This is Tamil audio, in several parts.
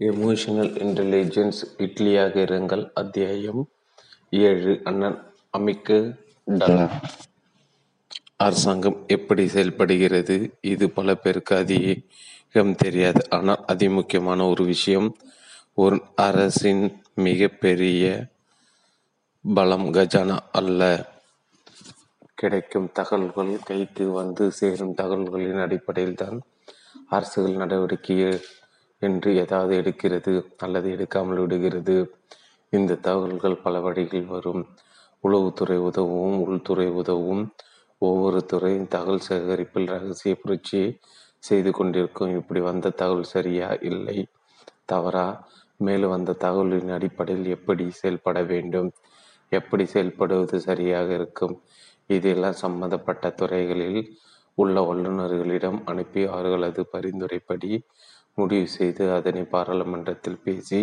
எமோஷனல் இன்டெலிஜென்ஸ் இட்லியாக இருங்கள். அத்தியாயம் ஏழு. அண்ணன் அமிக்க அரசாங்கம் எப்படி செயல்படுகிறது? இது பல பேருக்கு அதிகம் தெரியாது. ஆனால் அதிமுக்கியமான ஒரு விஷயம் ஒரு அரசின் மிகப்பெரிய பலம் கஜானா அல்ல. கிடைக்கும் தகவல்கள் கைக்கு வந்து சேரும் தகவல்களின் அடிப்படையில் தான் அரசுகள் நடவடிக்கை என்று ஏதாவது எடுக்கிறது அல்லது எடுக்காமல் விடுகிறது. இந்த தகவல்கள் பல வழிகள் வரும். உளவுத்துறை உதவும் உள்துறை உதவும். ஒவ்வொரு துறையும் தகவல் சேகரிப்பில் ரகசிய புரட்சியை செய்து கொண்டிருக்கும். இப்படி வந்த தகவல் சரியா? இல்லை. தவறா? மேலும் வந்த தகவலின் அடிப்படையில் எப்படி செயல்பட வேண்டும்? எப்படி செயல்படுவது சரியாக இருக்கும்? இதெல்லாம் சம்பந்தப்பட்ட துறைகளில் உள்ள வல்லுநர்களிடம் அனுப்பி அவர்களது பரிந்துரைப்படி முடிவு செய்து அதனை பாராளுமன்றத்தில் பேசி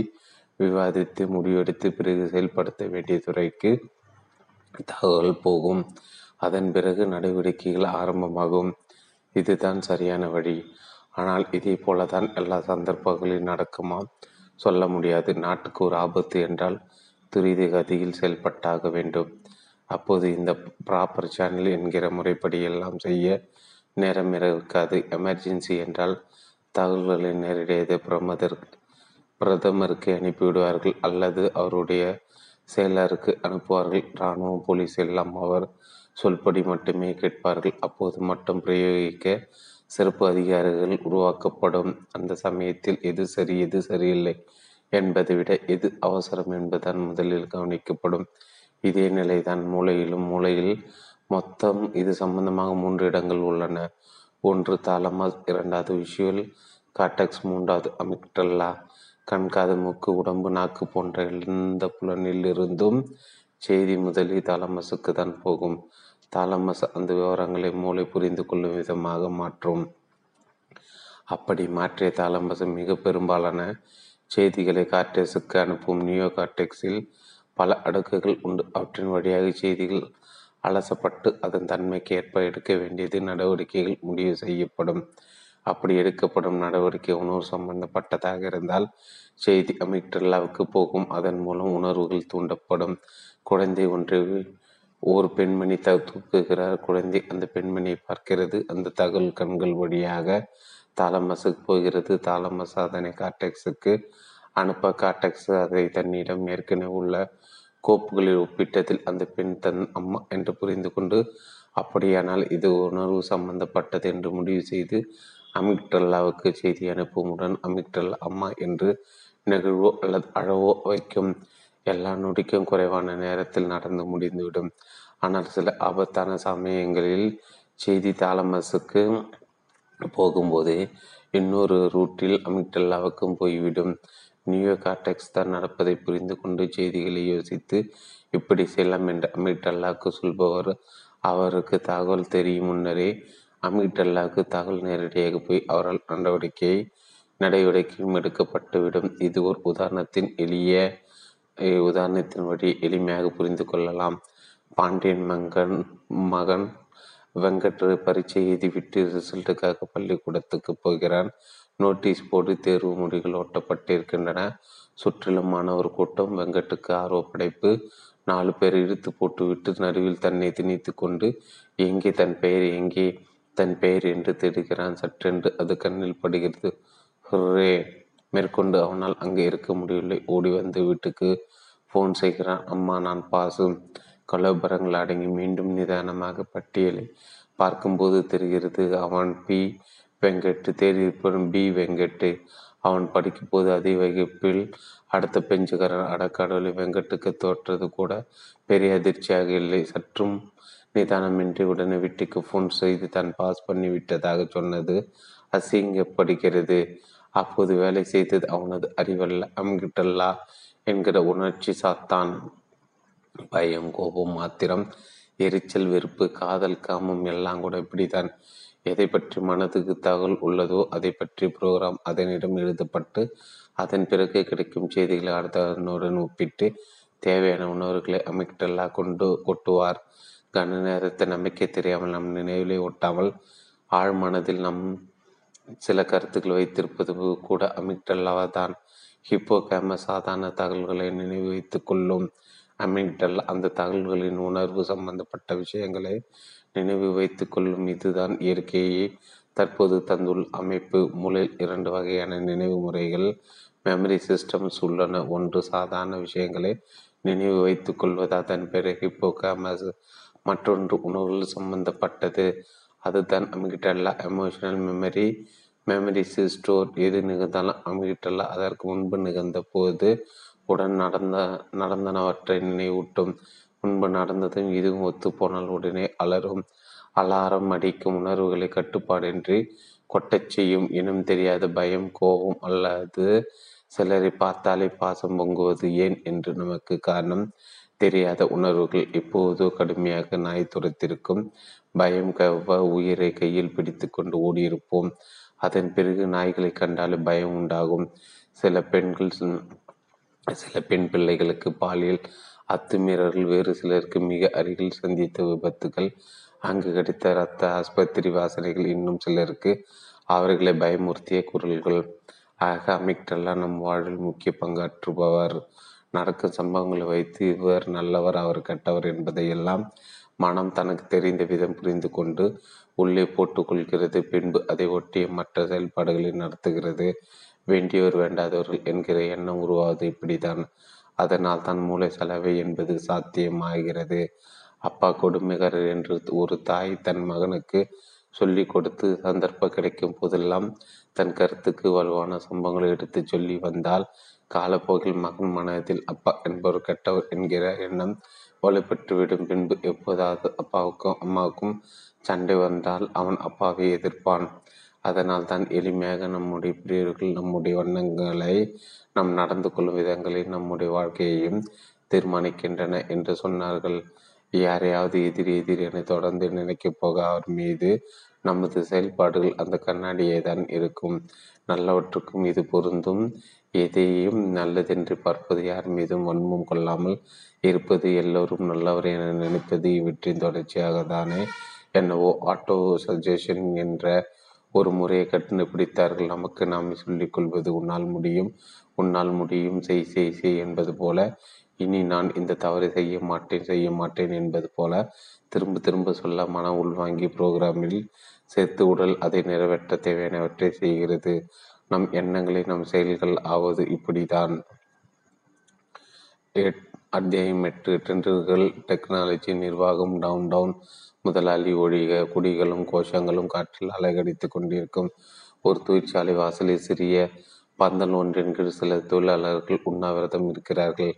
விவாதித்து முடிவெடுத்து பிறகு செயல்படுத்த வேண்டிய துறைக்கு தகவல் போகும். அதன் பிறகு நடவடிக்கைகள் ஆரம்பமாகும். இதுதான் சரியான வழி. ஆனால் இதே போலதான் எல்லா சந்தர்ப்பங்களிலும் நடக்குமா? சொல்ல முடியாது. நாட்டுக்கு ஒரு ஆபத்து என்றால் துரித கதியில் செயல்பட்டாக வேண்டும். அப்போது இந்த ப்ராப்பர் சேனல் என்கிற முறைப்படி எல்லாம் செய்ய நேரம் இருக்காது. எமர்ஜென்சி என்றால் தகவல்களை நேரடியாக பிரமதர் பிரதமருக்கு அனுப்பிவிடுவார்கள். அல்லது அவருடைய செயலருக்கு அனுப்புவார்கள். இராணுவம் போலீஸ் எல்லாம் அவர் சொல்படி மட்டுமே கேட்பார்கள். அப்போது மட்டும் பிரயோகிக்க சிறப்பு அதிகாரிகள் உருவாக்கப்படும். அந்த சமயத்தில் எது சரி எது சரியில்லை என்பதை விட எது அவசரம் என்பதுதான் முதலில் கவனிக்கப்படும். இதே நிலைதான் மூளையிலும் மூளையில் மொத்தம் இது சம்பந்தமாக மூன்று இடங்கள் உள்ளன. ஒன்று தாலமஸ் இரண்டாவது விஷுவல் காட்டக்ஸ் மூன்றாவது அமிக்டல்லா கண்காது மூக்கு உடம்பு நாக்கு போன்ற எந்த புலனிலிருந்தும் செய்தி முதலில் தாலமஸுக்கு தான் போகும். தாலமஸ் அந்த விவரங்களை மூளை புரிந்து கொள்ளும் விதமாக மாற்றும். அப்படி மாற்றிய தாலமஸ் மிக பெரும்பாலான செய்திகளை கார்டெக்ஸுக்கு அனுப்பும் நியோ கார்டெக்ஸில் பல அடுக்குகள் உண்டு. அவற்றின் வழியாக செய்திகள் அலசப்பட்டு அதன் தன்மைக்கு ஏற்ப எடுக்க வேண்டியது நடவடிக்கைகள் முடிவு செய்யப்படும். அப்படி எடுக்கப்படும் நடவடிக்கை உணர்வு சம்பந்தப்பட்டதாக இருந்தால் செய்தி அமிக்டல்லாவுக்கு போகும். அதன் மூலம் உணர்வுகள் தூண்டப்படும். குழந்தை ஒன்று ஒரு பெண்மணி த தூக்குகிறார். குழந்தை அந்த பெண்மணியை பார்க்கிறது. அந்த தகவல் கண்கள் வழியாக தாலமஸுக்கு போகிறது. தாலமஸ் அதனை காட்டெக்ஸுக்கு அனுப்ப காட்டெக்ஸ் அதை தன்னிடம் ஏற்கனவே உள்ள கோப்புகளில் ஒப்பிட்டதில் அந்த பெண் தன் அம்மா என்று புரிந்து கொண்டு அப்படியானால் இது உணர்வு சம்பந்தப்பட்டது என்று முடிவு செய்து அமிக்டல்லாவுக்கு செய்தி அனுப்புமுடன் அமிக்டல்லா அம்மா என்று நெகிழ்வோ அல்லது அழவோ வைக்கும் எல்லா நொடிக்கும் குறைவான நேரத்தில் நடந்து முடிந்துவிடும். ஆனால் சில ஆபத்தான சமயங்களில் செய்தி தாலமஸுக்கு போகும்போதே இன்னொரு ரூட்டில் அமிக்டல்லாவுக்கும் போய்விடும். நியூயோ கார்டெக்ஸ் தான் நடப்பதை புரிந்து கொண்டு செய்திகளை யோசித்து இப்படி செல்லம் என்று அமிட்டல்லாக்கு சொல்பவர் அவருக்கு தகவல் தெரியும் முன்னரே அமிட்டல்லாக்கு தகவல் நேரடியாக போய் அவரால் நடவடிக்கையை நடவடிக்கையும் எடுக்கப்பட்டுவிடும். இது ஒரு உதாரணத்தின் எளிய உதாரணத்தின் வழி எளிமையாக புரிந்து கொள்ளலாம். பாண்டியன் மங்கன் மகன் வெங்கட் பரீட்சை எழுதிவிட்டு ரிசல்ட்டுக்காக பள்ளிக்கூடத்துக்கு போகிறான். நோட்டீஸ் போர்டு தேர்வு முடிகள் ஒட்டப்பட்டிருக்கின்றன. சுற்றிலும் மாணவர் கூட்டம் வெங்கட்டுக்கு ஆர்வ படைப்பு நாலு பேர் இழுத்து போட்டுவிட்டு நடுவில் தன்னை திணித்து கொண்டு எங்கே தன் பெயர் எங்கே தன் பெயர்? என்று தேடுகிறான். சற்றென்று அது கண்ணில் படுகிறது. ஹுரே மேற்கொண்டு அவனால் அங்கே இருக்க முடியவில்லை. ஓடி வந்து வீட்டுக்கு ஃபோன் செய்கிறான். அம்மா நான் பாசு. கலோபரங்கள் அடங்கி மீண்டும் நிதானமாக பட்டியலை பார்க்கும்போது தெரிகிறது. அவன் பி. வெங்கட்டு தேடியிருப்பவன் பி. வெங்கட்டு. அவன் படிக்கும் போது அதே வகுப்பில் அடுத்த பெஞ்சுக்காரன் அடக்கடவுளை வெங்கட்டுக்கு தோற்றது கூட பெரிய அதிர்ச்சியாக இல்லை. சற்றும் நிதானமின்றி உடனே வீட்டுக்கு ஃபோன் செய்து தான் பாஸ் பண்ணி விட்டதாக சொன்னது அசிங்கப்படுகிறது. அப்போது வேலை செய்தது அவனது அறிவல்ல அம்கிட்டல்லா என்கிற உணர்ச்சி சாத்தான். பயம் கோபம் மாத்திரம் எரிச்சல் வெறுப்பு காதல் காமம் எல்லாம் கூட இப்படித்தான் எதை பற்றி மனதுக்கு தகவல் உள்ளதோ அதை பற்றி புரோகிராம் அதனிடம் எழுதப்பட்டு அதன் பிறகு கிடைக்கும் செய்திகளை அடுத்தனுடன் ஒப்பிட்டு தேவையான உணர்வுகளை அமைக்கிட்டல்லா கொண்டு கொட்டுவார். கன நேரத்தை நம்பிக்கை தெரியாமல் நம் நினைவிலே ஒட்டாமல் ஆழ் மனதில் நம் சில கருத்துக்கள் வைத்திருப்பது கூட அமிக்டல்லாவா தான் ஹிப்போ கேம சாதாரண தகவல்களை நினைவு வைத்துக் கொள்ளும் அமிக்டல் அந்த தகவல்களின் உணர்வு சம்பந்தப்பட்ட விஷயங்களை நினைவு வைத்துக் கொள்ளும் இதுதான் இயற்கையை. தற்போது தந்துள்ள அமைப்பு மூலையில் இரண்டு வகையான நினைவு முறைகள் மெமரி சிஸ்டம்ஸ் உள்ளன. ஒன்று சாதாரண விஷயங்களை நினைவு வைத்துக் கொள்வது அதன் பிறகு ஹிப்போகாமஸ் மற்றொன்று உணவுகள் சம்பந்தப்பட்டது. அதுதான் amygdala emotional memory memories store எது நிகழ்ந்தாலும் அமிகிட்டல்லா அதற்கு முன்பு நிகழ்ந்த போது உடன் நடந்த நடந்தனவற்றை நினைவூட்டும். முன்பு நடந்ததும் இதுவும் ஒத்துப்போனால் உடனே அலரும் அலாரம் அடிக்கும் உணர்வுகளை கட்டுப்பாடின்றி கொட்டச் செய்யும். இனம் தெரியாத பயம் கோபம் அல்லது சிலரை பார்த்தாலே பாசம் பொங்குவது ஏன் என்று நமக்கு காரணம். தெரியாத உணர்வுகள் இப்போது கடுமையாக நாய் துரத்திருக்கும். பயம் கவ உயிரை கையில் பிடித்து கொண்டு ஓடியிருப்போம். அதன் பிறகு நாய்களை கண்டாலே பயம் உண்டாகும். சில பெண்கள் சில பெண் பிள்ளைகளுக்கு பாலியல் அத்துமீறல்கள் வேறு சிலருக்கு மிக அருகில் சந்தித்த விபத்துகள் அங்கு கிடைத்த இரத்த ஆஸ்பத்திரி வாசனைகள் இன்னும் சிலருக்கு அவர்களை பயமுறுத்திய குரல்கள். ஆக அமிக்டல்லா நம் வாழ்வில் முக்கிய பங்காற்றுபவர். நடக்கும் சம்பவங்களை வைத்து இவர் நல்லவர் அவர் கெட்டவர் என்பதையெல்லாம் மனம் தனக்கு தெரிந்த விதம் புரிந்து கொண்டு உள்ளே போட்டுக்கொள்கிறது பின்பு அதை ஒட்டிய மற்ற செயல்பாடுகளை நடத்துகிறது. வேண்டியவர் வேண்டாதவர்கள் என்கிற எண்ணம் உருவாவது இப்படிதான் அதனால் தான் மூளை செலவை என்பது சாத்தியமாகிறது. அப்பா கொடுமைகாரர் என்று ஒரு தாய் தன் மகனுக்கு சொல்லி கொடுத்து சந்தர்ப்பம் கிடைக்கும் போதெல்லாம் தன் கருத்துக்கு வலுவான சம்பவங்களை எடுத்து சொல்லி வந்தால் காலப்போக்கில் மகன் மனதில் அப்பா என்பவர் கெட்டவர் என்கிற எண்ணம் வலுப்பெற்றுவிடும் பின்பு எப்போதாவது அப்பாவுக்கும் அம்மாவுக்கும் சண்டை வந்தால் அவன் அப்பாவை எதிர்ப்பான். அதனால் தான் எளிமையாக நம்முடைய பிரியர்கள் நம்முடைய வண்ணங்களை நம் நடந்து கொள்ளும் விதங்களை நம்முடைய வாழ்க்கையையும் தீர்மானிக்கின்றன என்று சொன்னார்கள். யாரையாவது எதிரி எதிரி என தொடர்ந்து நினைக்கப் போக அவர் மீது நமது செயல்பாடுகள் அந்த கண்ணாடியே தான் இருக்கும். நல்லவற்றுக்கும் இது பொருந்தும். எதையும் நல்லதென்று பார்ப்பது யார் மீதும் வன்மம் கொள்ளாமல் இருப்பது எல்லோரும் நல்லவர் என நினைப்பது இவற்றின் தொடர்ச்சியாக தானே என்னவோ ஆட்டோ சஜஷன் என்ற ஒரு முறையை கண்டுபிடித்தார்கள் நமக்கு நாம் சொல்லிக் கொள்வது உன்னால் முடியும் உன்னால் முடியும் செய் செய் செய் என்பது போல இனி நான் இந்த தவறை செய்ய மாட்டேன் செய்ய மாட்டேன் என்பது போல திரும்ப திரும்ப சொல்ல மன உள்வாங்கி புரோகிராமில் சேர்த்து உடல் அதை நிறைவேற்ற தேவையானவற்றை செய்கிறது. நம் எண்ணங்களை நம் செயல்கள் ஆவது இப்படிதான் அத்தியாயம் எட்டு டெண்டர்கள் டெக்னாலஜி நிர்வாகம் டவுன் டவுன் முதலாளி ஒழிக குடிகளும் கோஷங்களும் காற்றில் அலைகடித்து கொண்டிருக்கும் ஒரு தொழிற்சாலை வாசலில் சிறிய பந்தல் ஒன்றின் கீழ் சில தொழிலாளர்கள் உண்ணாவிரதம் இருக்கிறார்கள்.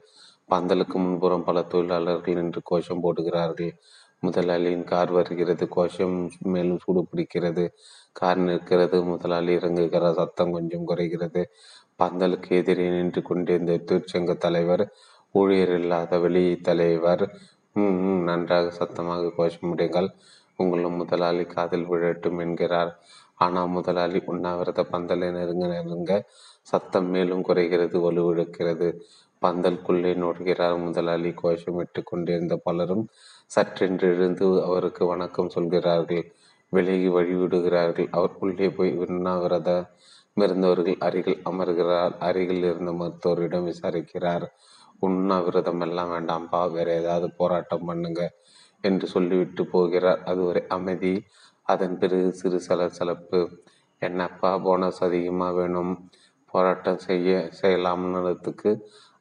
பந்தலுக்கு முன்புறம் பல தொழிலாளர்கள் நின்று கோஷம் போடுகிறார்கள். முதலாளியின் கார் வருகிறது. கோஷம் மேலும் சூடு பிடிக்கிறது. கார் நிற்கிறது. முதலாளி இறங்குகிற சத்தம் கொஞ்சம் குறைகிறது. பந்தலுக்கு எதிரே நின்று கொண்டிருந்த தொழிற்சங்க தலைவர் ஊழியர் இல்லாத வெளி தலைவர் ம் நன்றாக சத்தமாக கோஷமிடுங்கள் உங்களும் முதலாளி காதில் விழட்டும் என்கிறார். ஆனால் முதலாளி உண்ணாவிரத பந்தலை நெருங்க நெருங்க சத்தம் மேலும் குறைகிறது வலுவிழுக்கிறது பந்தல்குள்ளே நுழைகிறார் முதலாளி. கோஷமிட்டு கொண்டிருந்த பலரும் சற்றென்று எழுந்து அவருக்கு வணக்கம் சொல்கிறார்கள். விலகி வழிவிடுகிறார்கள் அவர் உள்ளே போய் உண்ணாவிரதம் இருந்தவர்கள் அருகில் அமர்கிறார். அருகில் இருந்த மருத்துவரிடம் விசாரிக்கிறார். உண்ணாவிரதம் எல்லாம் வேண்டாம்ப்பா வேற ஏதாவது போராட்டம் பண்ணுங்க என்று சொல்லிவிட்டு போகிறார். அது ஒரு அமைதி. அதன் பிறகு சிறு சலசலப்பு. என்னப்பா போனஸ் அதிகமாக வேணும்? போராட்டம் செய்ய செய்யலாம்னுக்கு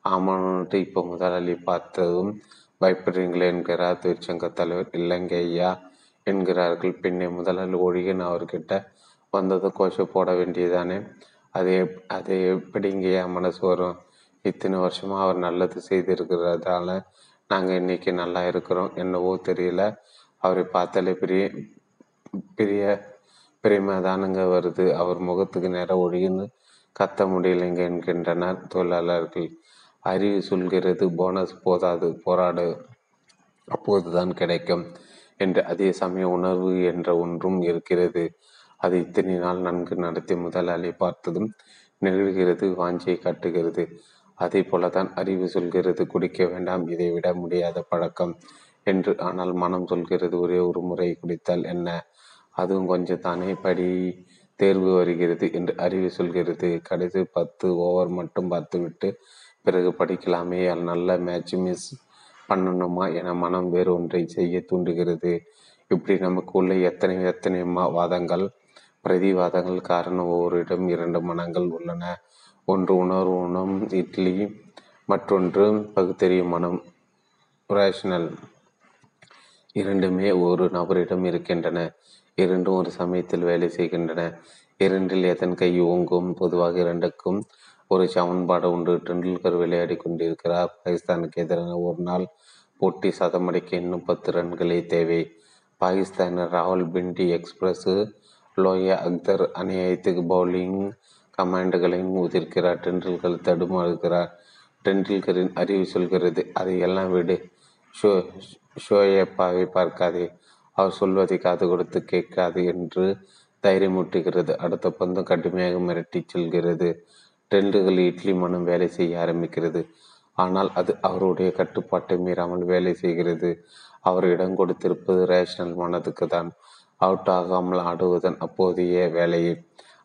ஆமான்னுட்டு இப்போ முதலாளி பார்த்ததும் பயப்படுறீங்களே என்கிறார் தொழிற்சங்க தலைவர். இல்லைங்க ஐயா என்கிறார்கள். பின்னே முதலாளி ஒழிகன் அவர்கிட்ட வந்தது கோஷம் போட வேண்டியதானே? அது அதை எப்படிங்கய்யா மனசு வரும்? இத்தனை வருஷமாக அவர் நல்லது செய்திருக்கிறதால நாங்கள் இன்னைக்கு நல்லா இருக்கிறோம். என்னவோ தெரியல. அவரை பார்த்தாலே பெரிய பெரிய பிரியமாதானுங்க வருது. அவர் முகத்துக்கு நேரம் ஒழின்னு கத்த முடியலைங்க என்கின்றனர் தொழிலாளர்கள். அறிவு சொல்கிறது போனஸ் போதாது போராடு அப்போதுதான் கிடைக்கும் என்று அதே சமய உணர்வு என்ற ஒன்றும் இருக்கிறது. அது இத்தனை நாள் நன்கு நடத்தி முதலாளி பார்த்ததும் நிகழ்கிறது வாஞ்சியை காட்டுகிறது. அதே போலதான் அறிவு சொல்கிறது. குடிக்க வேண்டாம் இதை விட முடியாத பழக்கம். என்று ஆனால் மனம் சொல்கிறது. ஒரே ஒரு முறை குடித்தால் என்ன? அதுவும் கொஞ்சம் தானே படி தேர்வு வருகிறது என்று அறிவு சொல்கிறது. கடைசி பத்து ஓவர் மட்டும் பார்த்துவிட்டு பிறகு படிக்கலாமே. நல்ல மேட்ச் மிஸ் பண்ணணுமா என மனம் வேறு ஒன்றை செய்ய தூண்டுகிறது. இப்படி நமக்கு உள்ள எத்தனை எத்தனை வாதங்கள் பிரதிவாதங்கள் காரணம். ஒவ்வொரு இடம் இரண்டு மனங்கள் உள்ளன. ஒன்று உணர்வு உணம் இட்லி மற்றொன்று பகுத்தறிவு மனம் ரேஷனல் இரண்டுமே ஒரு நபரிடம் இருக்கின்றன. இரண்டும் ஒரு சமயத்தில் வேலை செய்கின்றன. இரண்டில் எதன் கை ஓங்கும்? பொதுவாக இரண்டுக்கும் ஒரு சமன்பாடு உண்டு. டெண்டுல்கர் விளையாடி கொண்டிருக்கிறார். பாகிஸ்தானுக்கு எதிரான ஒரு நாள் போட்டி சதமடிக்க இன்னும் பத்து ரன்களே தேவை. பாகிஸ்தானின் ராகுல் பிண்டி எக்ஸ்பிரஸ் லோயா அக்தர் அநியாயத்துக்கு பவுலிங் கமாண்டுகளையும் உதிர்க்கிறார் டெண்டுல்கர் தடுமாறுகிறார் டெண்டுல்கரின் அறிவு சொல்கிறது. அதையெல்லாம் விடு. ஷோ ஷோயப்பாவை பார்க்காதே. அவர் சொல்வதை காது கொடுத்து கேட்காது என்று தைரியமூட்டுகிறது. அடுத்த பந்தம் கடுமையாக மிரட்டி செல்கிறது. டெண்டுகள் இட்லி மனம் வேலை செய்ய ஆரம்பிக்கிறது. ஆனால் அது அவருடைய கட்டுப்பாட்டை மீறாமல் வேலை செய்கிறது. அவர் இடம் கொடுத்திருப்பது ரேஷனல் மனதுக்கு தான் அவுட் ஆகாமல் ஆடுவதன் அப்போதைய வேலையை.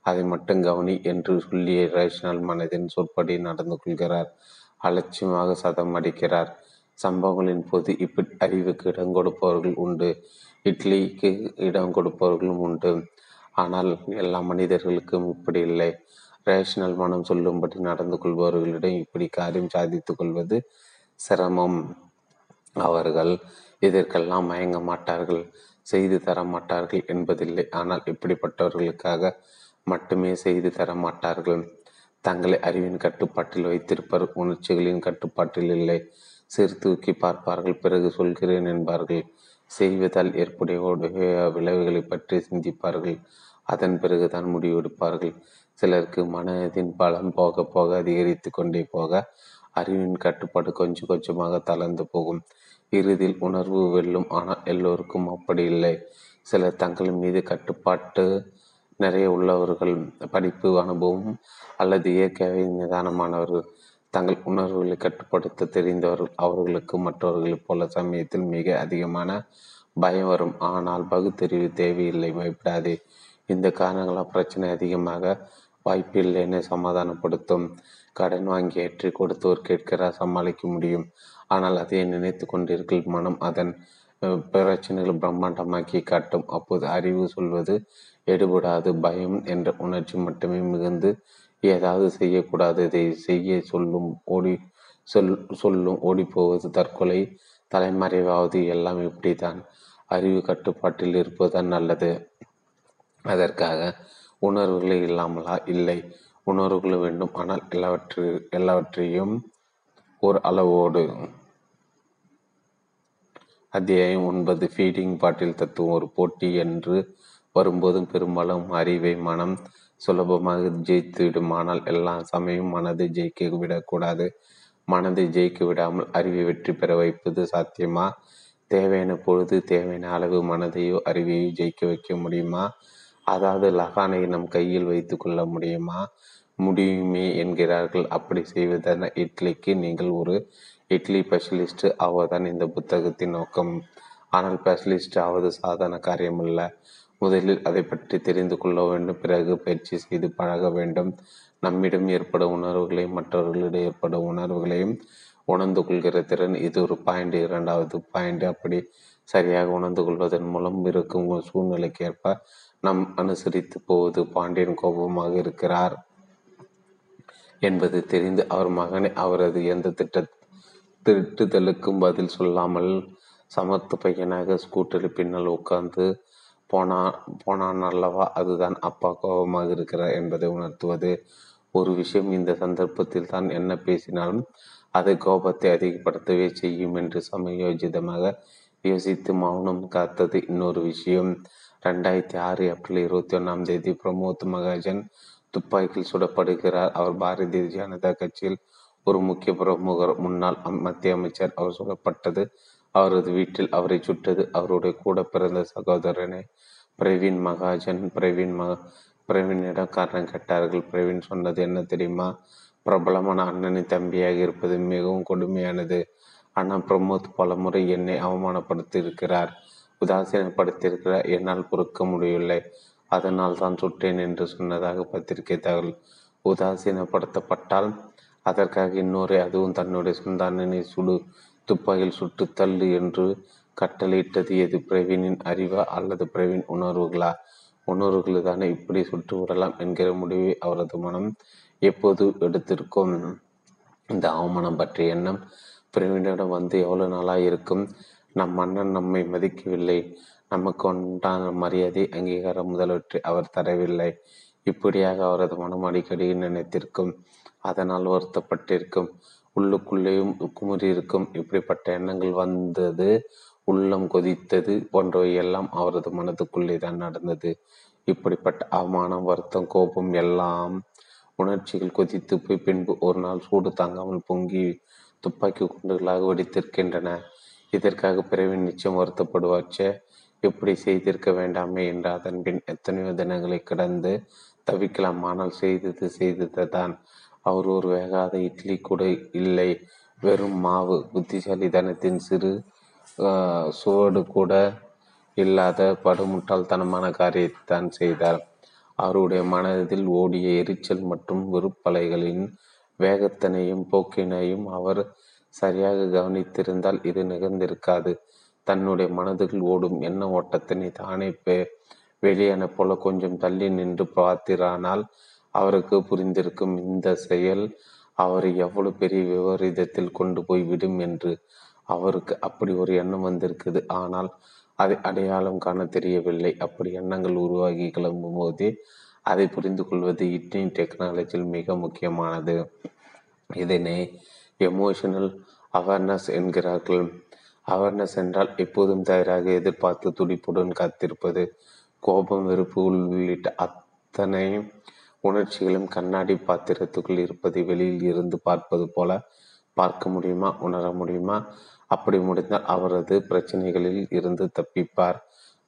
அதை மட்டும் கவனி என்று சொல்லிய ரேஷனல் மனதின் சொற்படி நடந்து கொள்கிறார். அலட்சியமாக சதம் அடிக்கிறார். சம்பவங்களின் போது இப்படி அறிவுக்கு இடம் கொடுப்பவர்கள் உண்டு. இட்லிக்கு இடம் கொடுப்பவர்களும் உண்டு. ஆனால் எல்லா மனிதர்களுக்கும் இப்படி இல்லை. ரேஷனல் மனம் சொல்லும்படி நடந்து கொள்பவர்களிடம் இப்படி காரியம் சாதித்து கொள்வது சிரமம். அவர்கள் இதற்கெல்லாம் மயங்க மாட்டார்கள். செய்து தர மாட்டார்கள் என்பதில்லை. ஆனால் இப்படிப்பட்டவர்களுக்காக மட்டுமே செய்து தர மாட்டார்கள். தங்களை அறிவின் கட்டுப்பாட்டில் வைத்திருப்பர் உணர்ச்சிகளின் கட்டுப்பாட்டில் இல்லை. சீர்தூக்கி பார்ப்பார்கள் பிறகு சொல்கிறேன் என்பார்கள். செய்வதால் ஏற்புடைய விளைவுகளை பற்றி சிந்திப்பார்கள். அதன் பிறகு தான் முடிவெடுப்பார்கள். சிலருக்கு மனதின் பலம் போக போக அதிகரித்து கொண்டே போக அறிவின் கட்டுப்பாடு கொஞ்சம் கொஞ்சமாக தளர்ந்து போகும். இறுதியில் உணர்வு வெல்லும் ஆனால் எல்லோருக்கும் அப்படி இல்லை. சிலர் தங்கள் மீது கட்டுப்பாட்டு நிறைய உள்ளவர்கள் படிப்பு அனுபவம் அல்லது இயற்கையாகவே நிதானமானவர்கள் தங்கள் உணர்வுகளை கட்டுப்படுத்த தெரிந்தவர்கள் அவர்களுக்கு மற்றவர்களைப் போல சமயத்தில் மிக அதிகமான பயம் வரும். ஆனால் பகுத்தறிவு தேவையில்லை பயப்படாதே. இந்த காரணங்களால் பிரச்சனை அதிகமாக வாய்ப்பில்லைன்னு சமாதானப்படுத்தும். கடன் வாங்கி ஏற்றி கொடுத்தோர் கேட்கிறார் சமாளிக்க முடியும். ஆனால் அதை நினைத்து கொண்டிருக்கிற மனம் அதன் பிரச்சனைகள் பிரம்மாண்டமாக்கி காட்டும். அப்போது அறிவு சொல்வது எடுபடாது. பயம் என்ற உணர்ச்சி மட்டுமே மிகுந்து ஏதாவது செய்யக்கூடாது. இதை செய்ய சொல்லும் ஓடி சொல் சொல்லும் ஓடிப்போவது தற்கொலை தலைமறைவாவது எல்லாம் இப்படித்தான். அறிவு கட்டுப்பாட்டில் இருப்பதுதான் நல்லது. அதற்காக உணர்வுகளே இல்லாமலா? இல்லை. உணர்வுகள் வேண்டும். ஆனால் எல்லாவற்று எல்லாவற்றையும் ஒரு அளவோடு. அத்தியாயம் ஒன்பது. ஃபீடிங் பாட்டில் தத்துவம் ஒரு போட்டி என்று வரும்போதும் பெரும்பாலும் அறிவை மனம் சுலபமாக ஜெயித்துவிடும் ஆனால் எல்லா சமயம் மனதை ஜெயிக்க விடக்கூடாது. மனதை ஜெயிக்க விடாமல் அறிவை வெற்றி பெற வைப்பது சாத்தியமா? தேவையான பொழுது தேவையான அளவு மனதையோ அறிவையோ ஜெயிக்க வைக்க முடியுமா? அதாவது லகானை நம் கையில் வைத்து கொள்ள முடியுமா? முடியுமே என்கிறார்கள். அப்படி செய்வதான இட்லிக்கு நீங்கள் ஒரு இட்லி ஸ்பெஷலிஸ்ட் ஆவதுதான் இந்த புத்தகத்தின் நோக்கம். ஆனால் ஸ்பெஷலிஸ்ட் ஆவது சாதாரண காரியமல்ல. முதலில் அதை பற்றி தெரிந்து கொள்ள வேண்டும். பிறகு பயிற்சி செய்து பழக வேண்டும். நம்மிடம் ஏற்படும் உணர்வுகளையும் மற்றவர்களிடம் ஏற்படும் உணர்வுகளையும் உணர்ந்து கொள்கிற திறன் இது ஒரு பாயிண்ட் இரண்டாவது பாயிண்ட் அப்படி சரியாக உணர்ந்து கொள்வதன் மூலம் இருக்கும் சூழ்நிலைக்கு ஏற்ப நம் அனுசரித்து போவது பாண்டியன் கோபமாக இருக்கிறார் என்பது தெரிந்து அவர் மகனை அவரது எந்த திட்ட திட்டுதலுக்கும் பதில் சொல்லாமல் சமர்த்த பையனாக ஸ்கூட்டரில் பின்னால் உட்கார்ந்து போனா போனான் அல்லவா அதுதான் அப்பா கோபமாக இருக்கிறார் என்பதை உணர்த்துவது ஒரு விஷயம். இந்த சந்தர்ப்பத்தில் தான் என்ன பேசினாலும் அது கோபத்தை அதிகப்படுத்தவே செய்யும் என்று சமயோஜிதமாக யோசித்து மௌனம் காத்தது இன்னொரு விஷயம். ரெண்டாயிரத்தி ஆறு ஏப்ரல் இருபத்தி ஒன்றாம் தேதி பிரமோத் மகாஜன் துப்பாக்கியில் சுடப்படுகிறார். அவர் பாரதிய ஜனதா கட்சியில் ஒரு முக்கிய பிரமுகர். முன்னாள் மத்திய அமைச்சர். அவர் சுடப்பட்டது அவரது வீட்டில் அவரை சுட்டது. அவருடைய கூட பிறந்த சகோதரனே பிரவீன் மகாஜன். பிரவீன் மக பிரவீனிடம் காரணம் கேட்டார்கள். பிரவீன் சொன்னது என்ன தெரியுமா? பிரபலமான அண்ணனின் தம்பியாக இருப்பது மிகவும் கொடுமையானது. அண்ணா பிரமோத் பல முறை என்னை அவமானப்படுத்தியிருக்கிறார். உதாசீனப்படுத்தியிருக்கிறார். என்னால் பொறுக்க முடியவில்லை. அதனால் தான் சுட்டேன் என்று சொன்னதாக பத்திரிகை தகவல் உதாசீனப்படுத்தப்பட்டால் அதற்காக இன்னொரு அதுவும் தன்னுடைய சொந்த சுடு துப்பாக்கியில் சுட்டு தள்ளு என்று கட்டளையிட்டது எது? பிரவீனின் அறிவா அல்லது பிரவீன் உணர்வுகளா? உணர்வுகள் தானே இப்படி சுட்டு விடலாம் என்கிற முடிவை அவரது மனம் எப்போது எடுத்திருக்கும்? இந்த அவமானம் பற்றிய எண்ணம் பிரவீனிடம் வந்து எவ்வளவு நாளாக இருக்கும் நம் மன்னன் நம்மை மதிக்கவில்லை. நமக்கு உண்டான மரியாதை அங்கீகாரம் முதலவற்றை அவர் தரவில்லை. இப்படியாக அவரது மனம் அடிக்கடி நினைத்திருக்கும். அதனால் வருத்தப்பட்டிருக்கும். உள்ளுக்குள்ளேயும் குமுறியிருக்கும் இப்படிப்பட்ட எண்ணங்கள் வந்தது உள்ளம் கொதித்தது போன்றவை எல்லாம் அவரது மனதுக்குள்ளே தான் நடந்தது. இப்படிப்பட்ட அவமானம் வருத்தம் கோபம் எல்லாம் உணர்ச்சிகள் கொதித்து போய் பின்பு ஒரு நாள் சூடு தாங்காமல் பொங்கி துப்பாக்கி குண்டுகளாக வெடித்திருக்கின்றன. இதற்காக பிறவி நிச்சயம் வருத்தப்படுவாச்சே. எப்படி செய்திருக்க வேண்டாமே என்று அதன் பின் எத்தனையோ தினங்களை கடந்து தவிக்கலாம். ஆனால் செய்தது செய்தது தான் அவர் ஒரு வேகாத இட்லி கூட இல்லை. வெறும் மாவு. புத்திசாலித்தனத்தின் சிறு சுவடு கூட இல்லாத படுமுட்டாள்தனமான காரியத்தான் செய்தார். அவருடைய மனதில் ஓடிய எரிச்சல் மற்றும் வெறுப்பலைகளின் வேகத்தினையும் போக்கினையும் அவர் சரியாக கவனித்திருந்தால் இது நிகழ்ந்திருக்காது. தன்னுடைய மனதில் ஓடும் எண்ண ஓட்டத்தினை தானே வெளியான போல கொஞ்சம் தள்ளி நின்று பார்த்திரானால் அவருக்கு புரிந்திருக்கும் இந்த செயல் அவரை எவ்வளவு பெரிய விபரீதத்தில் கொண்டு போய் விடும் என்று அவருக்கு அப்படி ஒரு எண்ணம் வந்திருக்குது. ஆனால் அதை அடையாளம் காண தெரியவில்லை. அப்படி எண்ணங்கள் உருவாகி கிளம்பும் போதே அதை புரிந்து கொள்வது இட்னிங் டெக்னாலஜியில் மிக முக்கியமானது. இதனை எமோஷனல் அவேர்னஸ் என்கிறார்கள். அவேர்னஸ் என்றால் எப்போதும் தயாராக எதிர்பார்த்து துடிப்புடன் காத்திருப்பது கோபம் வெறுப்பு உள்ளிட்ட அத்தனை உணர்ச்சிகளும் கண்ணாடி பாத்திரத்துக்குள் இருப்பதை வெளியில் இருந்து பார்ப்பது போல பார்க்க முடியுமா? உணர முடியுமா? அப்படி முடிந்தால் அவரது பிரச்சனைகளில் இருந்து தப்பிப்பார்.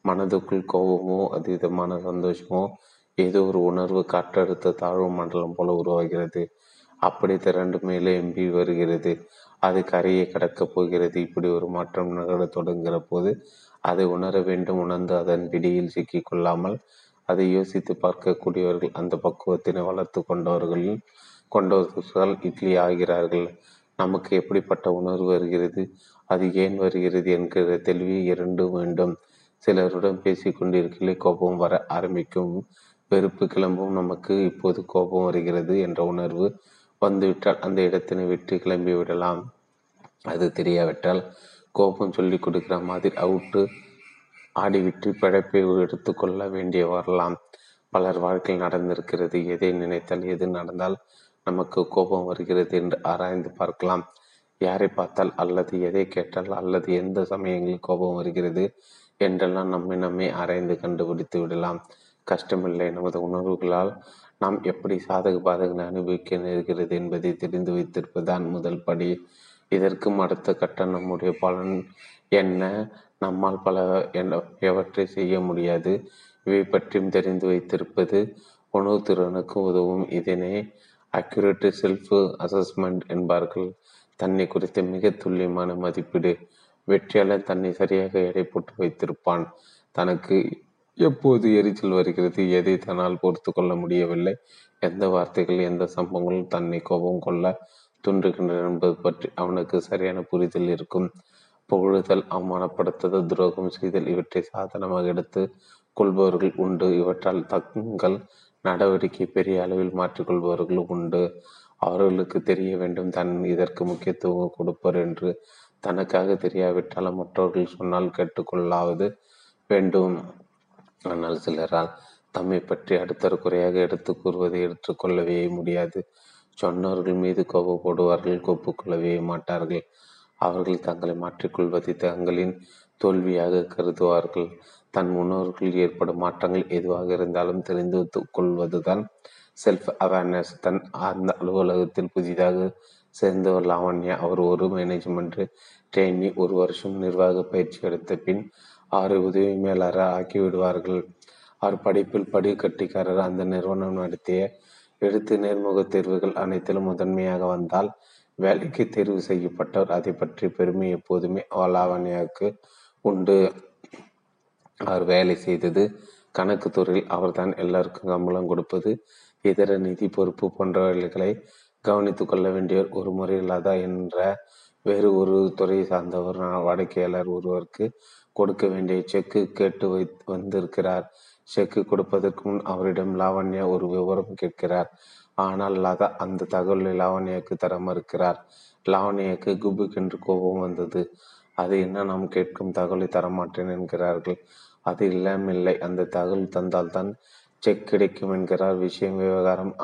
மனதுக்குள் கோபமோ அதீதமான சந்தோஷமோ ஏதோ ஒரு உணர்வு காற்றழுத்த தாழ்வு மண்டலம் போல உருவாகிறது. அப்படி திரண்டு மேலே எம்பி வருகிறது. அது கரையை கடக்கப் போகிறது. இப்படி ஒரு மாற்றம் நிகழ தொடங்குகிற போது அதை உணர வேண்டும். உணர்ந்து அதன் பிடியில் சிக்கிக்கொள்ளாமல் கொள்ளாமல் அதை யோசித்து பார்க்கக்கூடியவர்கள் அந்த பக்குவத்தினை வளர்த்து கொண்டவர்கள் கொண்டவர்கள் இட்லி ஆகிறார்கள். நமக்கு எப்படிப்பட்ட உணர்வு வருகிறது? அது ஏன் வருகிறது என்கிற தெளிவு இரண்டு வேண்டும். சிலருடன் பேசி கொண்டிருக்கலே கோபம் வர ஆரம்பிக்கும். வெறுப்பு கிளம்பும். நமக்கு இப்போது கோபம் வருகிறது என்ற உணர்வு வந்துவிட்டால் அந்த இடத்தினை விட்டு கிளம்பி விடலாம் அது தெரியாவிட்டால் கோபம் சொல்லி கொடுக்கிற மாதிரி அவுட்டு ஆடிவிட்டு பிழைப்பை எடுத்துக்கொள்ள வேண்டிய வரலாம். பலர் வாழ்க்கையில் நடந்திருக்கிறது. எதை நினைத்தால் எது நடந்தால் நமக்கு கோபம் வருகிறது என்று ஆராய்ந்து பார்க்கலாம். யாரை பார்த்தால் அல்லது எதை கேட்டால் அல்லது எந்த சமயங்களில் கோபம் வருகிறது என்றெல்லாம் நம்மை நம்மை ஆராய்ந்து கண்டுபிடித்து விடலாம். கஷ்டமில்லை. நமது உணர்வுகளால் நாம் எப்படி சாதக பாதகங்களை அனுபவிக்க நேர்கிறது என்பதை தெரிந்து வைத்திருப்பதுதான் முதல் படி. இதற்கும் அடுத்த கட்டம் நம்முடைய பலன் என்ன? நம்மால் பல எவற்றை செய்ய முடியாது. இவை பற்றியும் தெரிந்து வைத்திருப்பது உணவு திறனுக்கு உதவும். இதனை அக்யூரேட் செல்ஃப் அசஸ்மெண்ட் என்பார்கள். தன்னை குறித்த மிக துல்லியமான மதிப்பீடு. வெற்றியாளர் தன்னை சரியாக எடை போட்டு வைத்திருப்பான். தனக்கு எப்போது எரிச்சல் வருகிறது எதை தன்னால் பொறுத்து கொள்ள முடியவில்லை எந்த வார்த்தைகள் எந்த சம்பவங்களும் தன்னை கோபம் கொள்ள தூண்டுகின்றன என்பது பற்றி அவனுக்கு சரியான புரிதல் இருக்கும். புகழுதல் அவமானப்படுத்துதல் துரோகம் செய்தல் இவற்றை சாதனமாக எடுத்து கொள்பவர்கள் உண்டு. இவற்றால் தங்கள் நடவடிக்கை பெரிய அளவில் மாற்றிக்கொள்பவர்கள் உண்டு. அவர்களுக்கு தெரிய வேண்டும் தன் இதற்கு முக்கியத்துவம் கொடுப்பர் என்று. தனக்காக தெரியாவிட்டாலும் மற்றவர்கள் சொன்னால் கேட்டுக்கொள்ளாவது வேண்டும். ஆனால் சிலரால் தம்மை பற்றி அடுத்தர் குறையாக எடுத்து கூறுவதை எடுத்துக்கொள்ளவே முடியாது. சொன்னவர்கள் மீது கோபப்படுவார்கள் ஒப்புக்கொள்ளவே மாட்டார்கள். அவர்கள் தங்களை மாற்றிக்கொள்வதை தங்களின் தோல்வியாக கருதுவார்கள். தன் முன்னோர்களில் ஏற்படும் மாற்றங்கள் எதுவாக இருந்தாலும் தெரிந்து கொள்வதுதான் செல்ஃப் அவேர்னஸ் தன் அந்த அலுவலகத்தில் புதிதாக சேர்ந்தவர் லாவண்யா. அவர் ஒரு மேனேஜ்மெண்ட் ட்ரெயினி ஒரு வருஷம் நிர்வாக பயிற்சி எடுத்த பின் ஆறு உதவி மேலாளர் ஆக்கிவிடுவார்கள். அவர் படிப்பில் படிக்கட்டிக்காரர் அந்த நிறுவனம் நடத்திய எடுத்து நேர்முக தேர்வுகள் அனைத்திலும் முதன்மையாக வந்தால் வேலைக்கு தேர்வு செய்யப்பட்டவர். அதை பற்றி பெருமை எப்போதுமே லாவண்யாவுக்கு உண்டு. அவர் வேலை செய்தது கணக்கு துறையில் அவர்தான் எல்லாருக்கும் கம்பளம் கொடுப்பது. இதர நிதி பொறுப்பு போன்றவர்களை கவனித்து கொள்ள வேண்டியவர் ஒரு முறை என்ற வேறு ஒரு துறை சார்ந்தவர். வாடிக்கையாளர் ஒருவருக்கு கொடுக்க வேண்டிய செக்கு கேட்டு வை வந்திருக்கிறார். செக்கு கொடுப்பதற்கு முன் அவரிடம் லாவண்யா ஒரு விவரம் கேட்கிறார். ஆனால் லதா அந்த தகவலை லாவண்யாவுக்கு தர மறுக்கிறார். லாவண்யாவுக்கு குபுக்கென்று கோபம் வந்தது. அது என்ன நாம் கேட்கும் தகவலை தரமாட்டேன் என்கிறார்கள். அது இல்லாமில்லை. அந்த தகவல் தந்தால்தான் செக் கிடைக்கும் என்கிறார். விஷயம் விவகாரம்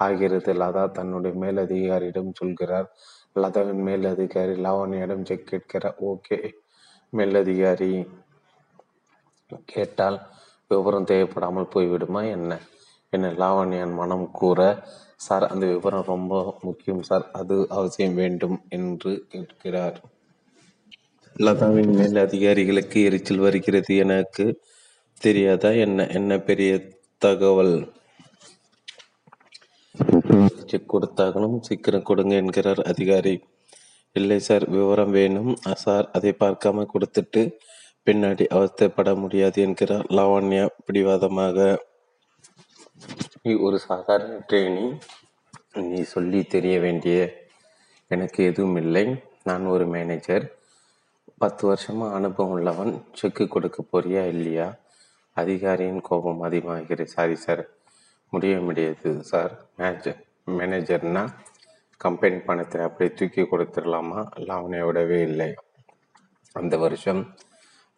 ஆகிறது லதா தன்னுடைய மேலதிகாரியிடம் சொல்கிறார். லதாவின் மேலதிகாரி லாவண்யாவிடம் செக் கேட்கிறார். ஓகே மேலதிகாரி கேட்டால் விவரம் தேவைப்படாமல் போய்விடுமா? என்ன? என்ன லாவண்யான் மனம் கூற சார் அந்த விவரம் ரொம்ப முக்கியம் சார். அது அவசியம் வேண்டும் என்று கேட்கிறார். லதாவின் மேல் அதிகாரிகளுக்கு எரிச்சல் வருகிறது எனக்கு தெரியாதா? என்ன என்ன பெரிய தகவல்? செக் கொடுத்தாகணும் சீக்கிரம் கொடுங்க என்கிறார் அதிகாரி. இல்லை சார் விவரம் வேணும். சார் அதை பார்க்காம கொடுத்துட்டு பின்னாடி அவஸ்தைப்பட முடியாது என்கிறார் லாவண்யா பிடிவாதமாக. நீ ஒரு சாதாரண ட்ரெயினி நீ சொல்லி தெரிய வேண்டிய எனக்கு எதுவும் இல்லை. நான் ஒரு மேனேஜர் பத்து வருஷமாக அனுபவம் உள்ளவன். செக்கு கொடுக்க போறியா இல்லையா? அதிகாரியின் கோபம் அதிகமாகிறது. சாரி சார் முடிய முடியாது சார் மேனேஜர் மேனேஜர்னா கம்பெனி பணத்தை அப்படியே தூக்கி கொடுத்துடலாமா? லாவணியை விடவே இல்லை. அந்த வருஷம்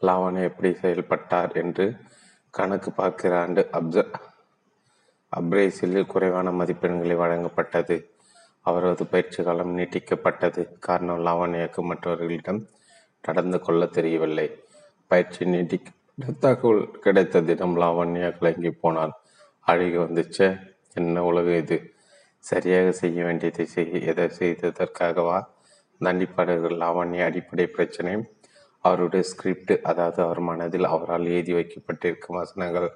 லாவணி எப்படி செயல்பட்டார் என்று கணக்கு பார்க்கிற ஆண்டு அப்ச அப்ரேசிலில் குறைவான மதிப்பெண்களை வழங்கப்பட்டது. அவரது பயிற்சி காலம் நீட்டிக்கப்பட்டது. காரணம் லாவணியாக்கு மற்றவர்களிடம் நடந்து கொள்ள தெரியவில்லை. பயிற்சி நீட்டிக்கப்பட்ட தகவல் கிடைத்த தினம் லாவண்யா கலங்கி போனார். அழுகி வந்துச்சே என்ன உலகம் இது? சரியாக செய்ய வேண்டியதை செய்ய எதை செய்ததற்காகவா? தண்டிப்பாளர்கள் லாவண்ய அடிப்படை பிரச்சனை. அவருடைய ஸ்கிரிப்ட் அதாவது அவர் மனதில் அவரால் எழுதி வைக்கப்பட்டிருக்கும் வசனங்கள்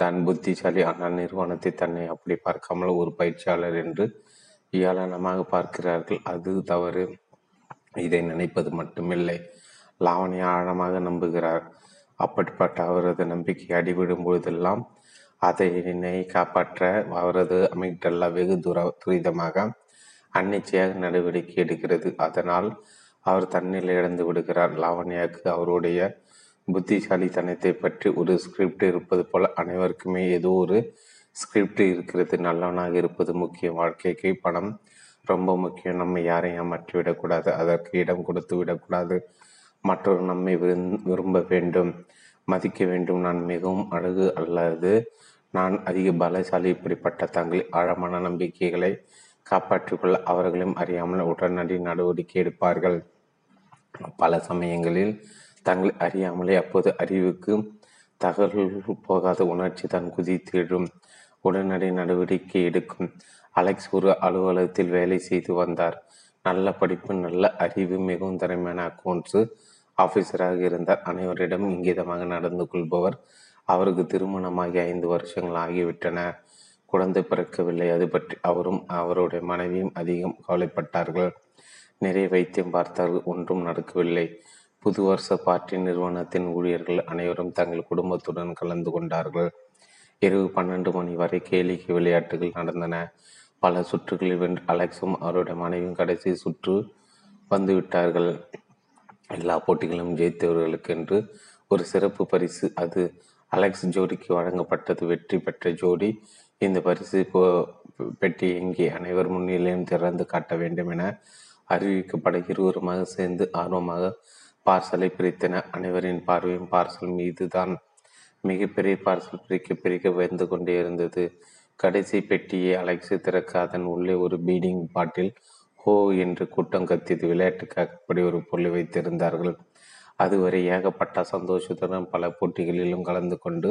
தான் புத்திசாலி ஆனால் நிறுவனத்தை தன்னை அப்படி பார்க்காமல் ஒரு பயிற்சியாளர் என்று ஏளனமாக பார்க்கிறார்கள். அது தவறு. இதை நினைப்பது மட்டுமில்லை. லாவணி ஆழமாக நம்புகிறார். அப்படிப்பட்ட அவரது நம்பிக்கை அடிவிடும் பொழுதெல்லாம் அதனை காப்பாற்ற அவரது அமிக்டல்லா வெகு துர துரிதமாக அன்னிச்சையாக நடவடிக்கை எடுக்கிறது. அதனால் அவர் தன்னில் இழந்து விடுகிறார். லாவண்யாவுக்கு அவருடைய புத்திசாலித்தனத்தை பற்றி ஒரு ஸ்கிரிப்ட் இருப்பது போல அனைவருக்குமே ஏதோ ஒரு ஸ்கிரிப்ட் இருக்கிறது. நல்லவனாக இருப்பது முக்கியம். வாழ்க்கைக்கு பணம் ரொம்ப முக்கியம். நம்ம யாரையும் ஏமாற்றிவிடக்கூடாது அதற்கு இடம் கொடுத்து விடக்கூடாது. மற்றொரு நம்மை விரும்ப வேண்டும். மதிக்க வேண்டும். நான் மிகவும் அழகு அல்லது நான் அதிக பலசாலி. இப்படிப்பட்ட தங்கள் ஆழமான நம்பிக்கைகளை காப்பாற்றிக்கொள்ள அவர்களையும் அறியாமல் உடனடி நடவடிக்கை எடுப்பார்கள். பல சமயங்களில் தங்களை அறியாமலே அப்போது அறிவுக்கு தகவல் போகாத உணர்ச்சி தான் குதித்திடும் உடனடி நடவடிக்கை எடுக்கும். அலெக்ஸ் ஒரு அலுவலகத்தில் வேலை செய்து வந்தார். நல்ல படிப்பு நல்ல அறிவு மிகவும் திறமையான அக்கௌண்ட்ஸு ஆஃபீஸராக இருந்தார். அனைவரிடம் இங்கிதமாக நடந்து கொள்பவர் அவருக்கு திருமணமாகி ஐந்து வருஷங்கள் ஆகிவிட்டன. குழந்தை பிறக்கவில்லை. அது பற்றி அவரும் அவருடைய மனைவியும் அதிகம் கவலைப்பட்டார்கள். நிறைய வைத்தியம் பார்த்தார்கள். ஒன்றும் நடக்கவில்லை. புது வருஷ பார்ட்டி நிறுவனத்தின் ஊழியர்கள் அனைவரும் தங்கள் குடும்பத்துடன் கலந்து கொண்டார்கள். இரவு பன்னெண்டு மணி வரை கேளிக்கை விளையாட்டுகள் நடந்தன. பல சுற்றுகளில் வென்று அலெக்ஸும் அவருடைய மனைவியும் கடைசி சுற்று வந்துவிட்டார்கள் எல்லா போட்டிகளும் ஜெயித்தவர்களுக்கு என்று ஒரு சிறப்பு பரிசு. அது அலெக்ஸ் ஜோடிக்கு வழங்கப்பட்டது. வெற்றி பெற்ற ஜோடி இந்த பரிசு பெட்டி எங்கே அனைவர் முன்னிலையும் திறந்து காட்ட வேண்டும் என அறிவிக்கப்பட இருவருமாக சேர்ந்து ஆர்வமாக பார்சலை பிரித்தன அனைவரின் பார்வையும் பார்சல் மீதுதான் மிகப்பெரிய பார்சல் பிரிக்க பிரிக்க வந்து கொண்டே இருந்தது. கடைசி பெட்டியை அலெக்ஸ் திறக்க அதன் உள்ளே ஒரு பீடிங் பாட்டில் ஹோ என்று கூட்டம் கத்தியது. விளையாட்டுக்காக அப்படி ஒரு பொருளை வைத்திருந்தார்கள். அதுவரை ஏகப்பட்ட சந்தோஷத்துடன் பல போட்டிகளிலும் கலந்து கொண்டு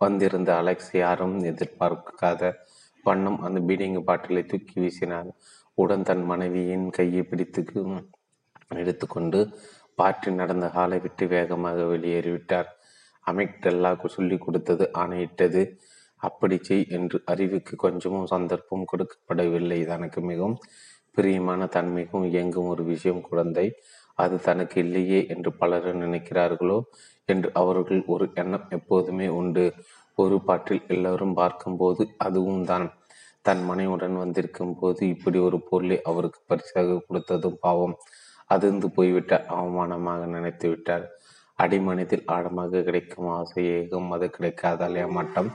வந்திருந்த அலெக்ஸ் யாரும் எதிர்பார்க்காத வண்ணம் அந்த பீடிங் பாட்டிலை தூக்கி வீசினார் உடன் தன் மனைவியின் கையை பிடித்து எடுத்துக்கொண்டு பாற்றி நடந்த ஹாலை விட்டு வேகமாக வெளியேறிவிட்டார். அமிக்டெல்லாக்கு சொல்லி கொடுத்தது ஆணையிட்டது. அப்படி செய் என்று அறிவுக்கு கொஞ்சமும் சந்தர்ப்பம் கொடுக்கப்படவில்லை. தனக்கு மிகவும் பிரியமான தன்மைக்கும் இயங்கும் ஒரு விஷயம். குழந்தை அது தனக்கு இல்லையே என்று பலரும் நினைக்கிறார்களோ என்று அவர்கள் ஒரு எண்ணம் எப்போதுமே உண்டு. ஒரு பாட்டில் எல்லோரும் பார்க்கும்போது அதுவும் தான். தன் மனைவுடன் வந்திருக்கும் போது இப்படி ஒரு பொருளை அவருக்கு பரிசாக கொடுத்ததும் பாவம். அதிர்ந்து போய்விட்ட அவமானமாக நினைத்து விட்டார். அடிமனத்தில் ஆழமாக கிடைக்கும் ஆசை ஏகம் அது கிடைக்காதால் ஏமாட்டம்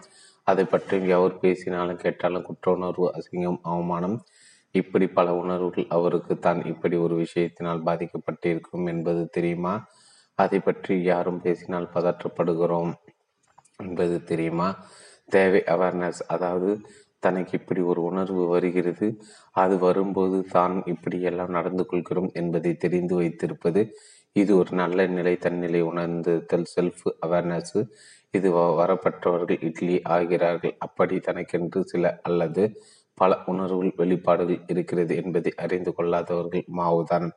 அதை பற்றி எவர் பேசினாலும் கேட்டாலும் குற்ற உணர்வு அசிங்கம் அவமானம். இப்படி பல உணர்வுகள் அவருக்கு தான். இப்படி ஒரு விஷயத்தினால் பாதிக்கப்பட்டிருக்கும் என்பது தெரியுமா? அதை பற்றி யாரும் பேசினால் பதற்றப்படுகிறோம் என்பது தெரியுமா? தேவை அவேர்னஸ் அதாவது தனக்கு இப்படி ஒரு உணர்வு வருகிறது அது வரும்போது தான் இப்படியெல்லாம் நடந்து கொள்கிறோம் என்பதை தெரிந்து வைத்திருப்பது. இது ஒரு நல்ல நிலை தன்னிலை உணர்ந்துதல் செல்ஃப் அவேர்னஸ் இது வரப்பட்டவர்கள் இட்லி ஆகிறார்கள். அப்படி தனக்கென்று சில அல்லது பல உணர்வுகள் வெளிப்பாடுகள் இருக்கிறது என்பதை அறிந்து கொள்ளாதவர்கள் மாவுதான்.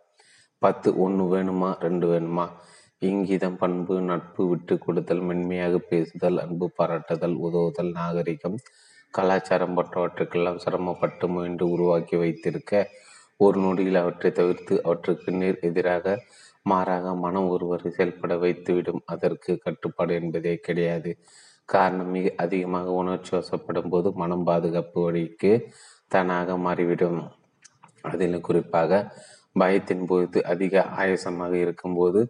பத்து ஒன்று வேணுமா ரெண்டு வேணுமா? இங்கிதம் பண்பு நட்பு விட்டு கொடுத்தல் மென்மையாக பேசுதல் அன்பு பாராட்டுதல் உதவுதல் நாகரிகம். கலாச்சாரம் போன்றவற்றுக்கெல்லாம் சிரமப்பட்டு முயன்று உருவாக்கி வைத்திருக்க ஒரு நொடியில் அவற்றை தவிர்த்து அவற்றுக்கு நேர் எதிராக மாறாக மனம் ஒருவரை செயல்பட வைத்துவிடும். அதற்கு கட்டுப்பாடு என்பதே கிடையாது. காரணம் மிக அதிகமாக உணர்ச்சி வசப்படும் போது மனம் பாதுகாப்பு வழிக்கு தானாக மாறிவிடும். அதில் குறிப்பாக பயத்தின் போது அதிக ஆயசமாக இருக்கும்போது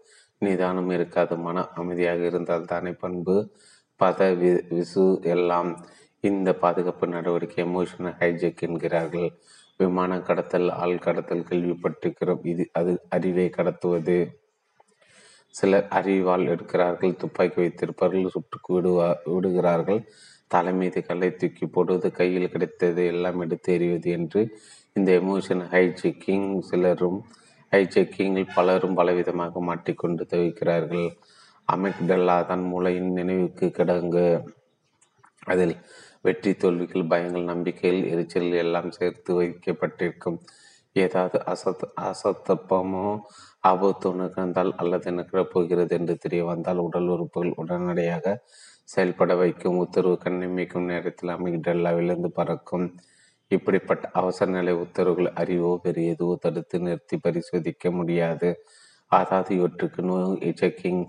நிதானம் இருக்காது. மன அமைதியாக இருந்தால் தானே பண்பு பத விசு எல்லாம் இந்த பாதுகாப்பு நடவடிக்கை எமோஷனல் ஹைஜெக் என்கிறார்கள். விமான கடத்தல் ஆள் கடத்தல் கேள்விப்பட்டிருக்கிறோம். இது அது அறிவை கடத்துவது. சிலர் அறிவால் எடுக்கிறார்கள் துப்பாக்கி வைத்திருப்பார்கள் சுட்டுக்கு விடுவா விடுகிறார்கள். தலை மீது கல்லை தூக்கி போடுவது கையில் கிடைத்தது எல்லாம் எடுத்து எறிவது என்று இந்த எமோஷன் ஹைஜெக்கிங் சிலரும் ஹைஜெக்கிங்கில் பலரும் பலவிதமாக மாட்டிக்கொண்டு தவிக்கிறார்கள். அமெக்டல்லா தான் மூளையின் நினைவுக்கு கிடங்கு. அதில் வெற்றி தோல்விகள் பயங்கள் நம்பிக்கைகள் எரிச்சல் எல்லாம் சேர்த்து வைக்கப்பட்டிருக்கும். ஏதாவது அசத் அசத்தப்பமோ ஆபத்து நிகழ்ந்தால் அல்லது நிகழப் போகிறது என்று தெரிய வந்தால் உடல் உறுப்புகள் உடனடியாக செயல்பட வைக்கும். உத்தரவு கண்ணிமைக்கும் நேரத்தில் அமிக்டல்லாவிலிருந்து பறக்கும். இப்படிப்பட்ட அவசர நிலை உத்தரவுகள் அறிவோ பெரியதோ தடுத்து நிறுத்தி பரிசோதிக்க முடியாது. அதாவது இவற்றுக்கு நோ செக்கிங்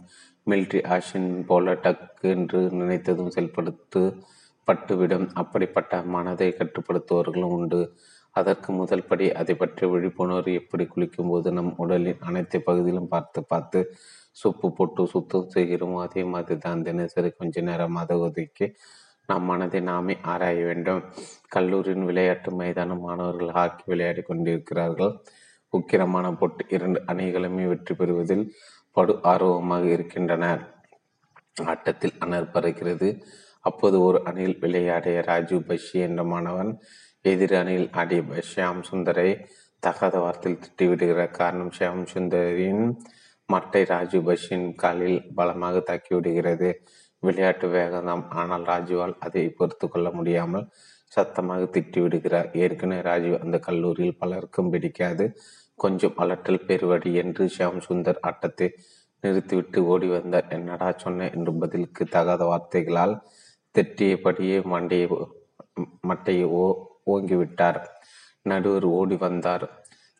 மிலிட்ரி ஆக்ஷன் போல டக்கு என்று நினைத்ததும் செயல்படுத்து பட்டுவிடும். அப்படிப்பட்ட மனதை கட்டுப்படுத்துவர்களும் உண்டு. அதற்கு முதல் படி அதை பற்றி விழிப்புணர்வு எப்படி குளிக்கும்போது நம் உடலின் அனைத்து பகுதியிலும் பார்த்து பார்த்து சுப்பு போட்டு சுத்தம் செய்கிறோமோ அதே மாதிரி தான் தினசரி கொஞ்ச நேரம் மத ஒதுக்கி நம் மனதை நாமே ஆராய வேண்டும். கல்லூரியின் விளையாட்டு மைதானம் மாணவர்கள் ஹாக்கி விளையாடி கொண்டிருக்கிறார்கள். உக்கிரமான போட்டு இரண்டு அணிகளுமே வெற்றி பெறுவதில் படு ஆர்வமாக இருக்கின்றனர். ஆட்டத்தில் அனர் அப்போது ஒரு அணியில் விளையாடிய ராஜு பஷி என்ற மாணவன் எதிர் அணியில் ஆடிய ஷியாம் சுந்தரை தகாத வார்த்தையில் திட்டிவிடுகிறார் காரணம் ஷியாம் சுந்தரின் மட்டை ராஜு பஷின் காலில் பலமாக தாக்கிவிடுகிறது. விளையாட்டு வேகம்தான் ஆனால் ராஜுவால் அதை பொறுத்து கொள்ள முடியாமல் சத்தமாக திட்டிவிடுகிறார். ஏற்கனவே ராஜீவ் அந்த கல்லூரியில் பலருக்கும் பிடிக்காது. கொஞ்சம் அலட்டல் பெருவடி என்று ஷியாம் சுந்தர் ஆட்டத்தை நிறுத்திவிட்டு ஓடி வந்தார். என்னடா சொன்ன? என்று பதிலுக்கு தகாத வார்த்தைகளால் திட்டியபடியே மண்டையை மட்டையை ஓ ஓங்கிவிட்டார். நடுவர் ஓடி வந்தார்.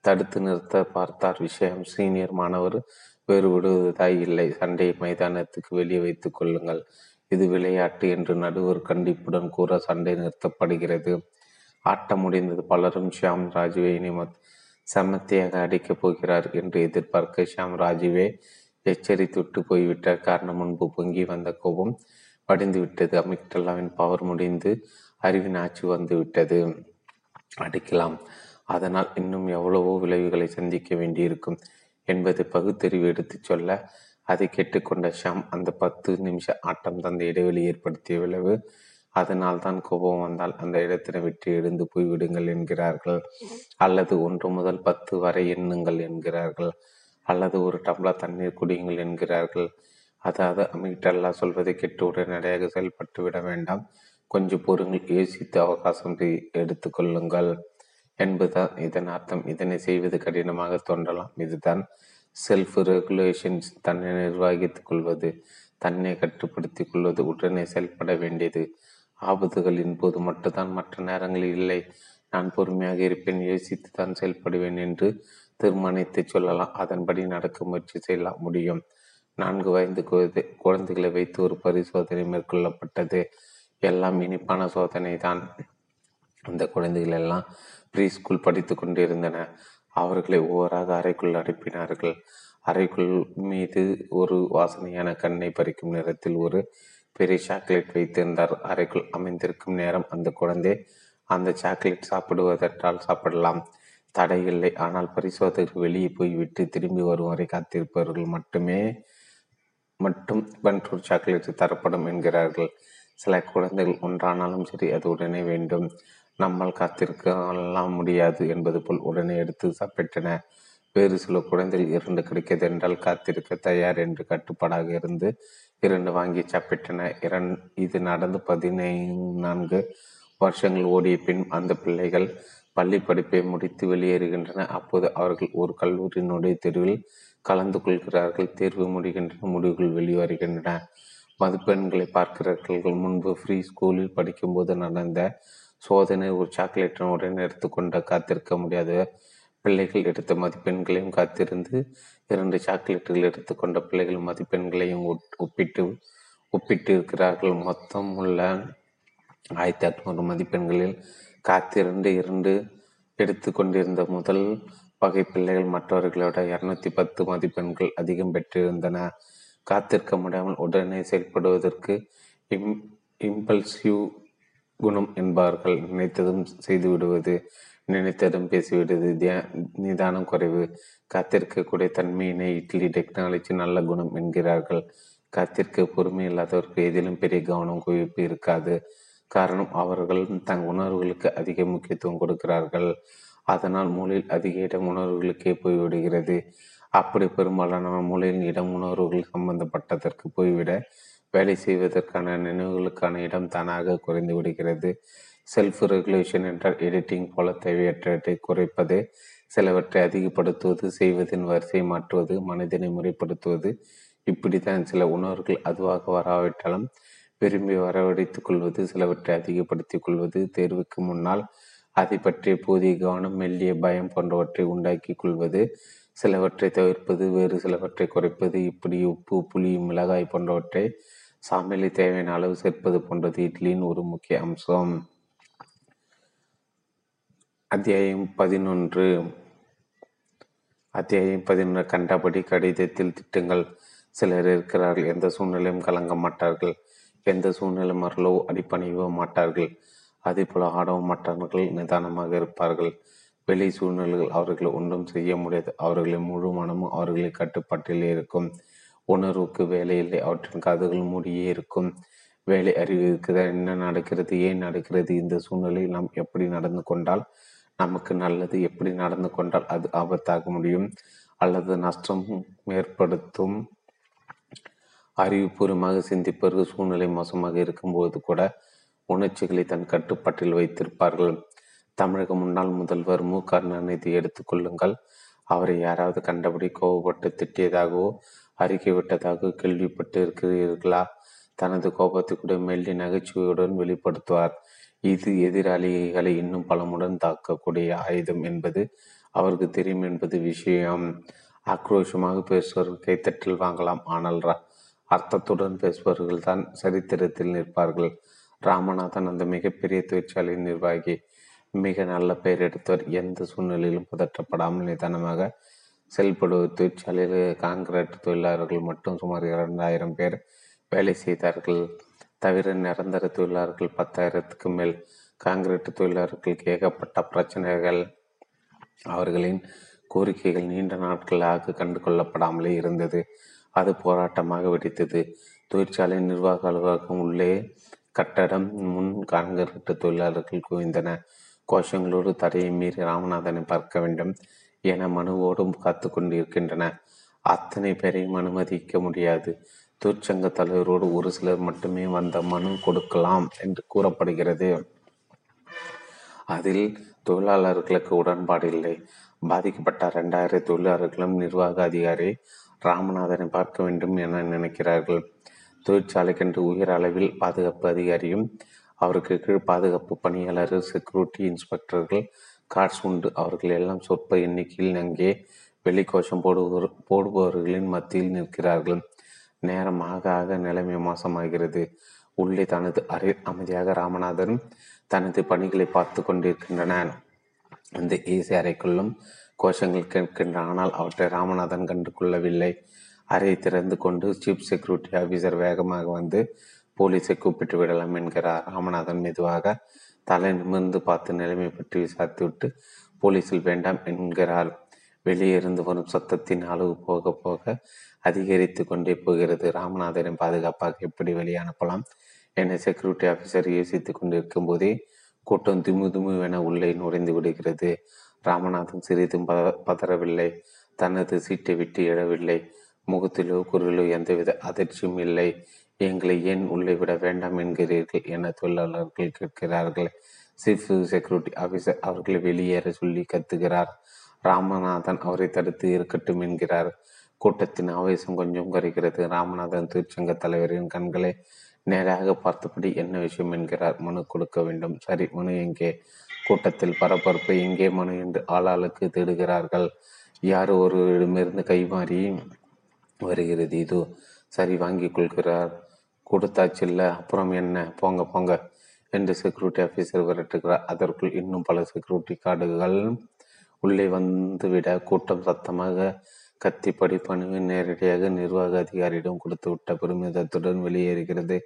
தடுத்து நிறுத்த பார்த்தார் விஷயம். சீனியர் மாணவர் வேறு விடுவதாய் இல்லை. சண்டையை மைதானத்துக்கு வெளியே வைத்துக் கொள்ளுங்கள். இது விளையாட்டு என்று நடுவர் கண்டிப்புடன் கூற சண்டை நிறுத்தப்படுகிறது. ஆட்டம் முடிந்தது. பலரும் ஷியாம் ராஜுவை நிமத் சமத்தியாக அடிக்கப் போகிறார் என்று எதிர்பார்க்க ஷியாம் ராஜுவே எச்சரித்துட்டு போய்விட்டார் காரணம் முன்பு பொங்கி வந்த கோபம் வடிந்து விட்டது. அமிக்டல்லாவின் பவர் முடிந்து அறிவின் ஆட்சி வந்து விட்டது. அடிக்கலாம். அதனால் இன்னும் எவ்வளவோ விளைவுகளை சந்திக்க வேண்டியிருக்கும் என்பதை பகுத்தறிவு எடுத்துச் சொல்ல அதை கேட்டுக்கொண்ட ஷாம் அந்த பத்து நிமிஷ ஆட்டம் தந்த இடைவெளி ஏற்படுத்திய விளைவு அதனால் தான் கோபம் வந்தால் அந்த இடத்தினை விட்டு எழுந்து போய்விடுங்கள் என்கிறார்கள். அல்லது ஒன்று முதல் பத்து வரை எண்ணுங்கள் என்கிறார்கள். அல்லது ஒரு டம்ளர் தண்ணீர் குடியுங்கள் என்கிறார்கள். அதாவது அமிட்டல்லா சொல்வதை கெட்டு உடனடியாக செயல்பட்டு விட வேண்டாம். கொஞ்சம் பொருங்கள் யோசித்து அவகாசம் எடுத்துக்கொள்ளுங்கள் என்பதுதான் இதன் அர்த்தம். இதனை செய்வது கடினமாக தோன்றலாம். இதுதான் செல்ஃப் ரெகுலேஷன்ஸ் தன்னை நிர்வகித்துக் கொள்வது தன்னை கட்டுப்படுத்திக் கொள்வது உடனே செயல்பட வேண்டியது. ஆபத்துகளின் போது மட்டும்தான் மற்ற நேரங்களில் இல்லை. நான் பொறுமையாக இருப்பேன் யோசித்து தான் செயல்படுவேன் என்று தீர்மானித்து சொல்லலாம். அதன்படி நடக்க முயற்சி செய்யலாம். முடியும். நான்கு வயது குழந்தை குழந்தைகளை வைத்து ஒரு பரிசோதனை மேற்கொள்ளப்பட்டது. எல்லாம் இனிப்பான சோதனை தான் அந்த குழந்தைகள் எல்லாம் ப்ரீ ஸ்கூல் படித்து கொண்டிருந்தன. அவர்களை ஒவ்வொருவராக அறைக்குள் அனுப்பினார்கள். அறைக்குள் மீது ஒரு வாசனையான கண்ணை பறிக்கும் நேரத்தில் ஒரு பெரிய சாக்லேட் வைத்திருந்தார். அறைக்குள் அமைந்திருக்கும் நேரம் அந்த குழந்தை அந்த சாக்லேட் சாப்பிடுவதென்றால் சாப்பிடலாம். தடை இல்லை. ஆனால் பரிசோதகர் வெளியே போய்விட்டு திரும்பி வரும் வரை காத்திருப்பவர்கள் மட்டுமே மட்டும் பன்ரூர் சாக்லேட் தரப்படும் என்கிறார்கள். சில குழந்தைகள் ஒன்றானாலும் சரி அது உடனே வேண்டும். நம்மால் காத்திருக்கலாம் முடியாது என்பது போல் உடனே எடுத்து சாப்பிட்டன. வேறு சில குழந்தைகள் இரண்டு கிடைக்கிறது என்றால் காத்திருக்க தயார் என்று கட்டுப்பாடாக இருந்து இரண்டு வாங்கி சாப்பிட்டன. இரண் இது நடந்து பதினான்கு வருஷங்கள் ஓடிய பின் அந்த பிள்ளைகள் பள்ளி படிப்பை முடித்து வெளியேறுகின்றன. அப்போது அவர்கள் ஒரு கல்லூரியினுடைய தெருவில் கலந்து கொள்கிறார்கள் தேர்வு முடிகின்றன முடிவுகள் வெளிவருகின்றன. மதிப்பெண்களை பார்க்கிறார்கள் முன்பு ஃப்ரீ ஸ்கூலில் படிக்கும்போது நடந்த சோதனை ஒரு சாக்லேட்டினுடன் எடுத்துக்கொண்ட காத்திருக்க முடியாத. பிள்ளைகள் எடுத்த மதிப்பெண்களையும் காத்திருந்து இரண்டு சாக்லேட்டுகள் எடுத்துக்கொண்ட பிள்ளைகள் மதிப்பெண்களையும் ஒப்பிட்டு ஒப்பிட்டு இருக்கிறார்கள். மொத்தம் உள்ள ஆயிரத்தி அறுநூறு மதிப்பெண்களில் காத்திரண்டு இரண்டு எடுத்து கொண்டிருந்த முதல் வகை பிள்ளைகள் மற்றவர்களோட இருநூத்தி பத்து மதிப்பெண்கள் அதிகம் பெற்றிருந்தன. காத்திருக்க முடியாமல் உடனே செயல்படுவதற்கு இம் இம்பல்சிவ் குணம் என்பார்கள். நினைத்ததும் செய்து விடுவது நினைத்ததும் பேசிவிடுவது தியா நிதானம் குறைவு. காத்திருக்கக்கூடிய தன்மையினை இட்லி டெக்னாலஜி நல்ல குணம் என்கிறார்கள். காத்திருக்க பொறுமை இல்லாதவருக்கு எதிலும் பெரிய கவனம் குவிப்பு இருக்காது. காரணம் அவர்கள் தங் உணர்வுகளுக்கு அதிக முக்கியத்துவம் கொடுக்கிறார்கள். அதனால் மூளையில் அதிக இடம் உணர்வுகளுக்கே போய்விடுகிறது. அப்படி பெரும்பாலான மூளையில் இடம் உணர்வுகள் சம்பந்தப்பட்டதற்கு போய்விட வேலை செய்வதற்கான நினைவுகளுக்கான இடம் தானாக குறைந்து விடுகிறது. செல்ஃப் ரெகுலேஷன் என்றால் எடிட்டிங் போல தேவையற்றவற்றை குறைப்பது சிலவற்றை அதிகப்படுத்துவது செய்வதின் வரிசை மாற்றுவது மனதினை முறைப்படுத்துவது. இப்படித்தான் சில உணர்வுகள் அதுவாக வராவிட்டாலும் விரும்பி வரவழைத்துக் கொள்வது சிலவற்றை அதிகப்படுத்திக் கொள்வது தேர்வுக்கு முன்னால் அதை பற்றிய போதிய கவனம் மெல்லிய பயம் போன்றவற்றை உண்டாக்கி கொள்வது சிலவற்றை தவிர்ப்பது வேறு சிலவற்றை குறைப்பது இப்படி உப்பு புளி மிளகாய் போன்றவற்றை சாமியில் தேவையான அளவு சேர்ப்பது போன்றது இட்லியின் ஒரு முக்கிய அம்சம். அத்தியாயம் பதினொன்று. அத்தியாயம் பதினொன்று. கண்டபடி கடிதத்தில் திட்டங்கள். சிலர் இருக்கிறார்கள். எந்த சூழ்நிலையும் கலங்க மாட்டார்கள். எந்த சூழ்நிலை மரலோ அடிப்பணிவோ மாட்டார்கள். அதே போல ஆடவும் மற்றவர்கள் நிதானமாக இருப்பார்கள். வெளி சூழ்நிலைகள் அவர்களை ஒன்றும் செய்ய முடியாது. அவர்களின் முழு மனமும் அவர்களை கட்டுப்பாட்டில் இருக்கும். உணர்வுக்கு வேலை இல்லை. அவற்றின் காதுகள் மூடியே இருக்கும். வேலை அறிவிற்கு என்ன நடக்கிறது? ஏன் நடக்கிறது? இந்த சூழ்நிலையில் நாம் எப்படி நடந்து கொண்டால் நமக்கு நல்லது எப்படி நடந்து கொண்டால் அது ஆபத்தாக முடியும். அல்லது நஷ்டம் ஏற்படுத்தும் அறிவுபூர்வமாக சிந்திப்பவர்கள் சூழ்நிலை மோசமாக இருக்கும்போது கூட உணர்ச்சிகளை தன் கட்டுப்பாட்டில் வைத்திருப்பார்கள். தமிழக முன்னாள் முதல்வர் மு. கருணாநிதி எடுத்துக்கொள்ளுங்கள் அவரை யாராவது கண்டபடி கோபப்பட்டு திட்டியதாகவோ அறிக்கை விட்டதாக கேள்விப்பட்டு இருக்கிறீர்களா தனது கோபத்தை கூட மெல்லி நகைச்சுவையுடன் வெளிப்படுத்துவார். இது எதிராளிகளை இன்னும் பலமுடன் தாக்கக்கூடிய ஆயுதம் என்பது அவருக்கு தெரியும் என்பது விஷயம். ஆக்ரோஷமாக பேசுவர்கள் கைத்தட்டில் வாங்கலாம். ஆனால் அர்த்தத்துடன் பேசுபவர்கள் தான் சரித்திரத்தில் நிற்பார்கள். ராமநாதன் அந்த மிகப்பெரிய தொழிற்சாலையின் நிர்வாகி மிக நல்ல பெயர் எடுத்தவர். எந்த சூழ்நிலையிலும் பதற்றப்படாமல் நிதானமாக செயல்படுவது தொழிற்சாலையில் காங்கிரட் தொழிலாளர்கள் மட்டும் சுமார் இரண்டாயிரம் பேர் வேலை செய்தார்கள். தவிர நிரந்தர தொழிலாளர்கள் பத்தாயிரத்துக்கு மேல் காங்கிரீட் தொழிலாளர்களுக்கு ஏகப்பட்ட பிரச்சனைகள். அவர்களின் கோரிக்கைகள் நீண்ட நாட்களாக கண்டு கொள்ளப்படாமலே இருந்தது. அது போராட்டமாக வெடித்தது. தொழிற்சாலை நிர்வாக அலுவலகம் உள்ளே கட்டடம் முன் கான்கிரீட் தொழிலாளர்கள் குவிந்தன. கோஷங்களோடு தடையை மீறி ராமநாதனை பார்க்க வேண்டும் என மனுவோடும் காத்து கொண்டிருக்கின்றன. அத்தனை பேரையும் அனுமதிக்க முடியாது. தொழிற்சங்க தலைவரோடு ஒரு சிலர் மட்டுமே வந்த மனு கொடுக்கலாம் என்று கூறப்படுகிறது. அதில் தொழிலாளர்களுக்கு உடன்பாடு இல்லை. பாதிக்கப்பட்ட இரண்டாயிரம் தொழிலாளர்களும் நிர்வாக அதிகாரி ராமநாதனை பார்க்க வேண்டும் என நினைக்கிறார்கள். தொழிற்சாலைக்கென்று உயர் அளவில் பாதுகாப்பு அதிகாரியும் அவருக்கு கீழ் பாதுகாப்பு பணியாளர்கள் செக்யூரிட்டி இன்ஸ்பெக்டர்கள் கார்ட்ஸ் உண்டு. அவர்கள் எல்லாம் சொற்ப எண்ணிக்கையில் அங்கே வெளிக்கோஷம் போடுவோர் போடுபவர்களின் மத்தியில் நிற்கிறார்கள். நேரம் ஆக ஆக நிலைமை மோசமாகிறது. உள்ளே தனது அறை அமைதியாக ராமநாதன் தனது பணிகளை பார்த்து கொண்டிருக்கின்றன அந்த ஏசி அறைக்குள்ளும் கோஷங்கள் கேட்கின்றன. ஆனால் அவற்றை ராமநாதன் கண்டு கொள்ளவில்லை அறையை திறந்து கொண்டு சீஃப் செக்யூரிட்டி ஆஃபீஸர் வேகமாக வந்து போலீஸை கூப்பிட்டு விடலாம் என்கிறார். ராமநாதன் மெதுவாக தலை நிமிர்ந்து பார்த்து நிலைமை பற்றி விசாரித்துவிட்டு போலீஸில் வேண்டாம் என்கிறார் வெளியே இருந்து வரும் சத்தத்தின் அளவு போக போக அதிகரித்து கொண்டே போகிறது. ராமநாதனை பாதுகாப்பாக எப்படி வெளியே அனுப்பலாம் என செக்யூரிட்டி ஆஃபீஸர் யோசித்துக் கொண்டிருக்கும் போதே கூட்டம் திமு திமுவென உள்ளே நுழைந்து விடுகிறது. ராமநாதன் சிறிதும் பத பதறவில்லை. தனது சீட்டை விட்டு எழவில்லை. முகத்திலோ குரலோ எந்தவித அதிர்ச்சியும் இல்லை. எங்களை ஏன் உள்ளே விட வேண்டாம் என்கிறீர்கள் என தொழிலாளர்கள் கேட்கிறார்கள். சீஃப் செக்யூரிட்டி ஆபீசர் அவர்களை வெளியேற சொல்லி கத்துகிறார். ராமநாதன் அவரை தடுத்து இருக்கட்டும் என்கிறார். கூட்டத்தின் ஆவேசம் கொஞ்சம் குறைகிறது. ராமநாதன் தொழிற்சங்க தலைவரின் கண்களை நேராக பார்த்தபடி என்ன விஷயம் என்கிறார்? மனு கொடுக்க வேண்டும். சரி மனு எங்கே? கூட்டத்தில் பரபரப்பு எங்கே மனு என்று ஆளாளுக்கு தேடுகிறார்கள். யார் ஒருவரிடமிருந்து கைமாறி வருகிறது. இதோ சரி வாங்கி கொள்கிறார். கொடுத்தாச்சில்ல அப்புறம் என்ன? போங்க போங்க என்று செக்யூரிட்டி ஆஃபீஸர் விரட்டுகிறார். அதற்குள் இன்னும் பல செக்யூரிட்டி கார்டுகள் உள்ளே வந்துவிட கூட்டம் சத்தமாக கத்தி படிப்பணிவு நேரடியாக நிர்வாக அதிகாரியிடம் கொடுத்துவிட்ட பெருமிதத்துடன் வெளியேறுகிறது.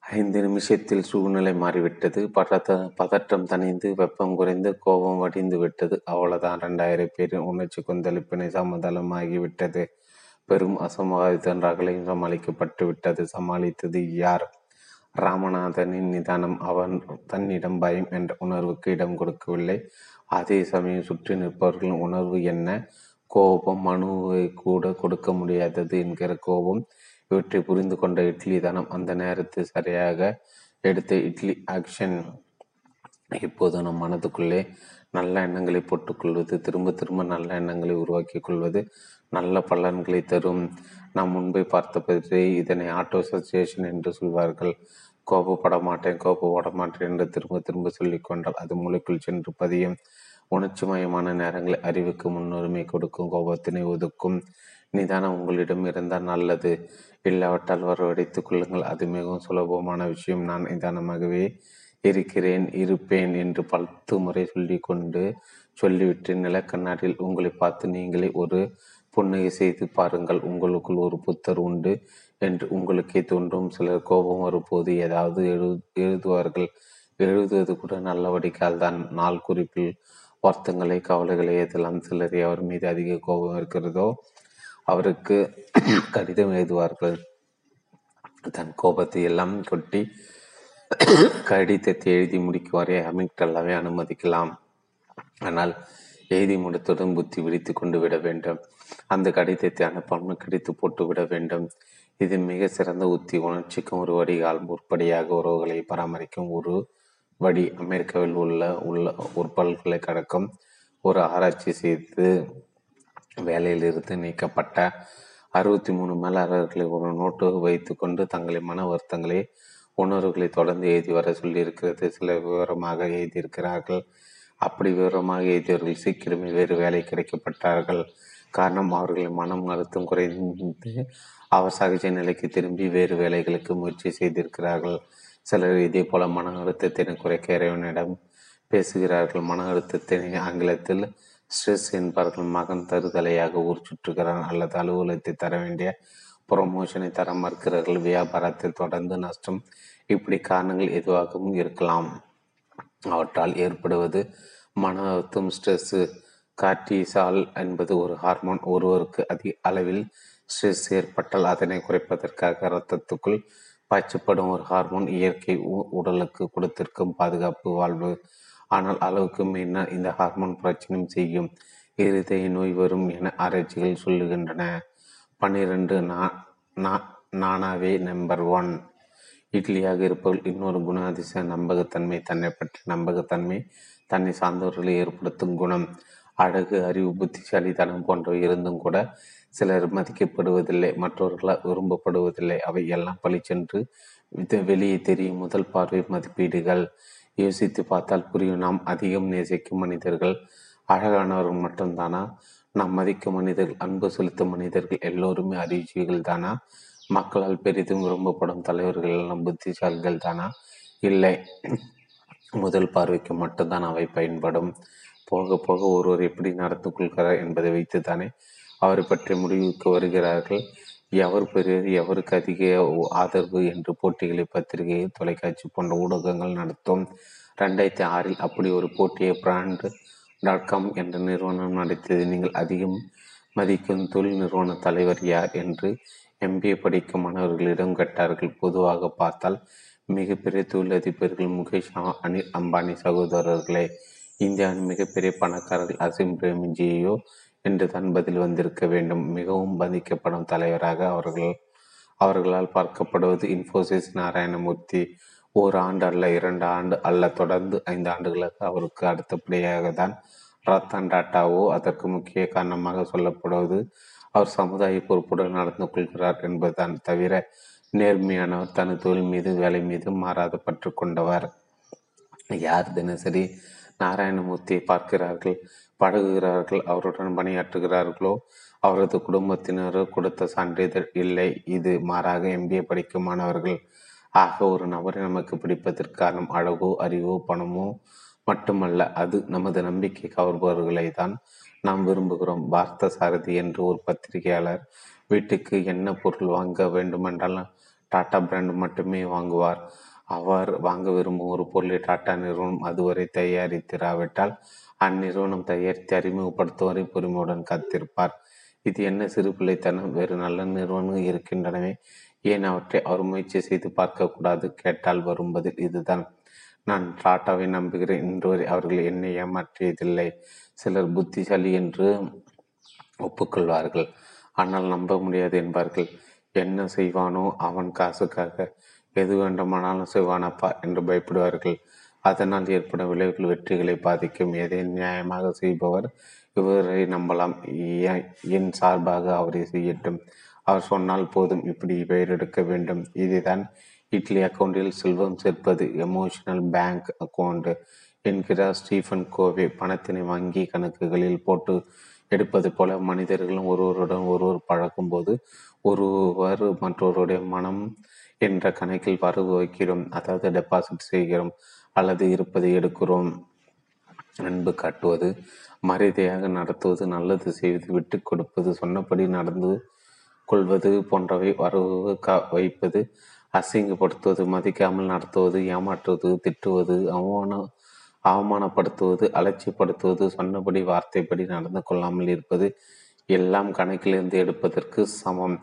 ஐந்து நிமிஷத்தில் சூழ்நிலை மாறிவிட்டது. பதத்த பதற்றம் தணிந்து வெப்பம் குறைந்து கோபம் வடிந்து விட்டது. அவ்வளவுதான். ரெண்டாயிரம் பேரின் உணர்ச்சி கொந்தளிப்பினை சமதளமாகிவிட்டது. பெரும் அசம்பாவித ரகளையும் சமாளிக்கப்பட்டு விட்டது. சமாளித்தது யார்? ராமநாதனின் நிதானம் அவன் தன்னிடம் பயம் என்ற உணர்வுக்கு இடம் கொடுக்கவில்லை. அதே சமயம் சுற்றி நிற்பவர்களின் உணர்வு என்ன? கோபம் மனுவை கூட கொடுக்க முடியாதது என்கிற கோபம். இவற்றை புரிந்து கொண்ட இட்லி தனம் அந்த நேரத்தில் சரியாக எடுத்த இட்லி ஆக்ஷன். இப்போது நம் மனதுக்குள்ளே நல்ல எண்ணங்களை போட்டுக்கொள்வது திரும்ப திரும்ப நல்ல எண்ணங்களை உருவாக்கி கொள்வது நல்ல பலன்களை தரும். நாம் முன்பை பற்றி இதனை ஆட்டோ அசோசியேஷன் என்று சொல்வார்கள். கோபப்பட மாட்டேன் கோபப்பட மாட்டேன் என்று திரும்ப திரும்ப சொல்லிக்கொண்டால் அது மூளைக்குள் சென்று பதியும். உணர்ச்சி மயமான நேரங்களை அறிவுக்கு முன்னுரிமை கொடுக்கும் கோபத்தினை ஒதுக்கும். நிதானம் உங்களிடம் இருந்தால் நல்லது. இல்லாவிட்டால் வரவழைத்துக் கொள்ளுங்கள். அது மிகவும் சுலபமான விஷயம். நான் நிதானமாகவே இருக்கிறேன் இருப்பேன் என்று பத்து முறை சொல்லி கொண்டு சொல்லிவிட்டு நிலக்கண்ணாடியில் உங்களை பார்த்து நீங்களே ஒரு புன்னகை செய்து பாருங்கள் உங்களுக்குள் ஒரு புத்தர் உண்டு என்று உங்களுக்கே தோன்றும். சிலர் கோபம் வரும்போது ஏதாவது எழு எழுதுவார்கள். எழுதுவது கூட நல்லபடிக்கால் தான். நாள் குறிப்பில் வருத்தங்களை கவலைகளை ஏதெல்லாம் சிலரை அவர் மீது அதிக கோபம் இருக்கிறதோ அவருக்கு கடிதம் எழுதுவார்கள். தன் கோபத்தை எல்லாம் கொட்டி கடிதத்தை எழுதி முடிக்கும் வரை அமிக்டல்லாவே அனுமதிக்கலாம். ஆனால் எழுதி முடித்ததும் புத்தி விழித்து கொண்டு விட வேண்டும். அந்த கடிதத்தை அனுப்பாமல் கிடைத்து போட்டுவிட வேண்டும். இது மிக சிறந்த உத்தி உணர்ச்சிக்கும் ஒரு வடிகால் முற்படியாக உறவுகளை பராமரிக்கும் ஒரு வழி அமெரிக்காவில் உள்ள உள்ள ஒரு பல்கலைக்கழகம். ஒரு ஆராய்ச்சி செய்து வேலையிலிருந்து நீக்கப்பட்ட அறுபத்தி மூணு மேலாளர்களை ஒரு நோட்டு வைத்துக்கொண்டு தங்களை மன வருத்தங்களை உணர்வுகளை தொடர்ந்து எழுதி வர சொல்லியிருக்கிறது. சில விவரமாக எழுதியிருக்கிறார்கள். அப்படி விவரமாக எழுதியவர்கள் சீக்கிரமே வேறு வேலை கிடைக்கப்பட்டார்கள். காரணம் அவர்களின் மனம் அழுத்தம் குறைந்து அவர் சகஜ நிலைக்கு திரும்பி வேறு வேலைகளுக்கு முயற்சி செய்திருக்கிறார்கள். சிலர் இதே போல மன அழுத்தத்தினை குறைக்க இறைவனிடம் பேசுகிறார்கள். மன அழுத்தத்தினை ஆங்கிலத்தில் ஸ்ட்ரெஸ் என்பார்கள். மகன் தருதலையாக ஊர் சுற்றுகிறான். அல்லது அலுவலகத்தை தர வேண்டிய ப்ரொமோஷனை தர மறுக்கிறார்கள். வியாபாரத்தில் தொடர்ந்து நஷ்டம் இப்படி காரணங்கள் எதுவாகவும் இருக்கலாம். அவற்றால் ஏற்படுவது மன அழுத்தம் ஸ்ட்ரெஸ்ஸு கார்டிசால் என்பது ஒரு ஹார்மோன் ஒருவருக்கு அதிக அளவில் ஸ்ட்ரெஸ் ஏற்பட்டால் அதனை குறைப்பதற்காக இரத்தத்துக்குள் பாய்ச்சப்படும் ஒரு ஹார்மோன் இயற்கை உடலுக்கு கொடுத்திருக்கும் பாதுகாப்பு வாழ்வு. ஆனால் அளவுக்கு மீறினால் இந்த ஹார்மோன் பிரச்சனையும் செய்யும். இருதய நோய் வரும் என ஆராய்ச்சிகள் சொல்லுகின்றன. பன்னிரண்டு நானாவே நம்பர் ஒன். இட்லியாக இருப்பவர்கள் இன்னொரு குணாதிசய நம்பகத்தன்மை தன்னை பற்றி நம்பகத்தன்மை தன்னை சார்ந்தவர்களை ஏற்படுத்தும் குணம். அழகு அறிவு புத்திசாலித்தனம் போன்றவை இருந்தும் கூட சிலர் மதிக்கப்படுவதில்லை மற்றவர்களால் விரும்பப்படுவதில்லை. அவை எல்லாம் பழிச்சென்று வெளியே தெரியும் முதல் பார்வை மதிப்பீடுகள். யோசித்து பார்த்தால் புரியும் நாம் அதிகம் நேசிக்கும் மனிதர்கள் அழகானவர்கள் மட்டும்தானா? நாம் மதிக்கும் மனிதர்கள் அன்பு செலுத்தும் மனிதர்கள் எல்லோருமே அறிவிச்சிகள் தானா? மக்களால் பெரிதும் விரும்பப்படும் தலைவர்கள் எல்லாம் புத்திசாலிகள் தானா இல்லை முதல் பார்வைக்கு மட்டும்தான் அவை பயன்படும். போக போக ஒருவர் எப்படி நடந்து கொள்கிறார் என்பதை வைத்துத்தானே அவரை பற்றி முடிவுக்கு வருகிறார்கள். எவர் பெரியது எவருக்கு அதிக ஆதரவு என்று போட்டிகளை பத்திரிகை தொலைக்காட்சி போன்ற ஊடகங்கள் நடத்தும்? ரெண்டாயிரத்தி ஆறில் அப்படி ஒரு போட்டியை பிராண்ட் டாட் காம் என்ற நிறுவனம் நடத்தியது. நீங்கள் அதிகம் மதிக்கும் தொழில் நிறுவன தலைவர் யார் என்று எம்பிஏ படிக்கும் மாணவர்களிடம் கேட்டார்கள். பொதுவாக பார்த்தால் மிகப்பெரிய தொழிலதிபர்கள் முகேஷ் அனில் அம்பானி சகோதரர்களே. இந்தியாவின் மிகப்பெரிய பணக்காரர்கள் அசிம் பிரேமிஜியோ என்று தான் பதில் வந்திருக்க வேண்டும். மிகவும் பாதிக்கப்படும் தலைவராக அவர்கள் அவர்களால் பார்க்கப்படுவது இன்ஃபோசிஸ் நாராயணமூர்த்தி. ஒரு ஆண்டு அல்ல இரண்டு ஆண்டு அல்ல தொடர்ந்து ஐந்து ஆண்டுகளுக்கு அவருக்கு அடுத்தபடியாக தான் ரத்தன் டாட்டாவோ அதற்கு முக்கிய காரணமாக சொல்லப்படுவது அவர் சமுதாய பொறுப்புடன் நடந்து கொள்கிறார் என்பதுதான் தவிர நேர்மையானவர் தனது தொழில் மீது வேலை மீது மாறாத பற்று கொண்டவர். யார் தினசரி நாராயணமூர்த்தியை பார்க்கிறார்கள் பழகுகிறார்கள் அவருடன் பணியாற்றுகிறார்களோ? அவரது குடும்பத்தினர் கொடுத்த சான்றிதழ் இல்லை. இது மாறாக எம்பிஏ படிக்கும் மாணவர்கள் ஆக ஒரு நபரை நமக்கு பிடிப்பதற்கு காரணம் அழகோ அறிவோ பணமோ மட்டுமல்ல அது நமது நம்பிக்கை கவர்பவர்களை தான் நாம் விரும்புகிறோம். பார்த்த சாரதி என்று ஒரு பத்திரிகையாளர் வீட்டுக்கு என்ன பொருள் வாங்க வேண்டுமென்றால் டாடா பிராண்ட் மட்டுமே வாங்குவார். அவர் வாங்க விரும்பும் ஒரு பொருளை டாடா நிறுவனம் அதுவரை தயாரித்திராவிட்டால் அந்நிறுவனம் தயாரித்து அறிமுகப்படுத்துவரை பொறுமையுடன் காத்திருப்பார். இது என்ன சிறு பிள்ளைத்தனம்? வேறு நல்ல நிறுவனங்கள் இருக்கின்றனவே. ஏன் அவற்றை அவர் முயற்சி செய்து பார்க்கக்கூடாது? கேட்டால் வரும் பதில் இதுதான். நான் டாட்டாவை நம்புகிறேன். இன்று வரை அவர்கள் என்னை ஏமாற்றியதில்லை. சிலர் புத்திசாலி என்று ஒப்புக்கொள்வார்கள். ஆனால் நம்ப முடியாது என்பார்கள். என்ன செய்வானோ அவன் காசுக்காக. எது வேண்டுமானாலும் செய்வானப்பா என்று பயப்படுவார்கள். அதனால் ஏற்படும் விளைவுகள் வெற்றிகளை பாதிக்கும். எதை நியாயமாக செய்பவர் இவரை நம்பலாம். என் சார்பாக அவரை செய்யட்டும். அவர் சொன்னால் போதும் இப்படி பெயர் எடுக்க வேண்டும். இதுதான் இட்லி அக்கௌண்டில் செல்வம் சேர்ப்பது எமோஷனல் பேங்க் அக்கௌண்ட் என்கிறார் ஸ்டீஃபன் கோவே. பணத்தினை வங்கி கணக்குகளில் போட்டு எடுப்பது போல மனிதர்களும் ஒருவருடன் ஒருவர் பழக்கும் போது ஒருவர் மற்றவருடைய மனம் என்ற கணக்கில் வரவு வைக்கிறோம். அதாவது டெபாசிட் செய்கிறோம் அல்லது இருப்பதை எடுக்கிறோம். அன்பு காட்டுவது மரியாதையாக நடத்துவது நல்லது செய்வது விட்டு கொடுப்பது சொன்னபடி நடந்து கொள்வது போன்றவை வரவு கா வைப்பது அசிங்கப்படுத்துவது மதிக்காமல் நடத்துவது ஏமாற்றுவது திட்டுவது அவமான அவமானப்படுத்துவது அலட்சியப்படுத்துவது சொன்னபடி வார்த்தைப்படி நடந்து கொள்ளாமல் இருப்பது எல்லாம் கணக்கிலிருந்து எடுப்பதற்கு சமம்.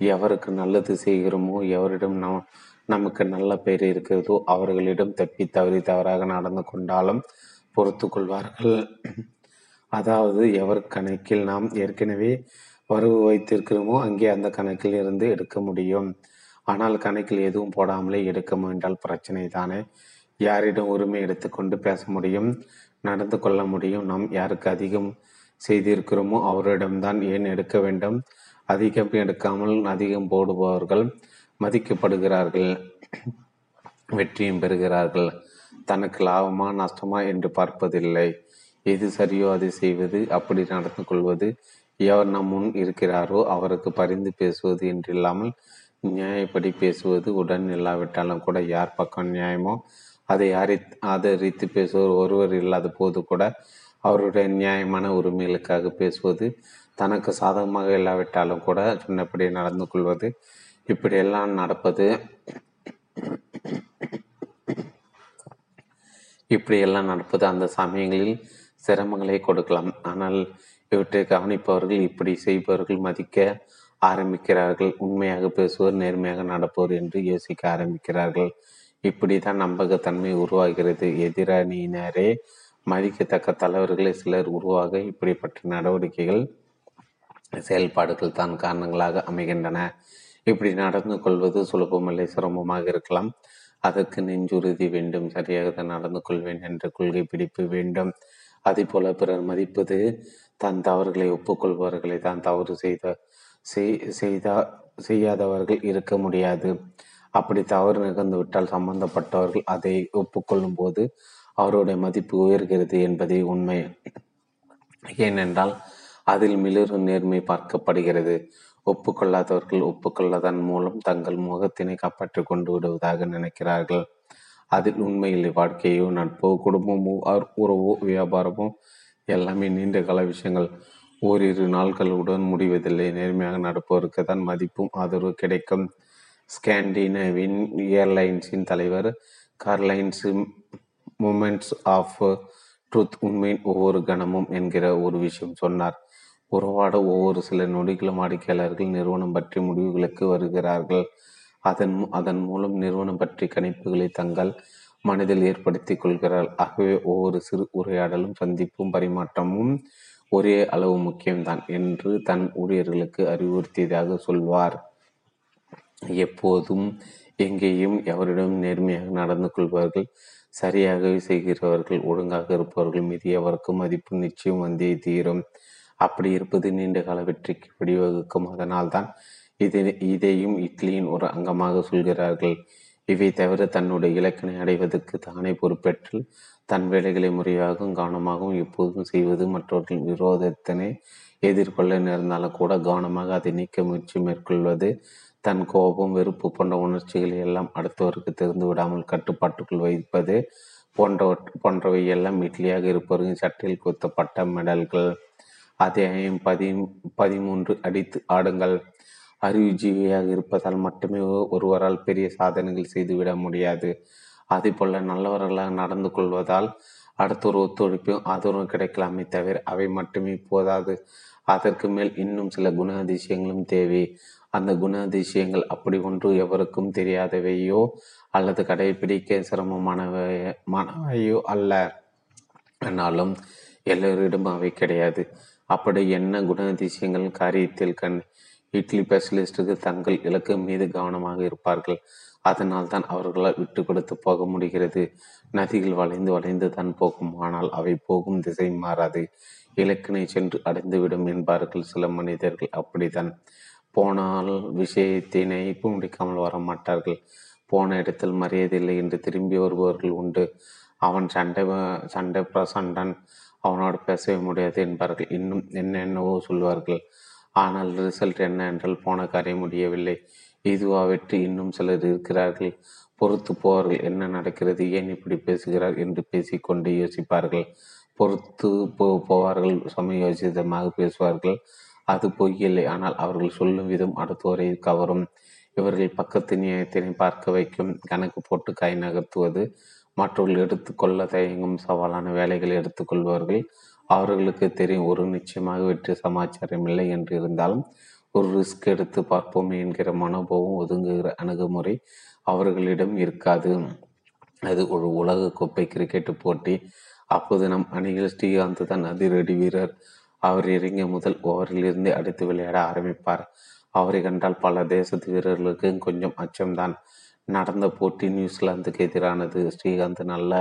எவருக்கு நல்லது செய்கிறோமோ எவரிடம் நம் நமக்கு நல்ல பெயர் இருக்கிறதோ அவர்களிடம் தப்பி தவறி தவறாக நடந்து கொண்டாலும் பொறுத்து கொள்வார்கள். அதாவது எவர் கணக்கில் நாம் ஏற்கனவே வரவு வைத்திருக்கிறோமோ அங்கே அந்த கணக்கில் இருந்து எடுக்க முடியும். ஆனால் கணக்கில் எதுவும் போடாமலே எடுக்க முயன்றால் பிரச்சனை தானே? யாரிடம் உரிமை எடுத்துக்கொண்டு பேச முடியும் நடந்து கொள்ள முடியும். நாம் யாருக்கு அதிகம் செய்திருக்கிறோமோ அவரிடம்தான் ஏன் எடுக்க வேண்டும்? அதிகம் எடுக்காமல் அதிகம் போடுபவர்கள் மதிக்கப்படுகிறார்கள். வெற்றியும் பெறுகிறார்கள். தனக்கு லாபமா நஷ்டமா என்று பார்ப்பதில்லை. எது சரியோ அதை செய்வது அப்படி நடந்து கொள்வது எவர் நம் முன் இருக்கிறாரோ அவருக்கு பரிந்து பேசுவது என்றில்லாமல் நியாயப்படி பேசுவது உடன் இல்லாவிட்டாலும் கூட யார் பக்கம் நியாயமோ அதை அரி ஆதரித்து பேசுவோர் ஒருவர் இல்லாத போது கூட அவருடைய நியாயமான உரிமைகளுக்காக பேசுவது தனக்கு சாதகமாக இல்லாவிட்டாலும் கூட சொன்னபடி நடந்து கொள்வது இப்படியெல்லாம் நடப்பது இப்படியெல்லாம் நடப்பது அந்த சமயங்களில் சிரமங்களை கொடுக்கலாம். ஆனால் இவற்றை கவனிப்பவர்கள் இப்படி செய்பவர்கள் மதிக்க ஆரம்பிக்கிறார்கள். உண்மையாக பேசுவோர் நேர்மையாக நடப்போர் என்று யோசிக்க ஆரம்பிக்கிறார்கள். இப்படி தான் நம்பகத்தன்மை உருவாகிறது. எதிரணியினரே மதிக்கத்தக்க தலைவர்களை சிலர் உருவாக இப்படிப்பட்ட நடவடிக்கைகள் செயல்பாடுகள் தான் காரணங்களாக அமைகின்றன. இப்படி நடந்து கொள்வது சுலபமில்லை சிரமமாக இருக்கலாம். அதற்கு நெஞ்சுறுதி வேண்டும் சரியாக நடந்து கொள்வேன் என்ற கொள்கை பிடிப்பு வேண்டும். அதேபோல பிறர் மதிப்பது தன் தவறுகளை ஒப்புக்கொள்பவர்களை தான் தவறு செய்த செய்தா செய்யாதவர்கள் இருக்க முடியாது. அப்படி தவறு நிகழ்ந்துவிட்டால் சம்பந்தப்பட்டவர்கள் அதை ஒப்புக்கொள்ளும் போது அவருடைய மதிப்பு உயர்கிறது என்பதே உண்மை. ஏனென்றால் அதில் மிளிரும் நேர்மை பார்க்கப்படுகிறது. ஒப்புக்கொள்ளாதவர்கள் ஒப்புக்கொள்ளதன் மூலம் தங்கள் முகத்தினை காப்பாற்றிக் கொண்டு விடுவதாக நினைக்கிறார்கள். அதில் உண்மையில் வாழ்க்கையோ நட்போ குடும்பமோ உறவோ வியாபாரமோ எல்லாமே நீண்ட கால விஷயங்கள். ஓரிரு நாட்களுடன் முடிவதில்லை. நேர்மையாக நடப்பவருக்கு தான் மதிப்பும் ஆதரவு கிடைக்கும். ஸ்கேண்டினவின் ஏர்லைன்ஸின் தலைவர் கார்லைன்ஸ் மூமெண்ட்ஸ் ஆஃப் ட்ரூத் உண்மையின் ஒவ்வொரு கணமும் என்கிற ஒரு விஷயம் சொன்னார். உறவாட ஒவ்வொரு சில நொடிகளும் வாடிக்கையாளர்கள் நிறுவனம் பற்றி முடிவுகளுக்கு வருகிறார்கள். அதன் அதன் மூலம் நிறுவனம் பற்றி கணிப்புகளை தங்கள் மனதில் ஏற்படுத்திக் கொள்கிறார்கள். ஆகவே ஒவ்வொரு சிறு உரையாடலும் சந்திப்பும் பரிமாற்றமும் ஒரே அளவு முக்கியம்தான் என்று தன் ஊழியர்களுக்கு அறிவுறுத்தியதாக சொல்வார். எப்போதும் எங்கேயும் எவரிடம் நேர்மையாக நடந்து கொள்வார்கள் சரியாகவே செய்கிறவர்கள் ஒழுங்காக இருப்பவர்கள் மீது எவருக்கும் மதிப்பு நிச்சயம் வந்தே தீரும். அப்படி இருப்பது நீண்ட கால வெற்றிக்கு வழிவகுக்கும். அதனால்தான் இதை இதையும் இட்லியின் ஒரு அங்கமாக சொல்கிறார்கள். இவை தவிர தன்னுடைய இலக்கினை அடைவதற்கு தானே பொறுப்பேற்று தன் வேலைகளை முறையாகவும் கவனமாகவும் எப்போதும் செய்வது மற்றவர்கள் விரோதத்தினை எதிர்கொள்ள நேர்ந்தாலும் கூட கவனமாக அதை நீக்க முயற்சி மேற்கொள்வது தன் கோபம் வெறுப்பு போன்ற உணர்ச்சிகளை எல்லாம் அடுத்தவருக்கு தெரிந்து விடாமல் கட்டுப்பாட்டுக்குள் வைப்பது போன்றவற் போன்றவை எல்லாம் இட்லியாக இருப்பவர்கள் சட்டையில் குத்தப்பட்ட மெடல்கள். அத்தியாயம் பதி பதிமூன்று அடித்து ஆடுங்கள். அறிவுஜீவியாக இருப்பதால் மட்டுமே ஒருவரால் பெரிய சாதனைகள் செய்துவிட முடியாது. அதே போல நல்லவர்களாக நடந்து கொள்வதால் அடுத்த ஒரு ஒத்துழைப்பும் ஆதரவும் கிடைக்கலாமே தவிர அவை மட்டுமே போதாது. அதற்கு மேல் இன்னும் சில குணாதிசயங்களும் தேவை. அந்த குணாதிசயங்கள் அப்படி ஒன்று எவருக்கும் தெரியாதவையோ அல்லது கடைபிடிக்க சிரமமானவையோ அல்ல. ஆனாலும் எல்லோரிடம் அவை கிடையாது. அப்படி என்ன குணாதிசயங்கள்? காரியத்தில் கண் இட்லி ஸ்பெஷலிஸ்டுக்கு தங்கள் இலக்கு மீது கவனமாக இருப்பார்கள். அதனால் தான் அவர்களால் விட்டு கொடுத்து போக முடிகிறது. நதிகள் வளைந்து வளைந்து தான் போகும். ஆனால் அவை போகும் திசை மாறாது. இலக்கினை சென்று அடைந்துவிடும் என்பார்கள் சில மனிதர்கள். அப்படித்தான். போனால் விஷயத்தினை முடிக்காமல் வர மாட்டார்கள். போன இடத்தில் மரியாதை இல்லை என்று திரும்பி வருபவர்கள் உண்டு. அவன் சண்டை சண்டை பிரசண்டன் அவனோடு பேசவே முடியாது என்பார்கள். இன்னும் என்னென்னவோ சொல்வார்கள். ஆனால் ரிசல்ட் என்ன என்றால் போன காரியம் முடியவில்லை. இதுவா வெற்றி? இன்னும் சிலர் இருக்கிறார்கள். பொறுத்து போவார்கள். என்ன நடக்கிறது? ஏன் இப்படி பேசுகிறார் என்று பேசிக்கொண்டு யோசிப்பார்கள். பொறுத்து போ போவார்கள். சமயோசிதமாக பேசுவார்கள். அது பொய்யில்லை. ஆனால் அவர்கள் சொல்லும் விதம் அடுத்தவரை கவரும். இவர்கள் பக்கத்து நியாயத்தினை பார்க்க வைக்கும். கணக்கு போட்டு கை நகர்த்துவது மற்றவர்கள் எடுத்துக்கொள்ள தயங்கும் சவாலான வேலைகளை எடுத்துக்கொள்வார்கள் அவர்களுக்கு தெரியும் ஒரு நிச்சயமாக வெற்றி சமாச்சாரம் இல்லை என்று இருந்தாலும் ஒரு ரிஸ்க் எடுத்து பார்ப்போம் என்கிற மனோபாவம் ஒதுங்குகிற அணுகுமுறை அவர்களிடம் இருக்காது. அது ஒரு உலக கோப்பை கிரிக்கெட் போட்டி. அப்போது நம் அணியில் ஸ்ரீகாந்த் தான் அதிரடி வீரர். அவர் இறங்கிய முதல் ஓவரில் இருந்து அடித்து விளையாட ஆரம்பிப்பார். அவரை கண்டால் பல தேசத்து வீரர்களுக்கு கொஞ்சம் அச்சம்தான். நடந்த போட்டி நியூசிலாந்துக்கு எதிரானது. ஸ்ரீகாந்த் நல்ல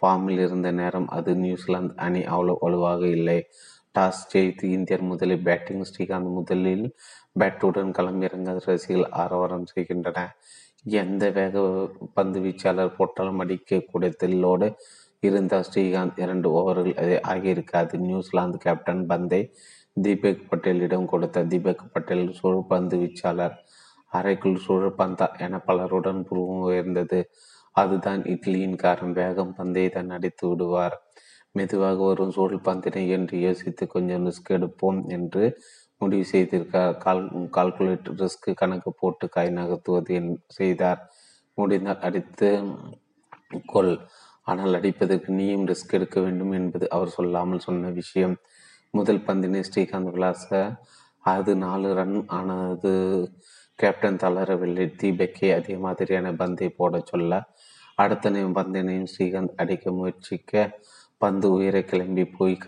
ஃபார்மில் இருந்த நேரம் அது நியூசிலாந்து அணி அவ்வளோ வலுவாக இல்லை. டாஸ் ஜெயித்து இந்தியர் முதலில் பேட்டிங் ஸ்ரீகாந்த் முதலில் பேட்டுடன் களமிறங்க ரசிகர்கள் ஆரவாரம் செய்கின்றன எந்த வேக பந்து வீச்சாளர் போட்டாலும் அடிக்கக்கூடிய தில்லோடு இருந்த ஸ்ரீகாந்த் இரண்டு ஓவர்கள் ஆகியிருக்காது. நியூசிலாந்து கேப்டன் பந்தை தீபக் பட்டேலிடம் கொடுத்த தீபக் பட்டேல் பந்து வீச்சாளர். அறைக்குள் பந்தா என பலருடன் புருவம் உயர்ந்தது. அதுதான் இட்லியின் காரம். வேகம் பந்தை தான் அடித்து விடுவார். மெதுவாக வரும் சூழல் பந்தினை என்று யோசித்து கொஞ்சம் ரிஸ்க் எடுப்போம் என்று முடிவு செய்திருக்கார் கால் கால்குலேட் ரிஸ்க் கணக்கு போட்டு காய் நகர்த்துவது என் செய்தார். முடிந்தால் அடித்து கொள். ஆனால் அடிப்பதற்கு நீயும் ரிஸ்க் எடுக்க வேண்டும் என்பது அவர் சொல்லாமல் சொன்ன விஷயம். முதல் பந்தினை ஸ்ரீகாந்த் விளாச அது நாலு ரன் ஆனது கேப்டன் தளரவில்லை. தீபக்கே அதே மாதிரியான பந்தை போட சொல்ல அடுத்த பந்தினையும் ஸ்ரீகாந்த் அடிக்க முயற்சிக்க பந்து உயிரை கிளம்பி போய்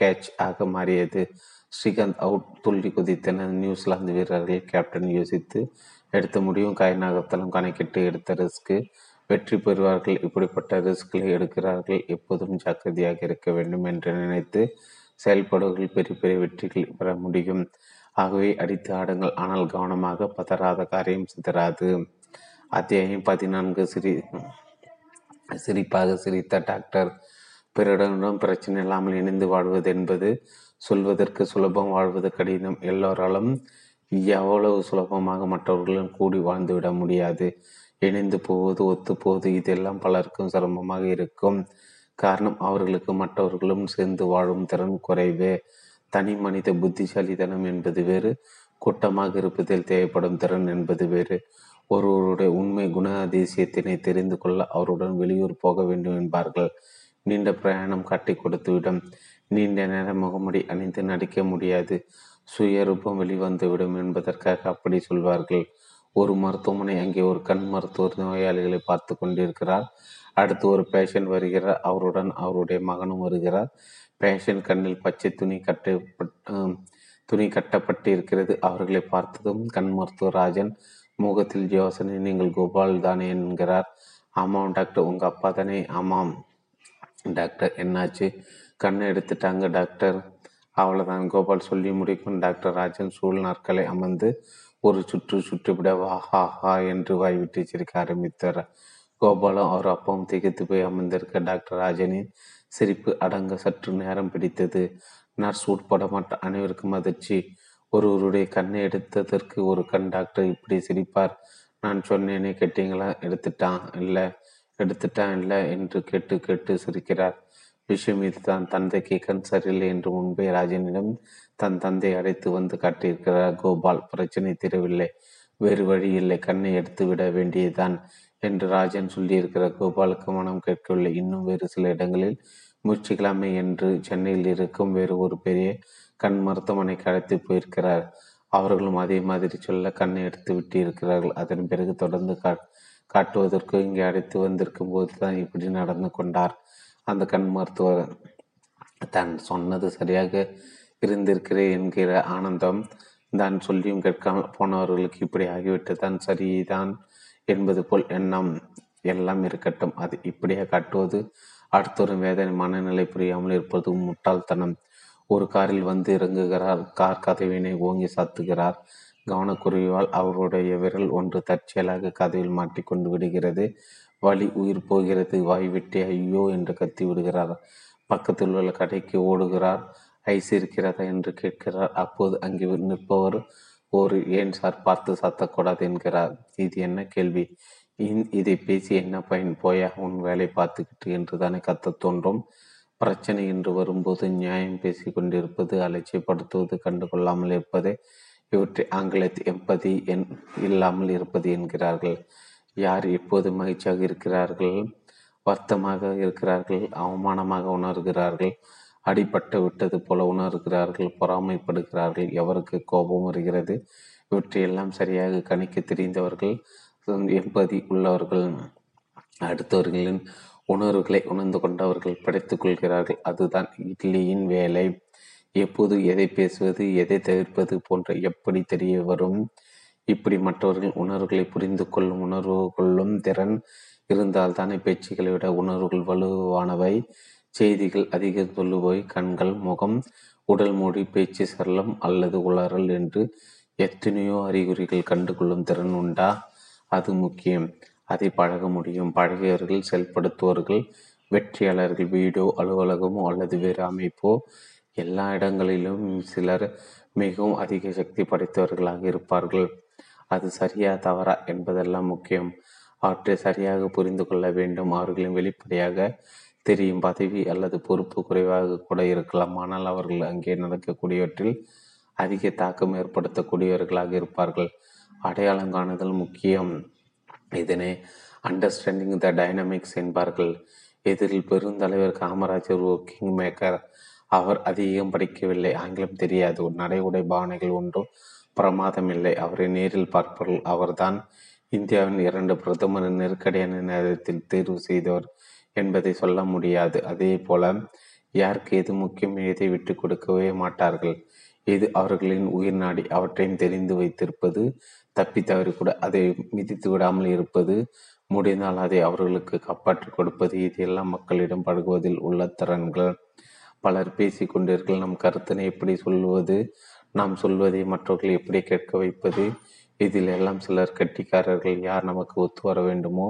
கேட்ச் ஆக மாறியது. ஸ்ரீகாந்த் அவுட் துள்ளி குதித்தன நியூசிலாந்து வீரர்கள் கேப்டன் யோசித்து எடுத்த முடிவும் காய் கணக்கிட்டு எடுத்த ரிஸ்க்கு வெற்றி பெறுவார்கள் இப்படிப்பட்ட ரிஸ்க்களை எடுக்கிறார்கள் எப்போதும் ஜாக்கிரதையாக இருக்க வேண்டும் என்று நினைத்து செயல்படுவர்கள் பெரிய பெரிய வெற்றிகள் பெற முடியும். ஆகவே அடித்து ஆடுங்கள். ஆனால் கவனமாக பதறாத காரியம் சிதறாது. அத்தியாயம் பதினான்கு. சிரி சிரிப்பாக சிரித்த டாக்டர். பிறரிடம் பிரச்சனை இல்லாமல் இணைந்து வாழ்வது என்பது சொல்வதற்கு சுலபம் வாழ்வது கடினம். எல்லோராலும் எவ்வளவு சுலபமாக மற்றவர்களும் கூடி வாழ்ந்துவிட முடியாது. இணைந்து போவது ஒத்து போவது இதெல்லாம் பலருக்கும் சிரமமாக இருக்கும். காரணம் அவர்களுக்கு மற்றவர்களும் சேர்ந்து வாழும் திறன் குறைவு. தனி மனித புத்திசாலித்தனம் என்பது வேறு கூட்டமாக இருப்பதில் தேவைப்படும் திறன் என்பது வேறு. ஒருவருடைய உண்மை குண அதிசயத்தினை தெரிந்து கொள்ள அவருடன் வெளியூர் போக வேண்டும் என்பார்கள். நீண்ட பிரயாணம் காட்டி கொடுத்துவிடும் நீண்ட நேரம் முகமுடி அணிந்து நடிக்க முடியாது. சுயரூபம் வெளிவந்துவிடும் என்பதற்காக அப்படி சொல்வார்கள். ஒரு மருத்துவமனை அங்கே ஒரு கண் மருத்துவர் நோயாளிகளை பார்த்து கொண்டிருக்கிறார். அடுத்து ஒரு பேஷண்ட் வருகிறார். அவருடன் அவருடைய மகனும் வருகிறார். பேஷன் கண்ணில் பச்சை துணி கட்டப்பட்டு துணி கட்டப்பட்டு இருக்கிறது. அவர்களை பார்த்ததும் கண் மருத்துவர் ராஜன் முகத்தில் யோசனை நீங்கள் கோபால் தானே என்கிறார். ஆமாம் டாக்டர் உங்கள் அப்பா தானே. ஆமாம் டாக்டர் என்னாச்சு? கண்ணை எடுத்துட்டாங்க டாக்டர். அவ்வளோதான் கோபால் சொல்லி முடிக்கும் டாக்டர் ராஜன். சூழ் நாற்களை அமர்ந்து ஒரு சுற்று சுற்றுவிட வா ஹா ஹா என்று வாய்விட்டு சிரிக்க ஆரம்பித்தார். கோபாலும் அவர் அப்பாவும் திகைத்து போய் அமர்ந்திருக்க டாக்டர் ராஜனின் சிரிப்பு அடங்க சற்று நேரம் பிடித்தது. நர்ஸ் உட்பட மற்ற அனைவருக்கும் அதிர்ச்சி. ஒருவருடைய கண்ணை எடுத்ததற்கு ஒரு கண் டாக்டர் இப்படி சிரிப்பார். நான் சொன்னேனே கேட்டீங்களா? எடுத்துட்டான். இல்லை. எடுத்துட்டான்? இல்லை என்று கேட்டு கேட்டு சிரிக்கிறார். விஷயம் இதுதான். தந்தைக்கு கண் சரியில்லை என்று முன்பே ராஜனிடம் தன் தந்தை அழைத்து வந்து காட்டியிருக்கிறார். கோபால் பிரச்சனை தீரவில்லை. வேறு வழி இல்லை. கண்ணை எடுத்து விட வேண்டியதுதான். என்று ராஜன் சொல்லியிருக்கிற கோபாலுக்கு மனம் கேட்கவில்லை. இன்னும் வேறு சில இடங்களில் முயற்சிக்கலாமே என்று சென்னையில் இருக்கும் வேறு ஒரு பெரிய கண் மருத்துவமனைக்கு அழைத்து போயிருக்கிறார். அவர்களும் அதே மாதிரி சொல்ல கண்ணை எடுத்து விட்டு இருக்கிறார்கள் அதன் பிறகு தொடர்ந்து கா காட்டுவதற்கு இங்கே அழைத்து வந்திருக்கும் போது தான் இப்படி நடந்து கொண்டார். அந்த கண் மருத்துவர் தான் சொன்னது சரியாக இருந்திருக்கிறேன் என்கிற ஆனந்தம் தான் சொல்லியும் கேட்காமல் போனவர்களுக்கு இப்படி ஆகிவிட்டு தான் சரிதான் என்பது போல் எண்ணம் எல்லாம் இருக்கட்டும். அது இப்படியே காட்டுவது அடுத்தொரு வேதனை மனநிலை புரியாமல் இருப்பது முட்டாள்தனம். ஒரு காரில் வந்து இறங்குகிறார் கார் கதவினை ஓங்கி சாத்துகிறார். கவனக்குறைவால் அவருடைய விரல் ஒன்று தற்செயலாக கதவில் மாட்டிக்கொண்டு விடுகிறது. வழி உயிர் போகிறது வாய்விட்டு ஐயோ என்று கத்தி விடுகிறார். பக்கத்தில் உள்ள கடைக்கு ஓடுகிறார் ஐஸ் இருக்கிறதா என்று கேட்கிறார். அப்போது அங்கே நிற்பவர் ஒரு ஏன் சார் பார்த்து சத்தக்கூடாது என்கிறார் இது என்ன கேள்வி? இதை பேசி என்ன பயன் போயா உன் வேலை பார்த்துக்கிட்டு என்று தானே கத்த தோன்றும்? பிரச்சனை என்று வரும்போது நியாயம் பேசி கொண்டிருப்பது அலட்சியப்படுத்துவது கண்டுகொள்ளாமல் இருப்பது இவற்றை ஆங்கிலத்தில் எம்பதி என் இல்லாமல் இருப்பது என்கிறார்கள். யார் எப்போது மகிழ்ச்சியாக இருக்கிறார்கள்? வருத்தமாக இருக்கிறார்கள்? அவமானமாக உணர்கிறார்கள்? அடிபட்டு விட்டது போல உணர்கிறார்கள் பொறாமைப்படுகிறார்கள். எவருக்கு கோபம் வருகிறது? இவற்றையெல்லாம் சரியாக கணிக்க தெரிந்தவர்கள் எம்பதி உள்ளவர்கள் அடுத்தவர்களின் உணர்வுகளை உணர்ந்து கொண்டவர்கள் படைத்துக் கொள்கிறார்கள். அதுதான் இட்லியின் வேலை. எப்போது எதை பேசுவது எதை தவிர்ப்பது போன்ற எப்படி தெரிய வரும்? இப்படி மற்றவர்கள் உணர்வுகளை புரிந்து கொள்ளும் உணர்வு கொள்ளும் திறன் இருந்தால் தானே பேச்சுகளை விட உணர்வுகள் வலுவானவை. செய்திகள் அதிக சொல்லுவோய் கண்கள் முகம் உடல் மொழி பேச்சு சரளம் அல்லது உளறல் என்று எத்தனையோ அறிகுறிகள் கண்டுகொள்ளும் திறன் உண்டா? அது முக்கியம். அதை பழக முடியும். பழகியவர்கள் செயல்படுத்துவர்கள் வெற்றியாளர்கள் வீடோ அலுவலகமோ அல்லது வேறு அமைப்போ எல்லா இடங்களிலும் சிலர் மிகவும் அதிக சக்தி படைத்தவர்களாக இருப்பார்கள். அது சரியா தவறா என்பதெல்லாம் முக்கியம். அவற்றை சரியாக புரிந்து கொள்ள வேண்டும். அவர்களின் வெளிப்படையாக தெரியும். பதவி அல்லது பொறுப்பு குறைவாக கூட இருக்கலாம். ஆனால் அவர்கள் அங்கே நடக்கக்கூடியவற்றில் அதிக தாக்கம் ஏற்படுத்தக்கூடியவர்களாக இருப்பார்கள். அடையாளம் காணுதல் முக்கியம். இதனை அண்டர்ஸ்டாண்டிங் த டைனமிக்ஸ் என்பார்கள். எதிரில் பெருந்தலைவர் காமராஜர் ஒரு கிங் மேக்கர் அவர் அதிகம் படிக்கவில்லை. ஆங்கிலம் தெரியாது. நடை உடை பாவனைகள் ஒன்றும் பிரமாதம் இல்லை. அவரை நேரில் பார்ப்பவர்கள் அவர்தான் இந்தியாவின் இரண்டு பிரதமர் நெருக்கடியான நேரத்தில் தேர்வு செய்தவர். என்பதை சொல்ல முடியாது. அதே போல யாருக்கு எது முக்கியம் எதை விட்டு கொடுக்கவே மாட்டார்கள். இது அவர்களின் உயிர் நாடி. அவற்றையும் தெரிந்து வைத்திருப்பது தப்பி தவறி கூட அதை மிதித்து விடாமல் இருப்பது முடிந்தால் அதை அவர்களுக்கு காப்பாற்றி கொடுப்பது. இது எல்லாம் மக்களிடம் பழகுவதில் உள்ள திறன்கள். பலர் பேசி கொண்டீர்கள் நம் கருத்தினை எப்படி சொல்லுவது நாம் சொல்வதை மற்றவர்கள் எப்படி கேட்க வைப்பது இதில் எல்லாம் சிலர் கட்டிக்காரர்கள் யார் நமக்கு ஒத்து வர வேண்டுமோ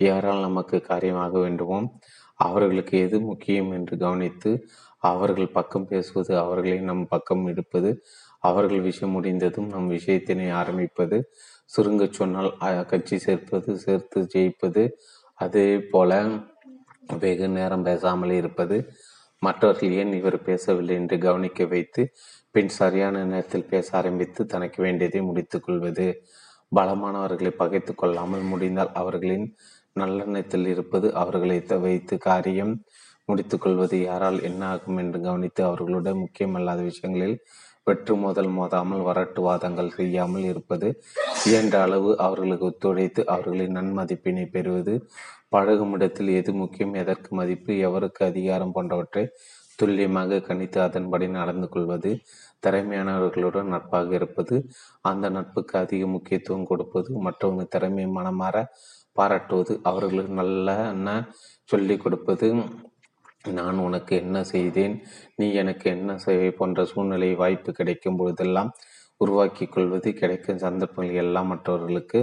யாரால் நமக்கு காரியமாக வேண்டுமோ அவர்களுக்கு எது முக்கியம் என்று கவனித்து அவர்கள் பக்கம் பேசுவது அவர்களை நம் பக்கம் எடுப்பது அவர்கள் விஷயம் முடிந்ததும் நம் விஷயத்தினை ஆரம்பிப்பது சுருங்க சொன்னால் கட்சி சேர்ப்பது சேர்த்து ஜெயிப்பது அதே போல வெகு நேரம் பேசாமல் இருப்பது மற்றவர்கள் ஏன் இவர் பேசவில்லை என்று கவனிக்க வைத்து பின் சரியான நேரத்தில் பேச ஆரம்பித்து தனக்கு வேண்டியதை முடித்துக் கொள்வது. பலமானவர்களை பகைத்து கொள்ளாமல் முடிந்தால் அவர்களின் நல்லெண்ணத்தில் இருப்பது அவர்களை வைத்து காரியம் முடித்துக்கொள்வது யாரால் என்ன ஆகும் என்று கவனித்து அவர்களுடைய முக்கியமல்லாத விஷயங்களில் வெற்று மோதல் மோதாமல் வரட்டுவாதங்கள் செய்யாமல் இருப்பது. இயன்ற அளவு அவர்களுக்கு ஒத்துழைத்து அவர்களின் நன்மதிப்பினை பெறுவது. பழகும் இடத்தில் எது முக்கியம் எதற்கு மதிப்பு எவருக்கு அதிகாரம் போன்றவற்றை துல்லியமாக கணித்து அதன்படி நடந்து கொள்வது திறமையானவர்களுடன் நட்பாக இருப்பது அந்த நட்புக்கு அதிக முக்கியத்துவம் கொடுப்பது மற்றவங்க திறமை மனமாற பாராட்டுவது அவர்களுக்கு நல்ல சொல்லிக் கொடுப்பது நான் உனக்கு என்ன செய்தேன்? நீ எனக்கு என்ன செய்ய போன்ற சூழ்நிலை வாய்ப்பு கிடைக்கும் பொழுதெல்லாம் உருவாக்கி கொள்வது கிடைக்கும் சந்தர்ப்பங்கள் எல்லாம் மற்றவர்களுக்கு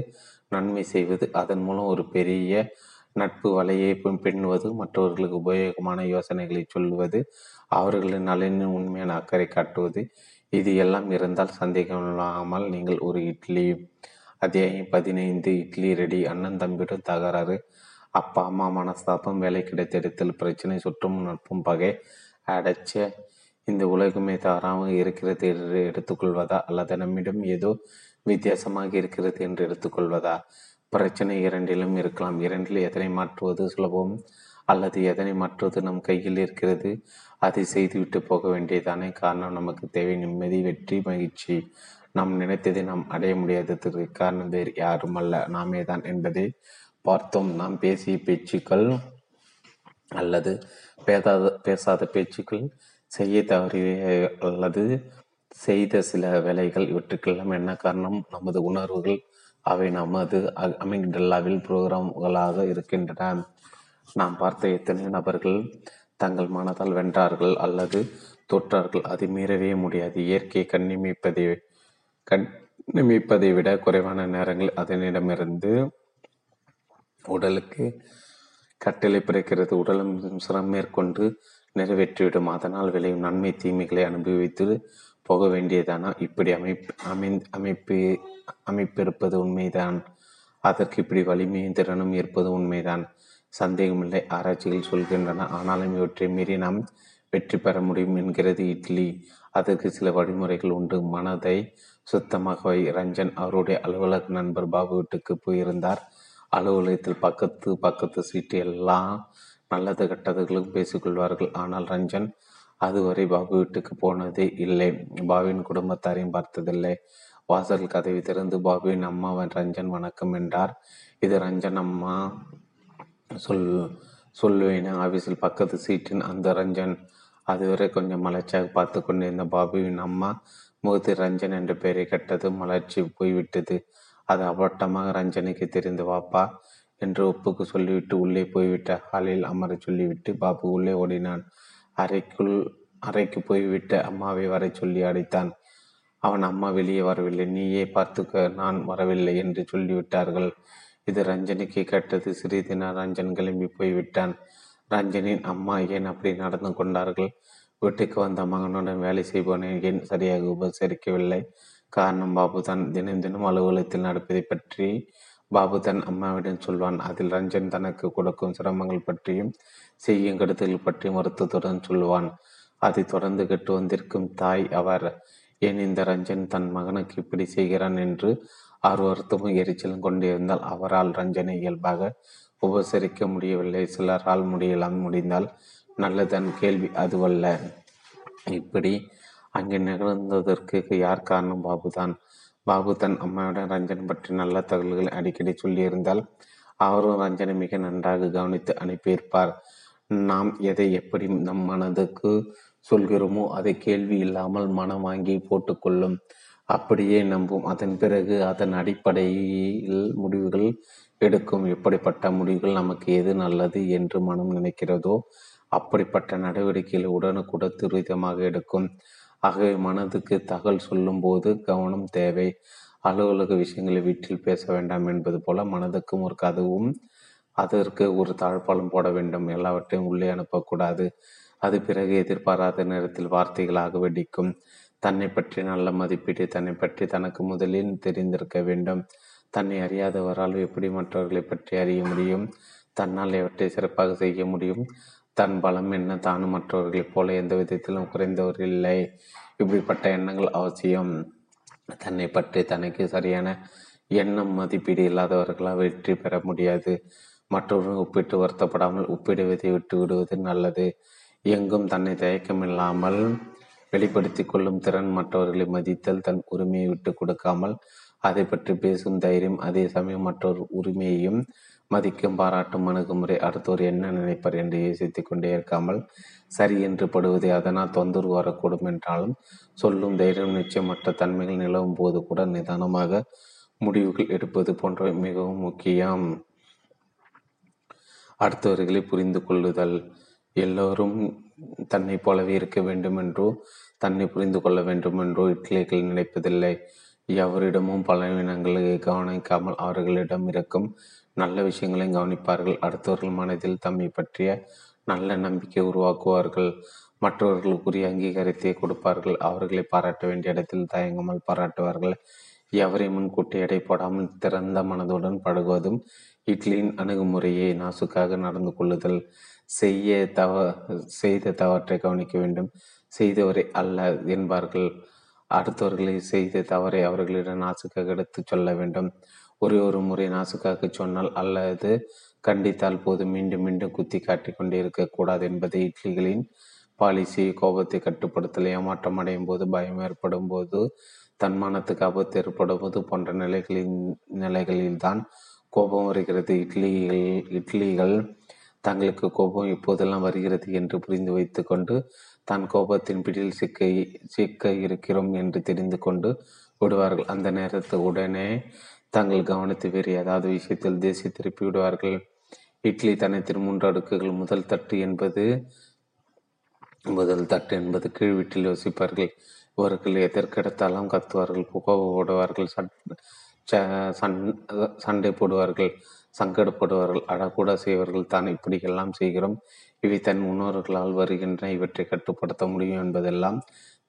நன்மை செய்வது அதன் மூலம் ஒரு பெரிய நட்பு வலையை பின்னுவது மற்றவர்களுக்கு உபயோகமான யோசனைகளை சொல்வது அவர்களின் நலனின் உண்மையான அக்கறை காட்டுவது. இது எல்லாம் இருந்தால் சந்தேகம் இல்லாமல் நீங்கள் ஒரு இட்லி அத்தியாயம் பதினைந்து இட்லி ரெடி அண்ணன் தம்பியிடம் தகராறு அப்பா அம்மா மனஸ்தாபம் வேலை கிடைத்த இடத்தில் பிரச்சனை சுற்றும் நட்பும் பகை. அடைச்ச இந்த உலகமே தவறாமல் இருக்கிறது என்று எடுத்துக்கொள்வதா? அல்லது நம்மிடம் ஏதோ வித்தியாசமாக இருக்கிறது என்று எடுத்துக்கொள்வதா? பிரச்சனை இரண்டிலும் இருக்கலாம். இரண்டில் எதனை மாற்றுவது சுலபம்? அல்லது எதனை மாற்றுவது நம் கையில் இருக்கிறது? அதை செய்துவிட்டு போக வேண்டியதானே காரணம். நமக்கு தேவை நிம்மதி வெற்றி மகிழ்ச்சி. நாம் நினைத்ததை நாம் அடைய முடியாததற்கு காரணம் வேறு யாரும் அல்ல. நாமே தான் என்பதை பார்த்தோம். நாம் பேசிய பேச்சுக்கள் அல்லது பேசாத பேசாத பேச்சுக்கள் செய்ய தவறிய அல்லது செய்த சில வேலைகள் இவற்றுக்கெல்லாம் என்ன காரணம்? நமது உணர்வுகள் அவை நமது அமிக்டல்லாவில் புரோகிராம்களாக இருக்கின்றன. நாம் பார்த்த எத்தனை நபர்கள் தங்கள் மனதால் வென்றார்கள் அல்லது தொற்றார்கள் அதை மீறவே முடியாது. இயற்கையை கண்ணிமிப்பதை கண்ணிமிப்பதை விட குறைவான நேரங்கள் அதனிடமிருந்து உடலுக்கு கட்டளை பிறக்கிறது. உடலும் சிரம் மேற்கொண்டு நிறைவேற்றிவிடும். அதனால் விளையும் நன்மை தீமைகளை அனுபவித்து போக வேண்டியதானா இப்படி அமைப்பு அமை அமைப்பு அமைப்பிருப்பது உண்மைதான். அதற்கு இப்படி வலிமையும் திறனும் இருப்பது உண்மைதான். சந்தேகமில்லை ஆராய்ச்சிகள் சொல்கின்றன. ஆனாலும் இவற்றை மீறி நாம் வெற்றி பெற முடியும் என்கிறது இட்லி. அதற்கு சில வழிமுறைகள் உண்டு. மனதை சுத்தமாக வை ரஞ்சன் அவருடைய அலுவலக நண்பர் பாபு வீட்டுக்கு போயிருந்தார். அலுவலகத்தில் பக்கத்து பக்கத்து சீட்டு எல்லாம் நல்லது கெட்டதுகளும் பேசிக்கொள்வார்கள் ஆனால் ரஞ்சன் அதுவரை பாபு வீட்டுக்கு போனதே இல்லை. பாபுவின் குடும்பத்தாரையும் பார்த்ததில்லை. வாசல் கதவை திறந்து பாபுவின் அம்மாவன் ரஞ்சன் வணக்கம் என்றார். இது ரஞ்சன் அம்மா சொல் சொல்லுவேன்? ஆபீஸில் பக்கத்து சீட்டின் அந்த ரஞ்சன். அதுவரை கொஞ்சம் மலர்ச்சியாக பார்த்து கொண்டிருந்த பாபுவின் அம்மா முகத்தில் ரஞ்சன் என்ற பெயரை கட்டது மலர்ச்சி போய்விட்டது. அது அபட்டமாக ரஞ்சனுக்கு தெரிந்து வாப்பா என்று ஒப்புக்கு சொல்லிவிட்டு உள்ளே போய்விட்ட ஹாலில் அமர சொல்லிவிட்டு பாபு உள்ளே ஓடினான். அறைக்குள் அறைக்கு போய்விட்ட அம்மாவை வர சொல்லி அடைத்தான் அவன் அம்மா வெளியே வரவில்லை. நீயே பார்த்துக்க நான் வரவில்லை என்று சொல்லிவிட்டார்கள். இது ரஞ்சனுக்கு கேட்டது. சிறிது ரஞ்சன் கிளம்பி போய்விட்டான். ரஞ்சனின் அம்மா ஏன் அப்படி நடந்து கொண்டார்கள்? வீட்டுக்கு வந்த மகனுடன் வேலை செய்பவனை ஏன் சரியாக உபசரிக்கவில்லை? காரணம் பாபு தான் தினம் தினம் அலுவலகத்தில் நடப்பதை பற்றி பாபு தன் அம்மாவிடம் சொல்வான். அதில் ரஞ்சன் தனக்கு கொடுக்கும் சிரமங்கள் பற்றியும் செய்யும் கருத்துகள் பற்றி மருத்துவத்துடன் சொல்லுவான் அதை தொடர்ந்து கெட்டு வந்திருக்கும் தாய் அவர். ஏன் இந்த ரஞ்சன் தன் மகனுக்கு இப்படி செய்கிறான் என்று ஆர்வத்தமும் வருத்தமும் எரிச்சலும் கொண்டிருந்தால் அவரால் ரஞ்சனை இயல்பாக உபசரிக்க முடியவில்லை. சிலரால் முடியலாம். முடிந்தால் நல்லதன் கேள்வி அதுவல்ல. இப்படி அங்கே நிகழ்ந்ததற்கு யார் காரணம்? பாபுதான். பாபு தன் அம்மாவுடன் ரஞ்சன் பற்றி நல்ல தகவல்களை அடிக்கடி சொல்லியிருந்தால் அவரும் ரஞ்சனை மிக நன்றாக கவனித்து அனுப்பியிருப்பார். நாம் எதை எப்படி நம் மனதுக்கு சொல்கிறோமோ அதை கேள்வி இல்லாமல் மனம் வாங்கி போட்டுக்கொள்ளும் அப்படியே நம்பும். அதன் பிறகு அதன் அடிப்படையில் முடிவுகள் எடுக்கும். எப்படிப்பட்ட முடிவுகள் நமக்கு எது நல்லது என்று மனம் நினைக்கிறதோ அப்படிப்பட்ட நடவடிக்கைகள் உடனுக்குடன் துரிதமாக எடுக்கும். ஆகவே மனதுக்கு தகவல் சொல்லும்போது கவனம் தேவை. அலுவலக விஷயங்களை வீட்டில் பேச வேண்டாம் என்பது போல மனதுக்கும் ஒரு கதவும் அதற்கு ஒரு தாழ்பாலம் போட வேண்டும். எல்லாவற்றையும் உள்ளே அனுப்பக்கூடாது. அது பிறகு எதிர்பாராத நேரத்தில் வார்த்தைகளாக வெடிக்கும். தன்னை பற்றி நல்ல மதிப்பீடு தன்னை பற்றி தனக்கு முதலில் தெரிந்திருக்க வேண்டும். தன்னை அறியாதவரால் எப்படி மற்றவர்களை பற்றி அறிய முடியும்? தன்னால் எவற்றை சிறப்பாக செய்ய முடியும்? தன் பலம் என்ன? தானும் மற்றவர்களைப் போல எந்த விதத்திலும் குறைந்தவர் இல்லை. இப்படிப்பட்ட எண்ணங்கள் அவசியம். தன்னை பற்றி தனக்கு சரியான எண்ணம் மதிப்பீடு இல்லாதவர்களால் வெற்றி பெற முடியாது. மற்றவர்கள் ஒப்பிட்டு வருத்தப்படாமல் ஒப்பிடுவதை விட்டு விடுவது நல்லது. எங்கும் தன்னை தயக்கமில்லாமல் வெளிப்படுத்தி கொள்ளும் திறன் மற்றவர்களை மதித்தல் தன் உரிமையை விட்டு கொடுக்காமல் அதை பற்றி பேசும் தைரியம் அதே சமயம் மற்றொரு உரிமையையும் மதிக்கும் பாராட்டும் அணுகுமுறை. அடுத்தவர் என்ன நினைப்பார் என்று யோசித்துக் கொண்டே இருக்காமல் சரி என்று படுவதை அதனால் தொந்தரவு வரக்கூடும் என்றாலும் சொல்லும் தைரியம் நிச்சயமற்ற தன்மைகள் நிலவும் போது கூட நிதானமாக முடிவுகள் எடுப்பது போன்றவை மிகவும் முக்கியம். அடுத்தவர்களை புரிந்து கொள்ளுதல். எல்லோரும் தன்னை போலவே இருக்க வேண்டுமென்றோ தன்னை புரிந்து கொள்ள வேண்டுமென்றோ இட்லிகள் நினைப்பதில்லை. எவரிடமும் பலவீனங்களை கவனிக்காமல் அவர்களிடம் இருக்கும் நல்ல விஷயங்களை கவனிப்பார்கள். அடுத்தவர்கள் மனதில் தம்மை பற்றிய நல்ல நம்பிக்கை உருவாக்குவார்கள். மற்றவர்களுக்குரிய அங்கீகாரத்தை கொடுப்பார்கள். அவர்களை பாராட்ட வேண்டிய இடத்தில் தயங்காமல் பாராட்டுவார்கள். எவரை முன்கூட்டி எடை போடாமல் திறந்த மனதுடன் பழகுவதும் இட்லியின் அணுகுமுறையை நாசுக்காக நடந்து கொள்ளுதல். செய்ய தவ செய்த தவற்றை கவனிக்க வேண்டும். செய்தவரை அல்ல என்பார்கள். அடுத்தவர்களை செய்த தவறை அவர்களிடம் நாசுக்காக எடுத்துச் சொல்ல வேண்டும். ஒரே ஒரு முறை நாசுக்காக சொன்னால் அல்லது கண்டித்தால் போது மீண்டும் மீண்டும் குத்தி காட்டி கொண்டே இருக்கக்கூடாது என்பதை இட்லிகளின் பாலிசி கோபத்தை கட்டுப்படுத்தல் ஏமாற்றம் அடையும் போது பயம் ஏற்படும் போது தன்மானத்துக்கு ஆபத்து ஏற்படும் போது போன்ற நிலைகளின் நிலைகளில்தான் கோபம் வருகிறது. இட்லிகள் இட்லிகள் தங்களுக்கு கோபம் இப்போதெல்லாம் வருகிறது என்று புரிந்து வைத்து கொண்டு தான் கோபத்தின் பிடியில் சிக்க சிக்க இருக்கிறோம் என்று தெரிந்து கொண்டு விடுவார்கள். அந்த நேரத்து உடனே தங்கள் கவனத்தை வேறு ஏதாவது விஷயத்தில் தேசிய திருப்பி விடுவார்கள். இட்லி தனத்தின் மூன்று அடுக்குகள் முதல் தட்டு என்பது முதல் தட்டு என்பது கீழ் வீட்டில் யோசிப்பார்கள். இவர்கள் எதற்கெடுத்தாலும் கத்துவார்கள் சன் சண்டை போடுவார்கள் சங்கடப்படுவார்கள் அழக்கூட செய்வார்கள் தான் இப்படியெல்லாம் செய்கிறோம். இவை தன் முன்னோர்களால் வருகின்றன இவற்றை கட்டுப்படுத்த முடியும் என்பதெல்லாம்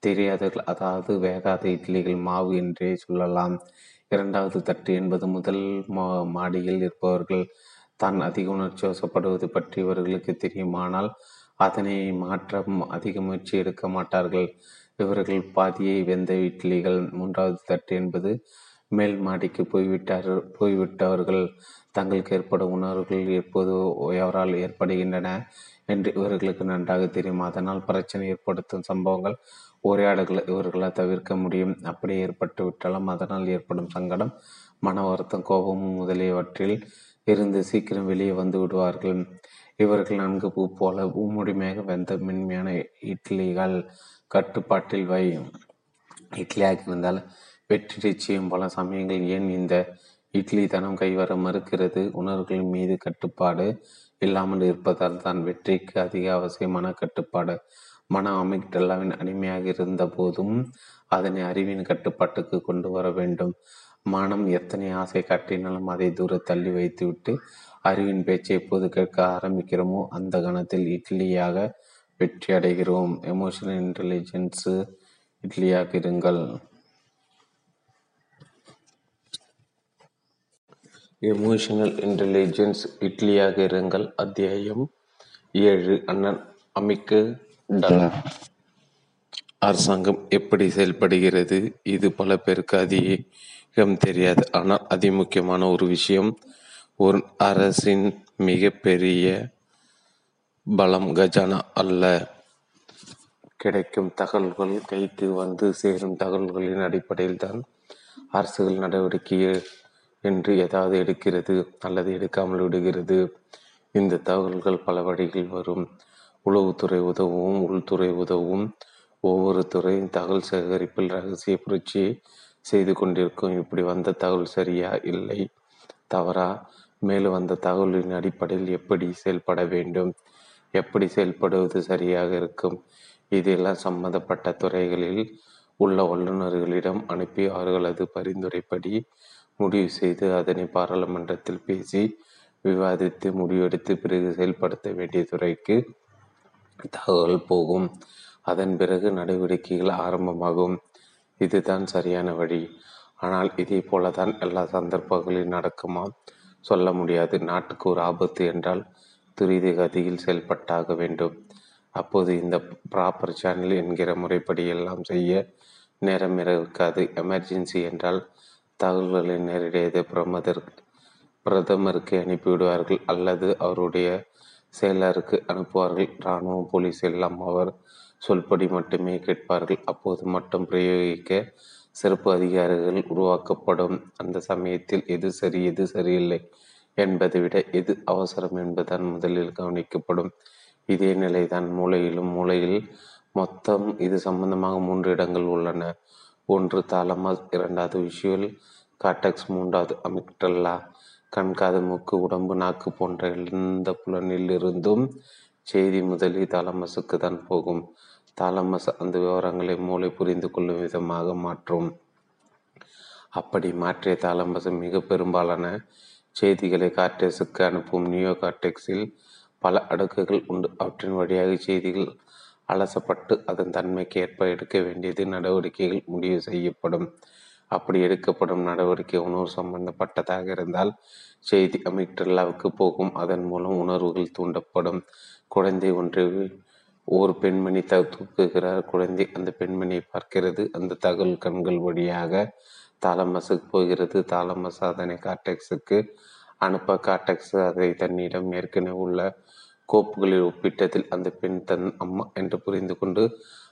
தெரியாதவர்கள் அதாவது வேகாத இட்லிகள் மாவு என்றே சொல்லலாம். இரண்டாவது தட்டு என்பது முதல் மா மாடியில் இருப்பவர்கள் தான் அதிக உணர்ச்சி வசப்படுவது பற்றி இவர்களுக்கு தெரியுமானால் அதனை மாற்ற அதிக முயற்சி எடுக்க மாட்டார்கள். இவர்கள் பாதியை வெந்த இட்லிகள் மூன்றாவது தட்டு என்பது மேல் மாடிக்கு போய்விட்டார் போய்விட்டவர்கள் தங்களுக்கு ஏற்படும் உணர்வுகள் எப்போது எவரால் ஏற்படுகின்றன என்று இவர்களுக்கு நன்றாக தெரியும். அதனால் பிரச்சனை ஏற்படுத்தும் சம்பவங்கள் உரையாடல்களை இவர்களால் தவிர்க்க முடியும். அப்படி ஏற்பட்டு விட்டாலும் அதனால் ஏற்படும் சங்கடம் மன வருத்தம் கோபம் முதலியவற்றில் இருந்து சீக்கிரம் வெளியே வந்து விடுவார்கள். இவர்கள் நன்கு பூ போல முழுமையாக வெந்த மென்மையான இட்லிகள் கட்டுப்பாட்டில் வை இட்லியாக இருந்தால் வெற்றி நிச்சயம் பல சமயங்கள் ஏன் இந்த இட்லி தனம் கைவர மறுக்கிறது? உணர்வுகளின் மீது கட்டுப்பாடு இல்லாமல் இருப்பதால் தான் வெற்றிக்கு அதிக அவசியமான கட்டுப்பாடு. மன அமிக்டல்லாவின் அடிமையாக இருந்த போதும் அதனை அறிவின் கட்டுப்பாட்டுக்கு கொண்டு வர வேண்டும். மனம் எத்தனை ஆசை காட்டினாலும் அதை தூர தள்ளி வைத்துவிட்டு அறிவின் பேச்சை எப்போது கேட்க ஆரம்பிக்கிறோமோ அந்த கணத்தில் இட்லியாக வெற்றி அடைகிறோம். எமோஷனல் இன்டெலிஜென்ஸு இட்லியாக இருங்கள். எமோஷனல் இன்டெலிஜென்ஸ் இட்லியாக இருங்கள். அத்தியாயம் ஏழு அண்ணன் அமிக்கு அரசாங்கம் எப்படி செயல்படுகிறது? இது பல பேருக்கு அதிகம் தெரியாது. ஆனால் அதிமுக்கியமான ஒரு விஷயம் ஒரு அரசின் மிகப்பெரிய பலம் கஜானா அல்ல. கிடைக்கும் தகவல்கள் கைக்கு வந்து சேரும் தகவல்களின் அடிப்படையில் தான் அரசுகள் நடவடிக்கை என்று ஏதாவது எடுக்கிறது அல்லது எடுக்காமல் விடுகிறது. இந்த தகவல்கள் பல வழிகளில் வரும். உளவுத்துறை உதவும் உள்துறை உதவும். ஒவ்வொரு துறையும் தகவல் சேகரிப்பில் ரகசிய புரட்சி செய்து கொண்டிருக்கும். இப்படி வந்த தகவல் சரியா? இல்லை. தவறா? மேலும் வந்த தகவலின் அடிப்படையில் எப்படி செயல்பட வேண்டும்? எப்படி செயல்படுவது சரியாக இருக்கும்? இதெல்லாம் சம்பந்தப்பட்ட துறைகளில் உள்ள வல்லுநர்களிடம் அனுப்பி அவர்களது பரிந்துரைப்படி முடிவு செய்து அதனை பாராளுமன்றத்தில் பேசி விவாதித்து முடிவெடுத்து பிறகு செயல்படுத்த வேண்டிய துறைக்கு தகவல் போகும். அதன் பிறகு நடவடிக்கைகள் ஆரம்பமாகும். இதுதான் சரியான வழி. ஆனால் இதே போலதான் எல்லா சந்தர்ப்பங்களிலும் நடக்குமா? சொல்ல முடியாது. நாட்டுக்கு ஒரு ஆபத்து என்றால் துரித கதியில் செயல்பட்டாக வேண்டும். அப்போது இந்த ப்ராப்பர் சேனல் என்கிற முறைப்படி எல்லாம் செய்ய நேரம் இருக்காது. எமர்ஜென்சி என்றால் தகவல்களை நேரடியாக பிரமதர் பிரதமருக்கு அனுப்பிவிடுவார்கள் அல்லது அவருடைய செயலருக்கு அனுப்புவார்கள். இராணுவம் போலீஸ் எல்லாம் அவர் சொல்படி மட்டுமே கேட்பார்கள். அப்போது மட்டும் பிரயோகிக்க சிறப்பு அதிகாரிகள் உருவாக்கப்படும். அந்த சமயத்தில் எது சரி எது சரியில்லை என்பதை விட எது அவசரம் என்பதுதான் முதலில் கவனிக்கப்படும். இதே நிலைதான் மூளையிலும் மூளையில் மொத்தம் இது சம்பந்தமாக மூன்று இடங்கள் உள்ளன. ஒன்று தாலமஸ் இரண்டாவது விஷுவல் காட்டக்ஸ் மூன்றாவது அமிக்டல்லா கண் காது மூக்கு உடம்பு நாக்கு போன்ற எந்த புலனில் இருந்தும் செய்தி முதலில் தாலமஸுக்கு தான் போகும். தாலமஸ் அந்த விவரங்களை மூளை புரிந்து கொள்ளும் விதமாக மாற்றும். அப்படி மாற்றிய தாலமஸ் மிக பெரும்பாலான செய்திகளை கார்டெக்ஸுக்கு அனுப்பும். நியோ கார்டெக்ஸில் பல அடுக்குகள் உண்டு. அவற்றின் வழியாக செய்திகள் அலசப்பட்டு அதன் தன்மைக்கு ஏற்ப எடுக்க வேண்டியது நடவடிக்கைகள் முடிவு செய்யப்படும். அப்படி எடுக்கப்படும் நடவடிக்கை உணர்வு சம்பந்தப்பட்டதாக இருந்தால் செய்தி அமிக்டல்லாவுக்கு போகும். அதன் மூலம் உணர்வுகள் தூண்டப்படும். குழந்தை ஒன்று ஒரு பெண்மணி த தூக்குகிறார். குழந்தை அந்த பெண்மணியை பார்க்கிறது. அந்த தகவல் கண்கள் வழியாக தாலமஸுக்கு போகிறது. தாலமஸ் அதனை காட்டெக்ஸுக்கு அனுப்ப காட்டெக்ஸ் அதை தன்னிடம் ஏற்கனவே உள்ள கோப்புகளில் ஒப்பிட்டதில் அந்த பெண் தன் அம்மா என்று புரிந்து கொண்டு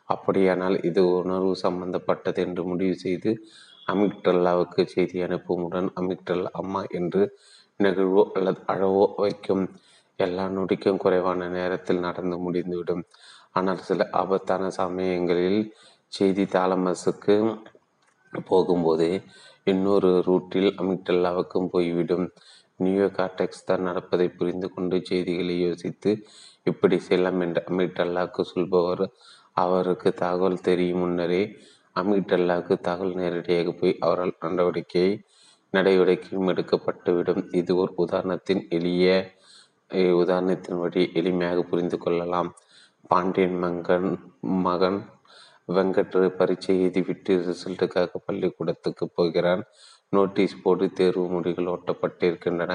அப்படியானால் இது உணர்வு சம்பந்தப்பட்டது என்று முடிவு செய்து அமிக்டல்லாவுக்கு செய்தி அனுப்புமுடன் அமிக்டல்லா அம்மா என்று நெகிழ்வோ அல்லது அழவோ வைக்கும் எல்லா நொடிக்கும் குறைவான நேரத்தில் நடந்து முடிந்துவிடும். ஆனால் சில ஆபத்தான சமயங்களில் செய்தி தாலமஸுக்கு போகும்போதே இன்னொரு ரூட்டில் அமிக்டல்லாவுக்கும் போய்விடும். நியூயோ கார்டெக்ஸ் தான் நடப்பதை புரிந்து கொண்டு செய்திகளை யோசித்து இப்படி செல்லம் என்று அமிக்டல்லாவுக்கு சொல்பவர். அவருக்கு தகவல் தெரியும் முன்னரே அமிக்டல்லாவுக்கு தகவல் நேரடியாக போய் அவரால் நடவடிக்கையை நடவடிக்கையும் எடுக்கப்பட்டுவிடும். இது ஒரு உதாரணத்தின் எளிய உதாரணத்தின் வழி எளிமையாக புரிந்து கொள்ளலாம். பாண்டியன் மங்கன் மகன் வெங்கட் பரீட்சை எழுதிவிட்டு ரிசல்ட்டுக்காக பள்ளிக்கூடத்துக்கு போகிறான். நோட்டீஸ் போர்டு தேர்வு முடிகள் ஒட்டப்பட்டிருக்கின்றன.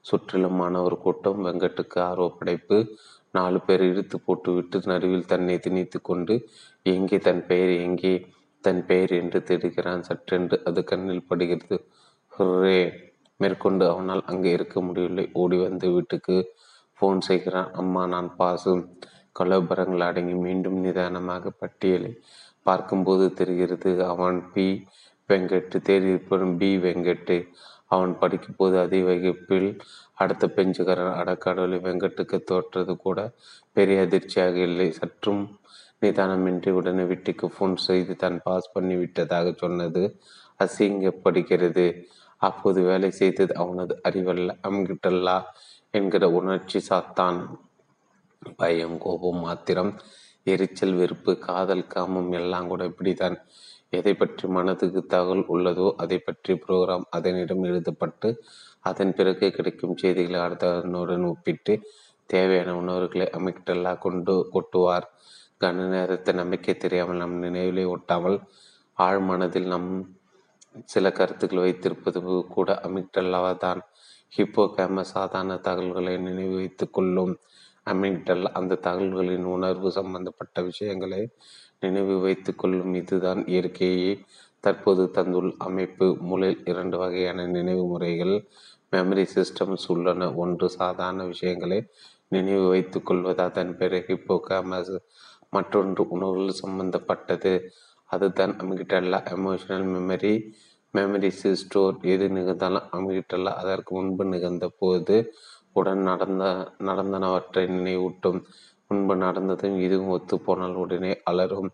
சுற்றிலும் மாணவர் கூட்டம் வெங்கட்டுக்கு ஆர்வ படைப்பு நாலு பேர் இழுத்து போட்டுவிட்டு நடுவில் தன்னை திணித்து கொண்டு எங்கே தன் பெயர் எங்கே தன் பெயர் என்று தேடுகிறான்? சற்றென்று அது கண்ணில் படுகிறது. ஹுரே மேற்கொண்டு அவனால் அங்கே இருக்க முடியவில்லை. ஓடி வந்து வீட்டுக்கு ஃபோன் செய்கிறான். அம்மா நான் பாசு. கலோபரங்கள் அடங்கி மீண்டும் நிதானமாக பட்டியலை பார்க்கும்போது தெரிகிறது. அவன் பி. வெங்கட்டு தேடியிருப்பவன் பி. வெங்கட்டு. அவன் படிக்கும் போது அதே வகுப்பில் அடுத்த பெஞ்சுக்காரன் அடக்கடவுளை வெங்கட்டுக்கு தோற்றது கூட பெரிய அதிர்ச்சியாக இல்லை. சற்றும் நிதானமின்றி உடனே வீட்டுக்கு ஃபோன் செய்து தான் பாஸ் பண்ணி விட்டதாக சொன்னது அசிங்கப்படுகிறது. அப்போது வேலை செய்தது அவனது அறிவல்ல. அம்கிட்டல்லா என்கிற உணர்ச்சி சாத்தான். பயம் கோபம் மாத்திரம் எரிச்சல் வெறுப்பு காதல் காமம் எல்லாம் கூட இப்படித்தான் எதை பற்றி மனதுக்கு தகவல் உள்ளதோ அதை பற்றி புரோகிராம் அதனிடம் எழுதப்பட்டு அதன் பிறகு கிடைக்கும் செய்திகளை அடுத்தவனுடன் ஒப்பிட்டு தேவையான உணவுகளை அமைக்கிட்டல்லா கொண்டு கொட்டுவார். கன நேரத்தை நம்பிக்கை தெரியாமல் நம் நினைவிலே ஒட்டாமல் ஆழ் மனதில் நம் சில கருத்துக்கள் வைத்திருப்பது கூட அமிக்டல்லாவா தான் ஹிப்போ கேம சாதாரண தகவல்களை நினைவு வைத்துக் கொள்ளும். அமிக்டல் அந்த தகவல்களின் உணர்வு சம்பந்தப்பட்ட விஷயங்களை நினைவு வைத்து கொள்ளும் இதுதான் இயற்கையை. தற்போது தந்துள்ள அமைப்பு மூலையில் இரண்டு வகையான நினைவு முறைகள் மெமரி சிஸ்டம்ஸ் உள்ளன. ஒன்று சாதாரண விஷயங்களை நினைவு வைத்துக் கொள்வது அதன் பிறகு ஹிப்போகாமஸ் மற்றொன்று உணவுகள் சம்பந்தப்பட்டது. அதுதான் amygdala emotional memory memories store எது நிகழ்ந்தாலும் அமிகிட்டல்லா அதற்கு முன்பு நிகழ்ந்த போது உடன் நடந்த நடந்தனவற்றை நினைவூட்டும். முன்பு நடந்ததும் இதுவும் ஒத்துப்போனால் உடனே அலரும்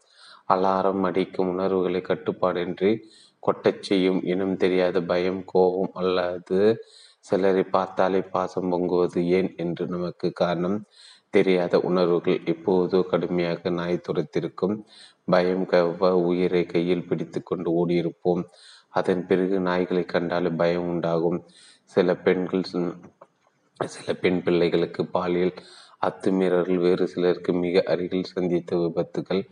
அலாரம் அடிக்கும் உணர்வுகளை கட்டுப்பாடின்றி கொட்டச் செய்யும் இனம் தெரியாத பயம் கோபம் அல்லது சிலரை பார்த்தாலே பாசம் பொங்குவது ஏன் என்று நமக்கு காரணம் தெரியாத உணர்வுகள் இப்போதோ கடுமையாக நாய் துரத்திருக்கும். பயம் கவ்வ உயிரை கையில் பிடித்து கொண்டு ஓடியிருப்போம். அதன் பிறகு நாய்களை கண்டாலே பயம் உண்டாகும். சில பெண்கள் சில பெண் பிள்ளைகளுக்கு பாலியல் அத்துமீறல்கள் வேறு சிலருக்கு மிக அருகில் சந்தித்த விபத்துகள்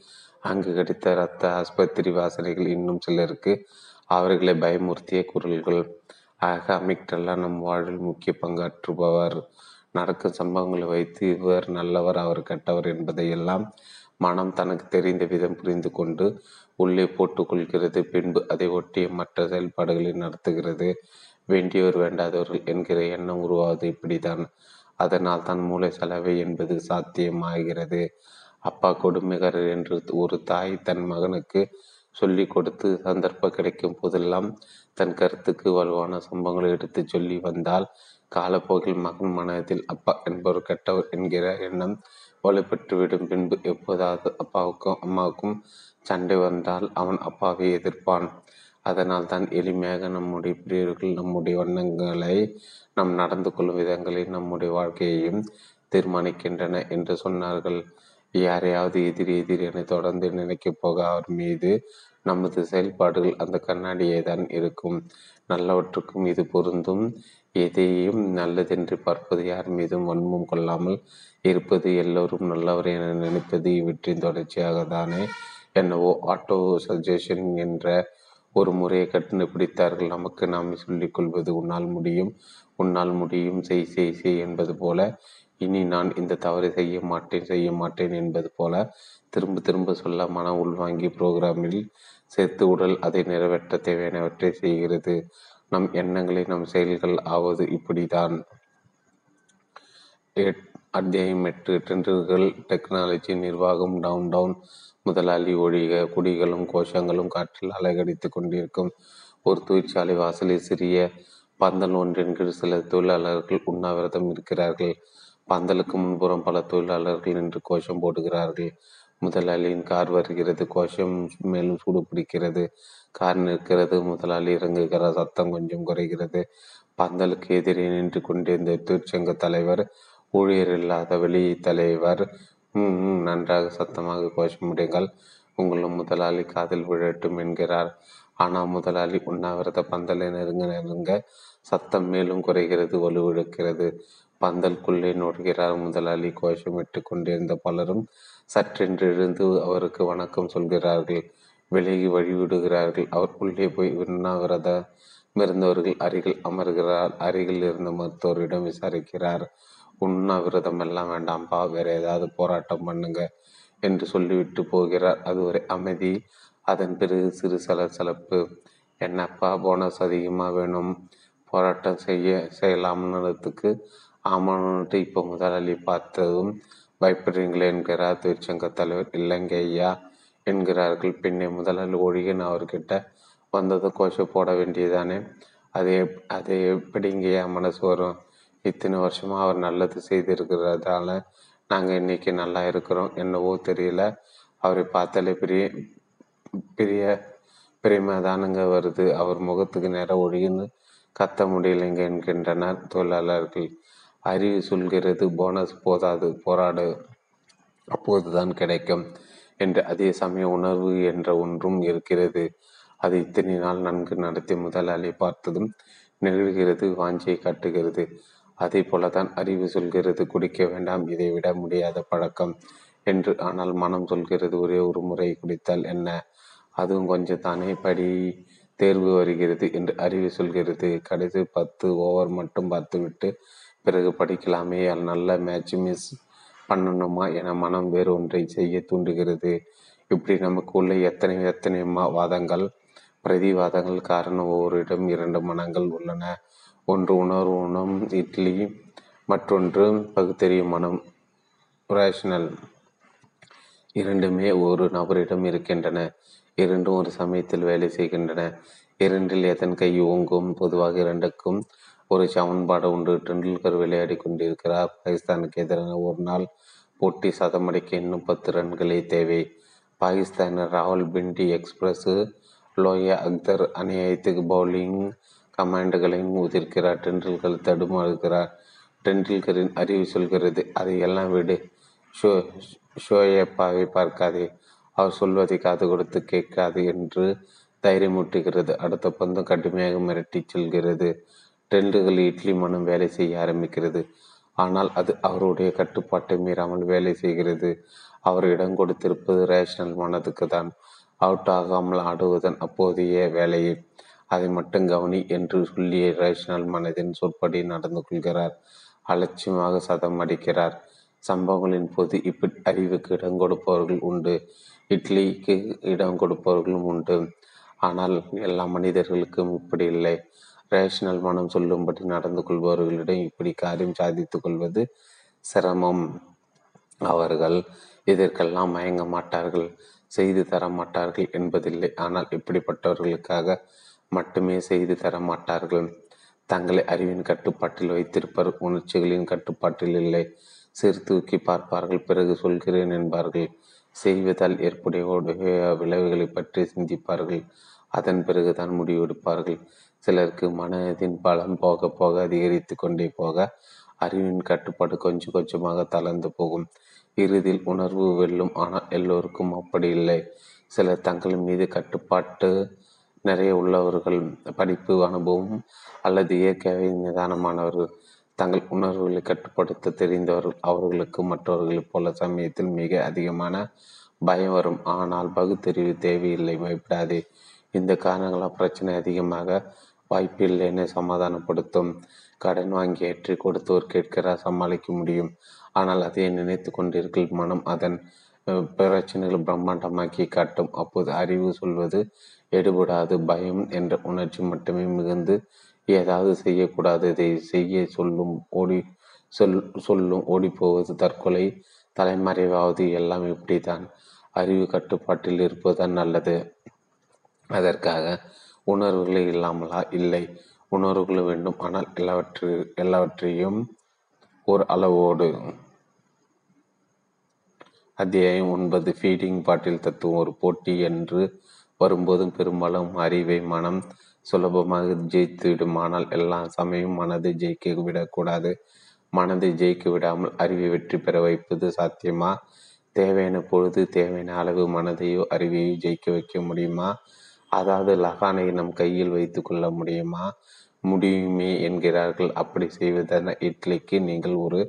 அங்கு கிடைத்த இரத்த ஆஸ்பத்திரி வாசனைகள் இன்னும் சிலருக்கு அவர்களை பயமுறுத்திய குரல்கள். ஆக அமிக்டல்லா நம் வாழ்வில் முக்கிய பங்காற்றுபவர். நடக்கும் சம்பவங்களை வைத்து இவர் நல்லவர் அவர் கெட்டவர் என்பதையெல்லாம் மனம் தனக்கு தெரிந்த விதம் புரிந்து கொண்டு உள்ளே போட்டுக்கொள்கிறது பின்பு அதை ஒட்டிய மற்ற செயல்பாடுகளை நடத்துகிறது. வேண்டியவர் வேண்டாதவர்கள் என்கிற எண்ணம் உருவாவது இப்படிதான் அதனால் தான் மூளை செலவை என்பது சாத்தியமாகிறது. அப்பா கொடுமைகாரர் என்று ஒரு தாய் தன் மகனுக்கு சொல்லிக் கொடுத்து சந்தர்ப்பம் கிடைக்கும் போதெல்லாம் தன் கருத்துக்கு வலுவான சம்பவங்களை எடுத்து சொல்லி வந்தால் காலப்போக்கில் மகன் மனதில் அப்பா என்பவர் கெட்டவர் என்கிற எண்ணம் வலுப்பெற்றுவிடும். பின்பு எப்போதாவது அப்பாவுக்கும் அம்மாவுக்கும் சண்டை வந்தால் அவன் அப்பாவை எதிர்ப்பான். அதனால் தான் எளிமையாக நம்முடைய பிரியர்கள் நம்முடைய வண்ணங்களை நம் நடந்து கொள்ளும் விதங்களை நம்முடைய வாழ்க்கையையும் தீர்மானிக்கின்றன என்று சொன்னார்கள். யாரையாவது எதிரி எதிரி என தொடர்ந்து நினைக்கப் போக அவர் மீது நமது செயல்பாடுகள் அந்த கண்ணாடியே தான் இருக்கும். நல்லவற்றுக்கும் இது பொருந்தும். எதையும் நல்லதென்று பார்ப்பது யார் மீதும் வன்மம் கொள்ளாமல் இருப்பது எல்லோரும் நல்லவர் என நினைப்பது இவற்றின் தொடர்ச்சியாக தானே என்னவோ ஆட்டோ சஜஷன் என்ற ஒரு முறையை கண்டுபிடித்தார்கள் நமக்கு நாம் சொல்லிக் கொள்வது உன்னால் முடியும். உன்னால் முடியும். செய் செய் செய் என்பது போல இனி நான் இந்த தவறை செய்ய மாட்டேன் செய்ய மாட்டேன் என்பது போல திரும்ப திரும்ப சொல்ல மன உள்வாங்கி புரோகிராமில் சேர்த்து உடல் அதை நிறைவேற்ற தேவையானவற்றை செய்கிறது. நம் எண்ணங்களை நம் செயல்கள் ஆவது இப்படிதான் அத்தியாயம் எட்டு டெண்டர்கள் டெக்னாலஜி நிர்வாகம் டவுன் டவுன் முதலாளி ஒழிக குடிகளும் கோஷங்களும் காற்றில் அலைகடித்து கொண்டிருக்கும் ஒரு தொழிற்சாலை வாசலில் சிறிய பந்தல் ஒன்றின் கீழ் சில தொழிலாளர்கள் உண்ணாவிரதம் இருக்கிறார்கள். பந்தலுக்கு முன்புறம் பல தொழிலாளர்கள் நின்று கோஷம் போடுகிறார்கள். முதலாளியின் கார் வருகிறது. கோஷம் மேலும் சூடு பிடிக்கிறது. கார் நிற்கிறது. முதலாளி இறங்குகிற சத்தம் கொஞ்சம் குறைகிறது. பந்தலுக்கு எதிரே நின்று கொண்டிருந்த தொழிற்சங்க தலைவர் ஊழியர் இல்லாத வெளி தலைவர் ம் நன்றாக சத்தமாக கோஷமிடுங்கள் உங்களும் முதலாளி காதில் விழட்டும் என்கிறார். ஆனால் முதலாளி உண்ணாவிரத பந்தலை நெருங்க நெருங்க சத்தம் மேலும் குறைகிறது வலுவிழக்கிறது பந்தல்குள்ளே நோடுகிறார் முதலாளி. கோஷமிட்டு கொண்டிருந்த பலரும் சற்றென்று எழுந்து அவருக்கு வணக்கம் சொல்கிறார்கள். விலகி வழிவிடுகிறார்கள் அவர் உள்ளே போய் உண்ணாவிரத இருந்தவர்கள் அருகில் அமர்கிறார். அருகில் இருந்த மருத்துவரிடம் விசாரிக்கிறார். உண்ணாவிரதம் எல்லாம் வேண்டாம்ப்பா வேற ஏதாவது போராட்டம் பண்ணுங்க என்று சொல்லிவிட்டு போகிறார். அதுவரை அமைதி. அதன் பிறகு சிறு சலசலப்பு என்னப்பா போனஸ் அதிகமாக வேணும். போராட்டம் செய்ய செய்யலாம்னுறதுக்கு ஆமான்னுட்டு இப்போ முதலாளி பார்த்ததும் பயப்படுறீங்களே என்கிறார் தொழிற்சங்க தலைவர். இல்லைங்க ஐயா என்கிறார்கள். பின்னே முதலாளி ஒழிகன் அவர்கிட்ட வந்ததை கோஷம் போட வேண்டியதானே? அது அது எப்படிங்கய்யா மனசு வரும்? இத்தனை வருஷமாக அவர் நல்லது செய்திருக்கிறதால நாங்கள் இன்னைக்கு நல்லா இருக்கிறோம். என்னவோ தெரியல. அவரை பார்த்தாலே பெரிய பெரிய தானுங்க வருது. அவர் முகத்துக்கு நேரம் ஒழின்னு கத்த முடியலைங்க என்கின்றனர் தொழிலாளர்கள். அறிவு சொல்கிறது போனஸ் போதாது போராடு அப்போதுதான் கிடைக்கும் என்று அதே சமய உணர்வு என்ற ஒன்றும் இருக்கிறது. அது இத்தனை நாள் நன்கு நடத்தி முதலாளி பார்த்ததும் நிகழ்கிறது வாஞ்சியை காட்டுகிறது. அதே போலதான் அறிவு சொல்கிறது. குடிக்க வேண்டாம் இதை விட முடியாத பழக்கம் என்று. ஆனால் மனம் சொல்கிறது ஒரே ஒரு முறை குடித்தால் என்ன? அதுவும் கொஞ்சம் தானே படி தேர்வு வருகிறது என்று அறிவு சொல்கிறது. கடைசி பத்து ஓவர் மட்டும் பார்த்துவிட்டு பிறகு படிக்கலாமே. நல்ல மேட்ச் மிஸ் பண்ணணுமா என மனம் வேறு ஒன்றை செய்ய தூண்டுகிறது. இப்படி நமக்கு உள்ள எத்தனை எத்தனை வாதங்கள் பிரதிவாதங்கள் காரணம் ஒவ்வொரு இடம் இரண்டு மனங்கள் உள்ளன. ஒன்று உணர்வு உணம் இட்லி மற்றொன்று பகுத்தறிவு மனம் ரேஷனல் இரண்டுமே ஒரு நபரிடம் இருக்கின்றன. இரண்டும் ஒரு சமயத்தில் வேலை செய்கின்றன. இரண்டில் எதன் கை ஓங்கும்? பொதுவாக இரண்டுக்கும் ஒரு சமன்பாடு உண்டு. டெண்டுல்கர் விளையாடி கொண்டிருக்கிறார். பாகிஸ்தானுக்கு எதிரான ஒரு நாள் போட்டி சதமடிக்க இன்னும் பத்து ரன்களே தேவை. பாகிஸ்தானின் ராகுல் பிண்டி எக்ஸ்பிரஸ் லோயா அக்தர் அநியாயத்துக்கு பவுலிங் கமாண்டுகளையும் உதிர்க்கிறார் டெண்டுல்கர் தடுமாறுகிறார் டெண்டில்கரின் அறிவு சொல்கிறது. அதை எல்லாம் விடு. ஷோ ஷோயப்பாவை பார்க்காதே. அவர் சொல்வதை காது கொடுத்து கேட்காது என்று தைரியமூட்டுகிறது. அடுத்த பந்தம் கடுமையாக மிரட்டி செல்கிறது. டெண்டுகள் இட்லி மனம் வேலை செய்ய ஆரம்பிக்கிறது. ஆனால் அது அவருடைய கட்டுப்பாட்டை மீறாமல் வேலை செய்கிறது. அவர் இடம் கொடுத்திருப்பது ரேஷனல் மனதுக்கு தான் அவுட் ஆகாமல் ஆடுவதன் அப்போதைய வேலையை. அதை மட்டும் கவனி என்று சொல்லிய ரேஷனல் மனதின் சொற்படி நடந்து கொள்கிறார். அலட்சியமாக சதம் அடிக்கிறார். சம்பவங்களின் போது இப்படி அறிவுக்கு இடம் கொடுப்பவர்கள் உண்டு. இட்லிக்கு இடம் கொடுப்பவர்களும் உண்டு. ஆனால் எல்லா மனிதர்களுக்கும் இப்படி இல்லை. ரேஷனல் மனம் சொல்லும்படி நடந்து கொள்பவர்களிடம் இப்படி காரியம் சாதித்துக் கொள்வது சிரமம். அவர்கள் இதற்கெல்லாம் மயங்க மாட்டார்கள். செய்து தர மாட்டார்கள் என்பதில்லை. ஆனால் இப்படிப்பட்டவர்களுக்காக மட்டுமே செய்து தர மாட்டார்கள் தங்களை அறிவின் கட்டுப்பாட்டில் வைத்திருப்பர் உணர்ச்சிகளின் கட்டுப்பாட்டில் இல்லை. சீர்தூக்கி பார்ப்பார்கள் பிறகு சொல்கிறேன் என்பார்கள். செய்வதால் ஏற்புடைய விளைவுகளை பற்றி சிந்திப்பார்கள். அதன் பிறகுதான் முடிவெடுப்பார்கள். சிலருக்கு மனதின் பலம் போக போக அதிகரித்து கொண்டே போக அறிவின் கட்டுப்பாடு கொஞ்சம் கொஞ்சமாக தளர்ந்து போகும். இறுதியில் உணர்வு வெல்லும் ஆனால் எல்லோருக்கும் அப்படி இல்லை. சிலர் தங்கள் மீது கட்டுப்பாட்டு நிறைய உள்ளவர்கள் படிப்பு அனுபவம் அல்லது இயற்கையாகவே நிதானமானவர்கள் தங்கள் உணர்வுகளை கட்டுப்படுத்த தெரிந்தவர்கள் அவர்களுக்கு மற்றவர்களைப் போல சமயத்தில் மிக அதிகமான பயம் வரும். ஆனால் பகுத்தறிவு தேவையில்லை பயப்படாதே. இந்த காரணங்களால் பிரச்சனை அதிகமாக வாய்ப்பில்லைன்னு சமாதானப்படுத்தும். கடன் வாங்கி ஏற்றி கொடுத்தோர் கேட்கிறார் சமாளிக்க முடியும். ஆனால் அதை நினைத்து கொண்டிருக்கிற மனம் அதன் பிரச்சனைகள் பிரம்மாண்டமாக்கி காட்டும். அப்போது அறிவு சொல்வது எடுபடாது. பயம் என்ற உணர்ச்சி மட்டுமே மிகுந்து ஏதாவது செய்யக்கூடாது. இதை செய்ய சொல்லும் ஓடி சொல் சொல்லும் ஓடிப்போவது தற்கொலை தலைமறைவாவது எல்லாம் இப்படித்தான். அறிவு கட்டுப்பாட்டில் இருப்பதுதான் நல்லது. அதற்காக உணர்வுகளே இல்லாமலா? இல்லை. உணர்வுகள் வேண்டும். ஆனால் எல்லாவற்று எல்லாவற்றையும் ஒரு அளவோடு. அத்தியாயம் ஒன்பது. ஃபீடிங் பாட்டில் தத்துவம் ஒரு போட்டி என்று வரும்போதும் பெரும்பாலும் அறிவை மனம் சுலபமாக ஜெயித்துவிடும் ஆனால் எல்லா சமயம் மனதை ஜெயிக்க விடக்கூடாது. மனதை ஜெயிக்க விடாமல் அறிவை வெற்றி பெற வைப்பது சாத்தியமா? தேவையான பொழுது தேவையான அளவு மனதையோ அறிவையோ ஜெயிக்க வைக்க முடியுமா? அதாவது லகானை நம் கையில் வைத்து கொள்ள முடியுமா? முடியுமே என்கிறார்கள். அப்படி செய்வதென இட்லிக்கு நீங்கள் ஒரு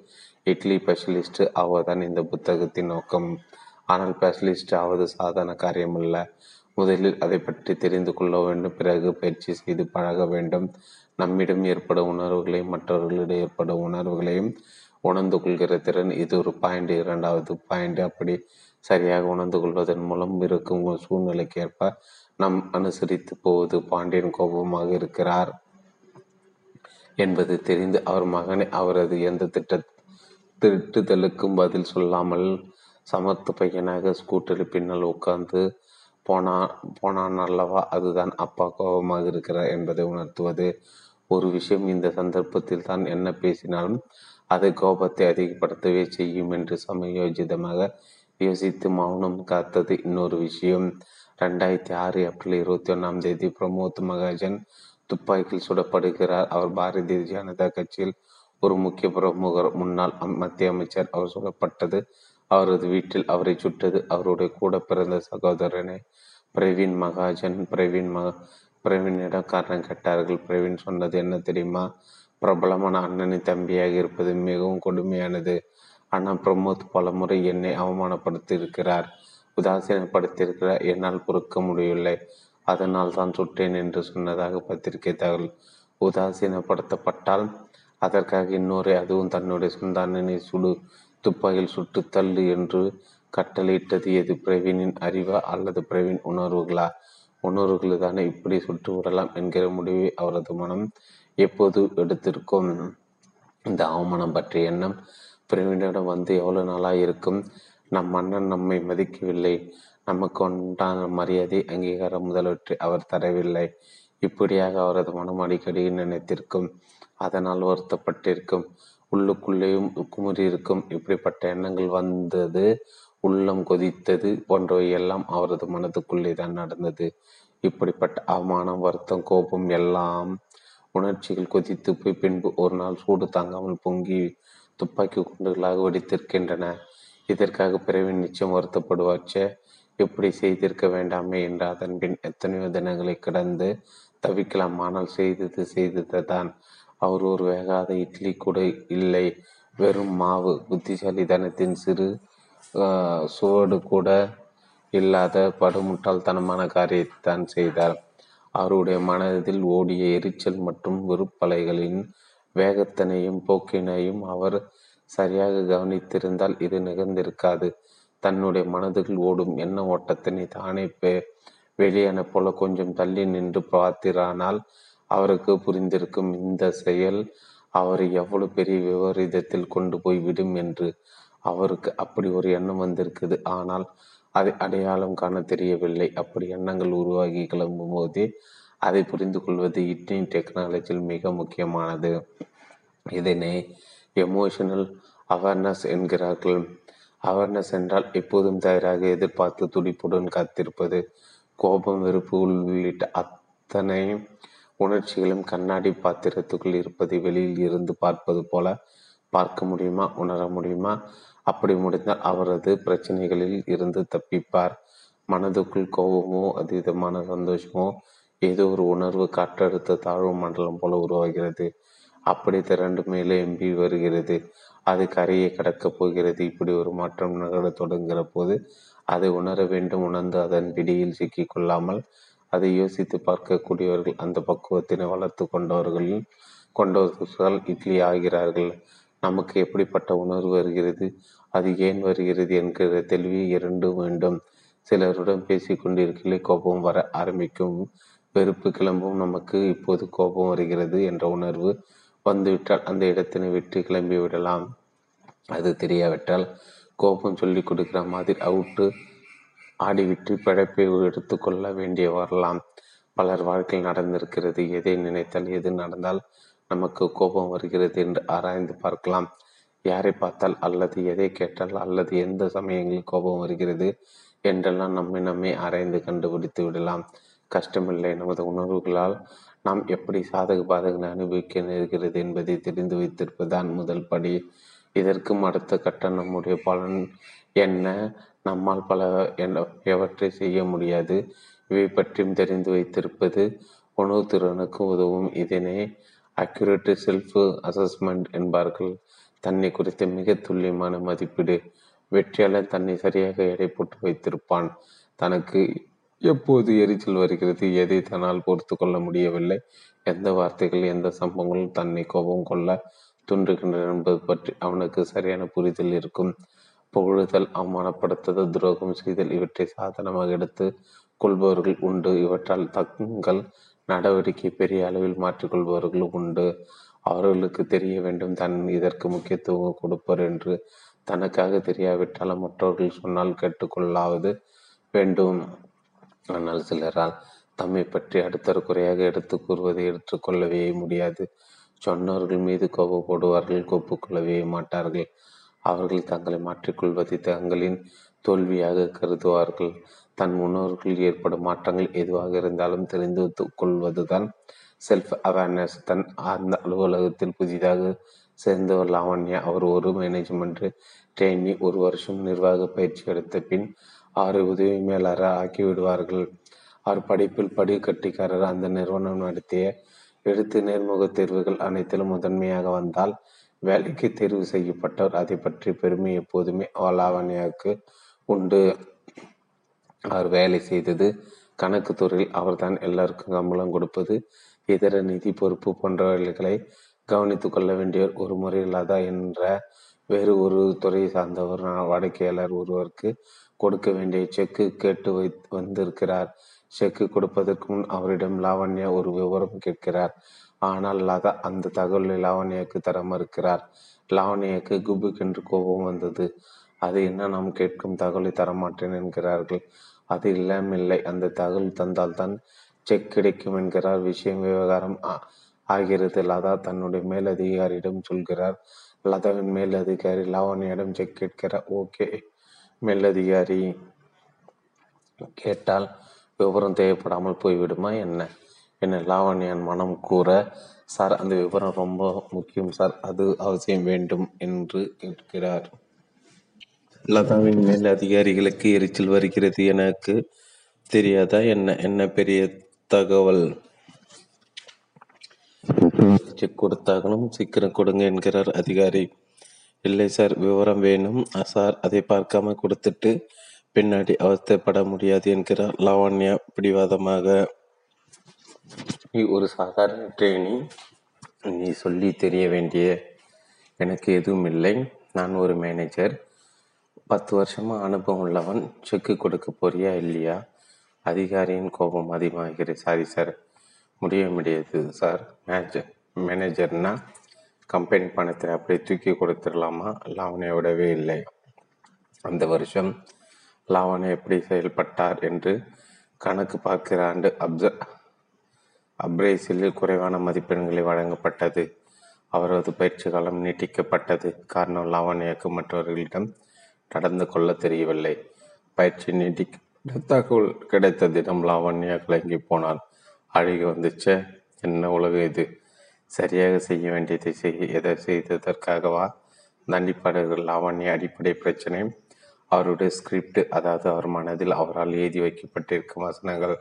இட்லி ஸ்பெஷலிஸ்ட் ஆவதுதான் இந்த புத்தகத்தின் நோக்கம். ஆனால் ஸ்பெஷலிஸ்ட் ஆவது சாதாரண காரியமல்ல. முதலில் அதை பற்றி தெரிந்து கொள்ள வேண்டும். பிறகு பயிற்சி செய்து பழக வேண்டும். நம்மிடம் ஏற்படும் உணர்வுகளையும் மற்றவர்களிடம் ஏற்படும் உணர்வுகளையும் உணர்ந்து கொள்கிற திறன் இது ஒரு பாயிண்ட் இரண்டாவது பாயிண்ட் அப்படி சரியாக உணர்ந்து கொள்வதன் மூலம் இருக்கும் சூழ்நிலைக்கு ஏற்ப நம் அனுசரித்து போவது பாண்டியன் கோபமாக இருக்கிறார் என்பது தெரிந்து அவர் மகனை அவரது எந்த திட்ட திட்டுதலுக்கும் பதில் சொல்லாமல் சமர்த்த பையனாக ஸ்கூட்டரில் பின்னால் உட்கார்ந்து போனா போனான் அல்லவா அதுதான் அப்பா கோபமாக இருக்கிறார் என்பதை உணர்த்துவது ஒரு விஷயம். இந்த சந்தர்ப்பத்தில் தான் என்ன பேசினாலும் அது கோபத்தை அதிகப்படுத்தவே செய்யும் என்று சமயோஜிதமாக யோசித்து மௌனம் காத்தது இன்னொரு விஷயம். ரெண்டாயிரத்தி ஆறு ஏப்ரல் இருபத்தி ஒன்றாம் தேதி பிரமோத் மகாஜன் துப்பாக்கியில் சுடப்படுகிறார். அவர் பாரதிய ஜனதா கட்சியில் ஒரு முக்கிய பிரமுகர். முன்னாள் மத்திய அமைச்சர். அவர் சுடப்பட்டது அவரது வீட்டில் அவரை சுட்டது அவருடைய கூட பிறந்த சகோதரனை பிரவீன் மகாஜன். பிரவீன் மக பிரவீனிடம் காரணம் கேட்டார்கள். பிரவீன் சொன்னது என்ன தெரியுமா? பிரபலமான அண்ணனின் தம்பியாக இருப்பது மிகவும் கொடுமையானது. ஆனால் பிரமோத் பல முறை என்னை அவமானப்படுத்தியிருக்கிறார். உதாசீனப்படுத்தியிருக்கிறார். என்னால் பொறுக்க முடியவில்லை. அதனால் தான் சுட்டேன் என்று சொன்னதாக பத்திரிகை தகவல் உதாசீனப்படுத்தப்பட்டால் அதற்காக இன்னொரு அதுவும் தன்னுடைய சொந்த அண்ணனை சுடு துப்பாக்கியில் சுட்டு தள்ளு என்று கட்டளையிட்டது. எது பிரவீனின் அறிவா அல்லது பிரவீன் உணர்வுகளா? உணர்வுகள் தானே இப்படி சுட்டு விடலாம் என்கிற முடிவை அவரது மனம் எப்போது எடுத்திருக்கும்? இந்த அவமானம் பற்றிய எண்ணம் பிரவீனிடம் வந்து எவ்வளவு நாளாக இருக்கும்? நம் மன்னன் நம்மை மதிக்கவில்லை. நமக்கு உண்டான மரியாதை அங்கீகாரம் முதலவற்றை அவர் தரவில்லை. இப்படியாக அவரது மனம் அடிக்கடி நினைத்திருக்கும். அதனால் வருத்தப்பட்டிருக்கும். உள்ளுக்குள்ளேயும் குமுறியிருக்கும் இப்படிப்பட்ட எண்ணங்கள் வந்தது உள்ளம் கொதித்தது போன்றவை எல்லாம் அவரது மனதுக்குள்ளே தான் நடந்தது. இப்படிப்பட்ட அவமானம் வருத்தம் கோபம் எல்லாம் உணர்ச்சிகள் கொதித்து போய் பின்பு ஒரு நாள் சூடு தாங்காமல் பொங்கி துப்பாக்கி குண்டுகளாக வெடித்திருக்கின்றன. இதற்காக பிறவி நிச்சயம் வருத்தப்படுவாச்சே? எப்படி செய்திருக்க வேண்டாமே என்று அதன் பின் எத்தனையோ தினங்களை கடந்து தவிக்கலாம். ஆனால் செய்தது செய்தது தான் அவர் ஒரு வேகாத இட்லி கூட இல்லை. வெறும் மாவு. புத்திசாலித்தனத்தின் சிறு சுவடு கூட இல்லாத படுமுட்டாள்தனமான காரியத்தை தான் செய்தார். அவருடைய மனதில் ஓடிய எரிச்சல் மற்றும் வெறுப்பலைகளின் வேகத்தினையும் போக்கினையும் அவர் சரியாக கவனித்திருந்தால் இது நிகழ்ந்திருக்காது. தன்னுடைய மனதில் ஓடும் எண்ண ஓட்டத்தினை தானே வெளியான போல கொஞ்சம் தள்ளி நின்று பார்த்திரானால் அவருக்கு புரிந்திருக்கும் இந்த செயல் அவரை எவ்வளவு பெரிய விபரீதத்தில் கொண்டு போய் விடும் என்று அவருக்கு அப்படி ஒரு எண்ணம் வந்திருக்குது. ஆனால் அதை அடையாளம் காண தெரியவில்லை. அப்படி எண்ணங்கள் உருவாகி கிளம்பும் போதே அதை புரிந்து கொள்வது இட்லி டெக்னாலஜியில் மிக முக்கியமானது. இதனை எமோஷனல் அவேர்னஸ் என்கிறார்கள். அவேர்னஸ் என்றால் எப்போதும் தயாராக எதிர்பார்த்து துடிப்புடன் காத்திருப்பது கோபம் வெறுப்பு உள்ளிட்ட அத்தனை உணர்ச்சிகளும் கண்ணாடி பாத்திரத்துக்குள் இருப்பதை வெளியில் இருந்து பார்ப்பது போல பார்க்க முடியுமா? உணர முடியுமா? அப்படி முடிந்தால் அவரது பிரச்சனைகளில் இருந்து தப்பிப்பார். மனதுக்குள் கோபமோ அதீதமான சந்தோஷமோ ஏதோ ஒரு உணர்வு காற்றழுத்த தாழ்வு மண்டலம் போல உருவாகிறது. அப்படி திரண்டு மேலே எம்பி வருகிறது. அது கரையை கடக்கப் போகிறது. இப்படி ஒரு மாற்றம் நிகழத் தொடங்குகிற போது அதை உணர வேண்டும். உணர்ந்து அதன் பிடியில் சிக்கிக்கொள்ளாமல் கொள்ளாமல் அதை யோசித்து பார்க்கக்கூடியவர்கள் அந்த பக்குவத்தினை வளர்த்து கொண்டவர்களில் கொண்டவர்கள் இட்லி ஆகிறார்கள். நமக்கு எப்படிப்பட்ட உணர்வு வருகிறது? அது ஏன் வருகிறது என்கிற தெளிவு இரண்டும் வேண்டும். சிலருடன் பேசி கொண்டிருக்கலே கோபம் வர ஆரம்பிக்கும். வெறுப்பு கிளம்பும். நமக்கு இப்போது கோபம் வருகிறது என்ற உணர்வு வந்துவிட்டால் அந்த இடத்தினை விட்டு கிளம்பி விடலாம் அது தெரியாவிட்டால் கோபம் சொல்லி கொடுக்கிற மாதிரி அவுட்டு ஆடிவிட்டு பிழைப்பை எடுத்துக்கொள்ள வேண்டிய வரலாம். பலர் வாழ்க்கையில் நடந்திருக்கிறது. எதை நினைத்தால் எது நடந்தால் நமக்கு கோபம் வருகிறது என்று ஆராய்ந்து பார்க்கலாம். யாரை பார்த்தால் அல்லது எதை கேட்டால் அல்லது எந்த சமயங்களில் கோபம் வருகிறது என்றெல்லாம் நம்மை நம்மை ஆராய்ந்து கண்டுபிடித்து விடலாம். கஷ்டமில்லை. நமது உணர்வுகளால் நாம் எப்படி சாதக பாதகங்களை அனுபவிக்க நேர்கிறது என்பதை தெரிந்து வைத்திருப்பதுதான் முதல் படி. இதற்கும் அடுத்த கட்டம் நம்முடைய பலன் என்ன? நம்மால் பல எவற்றை செய்ய முடியாது? இவை பற்றியும் தெரிந்து வைத்திருப்பது உணவு திறனுக்கு உதவும். இதனை அக்யூரேட் செல்ஃப் அசஸ்மெண்ட் என்பார்கள். தன்னை குறித்த மிக துல்லியமான மதிப்பீடு. வெற்றியாளர் தன்னை சரியாக எடை போட்டு வைத்திருப்பான். தனக்கு எப்போது எரிச்சல் வருகிறது எதை தன்னால் பொறுத்து கொள்ள முடியவில்லை? எந்த வார்த்தைகள் எந்த சம்பவங்களும் தன்னை கோபம் கொள்ள தோன்றுகின்றன என்பது பற்றி அவனுக்கு சரியான புரிதல் இருக்கும். புகழுதல் அவமானப்படுத்துதல் துரோகம் செய்தல் இவற்றை சாதனமாக எடுத்து கொள்பவர்கள் உண்டு. இவற்றால் தங்கள் நடவடிக்கை பெரிய அளவில் மாற்றிக்கொள்பவர்களும் உண்டு. அவர்களுக்கு தெரிய வேண்டும் தன் இதற்கு முக்கியத்துவம் கொடுப்பர் என்று. தனக்காக தெரியாவிட்டாலும் மற்றவர்கள் சொன்னால் கேட்டுக்கொள்ளாவது வேண்டும். ஆனால் சிலரால் தம்மை பற்றி அடுத்தர் குறையாக எடுத்து கூறுவதை எடுத்துக்கொள்ளவே முடியாது. சொன்னவர்கள் மீது கோபப்படுவார்கள் ஒப்புக்கொள்ளவே மாட்டார்கள். அவர்கள் தங்களை மாற்றிக்கொள்வதை தங்களின் தோல்வியாக கருதுவார்கள். தன் முன்னோர்களில் ஏற்படும் மாற்றங்கள் எதுவாக இருந்தாலும் தெரிந்து கொள்வதுதான் செல்ஃப் அவேர்னஸ் தன் அந்த அலுவலகத்தில் புதிதாக சேர்ந்தவர் லாவண்யா அவர் ஒரு மேனேஜ்மெண்ட் ட்ரெயினி ஒரு வருஷம் நிர்வாக பயிற்சி எடுத்த பின் ஆறு உதவி மேலாளர் ஆக்கிவிடுவார்கள் அவர் படிப்பில் படி கட்டிக்காரர் அந்த நிறுவனம் நடத்திய எடுத்து நேர்முக தேர்வுகள் அனைத்திலும் முதன்மையாக வந்தால் வேலைக்கு தேர்வு செய்யப்பட்டவர் அதை பற்றி பெருமை எப்போதுமே லாவண்யாவுக்கு உண்டு. அவர் வேலை செய்தது கணக்கு துறையில் அவர்தான் எல்லாருக்கும் கம்பளம் கொடுப்பது. இதர நிதி பொறுப்பு போன்றவர்களை கவனித்து கொள்ள வேண்டியவர் ஒரு முறையில்லாதா என்ற வேறு ஒரு துறை சார்ந்தவர் வாடிக்கையாளர் ஒருவருக்கு கொடுக்க வேண்டிய செக்கு கேட்டு வை வந்திருக்கிறார். செக்கு கொடுப்பதற்கு முன் அவரிடம் லாவண்யா ஒரு விவரம் கேட்கிறார். ஆனால் லதா அந்த தகவலை லாவண்யாவுக்கு தர மறுக்கிறார். லாவண்யாவுக்கு குபுக்கென்று கோபம் வந்தது. அது என்ன? நாம் கேட்கும் தகவலை தரமாட்டேன் என்கிறார்கள். அது இல்லாமில்லை. அந்த தகவல் தந்தால்தான் செக் கிடைக்கும் என்கிறார். விஷயம் விவகாரம் ஆகிறது லதா தன்னுடைய மேலதிகாரியிடம் சொல்கிறார். லதாவின் மேலதிகாரி லாவண்யிடம் செக் கேட்கிறார். ஓகே. மேலதிகாரி? கேட்டால் விவரம் தேவைப்படாமல் போய்விடுமா என்ன? என்ன லாவண்யன் மனம் கூற சார் அந்த விவரம் ரொம்ப முக்கியம் சார். அது அவசியம் வேண்டும் என்று கேட்கிறார். லதாவின் மேல் அதிகாரிகளுக்கு எரிச்சல் வருகிறது எனக்கு தெரியாதா? என்ன என்ன பெரிய தகவல்? செக் கொடுத்தாகணும் சீக்கிரம் கொடுங்க என்கிறார் அதிகாரி. இல்லை சார். விவரம் வேணும். சார் அதை பார்க்காம கொடுத்துட்டு பின்னாடி அவஸ்தைப்பட முடியாது என்கிறார் லாவண்யா பிடிவாதமாக. நீ ஒரு சாதாரண ட்ரெயினி நீ சொல்லி தெரிய வேண்டிய எனக்கு எதுவும் இல்லை. நான் ஒரு மேனேஜர் பத்து வருஷமாக அனுபவம் உள்ளவன். செக்கு கொடுக்க போறியா இல்லையா? அதிகாரியின் கோபம் அதிகமாகிறது. சாரி சார் முடிய முடியாது சார் மேனேஜர் மேனேஜர்னா கம்பெனி பணத்தை அப்படியே தூக்கி கொடுத்துடலாமா? லாவணியை விடவே இல்லை. அந்த வருஷம் லாவணி எப்படி செயல்பட்டார் என்று கணக்கு பார்க்கிற ஆண்டு அப்ச அப்ரேசிலில் குறைவான மதிப்பெண்களை வழங்கப்பட்டது. அவரது பயிற்சி காலம் நீட்டிக்கப்பட்டது. காரணம் லாவண்யாக்கு மற்றவர்களிடம் நடந்து கொள்ள தெரியவில்லை. பயிற்சி நீட்டிக்க தகவல் கிடைத்த தினம் லாவண்யா கலங்கி போனார். அழுகி வந்துச்சே என்ன உலகம் இது? சரியாக செய்ய வேண்டியதை செய்ய எதை செய்ததற்காகவா? தண்டிப்பாளர்கள் லாவண்ய அடிப்படை பிரச்சனை அவருடைய ஸ்கிரிப்ட் அதாவது அவர் மனதில் அவரால் எழுதி வைக்கப்பட்டிருக்கும் வசனங்கள்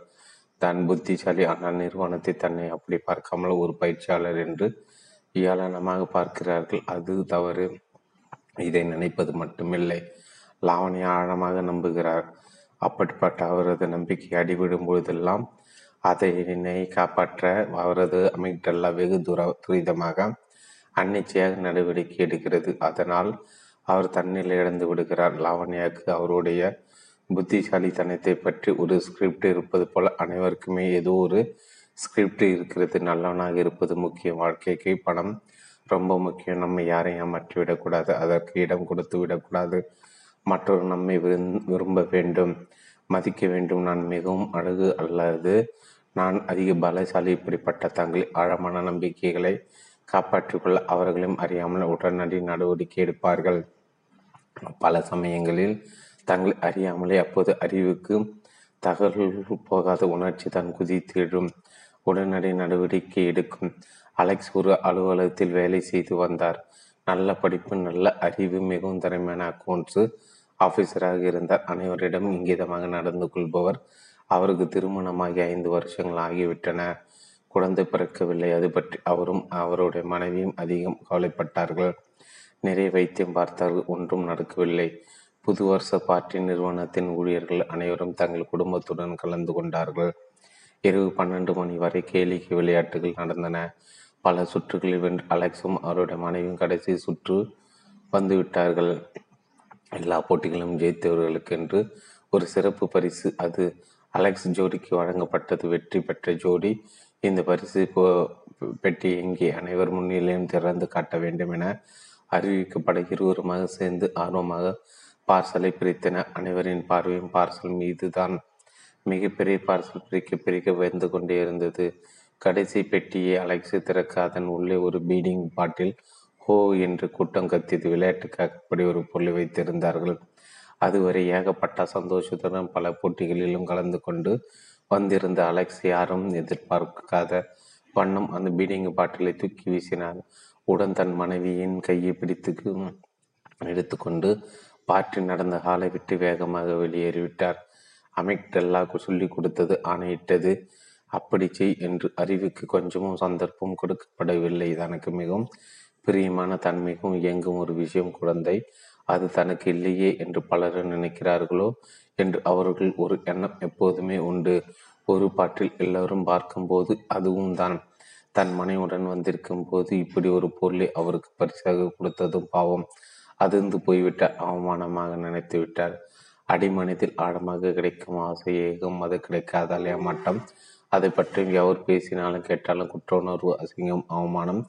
தான் புத்திசாலி ஆனால் நிறுவனத்தை தன்னை அப்படி பார்க்காமல் ஒரு பயிற்சியாளர் என்று ஏளனமாக பார்க்கிறார்கள். அது தவறு. இதை நினைப்பது மட்டுமில்லை. லாவணி ஆழமாக நம்புகிறார். அப்படிப்பட்ட அவரது நம்பிக்கை அடிபடும் பொழுதெல்லாம் அதனை காப்பாற்ற அவரது அமிக்டல்லா வெகு தூர துரிதமாக அன்னிச்சையாக நடவடிக்கை எடுக்கிறது. அதனால் அவர் தன்னிலை இழந்து விடுகிறார். லாவண்யாவுக்கு அவருடைய புத்திசாலித்தனத்தை பற்றி ஒரு ஸ்கிரிப்ட் இருப்பது போல அனைவருக்குமே ஏதோ ஒரு ஸ்கிரிப்ட் இருக்கிறது. நல்லவனாக இருப்பது முக்கியம். வாழ்க்கைக்கு பணம் ரொம்ப முக்கியம். நம்ம யாரையும் ஏமாற்றி விடக்கூடாது. அதற்கு இடம் கொடுத்து விடக்கூடாது. மற்றொரு நம்மை விரும்ப வேண்டும். மதிக்க வேண்டும். நான் மிகவும் அழகு அல்லது நான் அதிக பலசாலி. இப்படிப்பட்ட தங்களின் ஆழமான நம்பிக்கைகளை காப்பாற்றிக்கொள்ள அவர்களும் அறியாமல் உடனடி நடவடிக்கை எடுப்பார்கள். பல சமயங்களில் தங்களை அறியாமலே அப்போது அறிவுக்கு தகவல் போகாத உணர்ச்சி தான் குதித்திடும் உடனடி நடவடிக்கை எடுக்கும். அலெக்ஸ் ஒரு அலுவலகத்தில் வேலை செய்து வந்தார். நல்ல படிப்பு நல்ல அறிவு மிகவும் திறமையான அக்கௌண்ட்ஸு ஆபீசராக இருந்தார். அனைவரிடம் இங்கிதமாக நடந்து கொள்பவர் அவருக்கு திருமணமாகி ஐந்து வருஷங்கள் ஆகிவிட்டன. குழந்தை பிறக்கவில்லை. அது பற்றி அவரும் அவருடைய மனைவியும் அதிகம் கவலைப்பட்டார்கள். நிறைய வைத்தியம் பார்த்தார்கள் ஒன்றும் நடக்கவில்லை. புது வருஷ பார்ட்டி நிறுவனத்தின் ஊழியர்கள் அனைவரும் தங்கள் குடும்பத்துடன் கலந்து கொண்டார்கள். இரவு பன்னெண்டு மணி வரை கேளிக்கை விளையாட்டுகள் நடந்தன. பல சுற்றுகளில் வென்று அலெக்ஸும் அவருடைய மனைவியும் கடைசி சுற்று வந்துவிட்டார்கள். எல்லா போட்டிகளும் ஜெயித்தவர்களுக்கு என்று ஒரு சிறப்பு பரிசு அது. அலெக்ஸ் ஜோடிக்கு வழங்கப்பட்டது வெற்றி பெற்ற ஜோடி. இந்த பரிசு பெட்டி எங்கே? அனைவர் முன்னிலையும் திறந்து காட்ட வேண்டும் என அறிவிக்கப்பட இருவருமாக சேர்ந்து ஆர்வமாக பார்சலை பிரித்தன. அனைவரின் பார்வையும் பார்சல் மீதுதான். மிகப்பெரிய பார்சல் பிரிக்க பிரிக்க வந்து கொண்டே இருந்தது. கடைசி பெட்டியை அலெக்ஸ் திறக்க அதன் உள்ளே ஒரு பீடிங் பாட்டில் ஹோ என்று கூட்டம் கத்தியது. விளையாட்டுக்காக அப்படி ஒரு பொருளை வைத்திருந்தார்கள். அதுவரை ஏகப்பட்ட சந்தோஷத்துடன் பல போட்டிகளிலும் கலந்து கொண்டு வந்திருந்த அலெக்ஸ் யாரும் எதிர்பார்க்காத வண்ணம் அந்த பீடிங் பாட்டிலை தூக்கி வீசினார். உடன் தன் மனைவியின் கையை பிடித்து எடுத்துக்கொண்டு பாட்டி நடந்த காலை விட்டு வேகமாக வெளியேறிவிட்டார். அமிக்டெல்லா சொல்லிக் கொடுத்தது ஆணையிட்டது. அப்படி செய் என்று அறிவுக்கு கொஞ்சமும் சந்தர்ப்பம் கொடுக்கப்படவில்லை. தனக்கு மிகவும் பிரியமான தன்மைக்கும் இயங்கும் ஒரு விஷயம் குழந்தை. அது தனக்கு இல்லையே என்று பலரும் நினைக்கிறார்களோ என்று அவர்கள் ஒரு எண்ணம் எப்போதுமே உண்டு. ஒரு பாட்டில் எல்லோரும் பார்க்கும்போது அதுவும் தான். தன் மனைவுடன் வந்திருக்கும் போது இப்படி ஒரு பொருளை அவருக்கு பரிசாக கொடுத்ததும் பாவம். அதிர்ந்து போய்விட்டார் அவமானமாக நினைத்து விட்டார் அடிமனத்தில் ஆழமாக கிடைக்கும் ஆசை ஏகம் அது கிடைக்காத ஏமாட்டம் அதை பற்றி எவர் பேசினாலும் கேட்டாலும் குற்ற உணர்வு அசிங்கம் அவமானம்.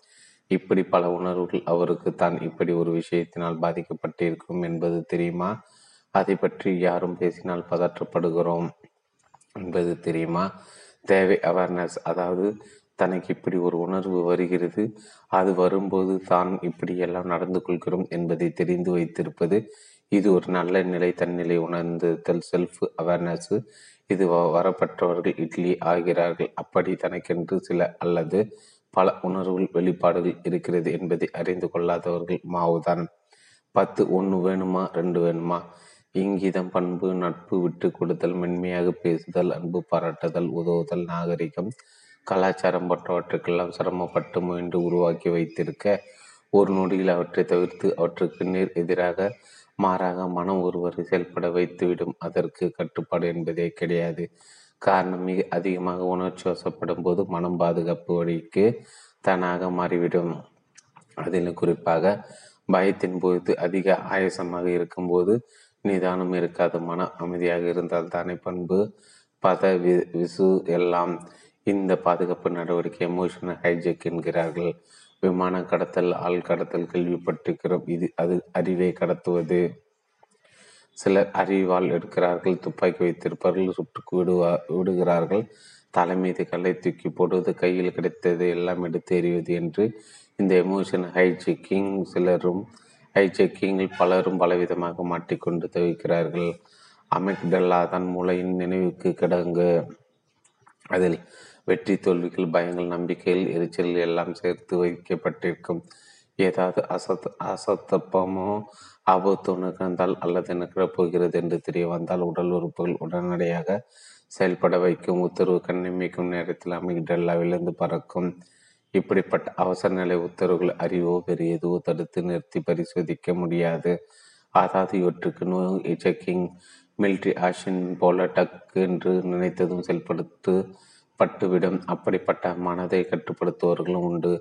இப்படி பல உணர்வுகள் அவருக்கு தான் இப்படி ஒரு விஷயத்தினால் பாதிக்கப்பட்டிருக்கும் என்பது தெரியுமா? அதை பற்றி யாரும் பேசினால் பதற்றப்படுகிறோம் என்பது தெரியுமா? தேவை அவேர்னஸ் அதாவது தனக்கு இப்படி ஒரு உணர்வு வருகிறது. அது வரும்போது தான் இப்படியெல்லாம் நடந்து கொள்கிறோம் என்பதை தெரிந்து வைத்திருப்பது. இது ஒரு நல்ல நிலை தன்னிலை உணர்ந்துதல் செல்ஃப் அவேர்னஸ் இது வரப்பட்டவர்கள் இட்லி ஆகிறார்கள். அப்படி தனக்கென்று சில அல்லது பல உணர்வுகள் வெளிப்பாடுகள் இருக்கிறது என்பதை அறிந்து கொள்ளாதவர்கள் மாவுதான். பத்து ஒன்று வேணுமா? ரெண்டு வேணுமா? இங்கிதம் பண்பு நட்பு விட்டு கொடுத்தல் மென்மையாக பேசுதல் அன்பு பாராட்டுதல் உதவுதல் நாகரிகம். கலாச்சாரம் போன்றவற்றுக்கெல்லாம் சிரமப்பட்டு முயன்று உருவாக்கி வைத்திருக்க ஒரு நொடியில் அவற்றை தவிர்த்து அவற்றுக்கு நேர் எதிராக மாறாக மனம் ஒருவரை செயல்பட வைத்துவிடும். அதற்கு கட்டுப்பாடு என்பதே கிடையாது. காரணம் மிக அதிகமாக உணர்ச்சி வசப்படும் போது மனம் பாதுகாப்பு வழிக்கு தானாக மாறிவிடும். அதில் குறிப்பாக பயத்தின் போது அதிக ஆயசமாக இருக்கும்போது நிதானம் இருக்காது. மன அமைதியாக இருந்தால் தானே பண்பு பத விசு எல்லாம் இந்த பாதுகாப்பு நடவடிக்கை எமோஷனல் ஹைஜெக் என்கிறார்கள். விமான கடத்தல் ஆள் கடத்தல் கேள்விப்பட்டிருக்கிறோம். இது அது அறிவை கடத்துவது. சிலர் அறிவால் எடுக்கிறார்கள் துப்பாக்கி வைத்திருப்பார்கள் சுட்டுக்கு விடுவா விடுகிறார்கள். தலைமீது கல்லை தூக்கி போடுவது கையில் கிடைத்தது எல்லாம் எடுத்து எறிவது என்று இந்த எமோஷன் ஹைஜெக்கிங் சிலரும் ஹைஜெக்கிங்கில் பலரும் பலவிதமாக மாட்டிக்கொண்டு தவிக்கிறார்கள். அமெக்டல்லா தான் மூளையின் நினைவுக்கு கிடங்கு. அதில் வெற்றி தோல்விகள் பயங்கள் நம்பிக்கைகள் எரிச்சல் எல்லாம் சேர்த்து வைக்கப்பட்டிருக்கும். ஏதாவது அசத் அசத்தப்பமோ ஆபத்து நிகழ்ந்தால் அல்லது நிகழப்போகிறது என்று தெரிய வந்தால் உடல் உறுப்புகள் உடனடியாக செயல்பட வைக்கும். உத்தரவு கண்ணிமைக்கும் நேரத்தில் அமிக்டல்லாவிலிருந்து பறக்கும். இப்படிப்பட்ட அவசர நிலை உத்தரவுகள் அறிவோ வேறு எதுவோ தடுத்து நிறுத்தி பரிசோதிக்க முடியாது. அதாவது இவற்றுக்கு நோய் செக்கிங் மிலிட்ரி ஆக்ஷன் போல டக் என்று நினைத்ததும் செயல்படுத்து பட்டுவிடும். அப்படிப்பட்ட மனதை கட்டுப்படுத்துவர்களும் உண்டு.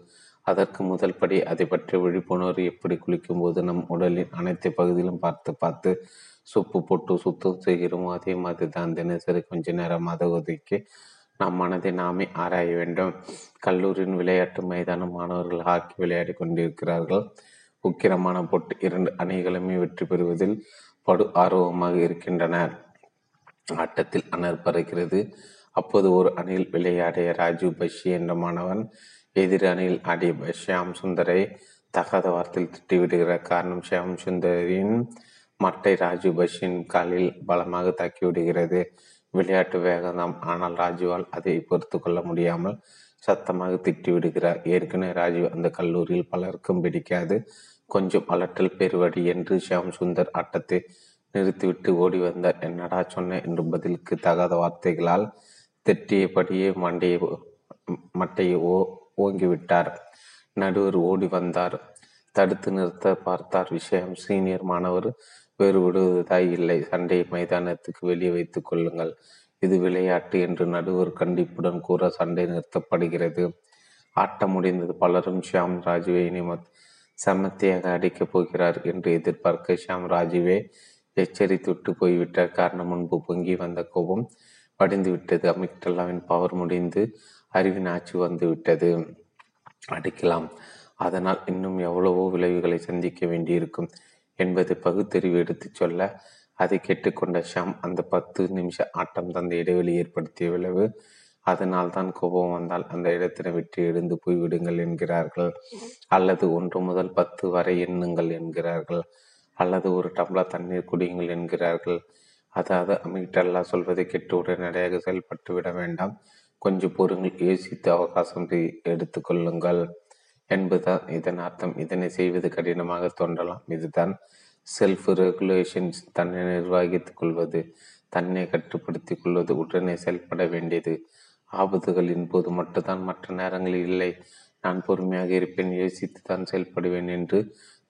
அதற்கு முதல் படி அதை பற்றிய விழிப்புணர்வு எப்படி குளிக்கும் போது நம் உடலின் அனைத்து பகுதியிலும் பார்த்து பார்த்து சுப்பு போட்டு சுத்தம் செய்கிறோமோ அதே மாதிரி தான் தினசரி கொஞ்ச நேரம் அதை ஒதுக்கி நம் மனதை நாமே ஆராய வேண்டும். கல்லூரியின் விளையாட்டு மைதான மாணவர்கள் ஹாக்கி விளையாடி கொண்டிருக்கிறார்கள். உக்கிரமான போட்டு இரண்டு அணிகளுமே வெற்றி பெறுவதில் படு ஆர்வமாக இருக்கின்றனர் ஆட்டத்தில் அனர் பறக்கிறது. அப்போது ஒரு அணியில் விளையாடிய ராஜீவ் பஷி என்ற மாணவன் எதிர் அணியில் ஆடிய ஷியாம் சுந்தரை தகாத வார்த்தையில் திட்டிவிடுகிறார் காரணம் ஷியாம் சுந்தரின் மட்டை ராஜீவ் பஷின் காலில் பலமாக தாக்கிவிடுகிறது. விளையாட்டு வேகம்தான் ஆனால் ராஜுவால் அதை பொறுத்து கொள்ள முடியாமல் சத்தமாக திட்டிவிடுகிறார். ஏற்கனவே ராஜீவ் அந்த கல்லூரியில் பலருக்கும் பிடிக்காது. கொஞ்சம் அலட்டல் பெறுவடி என்று ஷியாம் சுந்தர் ஆட்டத்தை நிறுத்திவிட்டு ஓடி வந்தார். என்னடா சொன்ன? என்று பதிலுக்கு தகாத வார்த்தைகளால் திட்டியபடியே மண்டையை மட்டையை ஓ ஓங்கிவிட்டார். நடுவர் ஓடி வந்தார். தடுத்து நிறுத்த பார்த்தார் விஷயம். சீனியர் மாணவர் வேறு விடுவதாய் இல்லை. சண்டை மைதானத்துக்கு வெளியே வைத்துக் கொள்ளுங்கள். இது விளையாட்டு என்று நடுவர் கண்டிப்புடன் கூற சண்டை நிறுத்தப்படுகிறது. ஆட்டம் முடிந்தது. பலரும் ஷியாம் ராஜுவை நிமத் சமத்தியாக அடிக்கப் போகிறார் என்று எதிர்பார்க்க ஷியாம் ராஜுவே எச்சரித்துவிட்டு போய்விட்டார். காரணம் முன்பு பொங்கி வந்த கோபம் வடிந்துவிட்டது அமிக்டல்லாவின் பவர் முடிந்து அறிவின் ஆட்சி வந்துவிட்டது அடிக்கலாம். அதனால் இன்னும் எவ்வளவோ விளைவுகளை சந்திக்க வேண்டியிருக்கும் என்பதை பகுத்தறிவு எடுத்துச் சொல்ல அதை கேட்டுக்கொண்ட ஷாம் அந்த பத்து நிமிஷ ஆட்டம் தந்த இடைவெளி ஏற்படுத்திய விளைவு அதனால் தான் கோபம் வந்தால் அந்த இடத்தினை விட்டு எழுந்து போய்விடுங்கள் என்கிறார்கள். அல்லது ஒன்று முதல் பத்து வரை எண்ணுங்கள் என்கிறார்கள். அல்லது ஒரு டம்ளர் தண்ணீர் குடியுங்கள் என்கிறார்கள். அதாவது அமீட்டல்லா சொல்வதை கெட்டு உடனடியாக செயல்பட்டு விட வேண்டாம். கொஞ்சம் பொருங்கள் யோசித்து அவகாசம் எடுத்துக்கொள்ளுங்கள் என்பதுதான் இதன் அர்த்தம். இதனை செய்வது கடினமாக தோன்றலாம். இதுதான் செல்ஃப் ரெகுலேஷன்ஸ் தன்னை நிர்வகித்துக் கொள்வது தன்னை கட்டுப்படுத்திக் கொள்வது உடனே செயல்பட வேண்டியது. ஆபத்துகளின் போது மட்டும்தான் மற்ற நேரங்களில் இல்லை. நான் பொறுமையாக இருப்பேன் யோசித்து தான் செயல்படுவேன் என்று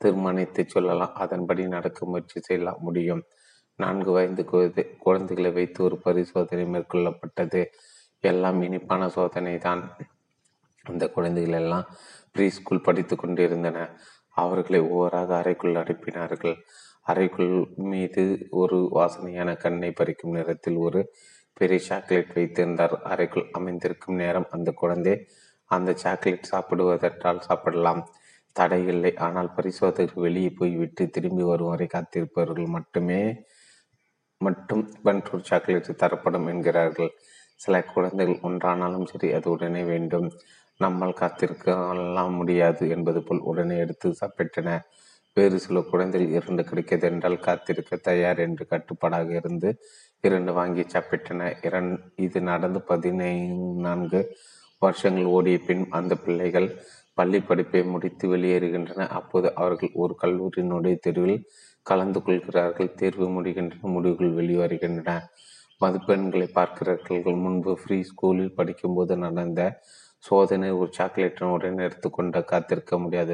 தீர்மானித்து சொல்லலாம். அதன்படி நடக்க முயற்சி செய்யலாம். முடியும். நான்கு வயது குழந்தைகளை வைத்து ஒரு பரிசோதனை மேற்கொள்ளப்பட்டது. எல்லாம் இனிப்பான சோதனை தான் அந்த குழந்தைகள் எல்லாம் ப்ரீ ஸ்கூல் படித்து கொண்டிருந்தன. அவர்களை ஒவ்வொருவராக அறைக்குள் அனுப்பினார்கள். அறைக்குள் மீது ஒரு வாசனையான கண்ணை பறிக்கும் நேரத்தில் ஒரு பெரிய சாக்லேட் வைத்திருந்தார். அறைக்குள் அமைந்திருக்கும் நேரம் அந்த குழந்தை அந்த சாக்லேட் சாப்பிடுவதற்றால் சாப்பிடலாம். தடை இல்லை. ஆனால் பரிசோதகர் வெளியே போய்விட்டு திரும்பி வரும் வரை காத்திருப்பவர்கள் மட்டுமே மட்டும் பன்டூர் சாக்லேட் தரப்படும் என்கிறார்கள். சில குழந்தைகள் ஒன்றானாலும் சரி அது உடனே வேண்டும். நம்மால் காத்திருக்கலாம் முடியாது என்பது போல் உடனே எடுத்து சாப்பிட்டன. வேறு சில குழந்தைகள் இரண்டு கிடைக்கிறது என்றால் காத்திருக்க தயார் என்று கட்டுப்பாடாக இருந்து இரண்டு வாங்கி சாப்பிட்டன. இரண் இது நடந்து பதினான்கு வருஷங்கள் ஓடிய பின் அந்த பிள்ளைகள் பள்ளி படிப்பை முடித்து வெளியேறுகின்றன. அப்போது அவர்கள் ஒரு கல்லூரியினுடைய தெருவில் கலந்து கொள்கிறார்கள் தேர்வு முடிகின்றன முடிவுகள் வெளிவருகின்றன. மதிப்பெண்களை பார்க்கிறார்கள் முன்பு ஃப்ரீ ஸ்கூலில் படிக்கும்போது நடந்த சோதனை ஒரு சாக்லேட்டின் உடனே எடுத்துக்கொண்ட காத்திருக்க முடியாத.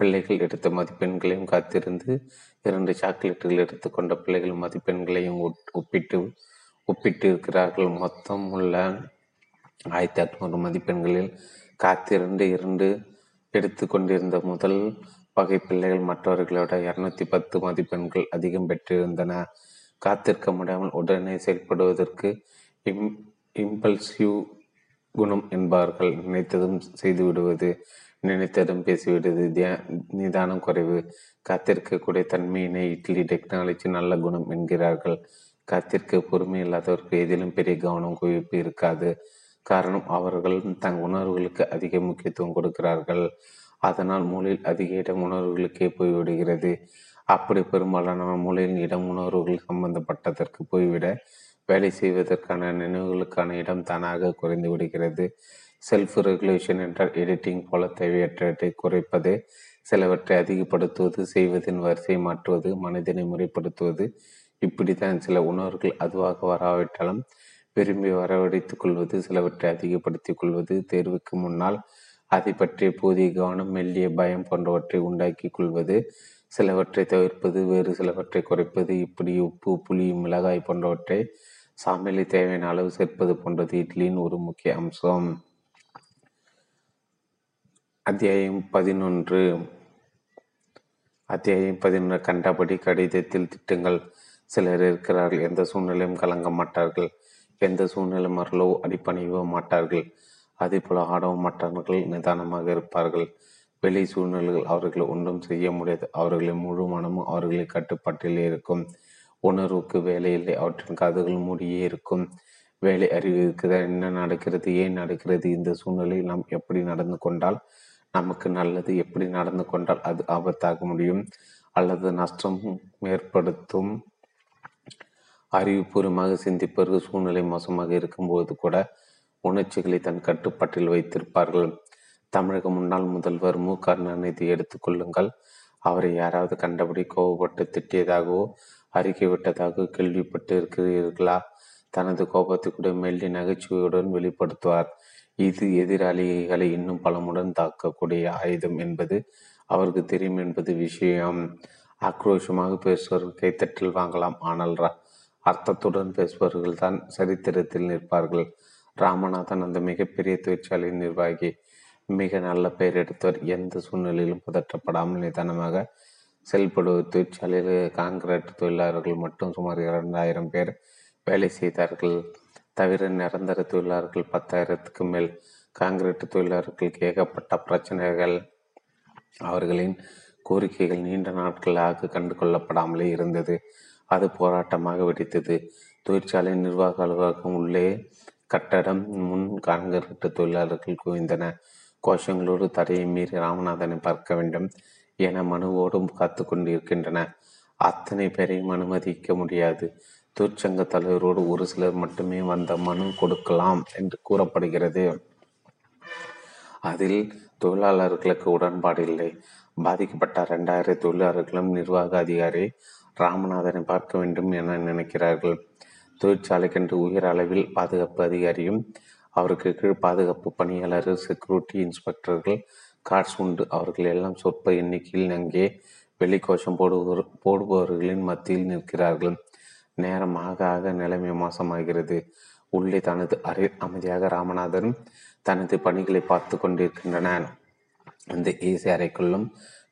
பிள்ளைகள் எடுத்த மதிப்பெண்களையும் காத்திருந்து இரண்டு சாக்லேட்டுகள் எடுத்துக்கொண்ட பிள்ளைகள் மதிப்பெண்களையும் ஒப்பிட்டு ஒப்பிட்டு இருக்கிறார்கள். மொத்தம் உள்ள ஆயிரத்தி அறுநூறு மதிப்பெண்களில் காத்திரண்டு இரண்டு எடுத்து கொண்டிருந்த முதல் வகை பிள்ளைகள் மற்றவர்களோட இரநூத்தி பத்து மதிப்பெண்கள் அதிகம் பெற்றிருந்தன. காத்திருக்க முடியாமல் உடனே செயல்படுவதற்கு இம் இம்பல்சிவ் குணம் என்பார்கள். நினைத்ததும் செய்துவிடுவது நினைத்ததும் பேசிவிடுவது தியா நிதானம் குறைவு. காத்திருக்கக்கூடிய தன்மையினை இட்லி டெக்னாலஜி நல்ல குணம் என்கிறார்கள். காத்திருக்க பொறுமை இல்லாதவருக்கு எதிலும் பெரிய கவனம் குவிப்பு இருக்காது. காரணம் அவர்கள் தங் உணர்வுகளுக்கு அதிக முக்கியத்துவம் கொடுக்கிறார்கள். அதனால் மூளையில் அதிக இடம் உணர்வுகளுக்கே போய்விடுகிறது. அப்படி பெரும்பாலான மூளையின் இடம் உணர்வுகள் சம்பந்தப்பட்டதற்கு போய்விட வேலை செய்வதற்கான நினைவுகளுக்கான இடம் தானாக குறைந்து விடுகிறது. செல்ஃப் ரெகுலேஷன் என்றால் எடிட்டிங் போல தேவையற்றவற்றை குறைப்பது சிலவற்றை அதிகப்படுத்துவது செய்வதின் வரிசை மாற்றுவது மனதினை முறைப்படுத்துவது. இப்படித்தான் சில உணர்வுகள் அதுவாக வராவிட்டாலும் விரும்பி வரவழைத்துக் கொள்வது சிலவற்றை அதிகப்படுத்திக் கொள்வது தேர்வுக்கு முன்னால் அதை பற்றிய போதிய கவனம் மெல்லிய பயம் போன்றவற்றை உண்டாக்கி கொள்வது சிலவற்றை தவிர்ப்பது வேறு சிலவற்றை குறைப்பது இப்படி உப்பு புளி மிளகாய் போன்றவற்றை சாமிலி தேவையான அளவு சேர்ப்பது போன்றது இட்லியின் ஒரு முக்கிய அம்சம். அத்தியாயம் பதினொன்று. அத்தியாயம் பதினொன்று. கண்டபடி கடிதத்தில் திட்டங்கள். சிலர் இருக்கிறார்கள். எந்த சூழ்நிலையும் கலங்க மாட்டார்கள். எந்த சூழ்நிலை மரலோ அடிப்பணியவோ மாட்டார்கள். அதேபோல ஆடவும் மற்றவர்கள் நிதானமாக இருப்பார்கள். வெளி சூழ்நிலைகள் அவர்களை ஒன்றும் செய்ய முடியாது. அவர்களின் முழு மனமும் அவர்களை கட்டுப்பாட்டில் இருக்கும். உணர்வுக்கு வேலை இல்லை. அவற்றின் காதுகள் மூடியே இருக்கும். வேலை அறிவிற்கு என்ன நடக்கிறது? ஏன் நடக்கிறது? இந்த சூழ்நிலையில் நாம் எப்படி நடந்து கொண்டால் நமக்கு நல்லது எப்படி நடந்து கொண்டால் அது ஆபத்தாக முடியும். அல்லது நஷ்டம் ஏற்படுத்தும் அறிவுபூர்வமாக சிந்திப்பவர்கள் சூழ்நிலை மோசமாக இருக்கும்போது கூட உணர்ச்சிகளை தன் கட்டுப்பாட்டில் வைத்திருப்பார்கள். தமிழக முன்னாள் முதல்வர் மு. கருணாநிதி எடுத்துக்கொள்ளுங்கள் அவரை யாராவது கண்டபடி கோபப்பட்டு திட்டியதாகவோ அறிக்கை விட்டதாக கேள்விப்பட்டு இருக்கிறீர்களா? தனது கோபத்தை கூட மெல்லி நகைச்சுவையுடன் வெளிப்படுத்துவார். இது எதிராளிகளை இன்னும் பலமுடன் தாக்கக்கூடிய ஆயுதம் என்பது அவருக்கு தெரியும் என்பது விஷயம். ஆக்ரோஷமாக பேசுவர்கள் கைத்தட்டில் வாங்கலாம். ஆனால் அர்த்தத்துடன் பேசுபவர்கள் தான் சரித்திரத்தில் நிற்பார்கள். ராமநாதன் அந்த மிகப்பெரிய தொழிற்சாலையின் நிர்வாகி மிக நல்ல பெயர் எடுத்தவர். எந்த சூழ்நிலையிலும் பதற்றப்படாமல் நிதானமாக செயல்படுவது. தொழிற்சாலையில் காங்கிரீட் தொழிலாளர்கள் மட்டும் சுமார் இரண்டாயிரம் பேர் வேலை செய்தார்கள். தவிர நிரந்தர தொழிலாளர்கள் பத்தாயிரத்துக்கு மேல் காங்கிரீட் தொழிலாளர்களுக்கு ஏகப்பட்ட பிரச்சனைகள். அவர்களின் கோரிக்கைகள் நீண்ட நாட்களாக கண்டு கொள்ளப்படாமலே இருந்தது. அது போராட்டமாக வெடித்தது. தொழிற்சாலை நிர்வாக அலுவலகம் உள்ளே கட்டடம் முன் காண்கிற தொழிலாளர்கள் குவிந்தன. கோஷங்களோடு தரையை மீறி ராமநாதனை பார்க்க வேண்டும் என மனுவோடும் காத்து கொண்டிருக்கின்றன. அத்தனை பேரையும் அனுமதிக்க முடியாது. தொழிற்சங்க தலைவரோடு ஒரு சிலர் மட்டுமே வந்த மனு கொடுக்கலாம் என்று கூறப்படுகிறது. அதில் தொழிலாளர்களுக்கு உடன்பாடு இல்லை. பாதிக்கப்பட்ட இரண்டாயிரம் தொழிலாளர்களும் நிர்வாக அதிகாரி ராமநாதனை பார்க்க வேண்டும் என நினைக்கிறார்கள். தொழிற்சாலைக்கென்று உயர் அளவில் பாதுகாப்பு அதிகாரியும் அவருக்கு கீழ் பாதுகாப்பு பணியாளர்கள் செக்யூரிட்டி இன்ஸ்பெக்டர்கள் கார்ட்ஸ் உண்டு. அவர்கள் எல்லாம் சொற்ப எண்ணிக்கையில் அங்கே வெளிக்கோஷம் போடுவோர் போடுபவர்களின் மத்தியில் நிற்கிறார்கள். நேரம் ஆக ஆக நிலைமை மோசமாகிறது. உள்ளே தனது அறை அமைதியாக ராமநாதன் தனது பணிகளை பார்த்து கொண்டிருக்கின்றன அந்த ஏசி அறைக்குள்ளும்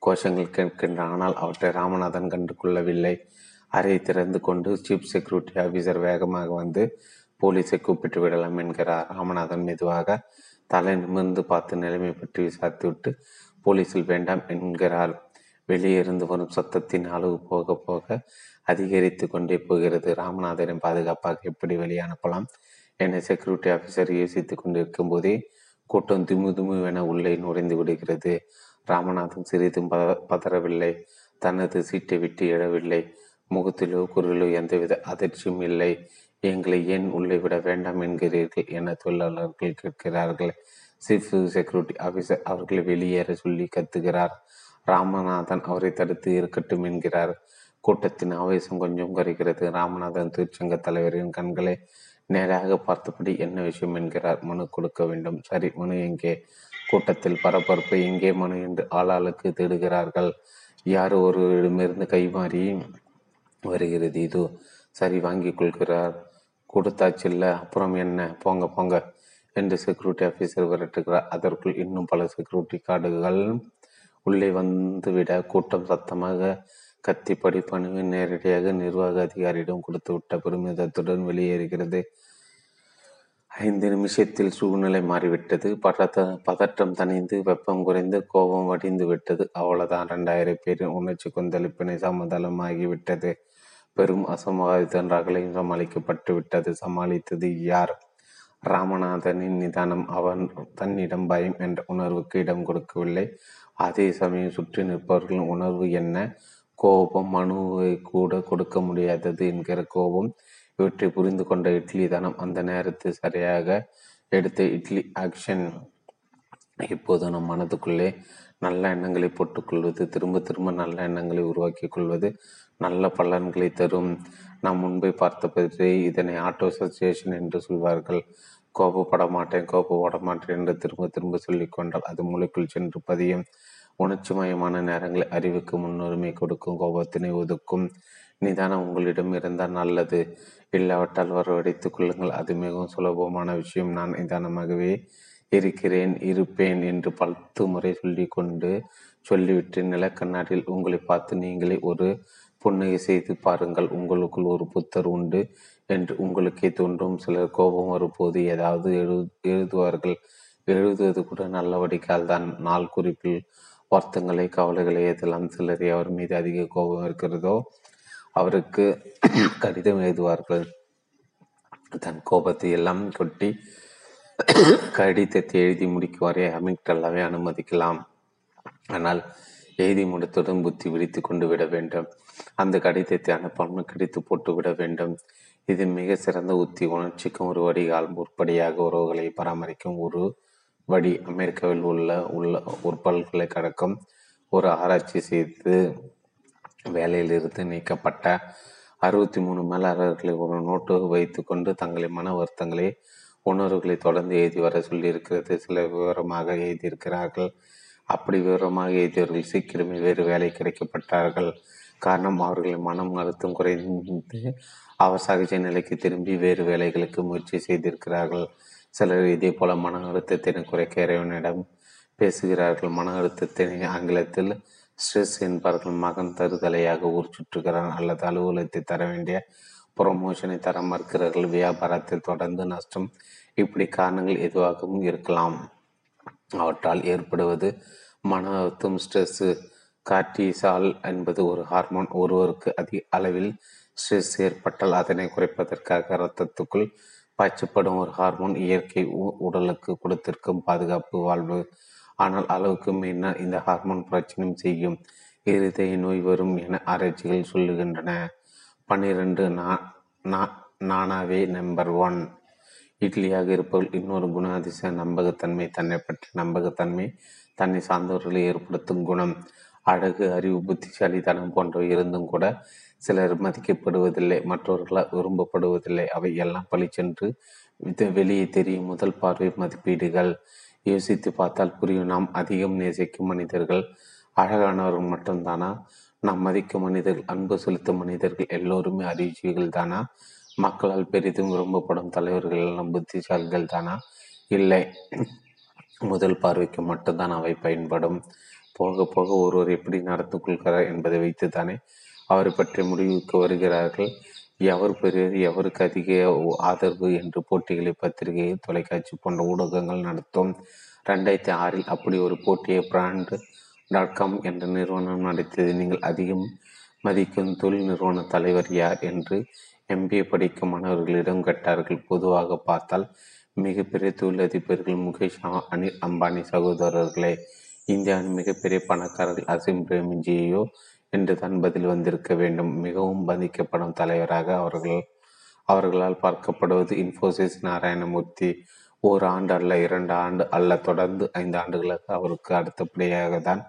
கோஷங்கள் கேட்கின்றன. ஆனால் அவற்றை ராமநாதன் கண்டு கொள்ளவில்லை அறையை திறந்து கொண்டு சீஃப் செக்யூரிட்டி ஆஃபீஸர் வேகமாக வந்து போலீஸை கூப்பிட்டு விடலாம் என்கிறார். ராமநாதன் மெதுவாக தலை நிமிர்ந்து பார்த்து நிலைமை பற்றி விசாரித்துவிட்டு போலீஸில் வேண்டாம் என்கிறார் வெளியே இருந்து வரும் சத்தத்தின் அளவு போக போக அதிகரித்து கொண்டே போகிறது. ராமநாதனை பாதுகாப்பாக எப்படி வெளியனுப்பலாம் என செக்யூரிட்டி ஆஃபீஸர் யோசித்து கொண்டிருக்கும் போதே கூட்டம் திமு திமுவென உள்ளே நுழைந்து விடுகிறது. ராமநாதன் சிறிதும் பதறவில்லை. தனது சீட்டை விட்டு எழவில்லை. முகத்திலோ குரலோ எந்தவித அதிர்ச்சியும் இல்லை. எங்களை ஏன் உள்ளே விட வேண்டாம் என்கிறீர்கள்? என தொழிலாளர்கள் கேட்கிறார்கள். சீஃப் செக்யூரிட்டி ஆபீசர் அவர்களை வெளியேற சொல்லி கத்துகிறார். ராமநாதன் அவரை தடுத்து இருக்கட்டும் என்கிறார். கூட்டத்தின் ஆவேசம் கொஞ்சம் குறைகிறது. ராமநாதன் தொழிற்சங்க தலைவரின் கண்களை நேராக பார்த்தபடி என்ன விஷயம் என்கிறார்? மனு கொடுக்க வேண்டும். சரி மனு எங்கே? கூட்டத்தில் பரபரப்பு எங்கே? மனு என்று ஆளாளுக்கு தேடுகிறார்கள். யார் ஒருவரிடமிருந்து கைமாறி வருகிறது. இதோ சரி வாங்கி கொள்கிறார். கொடுத்தாச்சில்ல அப்புறம் என்ன? போங்க போங்க என்று செக்யூரிட்டி ஆஃபீஸர் விரட்டுகிறார். அதற்குள் இன்னும் பல செக்யூரிட்டி கார்டுகள் உள்ளே வந்துவிட கூட்டம் சத்தமாக கத்தி படிப்பணிவு நேரடியாக நிர்வாக அதிகாரியிடம் கொடுத்து விட்ட பெருமிதத்துடன் வெளியேறுகிறது. ஐந்து நிமிஷத்தில் சூழ்நிலை மாறிவிட்டது. பதத்த பதற்றம் தணிந்து வெப்பம் குறைந்து கோபம் வடிந்து விட்டது. அவ்வளவுதான். ரெண்டாயிரம் பேரின் உணர்ச்சி கொந்தளிப்பினை சமதளமாகிவிட்டது. பெரும் அசம்பாவிதன் ரகலையும் சமாளிக்கப்பட்டு விட்டது. சமாளித்தது யார்? ராமநாதனின் நிதானம் அவன் தன்னிடம் பயம் என்ற உணர்வுக்கு இடம் கொடுக்கவில்லை. அதே சமயம் சுற்றி நிற்பவர்களின் உணர்வு என்ன? கோபம் மனுவை கூட கொடுக்க முடியாதது என்கிற கோபம். இவற்றை புரிந்து கொண்ட இட்லி தனம் அந்த நேரத்தில் சரியாக எடுத்த இட்லி ஆக்ஷன். இப்போது நம் மனதுக்குள்ளே நல்ல எண்ணங்களை போட்டுக்கொள்வது திரும்ப திரும்ப நல்ல எண்ணங்களை உருவாக்கி கொள்வது நல்ல பலன்களை தரும். நாம் முன்பை பற்றி இதனை ஆட்டோ சசியேஷன் என்று சொல்வார்கள். கோபப்பட மாட்டேன் கோபப்பட மாட்டேன் என்று திரும்ப திரும்ப சொல்லிக்கொண்டால் அது மூளைக்குள் சென்று பதியும். உணர்ச்சிமயமான நேரங்களை அறிவுக்கு முன்னுரிமை கொடுக்கும் கோபத்தினை ஒதுக்கும். நிதானம் உங்களிடம் இருந்தால் நல்லது. இல்லாவிட்டால் வரவழைத்துக் கொள்ளுங்கள். அது மிகவும் சுலபமான விஷயம். நான் நிதானமாகவே இருக்கிறேன் இருப்பேன் என்று பத்து முறை சொல்லி கொண்டு சொல்லிவிட்டு நிலக்கண்ணாடியில் உங்களை பார்த்து நீங்களே ஒரு புன்னகை செய்து பாருங்கள் உங்களுக்குள் ஒரு புத்தர் உண்டு என்று உங்களுக்கே தோன்றும். சிலர் கோபம் வரும்போது ஏதாவது எழு எழுதுவார்கள். எழுதுவது கூட நல்ல தான் நாள் குறிப்பில் வருத்தங்களை கவலைகளை எதெல்லாம் சிலர் அவர் மீது அதிக கோபம் இருக்கிறதோ அவருக்கு கடிதம் எழுதுவார்கள். தன் கோபத்தை எல்லாம் கொட்டி கடிதத்தை எழுதி முடிக்கும் வரை அமிக்டல்லாவே அனுமதிக்கலாம். ஆனால் எழுதி முடித்ததும் புத்தி விழித்து கொண்டு விட வேண்டும். அந்த கடிதத்தை அனுப்பாமல் கிடைத்து போட்டுவிட வேண்டும். இது மிக சிறந்த உத்தி உணர்ச்சிக்கும் ஒரு வடிகால் முற்படியாக உறவுகளை பராமரிக்கும் ஒரு வடி அமெரிக்காவில் உள்ள உள்ள ஒரு பல்கலைக்கழகம் ஒரு ஆராய்ச்சி செய்து வேலையிலிருந்து நீக்கப்பட்ட அறுபத்தி மூணு மேலாளர்களை ஒரு நோட்டு வைத்து கொண்டு தங்களின் மன வருத்தங்களை உணர்வுகளை தொடர்ந்து எழுதி வர சொல்லியிருக்கிறது. சில விவரமாக எழுதியிருக்கிறார்கள். அப்படி விவரமாக எழுதியவர்கள் சீக்கிரமே வேறு வேலை கிடைக்கப்பட்டார்கள். காரணம் அவர்களின் மனம் அழுத்தம் குறைந்து அவர் சகஜ நிலைக்கு திரும்பி வேறு வேலைகளுக்கு முயற்சி செய்திருக்கிறார்கள். சிலர் இதே போல மன அழுத்தத்தினை குறைக்க இறைவனிடம் பேசுகிறார்கள். மன அழுத்தத்தினை ஆங்கிலத்தில் ஸ்ட்ரெஸ் என்பார்கள். மகன் தருதலையாக ஊர் சுற்றுகிறான். அல்லது அலுவலகத்தை தர வேண்டிய ப்ரொமோஷனை தர மறுக்கிறார்கள். வியாபாரத்தில் தொடர்ந்து நஷ்டம். இப்படி காரணங்கள் எதுவாகவும் இருக்கலாம். அவற்றால் ஏற்படுவது மன அழுத்தம் ஸ்ட்ரெஸ்ஸு கார்டிசால் என்பது ஒரு ஹார்மோன் ஒருவருக்கு அதிக அளவில் ஸ்ட்ரெஸ் ஏற்பட்டால் அதனை குறைப்பதற்காக இரத்தத்துக்குள் பாய்ச்சப்படும் ஒரு ஹார்மோன் இயற்கை உடலுக்கு கொடுத்திருக்கும் பாதுகாப்பு வாழ்வு. ஆனால் அளவுக்கு மீறினால் இந்த ஹார்மோன் பிரச்சனையும் செய்யும். இருதய நோய் வரும் என ஆராய்ச்சிகள் சொல்லுகின்றன. பன்னிரண்டு நானாவே நம்பர் ஒன். இட்லியாக இருப்பவர்கள் இன்னொரு குணாதிச நம்பகத்தன்மை தன்னை பற்றி நம்பகத்தன்மை தன்னை சார்ந்தவர்களை ஏற்படுத்தும் குணம். அழகு அறிவு புத்திசாலித்தனம் போன்றவை இருந்தும் கூட சிலர் மதிக்கப்படுவதில்லை மற்றவர்களால் விரும்பப்படுவதில்லை. அவை எல்லாம் பழிச்சென்று வெளியே தெரியும். முதல் பார்வை மதிப்பீடுகள். யோசித்து பார்த்தால் புரியும். நாம் அதிகம் நேசிக்கும் மனிதர்கள் அழகானவர்கள் மட்டும்தானா? நாம் மதிக்கும் மனிதர்கள் அன்பு செலுத்தும் மனிதர்கள் எல்லோருமே அறிவிச்சிகள் தானா? மக்களால் பெரிதும் விரும்பப்படும் தலைவர்கள் எல்லாம் புத்திசாலிகள் தானா இல்லை. முதல் பார்வைக்கு மட்டும்தான் அவை பயன்படும். போக போக ஒருவர் எப்படி நடந்து கொள்கிறார் என்பதை வைத்துத்தானே அவரை பற்றி முடிவுக்கு வருகிறார்கள். எவர் பெரியது எவருக்கு அதிக ஆதரவு என்று போட்டிகளை பத்திரிகை தொலைக்காட்சி போன்ற ஊடகங்கள் நடத்தும். ரெண்டாயிரத்தி ஆறில் அப்படி ஒரு போட்டியை பிராண்ட் டாட் காம் என்ற நிறுவனம் நடத்தியது. நீங்கள் அதிகம் மதிக்கும் தொழில் நிறுவன தலைவர் யார் என்று எம்பிஏ படிக்கும் மாணவர்களிடம் கேட்டார்கள். பொதுவாக பார்த்தால் மிகப்பெரிய தொழிலதிபர்கள் முகேஷ் அனில் அம்பானி சகோதரர்களே. இந்தியாவின் மிகப்பெரிய பணக்காரர்கள் அசிம் பிரேமிஜியோ என்று தான் பதில் வந்திருக்க வேண்டும். மிகவும் பாதிக்கப்படும் தலைவராக அவர்கள் அவர்களால் பார்க்கப்படுவது இன்ஃபோசிஸ் நாராயணமூர்த்தி. ஒரு ஆண்டு அல்ல இரண்டு ஆண்டு அல்ல தொடர்ந்து ஐந்து ஆண்டுகளாக அவருக்கு அடுத்தபடியாக தான்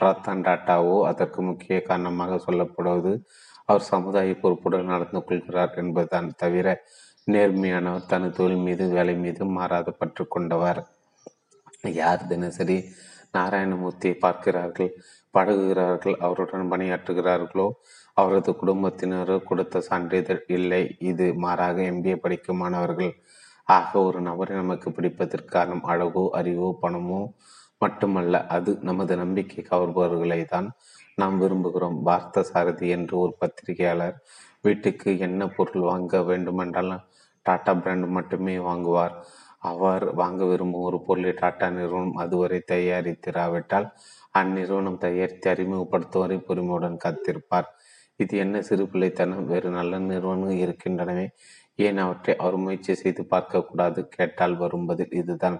ரத்தன் டாட்டாவோ அதற்கு முக்கிய காரணமாக சொல்லப்படுவது அவர் சமுதாய பொறுப்புடன் நடந்து கொள்கிறார் என்பதுதான் தவிர நேர்மையானவர் தனது தொழில் மீது வேலை மீது மாறாத பற்று கொண்டவர் யார் தினசரி நாராயணமூர்த்தியை பார்க்கிறார்கள் பழகுகிறார்கள் அவருடன் பணியாற்றுகிறார்களோ? அவரது குடும்பத்தினரோ கொடுத்த சான்றிதழ் இல்லை. இது மாறாக எம்பிஏ படிக்கும் மாணவர்கள். ஆக ஒரு நபரை நமக்கு பிடிப்பதற்கு காரணம் அழகோ அறிவோ பணமோ மட்டுமல்ல அது நமது நம்பிக்கை கவர்பவர்களை தான் நாம் விரும்புகிறோம். பார்த்த சாரதி என்று ஒரு பத்திரிகையாளர் வீட்டுக்கு என்ன பொருள் வாங்க வேண்டுமென்றால் டாடா பிராண்ட் மட்டுமே வாங்குவார். அவர் வாங்க விரும்பும் ஒரு பொருளை டாடா நிறுவனம் அதுவரை தயாரித்திராவிட்டால் அந்நிறுவனம் தயாரித்து அறிமுகப்படுத்துவரை பொறுமையுடன் காத்திருப்பார். இது என்ன சிறு பிள்ளைத்தனம்? வேறு நல்ல நிறுவனங்கள் இருக்கின்றனவே. ஏன் அவற்றை அவர் முயற்சி செய்து பார்க்கக்கூடாது? கேட்டால் வரும் பதில் இதுதான்.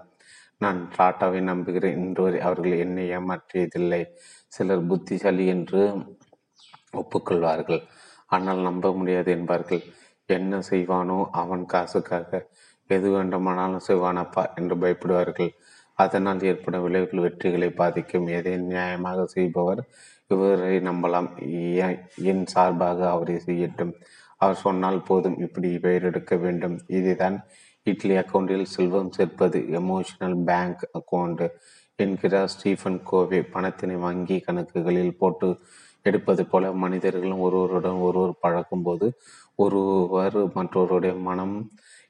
நான் டாட்டாவை நம்புகிறேன். இன்று வரை அவர்கள் என்னை ஏமாற்றியதில்லை. சிலர் புத்திசாலி என்று ஒப்புக்கொள்வார்கள். ஆனால் நம்ப முடியாது என்பார்கள். என்ன செய்வானோ அவன் காசுக்காக எது வேண்டுமானாலும் செய்வானப்பா என்று பயப்படுவார்கள். அதனால் ஏற்படும் விளைவுகள் வெற்றிகளை பாதிக்கும். எதை நியாயமாக செய்பவர் இவரை நம்பலாம். என் சார்பாக அவரை செய்யட்டும். அவர் சொன்னால் போதும் இப்படி பெயர் எடுக்க வேண்டும். இதுதான் இட்லி அக்கௌண்டில் செல்வம் சேர்ப்பது எமோஷனல் பேங்க் அக்கௌண்ட் என்கிறார் ஸ்டீஃபன் கோவே பணத்தினை வங்கி கணக்குகளில் போட்டு எடுப்பது போல மனிதர்களும் ஒருவருடன் ஒருவர் பழக்கும் போது ஒருவர் மற்றொருடைய மனம்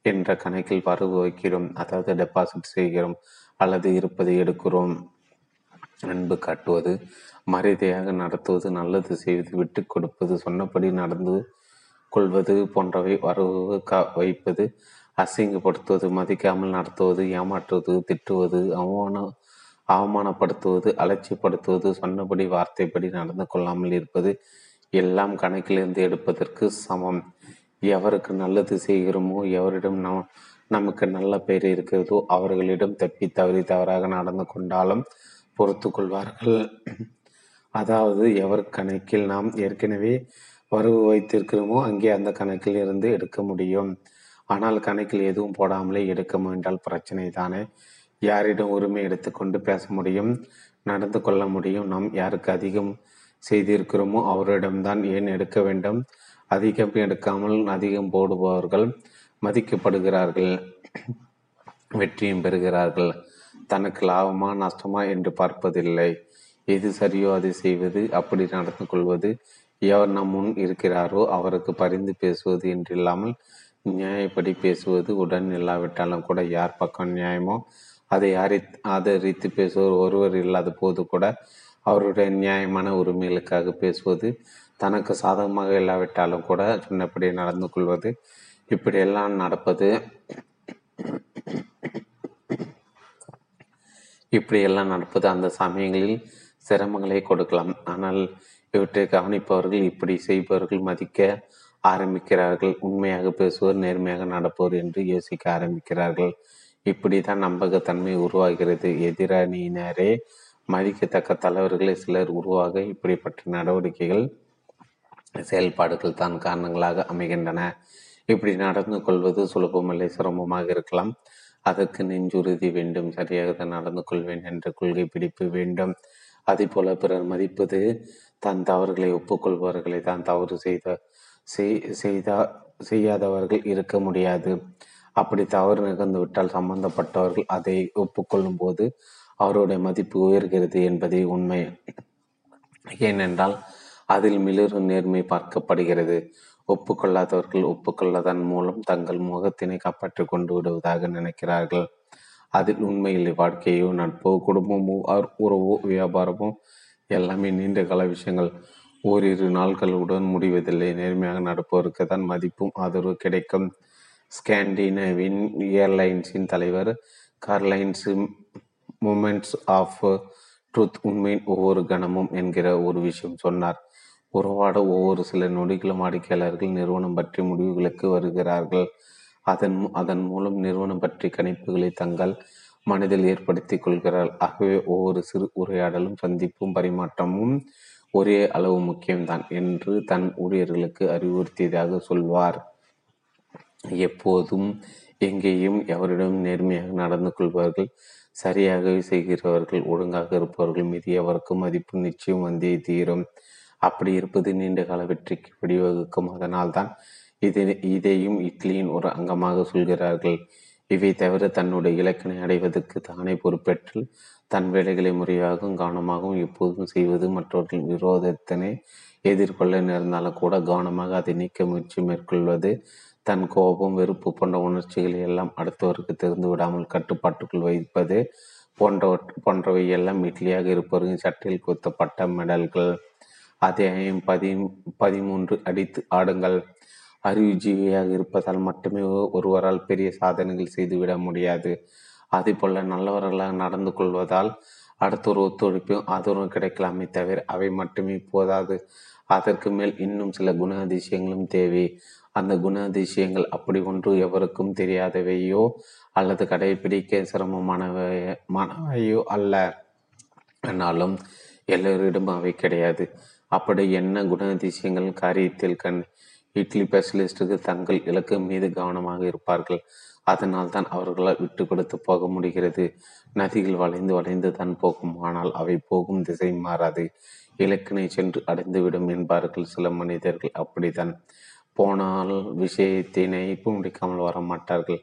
என்ற கணக்கில் வரவு வைக்கிறோம். அதாவது டெபாசிட் செய்கிறோம். அல்லது இருப்பதை எடுக்கிறோம். அன்பு காட்டுவது மரியாதையாக நடத்துவது நல்லது செய்வது விட்டு கொடுப்பது சொன்னபடி நடந்து கொள்வது போன்றவை வரவு கா வைப்பது அசிங்கப்படுத்துவது மதிக்காமல் நடத்துவது ஏமாற்றுவது திட்டுவது அவமான அவமானப்படுத்துவது அலட்சியப்படுத்துவது சொன்னபடி வார்த்தைப்படி நடந்து கொள்ளாமல் இருப்பது எல்லாம் கணக்கிலிருந்து எடுப்பதற்கு சமம். எவருக்கு நல்லது செய்கிறோமோ எவரிடம் நம் நமக்கு நல்ல பெயர் இருக்கிறதோ அவர்களிடம் தப்பி தவறி தவறாக நடந்து கொண்டாலும் பொறுத்து கொள்வார்கள். அதாவது எவர் கணக்கில் நாம் ஏற்கனவே வரவு வைத்திருக்கிறோமோ அங்கே அந்த கணக்கில் இருந்து எடுக்க முடியும். ஆனால் கணக்கில் எதுவும் போடாமலே எடுக்க முயன்றால் பிரச்சனை தானே. யாரிடம் உரிமை எடுத்துக்கொண்டு பேச முடியும் நடந்து கொள்ள முடியும். நாம் யாருக்கு அதிகம் செய்திருக்கிறோமோ அவரிடம்தான் ஏன் எடுக்க வேண்டும்? அதிகம் எடுக்காமல் அதிகம் போடுபவர்கள் மதிக்கப்படுகிறார்கள். வெற்றியும் பெறுகிறார்கள். தனக்கு லாபமா நஷ்டமா என்று பார்ப்பதில்லை. எது சரியோ அதை செய்வது அப்படி நடந்து கொள்வது எவர் நம் முன் இருக்கிறாரோ அவருக்கு பரிந்து பேசுவது என்றில்லாமல் நியாயப்படி பேசுவது உடன் இல்லாவிட்டாலும் கூட யார் பக்கம் நியாயமோ அதை அறி ஆதரித்து பேசுவோர் ஒருவர் இல்லாத போது கூட அவருடைய நியாயமான உரிமைகளுக்காக பேசுவது தனக்கு சாதகமாக இல்லாவிட்டாலும் கூட சொன்னபடி நடந்து கொள்வது இப்படியெல்லாம் நடப்பது இப்படியெல்லாம் நடப்பது அந்த சமயங்களில் சிரமங்களை கொடுக்கலாம். ஆனால் இவற்றை கவனிப்பவர்கள் இப்படி செய்பவர்கள் மதிக்க ஆரம்பிக்கிறார்கள். உண்மையாக பேசுவோர் நேர்மையாக நடப்போர் என்று யோசிக்க ஆரம்பிக்கிறார்கள். இப்படி தான் நம்பகத்தன்மை உருவாகிறது. எதிரணியினரே மதிக்கத்தக்க தலைவர்களை சிலர் உருவாக இப்படிப்பட்ட நடவடிக்கைகள் செயல்பாடுகள் தான் காரணங்களாக அமைகின்றன. இப்படி நடந்து கொள்வது சுலபமில்லை சிரமமாக இருக்கலாம். அதற்கு நெஞ்சுறுதி வேண்டும் சரியாக நடந்து கொள்வேன் என்ற கொள்கை பிடிப்பு வேண்டும். அதே போல பிறர் மதிப்பது தன் தவறுகளை ஒப்புக்கொள்பவர்களை தான் தவறு செய்த செய்தா செய்யாதவர்கள் இருக்க முடியாது. அப்படி தவறு நிகழ்ந்துவிட்டால் சம்பந்தப்பட்டவர்கள் அதை ஒப்புக்கொள்ளும் போது அவருடைய மதிப்பு உயர்கிறது என்பதே உண்மை. ஏனென்றால் அதில் மிளரும் நேர்மை பார்க்கப்படுகிறது. ஒப்புக்கொள்ளாதவர்கள் ஒப்புக்கொள்ளதன் மூலம் தங்கள் முகத்தினை காப்பாற்றிக் கொண்டு விடுவதாக நினைக்கிறார்கள். அதில் உண்மையில் வாழ்க்கையோ நட்போ குடும்பமோ உறவோ வியாபாரமோ எல்லாமே நீண்ட கால விஷயங்கள். ஓரிரு நாட்களுடன் முடிவதில்லை. நேர்மையாக நடப்பவருக்கு தான் மதிப்பும் ஆதரவு கிடைக்கும். ஸ்கேண்டினவின் ஏர்லைன்ஸின் தலைவர் கார்லைன்ஸ் மூமெண்ட்ஸ் ஆஃப் ட்ரூத் உண்மையின் ஒவ்வொரு கணமும் என்கிற ஒரு விஷயம் சொன்னார். உறவாட ஒவ்வொரு சில நொடிகளும் வாடிக்கையாளர்கள் நிறுவனம் பற்றி முடிவுகளுக்கு வருகிறார்கள். அதன் அதன் மூலம் நிறுவனம் பற்றி கணிப்புகளை தங்கள் மனதில் ஏற்படுத்தி கொள்கிறார் ஆகவே ஒவ்வொரு சிறு உரையாடலும் சந்திப்பும் பரிமாற்றமும் ஒரே அளவு முக்கியம்தான் என்று தன் ஊழியர்களுக்கு அறிவுறுத்தியதாக சொல்வார். எப்போதும் எங்கேயும் எவரிடம் நேர்மையாக நடந்து கொள்வார்கள் சரியாகவே செய்கிறவர்கள் ஒழுங்காக இருப்பவர்கள் மீது எவருக்கும் மதிப்பு நிச்சயம் வந்தே தீரும். அப்படி இருப்பது நீண்ட கால வெற்றிக்கு வழிவகுக்கும் அதனால்தான் இதை இதையும் இட்லியின் ஒரு அங்கமாக சொல்கிறார்கள். இவை தவிர தன்னுடைய இலக்கினை அடைவதற்கு தானே பொறுப்பேற்று தன் வேலைகளை முறையாகவும் கவனமாகவும் எப்போதும் செய்வது மற்றவர்கள் விரோதத்தினை எதிர்கொள்ள நேர்ந்தாலும் கூட கவனமாக அதை நீக்க முயற்சி மேற்கொள்வது தன் கோபம் வெறுப்பு போன்ற உணர்ச்சிகளை எல்லாம் அடுத்தவருக்கு தெரிந்து விடாமல் கட்டுப்பாட்டுக்குள் வைப்பது போன்றவற் போன்றவை எல்லாம் இட்லியாக இருப்பவர்கள் சட்டையில் குத்தப்பட்ட மெடல்கள். அத்தியாயம் பதி பதிமூன்று அடித்து ஆடுங்கள். அறிவுஜீவியாக இருப்பதால் மட்டுமே ஒருவரால் பெரிய சாதனைகள் செய்துவிட முடியாது. போல நல்லவர்களாக நடந்து கொள்வதால் அடுத்த ஒரு ஒத்துழைப்பும் ஆதரவும் கிடைக்கலாமே தவிர அவை மட்டுமே போதாது. அதற்கு மேல் இன்னும் சில குணாதிசயங்களும் தேவை. அந்த குணாதிசயங்கள் அப்படி ஒன்று எவருக்கும் தெரியாதவையோ அல்லது கடைபிடிக்க சிரமமானவையோ அல்ல. ஆனாலும் எல்லோரிடமும் அவை கிடையாது. அப்படி என்ன குணாதிசயங்கள்? காரியத்தில் கண் இட்லி ஸ்பெஷலிஸ்டுக்கு தங்கள் இலக்கு மீது கவனமாக இருப்பார்கள். அதனால் தான் அவர்களால் விட்டு கொடுத்து போக முடிகிறது. நதிகள் வளைந்து வளைந்து தான் போகும். ஆனால் அவை போகும் திசை மாறாது. இலக்கினை சென்று அடைந்துவிடும் என்பார்கள் சில மனிதர்கள். அப்படித்தான். போனால் விஷயத்தினை முடிக்காமல் வர மாட்டார்கள்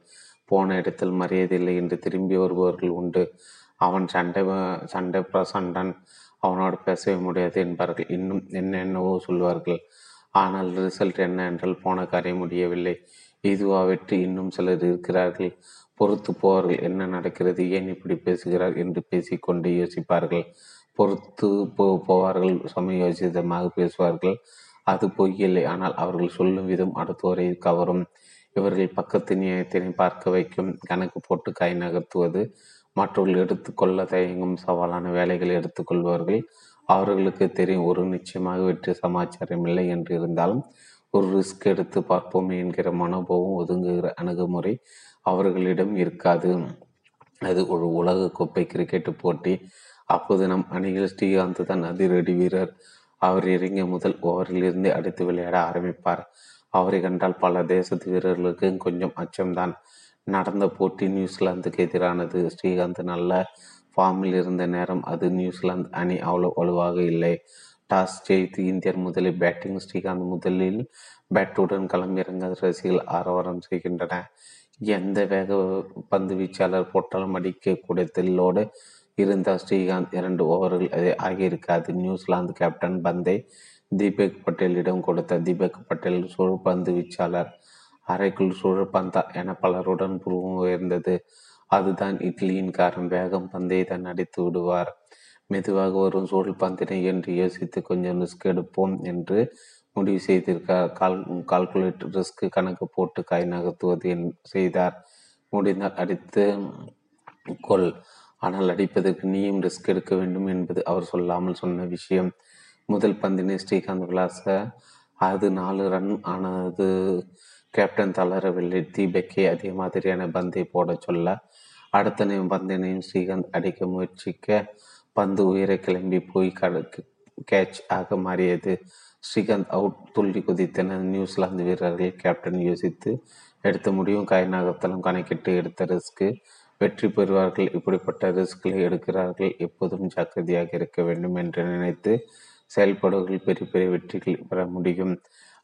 போன இடத்தில் மரியாதை இல்லை என்று திரும்பி வருபவர்கள் உண்டு. அவன் சண்டை சண்டை பிரசண்டன் அவனோடு பேசவே முடியாது என்பார்கள். இன்னும் என்னென்னவோ சொல்வார்கள். ஆனால் ரிசல்ட் என்ன என்றால் போன காரியம் முடியவில்லை. இதுவா வெற்றி? இன்னும் சிலர் இருக்கிறார்கள். பொறுத்து போவார்கள். என்ன நடக்கிறது? ஏன் இப்படி பேசுகிறார் என்று பேசிக்கொண்டு யோசிப்பார்கள். பொறுத்து போ போவார்கள். சமயோசிதமாக பேசுவார்கள். அது பொய்யில்லை. ஆனால் அவர்கள் சொல்லும் விதம் அடுத்தவரை கவரும். இவர்கள் பக்கத்து நியாயத்தினை பார்க்க வைக்கும். கணக்கு போட்டு கை நகர்த்துவது மற்றவர்கள் எடுத்துக்கொள்ள தயங்கும் சவாலான வேலைகளை எடுத்துக்கொள்வார்கள் அவர்களுக்கு தெரியும் ஒரு நிச்சயமாக வெற்றி சமாச்சாரம் இல்லை என்று இருந்தாலும் ஒரு ரிஸ்க் எடுத்து பார்ப்போம் என்கிற மனோபாவம் ஒதுங்குகிற அணுகுமுறை அவர்களிடம் இருக்காது. அது ஒரு உலக கோப்பை கிரிக்கெட் போட்டி. அப்போது நம் அணியில் ஸ்ரீகாந்த் தான் அதிரடி வீரர். அவர் இறங்கிய முதல் ஓவரில் இருந்து அடித்து விளையாட ஆரம்பிப்பார். அவரை கண்டால் பல தேசத்து வீரர்களுக்கு கொஞ்சம் அச்சம்தான். நடந்த போட்டி நியூசிலாந்துக்கு எதிரானது. ஸ்ரீகாந்த் நல்ல ஃபார்மில் இருந்த நேரம் அது நியூசிலாந்து அணி அவ்வளோ வலுவாக இல்லை. டாஸ் ஜெயித்து இந்தியர் முதலில் பேட்டிங் ஸ்ரீகாந்த் முதலில் பேட்டுடன் களமிறங்க ரசிகர்கள் ஆரவாரம் செய்கின்றன. எந்த வேக பந்து வீச்சாளர் போட்டாலும் அடிக்க கூடத்திலோடு இருந்த ஸ்ரீகாந்த் இரண்டு ஓவர்கள் ஆகியிருக்காது. நியூசிலாந்து கேப்டன் பந்தை தீபக் பட்டேலிடம் கொடுத்த தீபக் பட்டேல் சுழற்பந்து வீச்சாளர் அறைக்குள் சுழற்பந்தா என பலருடன் புருவம் உயர்ந்தது. அதுதான் இட்லியின் காரம். வேகம் பந்தை தான் அடித்து விடுவார். மெதுவாக வரும் சூழல் பந்தினை என்று யோசித்து கொஞ்சம் ரிஸ்க் எடுப்போம் என்று முடிவு செய்திருக்கார். கால் கால்குலேட் ரிஸ்க் கணக்கு போட்டு காய் நகர்த்துவது செய்தார். முடிந்தால் அடித்து கொள். ஆனால் அடிப்பதற்கு நீயும் ரிஸ்க் எடுக்க வேண்டும் என்பது அவர் சொல்லாமல் சொன்ன விஷயம். முதல் பந்தினை ஸ்ரீகாந்த் விலாச அது நாலு ரன் ஆனது கேப்டன் தளரவில்லை. தீபக்கே அதே மாதிரியான பந்தை போட சொல்ல. அடுத்த பந்தினையும் ஸ்ரீகாந்த் அடிக்க முயற்சிக்க பந்து உயிரை கிளம்பி போய் கடக்கு கேட்ச் ஆக மாறியது. ஸ்ரீகாந்த் அவுட் துள்ளி குதித்தன நியூசிலாந்து வீரர்கள் கேப்டன் யோசித்து எடுத்த முடியும் காய் நகர்த்தலும் கணக்கிட்டு எடுத்த ரிஸ்க்கு வெற்றி பெறுவார்கள். இப்படிப்பட்ட ரிஸ்களை எடுக்கிறார்கள். எப்போதும் ஜாக்கிரதையாக இருக்க வேண்டும் என்று நினைத்து செயல்படுவர்கள் பெரிய பெரிய வெற்றிகள் பெற முடியும்.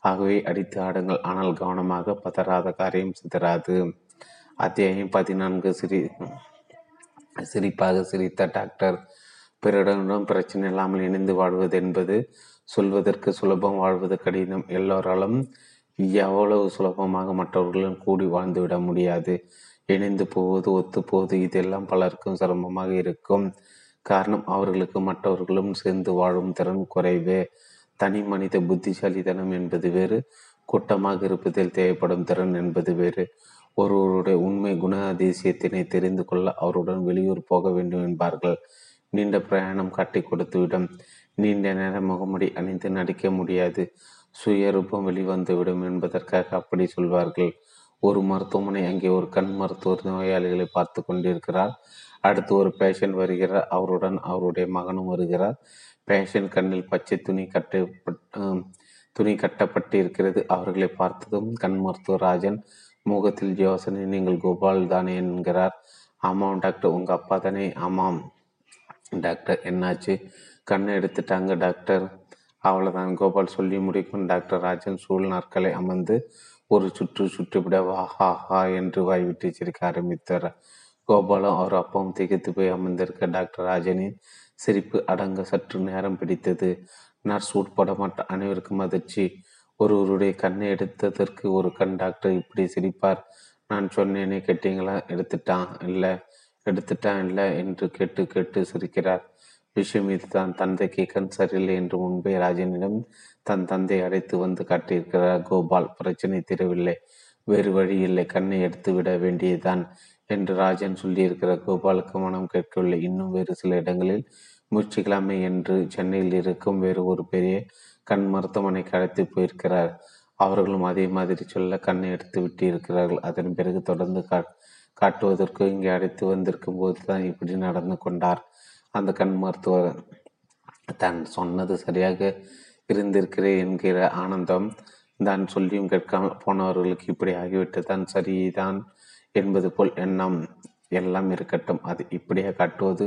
ஆகவே அடித்து ஆடுங்கள். ஆனால் கவனமாக பதறாத காரியம் சிதறாது. அத்தியாயம் பதினான்கு. சிரி சிரிப்பாக சிரித்த டாக்டர். பிறரிடம் பிரச்சனை இல்லாமல் இணைந்து வாழ்வது என்பது சொல்வதற்கு சுலபம் வாழ்வது கடினம். எல்லோராலும் எவ்வளவு சுலபமாக மற்றவர்களும் கூடி வாழ்ந்துவிட முடியாது. இணைந்து போவது ஒத்து போவது இதெல்லாம் பலருக்கும் சிரமமாக இருக்கும். காரணம் அவர்களுக்கு மற்றவர்களும் சேர்ந்து வாழும் திறன் குறைவு. தனி மனித புத்திசாலித்தனம் என்பது வேறு கூட்டமாக இருப்பதில் தேவைப்படும் திறன் என்பது வேறு. ஒருவருடைய உண்மை குண அதிசயத்தினை தெரிந்து கொள்ள அவருடன் வெளியூர் போக வேண்டும் என்பார்கள். நீண்ட பிரயாணம் காட்டி கொடுத்துவிடும். நீண்ட நேரம் முகமுடி அணிந்து நடிக்க முடியாது. சுயரூபம் வெளிவந்துவிடும் என்பதற்காக அப்படி சொல்வார்கள். ஒரு மருத்துவமனை அங்கே ஒரு கண் மருத்துவர் நோயாளிகளை பார்த்து கொண்டிருக்கிறார். அடுத்து ஒரு பேஷண்ட் வருகிறார். அவருடன் அவருடைய மகனும் வருகிறார். பேஷன் கண்ணில் பச்சை துணி கட்ட துணி கட்டப்பட்டு இருக்கிறது. அவர்களை பார்த்ததும் கண் மருத்துவர் ராஜன் முகத்தில் யோசனை நீங்கள் கோபால் தானே? என்கிறார். ஆமாம் டாக்டர். உங்க அப்பா தானே? ஆமாம் டாக்டர். என்னாச்சு? கண்ணை எடுத்துட்டாங்க டாக்டர். அவ்வளோதான் கோபால் சொல்லி முடிக்கும். டாக்டர் ராஜன் சூழ் நாற்களை அமர்ந்து ஒரு சுற்று சுற்றுவிட வா ஹா ஹா என்று வாய்விட்டு சிரிக்க ஆரம்பித்தார். கோபாலும் அவர் அப்பாவும் திகைத்து போய் அமர்ந்திருக்க டாக்டர் ராஜனின் சிரிப்பு அடங்க சற்று நேரம் பிடித்தது. நர்ஸ் உட்பட மற்ற அனைவருக்கும் அதிர்ச்சி. ஒருவருடைய கண்ணை எடுத்ததற்கு ஒரு கண் டாக்டர் இப்படி சிரிப்பார். நான் சொன்னேனே கேட்டீங்களா? எடுத்துட்டான் இல்லை எடுத்துட்டான் இல்லை என்று கேட்டு கேட்டு சிரிக்கிறார். விஷயம் இதுதான். தந்தைக்கு கண் சரியில்லை என்று முன்பே ராஜனிடம் தன் தந்தை அழைத்து வந்து காட்டியிருக்கிறார். கோபால் பிரச்சனை தீரவில்லை. வேறு வழி இல்லை. கண்ணை எடுத்து விட வேண்டியதுதான். என்று ராஜன் சொல்லியிருக்கிற கோபாலுக்கு மனம் கேட்கவில்லை. இன்னும் வேறு சில இடங்களில் முயற்சிக்கலாமே என்று சென்னையில் இருக்கும் வேறு ஒரு பெரிய கண் மருத்துவமனைக்கு அழைத்து போயிருக்கிறார். அவர்களும் அதே மாதிரி சொல்ல கண்ணை எடுத்து விட்டு இருக்கிறார்கள் அதன் பிறகு தொடர்ந்து கா காட்டுவதற்கு இங்கே அழைத்து வந்திருக்கும் போது தான் இப்படி நடந்து கொண்டார் அந்த கண் மருத்துவர். தான் சொன்னது சரியாக இருந்திருக்கிறேன் என்கிற ஆனந்தம் தான் சொல்லியும் கேட்காமல் போனவர்களுக்கு இப்படி ஆகிவிட்டு தான். சரிதான் என்பது போல் எண்ணம் எல்லாம் இருக்கட்டும். அது இப்படியே காட்டுவது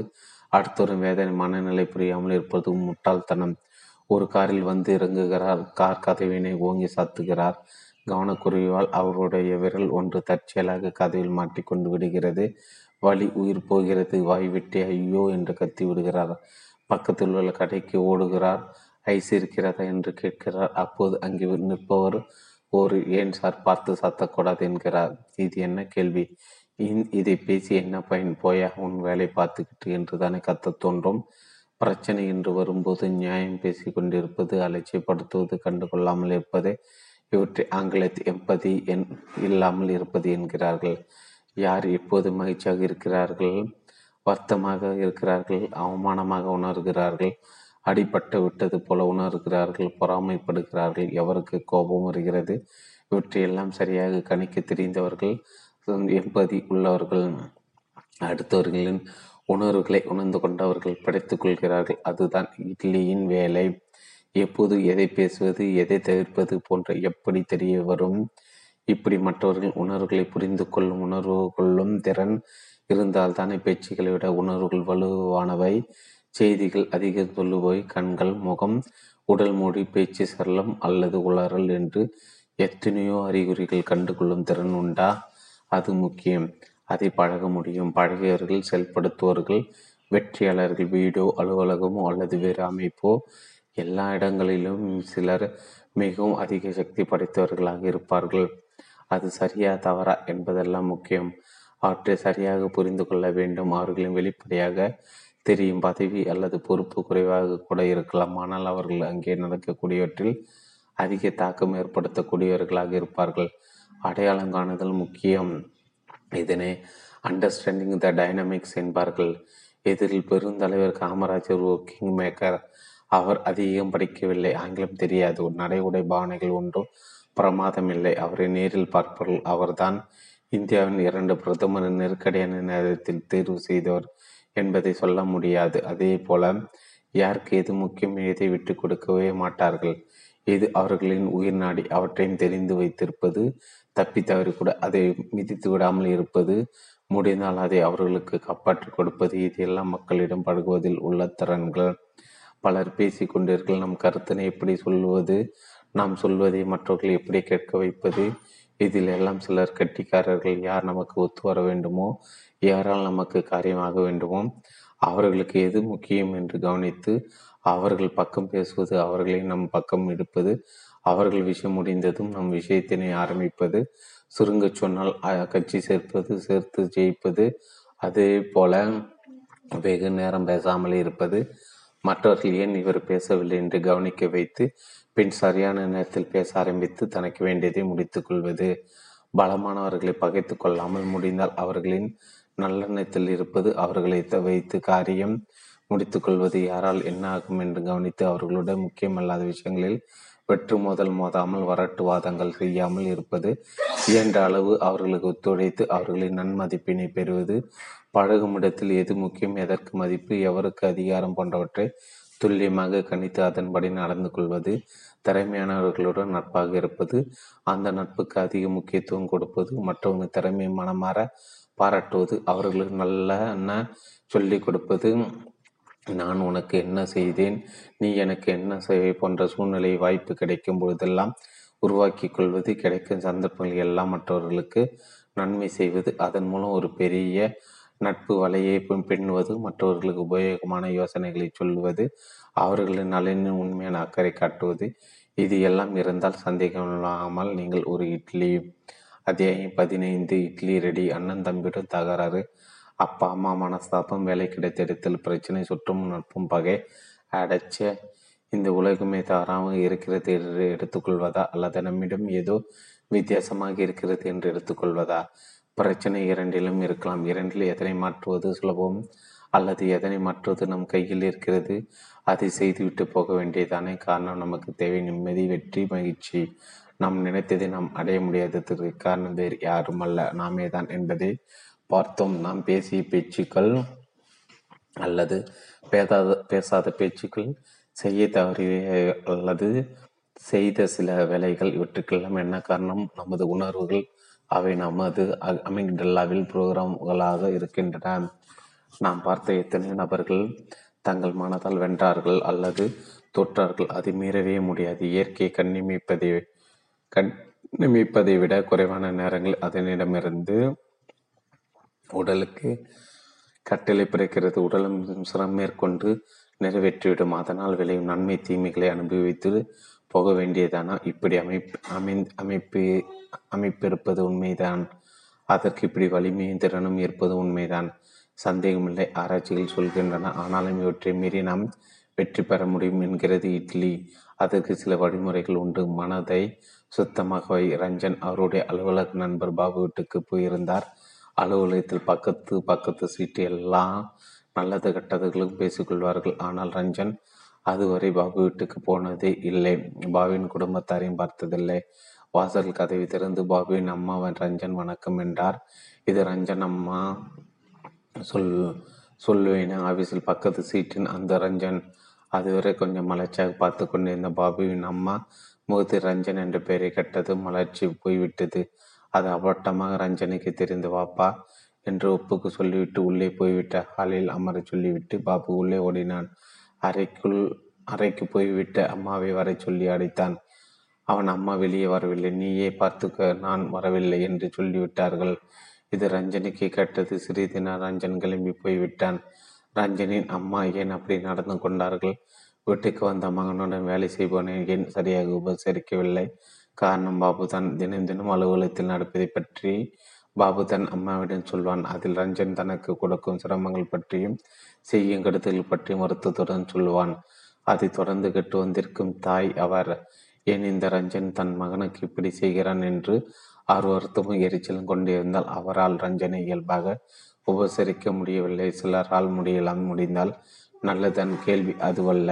அடுத்தொரு வேதனை. மனநிலை புரியாமல் இருப்பது முட்டாள்தனம். ஒரு காரில் வந்து இறங்குகிறார். கார் கதவினை ஓங்கி சாத்துகிறார். கவனக்குறைவால் அவருடைய விரல் ஒன்று தற்செயலாக கதவில் மாட்டிக்கொண்டு விடுகிறது. வலி உயிர் போகிறது. வாய்விட்டு ஐயோ என்று கத்தி விடுகிறார். பக்கத்தில் உள்ள கடைக்கு ஓடுகிறார். ஐஸ் இருக்கிறதா என்று கேட்கிறார். அப்போது அங்கே நிற்பவர் ஒரு ஏன் சார் பார்த்து சாத்தக்கூடாது என்கிறார்? இது என்ன கேள்வி? இதை பேசி என்ன பயன் போயா? உன் வேலை பார்த்துக்கிட்டு என்று தானே கத்த தோன்றும். பிரச்சனை என்று வரும்போது நியாயம் பேசி கொண்டிருப்பது அலட்சியப்படுத்துவது கண்டுகொள்ளாமல் இருப்பது இவற்றை ஆங்கிலத்தில் எம்பதி என் இல்லாமல் இருப்பது என்கிறார்கள். யார் எப்போது மகிழ்ச்சியாக இருக்கிறார்கள்? வருத்தமாக இருக்கிறார்கள்? அவமானமாக உணர்கிறார்கள்? அடிபட்டு விட்டது போல உணர்கிறார்கள் பொறாமைப்படுகிறார்கள். எவருக்கு கோபம் வருகிறது? இவற்றையெல்லாம் சரியாக கணிக்க தெரிந்தவர்கள் எம்பதி உள்ளவர்கள் அடுத்தவர்களின் உணர்வுகளை உணர்ந்து கொண்டவர்கள் படைத்துக் கொள்கிறார்கள். அதுதான் இட்லியின் வேலை. எப்போது எதை பேசுவது எதை தவிர்ப்பது போன்ற எப்படி தெரிய வரும்? இப்படி மற்றவர்கள் உணர்வுகளை புரிந்து கொள்ளும் உணர்வு கொள்ளும் திறன் இருந்தால் தானே பேச்சுகளை விட உணர்வுகள் வலுவானவை? செய்திகள் அதிகம் சொல்லுபவை கண்கள் முகம் உடல் மொழி பேச்சு சரளம் அல்லது உளறல் என்று எத்தனையோ அறிகுறிகள் கண்டுகொள்ளும் திறன் உண்டா? அது முக்கியம். அதை பழக முடியும். பழகியவர்கள் செயல்படுத்துவர்கள் வெற்றியாளர்கள் வீடோ அலுவலகமோ அல்லது வேறு அமைப்போ எல்லா இடங்களிலும் சிலர் மிகவும் அதிக சக்தி படைத்தவர்களாக இருப்பார்கள். அது சரியா தவறா என்பதெல்லாம் முக்கியம். அவற்றை சரியாக புரிந்து கொள்ள வேண்டும். அவர்களின் வெளிப்படையாக தெரியும். பதவி அல்லது பொறுப்பு குறைவாக கூட இருக்கலாம். ஆனால் அவர்கள் அங்கே நடக்கக்கூடியவற்றில் அதிக தாக்கம் ஏற்படுத்தக்கூடியவர்களாக இருப்பார்கள். அடையாளம் காணுதல் முக்கியம். இதனை அண்டர்ஸ்டாண்டிங் த டைனமிக்ஸ் என்பார்கள். எதிரில் பெருந்தலைவர் காமராஜர் ஒரு கிங் மேக்கர் அவர் அதிகம் படிக்கவில்லை. ஆங்கிலம் தெரியாது. ஒரு நடை உடை பாவனைகள் ஒன்றும் பிரமாதம் இல்லை. அவரை நேரில் பார்ப்பவர்கள் அவர்தான். இந்தியாவின் இரண்டு பிரதமர் நெருக்கடியான நேரத்தில் தேர்வு செய்தவர். என்பதை சொல்ல முடியாது. அதே போல யாருக்கு எது முக்கியம் எதை விட்டு கொடுக்கவே மாட்டார்கள். இது அவர்களின் உயிர் நாடி அவற்றையும் தெரிந்து வைத்திருப்பது தப்பி தவறி கூட அதை மிதித்து விடாமல் இருப்பது முடிந்தால் அதை அவர்களுக்கு காப்பாற்றி கொடுப்பது இது எல்லாம் மக்களிடம் பழகுவதில் உள்ள திறன்கள். பலர் பேசி கொண்டீர்கள் நம் கருத்தினை எப்படி சொல்லுவது நாம் சொல்வதை மற்றவர்கள் எப்படி கேட்க வைப்பது இதில் எல்லாம் சிலர் கட்டிக்காரர்கள் யார் நமக்கு ஒத்து வர வேண்டுமோ யாரால் நமக்கு காரியமாக வேண்டுமோ அவர்களுக்கு எது முக்கியம் என்று கவனித்து அவர்கள் பக்கம் பேசுவது அவர்களை நம் பக்கம் எடுப்பது அவர்கள் விஷயம் முடிந்ததும் நம் விஷயத்தினை ஆரம்பிப்பது சுருங்க சொன்னால் கட்சி சேர்ப்பது சேர்த்து ஜெயிப்பது அதே போல வெகு நேரம் பேசாமல் இருப்பது மற்றவர்கள் ஏன் இவர் பேசவில்லை என்று கவனிக்க வைத்து பின் சரியான நேரத்தில் பேச ஆரம்பித்து தனக்கு வேண்டியதை முடித்துக் கொள்வது. பலமானவர்களை பகைத்து கொள்ளாமல் முடிந்தால் அவர்களின் நல்லெண்ணத்தில் இருப்பது அவர்களை வைத்து காரியம் முடித்துக்கொள்வது யாரால் என்ன ஆகும் என்று கவனித்து அவர்களுடன் முக்கியமல்லாத விஷயங்களில் வெற்று மோதல் மோதாமல் வரட்டுவாதங்கள் செய்யாமல் இருப்பது. இயன்ற அளவு அவர்களுக்கு ஒத்துழைத்து அவர்களின் நன்மதிப்பினை பெறுவது. பழகும் இடத்தில் எது முக்கியம் எதற்கு மதிப்பு எவருக்கு அதிகாரம் போன்றவற்றை துல்லியமாக கணித்து அதன்படி நடந்து கொள்வது திறமையானவர்களுடன் நட்பாக இருப்பது அந்த நட்புக்கு அதிக முக்கியத்துவம் கொடுப்பது மற்றவங்க திறமையை மனமாற பாராட்டுவது அவர்களுக்கு நல்ல சொல்லிக் கொடுப்பது நான் உனக்கு என்ன செய்தேன்? நீ எனக்கு என்ன செய்ய போன்ற சூழ்நிலை வாய்ப்பு கிடைக்கும் பொழுதெல்லாம் உருவாக்கி கொள்வது கிடைக்கும் சந்தர்ப்பங்கள் எல்லாம் மற்றவர்களுக்கு நன்மை செய்வது அதன் மூலம் ஒரு பெரிய நட்பு வலையை பின்னுவது மற்றவர்களுக்கு உபயோகமான யோசனைகளை சொல்லுவது அவர்களின் நலனின் உண்மையான அக்கறை காட்டுவது. இது எல்லாம் இருந்தால் சந்தேகம் இல்லாமல் நீங்கள் ஒரு இட்லி அத்தியாயம் பதினைந்து இட்லி ரெடி அண்ணன் தம்பியிடம் தகராறு அப்பா அம்மா மனஸ்தாபம் வேலை கிடைத்தெடுத்தல் பிரச்சனை சுற்றும் நட்பும் பகை அடைச்ச இந்த உலகமே தவறாமல் இருக்கிறது என்று எடுத்துக்கொள்வதா அல்லது நம்மிடம் ஏதோ வித்தியாசமாக இருக்கிறது என்று எடுத்துக்கொள்வதா பிரச்சனை இரண்டிலும் இருக்கலாம். இரண்டில் எதனை மாற்றுவது சுலபம்? அல்லது எதனை மாற்றுவது நம் கையில் இருக்கிறது? அதை செய்துவிட்டு போக வேண்டியதானே காரணம்? நமக்கு தேவை நிம்மதி வெற்றி மகிழ்ச்சி. நாம் நினைத்ததை நாம் அடைய முடியாததற்கு காரணம் வேறு யாரும் அல்ல. நாமே தான் என்பதை பார்த்தோம். நாம் பேசிய பேச்சுக்கள் அல்லது பேசாத பேசாத பேச்சுக்கள் செய்ய தவறிய அல்லது செய்த சில வேலைகள் இவற்றுக்கெல்லாம் என்ன காரணம்? நமது உணர்வுகள் அவை நமது அமிக்டல்லாவில் புரோகிராம்களாக இருக்கின்றன. நாம் பார்த்த எத்தனை நபர்கள் தங்கள் மனதால் வென்றார்கள் அல்லது தொற்றார்கள் அதை மீறவே முடியாது. இயற்கையை கண்ணிமிப்பதை கண்ணிமிப்பதை விட குறைவான நேரங்கள் அதனிடமிருந்து உடலுக்கு கட்டளை பிறக்கிறது. உடலும் சிரம் மேற்கொண்டு நிறைவேற்றிவிடும். அதனால் விளையும் நன்மை தீமைகளை அனுபவித்து போக வேண்டியதானா? இப்படி அமைப்பு அமை அமைப்பு அமைப்பிருப்பது உண்மைதான். அதற்கு இப்படி வலிமையும் திறனும் இருப்பது உண்மைதான். சந்தேகமில்லை ஆராய்ச்சிகள் சொல்கின்றன. ஆனாலும் இவற்றை மீறி நாம் வெற்றி பெற முடியும் என்கிறது இட்லி. அதற்கு சில வழிமுறைகள் உண்டு. மனதை சுத்தமாக வை ரஞ்சன் அவருடைய அலுவலக நண்பர் பாபு வீட்டுக்கு போயிருந்தார். அலுவலகத்தில் பக்கத்து பக்கத்து சீட்டு எல்லாம் நல்லது கெட்டதுகளும் பேசிக்கொள்வார்கள் ஆனால் ரஞ்சன் அதுவரை பாபு வீட்டுக்கு போனதே இல்லை. பாபுவின் குடும்பத்தாரையும் பார்த்ததில்லை. வாசல் கதவை திறந்து பாபுவின் அம்மா ரஞ்சன் வணக்கம் என்றார். இது ரஞ்சன் அம்மா சொல் சொல்லுவேன். ஆபீஸில் பக்கத்து சீட்டின் அந்த ரஞ்சன். அதுவரை கொஞ்சம் மலர்ச்சியாக பார்த்து கொண்டிருந்த பாபுவின் அம்மா முகத்தில் ரஞ்சன் என்ற பெயரை கட்டது மலர்ச்சி போய்விட்டது. அது அப்பட்டமாக ரஞ்சனுக்கு தெரிந்து வாப்பா என்று ஒப்புக்கு சொல்லிவிட்டு உள்ளே போய்விட்ட ஹாலில் அமர சொல்லிவிட்டு பாபு உள்ளே ஓடினான். அறைக்குள் அறைக்கு போய்விட்ட அம்மாவை வர சொல்லி அடைத்தான் அவன் அம்மா வெளியே வரவில்லை. நீயே பார்த்துக்க நான் வரவில்லை என்று சொல்லிவிட்டார்கள். இது ரஞ்சனிக்கு கேட்டது. சிறிது ரஞ்சன் கிளம்பி போய்விட்டான். ரஞ்சனின் அம்மா ஏன் அப்படி நடந்து கொண்டார்கள்? வீட்டுக்கு வந்த மகனுடன் வேலை செய்பவனை ஏன் சரியாக உபசரிக்கவில்லை? காரணம் பாபு தான் தினம் தினம் அலுவலகத்தில் நடப்பதை பற்றி பாபு தன் அம்மாவிடம் சொல்வான் அதில் ரஞ்சன் தனக்கு கொடுக்கும் சிரமங்கள் பற்றியும் செய்யும் கருத்துகள் பற்றியும் வருத்தத்துடன் சொல்வான் அதை தொடர்ந்து கெட்டு வந்திருக்கும் தாய் அவர். ஏன் இந்த ரஞ்சன் தன் மகனுக்கு இப்படி செய்கிறான் என்று ஆர்வத்தமும் எரிச்சலும் கொண்டிருந்தால் அவரால் ரஞ்சனை இயல்பாக உபசரிக்க முடியவில்லை. சிலரால் முடியலாம். முடிந்தால் நல்லதன் கேள்வி அதுவல்ல.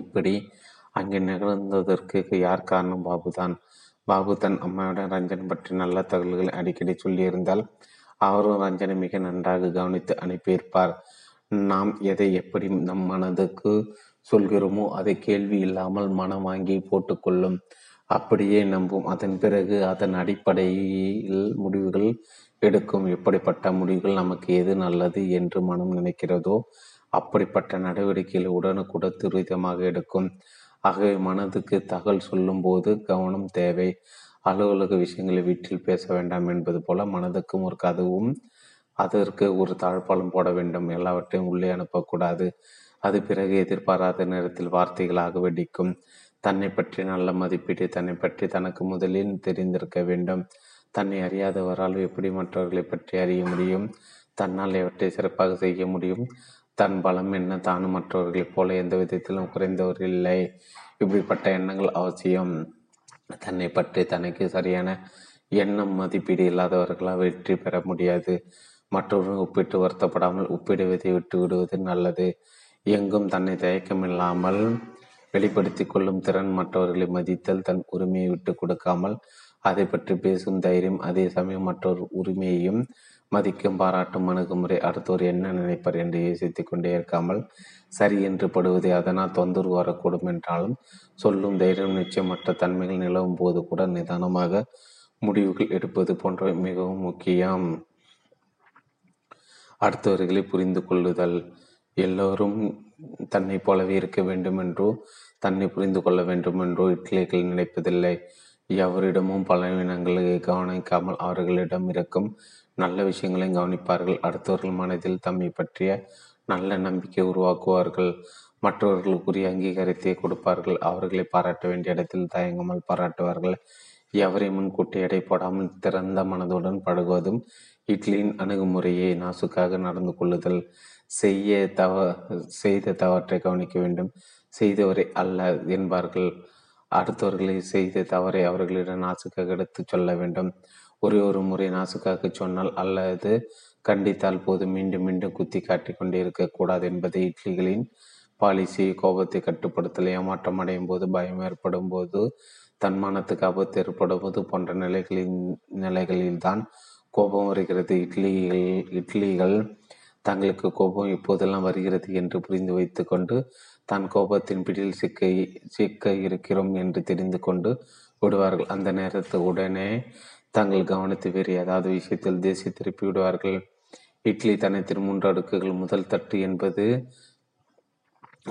இப்படி அங்கே நிகழ்ந்ததற்கு யார் காரணம்? பாபுதான். பாபு தன் அம்மாவிடம் ரஞ்சன் பற்றி நல்ல தகவல்களை அடிக்கடி சொல்லியிருந்தால் அவரும் ரஞ்சனை மிக நன்றாக கவனித்து அனுப்பியிருப்பார். நாம் எதை எப்படி நம் மனதுக்கு சொல்கிறோமோ அதை கேள்வி இல்லாமல் மனம் வாங்கி போட்டுக்கொள்ளும். அப்படியே நம்பும். அதன் பிறகு அதன் அடிப்படையில் முடிவுகள் எடுக்கும். எப்படிப்பட்ட முடிவுகள் நமக்கு எது நல்லது என்று மனம் நினைக்கிறதோ அப்படிப்பட்ட நடவடிக்கைகளை உடனுக்குடன் துரிதமாக எடுக்கும். ஆகவே மனதுக்கு தகவல் சொல்லும்போது கவனம் தேவை. அலுவலக விஷயங்களை வீட்டில் பேச வேண்டாம் என்பது போல மனதுக்கும் ஒரு கதவும் அதற்கு ஒரு தாழ்பாலம் போட வேண்டும். எல்லாவற்றையும் உள்ளே அனுப்பக்கூடாது. அது பிறகு எதிர்பாராத நேரத்தில் வார்த்தைகளாக வெடிக்கும் தன்னை பற்றி நல்ல மதிப்பீடு தன்னை பற்றி தனக்கு முதலில் தெரிந்திருக்க வேண்டும். தன்னை அறியாதவரால் எப்படி மற்றவர்களை பற்றி அறிய முடியும்? தன்னால் எவற்றை சிறப்பாக செய்ய முடியும்? தன் பலம் என்ன? தானும் மற்றவர்களைப் போல எந்த விதத்திலும் குறைந்தவர் இல்லை. இப்படிப்பட்ட எண்ணங்கள் அவசியம். தன்னை பற்றி தனக்கு சரியான எண்ணம் மதிப்பீடு இல்லாதவர்களால் வெற்றி பெற முடியாது. மற்றவர்கள் ஒப்பிட்டு வருத்தப்படாமல் ஒப்பிடுவதை விட்டு விடுவது நல்லது. எங்கும் தன்னை தயக்கமில்லாமல் வெளிப்படுத்தி கொள்ளும் திறன் மற்றவர்களை மதித்தல் தன் உரிமையை விட்டு கொடுக்காமல் அதை பற்றி பேசும் தைரியம். அதே சமயம் மற்றொரு உரிமையையும் மதிக்கும் பாராட்டும் அணுகுமுறை அடுத்தவர் என்ன நினைப்பார் என்று யோசித்து கொண்டே இருக்காமல் சரி என்று படுவதே அதனால் தொந்தரவு வரக்கூடும் என்றாலும் சொல்லும் தைரியம் நிச்சயமற்ற தன்மைகள் நிலவும் போது கூட நிதானமாக முடிவுகள் எடுப்பது போன்றவை மிகவும் முக்கியம். அடுத்தவர்களை புரிந்து கொள்ளுதல். எல்லோரும் தன்னை போலவே இருக்க வேண்டும் என்றோ தன்னை புரிந்து கொள்ள வேண்டும் என்றோ இட்லிகள் நினைப்பதில்லை. எவரிடமும் பலவீனங்களை கவனிக்காமல் அவர்களிடம் இருக்கும் நல்ல விஷயங்களை கவனிப்பார்கள். அடுத்தவர்கள் மனதில் தம்மை பற்றிய நல்ல நம்பிக்கை உருவாக்குவார்கள். மற்றவர்களுக்குரிய அங்கீகாரத்தை கொடுப்பார்கள். அவர்களை பாராட்ட வேண்டிய இடத்தில் தயங்காமல் பாராட்டுவார்கள். எவரை முன்கூட்டி எடை போடாமல் திறந்த மனதுடன் பழகுவதும் இட்லியின் அணுகுமுறையை நாசுக்காக நடந்து கொள்ளுதல். செய்ய தவ செய்த தவற்றை கவனிக்க வேண்டும். செய்தவரை அல்ல என்பார்கள். அடுத்தவர்களை செய்த தவறை அவர்களிடம் நாசுக்காக எடுத்து சொல்ல வேண்டும். ஒரே ஒரு முறை நாசுக்காக சொன்னால் அல்லது கண்டித்தால் போது மீண்டும் மீண்டும் குத்தி காட்டி கொண்டே இருக்கக்கூடாது என்பதை இட்லிகளின் பாலிசி கோபத்தை கட்டுப்படுத்தல் ஏமாற்றம் அடையும் போது பயம் ஏற்படும் போது தன்மானத்துக்கு ஆபத்து ஏற்படும் போது போன்ற நிலைகளின் நிலைகளில்தான் கோபம் வருகிறது. இட்லிகள் இட்லிகள் தங்களுக்கு கோபம் இப்போதெல்லாம் வருகிறது என்று புரிந்து வைத்து கொண்டு தான் கோபத்தின் பிடியில் சிக்க சிக்க இருக்கிறோம் என்று தெரிந்து கொண்டு விடுவார்கள். அந்த நேரத்து உடனே தங்கள் கவனத்தை வேறு ஏதாவது விஷயத்தில் தேசிய திருப்பி விடுவார்கள். இட்லி தனத்தின் மூன்று அடுக்குகள் முதல் தட்டு என்பது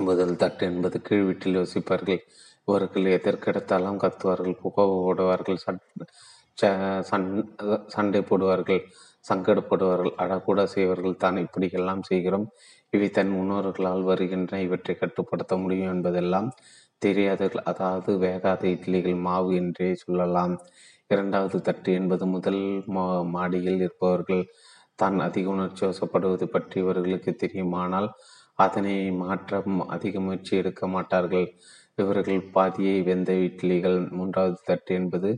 முதல் தட்டு என்பது கீழ் வீட்டில் யோசிப்பார்கள். இவர்கள் எதற்கெடுத்தாலும் கத்துவார்கள் கோபப்படுவார்கள் சண்டை போடுவார்கள் சங்கடப்படுவார்கள் அடக்கூட செய்வார்கள் தான் இப்படியெல்லாம் செய்கிறோம். இவை தன் முன்னோர்களால் வருகின்றன இவற்றை கட்டுப்படுத்த முடியும் என்பதெல்லாம் தெரியாதவர்கள் அதாவது வேகாத இட்லிகள் மாவு என்றே சொல்லலாம். இரண்டாவது தட்டு என்பது முதல் மா மாடியில் இருப்பவர்கள் தான் அதிக உணர்ச்சி வசப்படுவது பற்றி இவர்களுக்கு தெரியுமானால் அதனை மாற்ற அதிக முயற்சி எடுக்க மாட்டார்கள். இவர்கள் பாதியை வெந்த இட்லிகள் மூன்றாவது தட்டு என்பது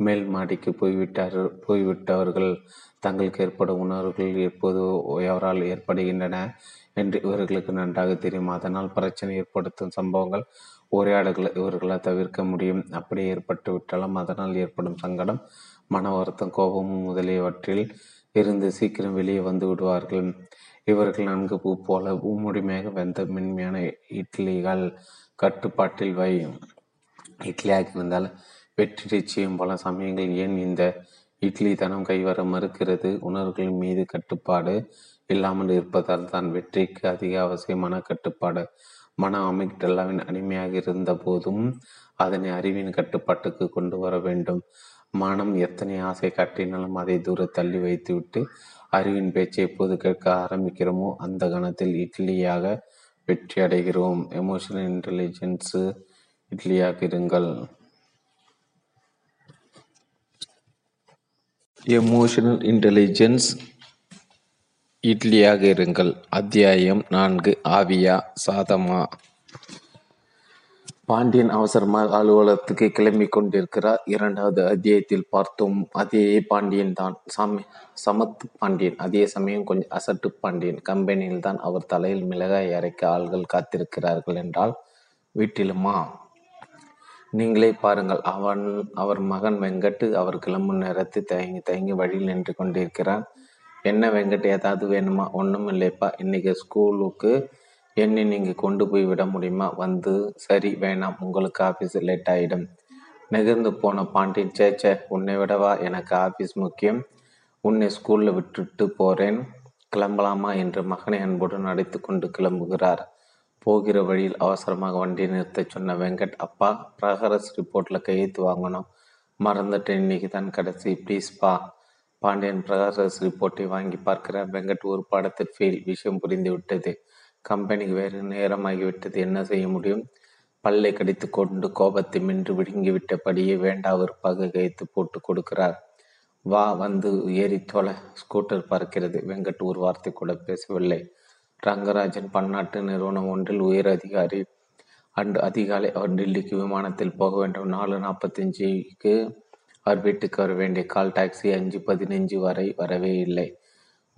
மேல் மாடிக்கு போய்விட்டார் போய்விட்டவர்கள் தங்களுக்கு ஏற்படும் உணர்வுகள் எப்போது எவரால் ஏற்படுகின்றன என்று இவர்களுக்கு நன்றாக தெரியும். அதனால் பிரச்சனை ஏற்படுத்தும் சம்பவங்கள் உரையாடல்களை இவர்களால் தவிர்க்க முடியும். அப்படி ஏற்பட்டு விட்டாலும் அதனால் ஏற்படும் சங்கடம் மன வருத்தம் கோபம் முதலியவற்றில் இருந்து சீக்கிரம் வெளியே வந்து விடுவார்கள். இவர்கள் நன்கு பூ போல முழுமையாக வெந்த மென்மையான இட்லிகள் கட்டுப்பாட்டில் வை. இட்லியாக இருந்தால் வெற்றி நிச்சயம் பல சமயங்கள் ஏன் இந்த இட்லி தனம் கைவர மறுக்கிறது? உணர்வுகளின் மீது கட்டுப்பாடு இல்லாமல் இருப்பதால் தான் வெற்றிக்கு அதிக அவசியமான கட்டுப்பாடு. மன அமிக்டல்லாவின் அடிமையாக இருந்த போதும் அதனை அறிவின் கட்டுப்பாட்டுக்கு கொண்டு வர வேண்டும். மனம் எத்தனை ஆசை காட்டினாலும் அதை தூர தள்ளி வைத்துவிட்டு அறிவின் பேச்சை எப்போது கேட்க ஆரம்பிக்கிறோமோ அந்த கணத்தில் இட்லியாக வெற்றி அடைகிறோம். எமோஷனல் இன்டெலிஜென்ஸு இட்லியாக இருங்கள். எமோஷனல் இன்டெலிஜென்ஸ் இட்லியாக இருங்கள். அத்தியாயம் நான்கு ஆவியா சாதமா? பாண்டியன் அவசரமாக அலுவலகத்துக்கு கிளம்பி கொண்டிருக்கிறார். இரண்டாவது அத்தியாயத்தில் பார்த்தோம் அதே பாண்டியன் தான். சம சமத்து பாண்டியன் அதே சமயம் கொஞ்சம் அசட்டு பாண்டியன். கம்பெனியில் தான் அவர் தலையில் மிளகாய் அரைக்க ஆள்கள் காத்திருக்கிறார்கள் என்றால் வீட்டிலுமா? நீங்களே பாருங்கள். அவன் அவர் மகன் வெங்கட்டு அவர் கிளம்பும் நேரத்தில் தயங்கி தயங்கி வழியில் நின்று கொண்டிருக்கிறான். என்ன வெங்கட் ஏதாவது வேணுமா? ஒன்றும் இல்லைப்பா. இன்னைக்கு ஸ்கூலுக்கு என்னை நீங்கள் கொண்டு போய் விட முடியுமா? வந்து சரி வேணாம். உங்களுக்கு ஆஃபீஸ் லேட் ஆகிடும் நெகிர்ந்து போன பாண்டியன் சேச்சே உன்னை விடவா? எனக்கு ஆஃபீஸ் முக்கியம். உன்னை ஸ்கூலில் விட்டுட்டு போகிறேன் கிளம்பலாமா? என்று மகனை அன்புடன் அடைத்து கொண்டு கிளம்புகிறார். போகிற வழியில் அவசரமாக வண்டியை நிறுத்த சொன்ன வெங்கட் அப்பா ப்ரகரஸ் ரிப்போர்ட்டில் கையெழுத்து வாங்கணும். மறந்துட்டேன். இன்னைக்கு தான் கடைசி. ப்ளீஸ்ப்பா பாண்டியன் பிரகாஷ் ரிப்போர்ட்டை வாங்கி பார்க்கிறார் வெங்கட் ஒரு பாடத்தில் ஃபெயில் விஷயம் புரிந்துவிட்டது கம்பெனிக்கு வேறு நேரமாகிவிட்டது. என்ன செய்ய முடியும்? பல்லை கடித்து கொண்டு கோபத்தை மின்று விடுங்கிவிட்டபடியே வேண்டா வெறுப்பாக கைத்து போட்டு கொடுக்கிறார். வா வந்து ஏறி தொலை. ஸ்கூட்டர் பார்க்கிறது வெங்கட் ஒரு வார்த்தை கூட பேசவில்லை. ரங்கராஜன் பன்னாட்டு நிறுவனம் ஒன்றில் உயர் அதிகாரி. அன்று அதிகாலை அவர் டெல்லிக்கு விமானத்தில் போக வேண்டும். நாலு நாற்பத்தஞ்சுக்கு அவர் வீட்டுக்கு வர வேண்டிய கால் டாக்ஸி அஞ்சு பதினஞ்சு வரை வரவே இல்லை.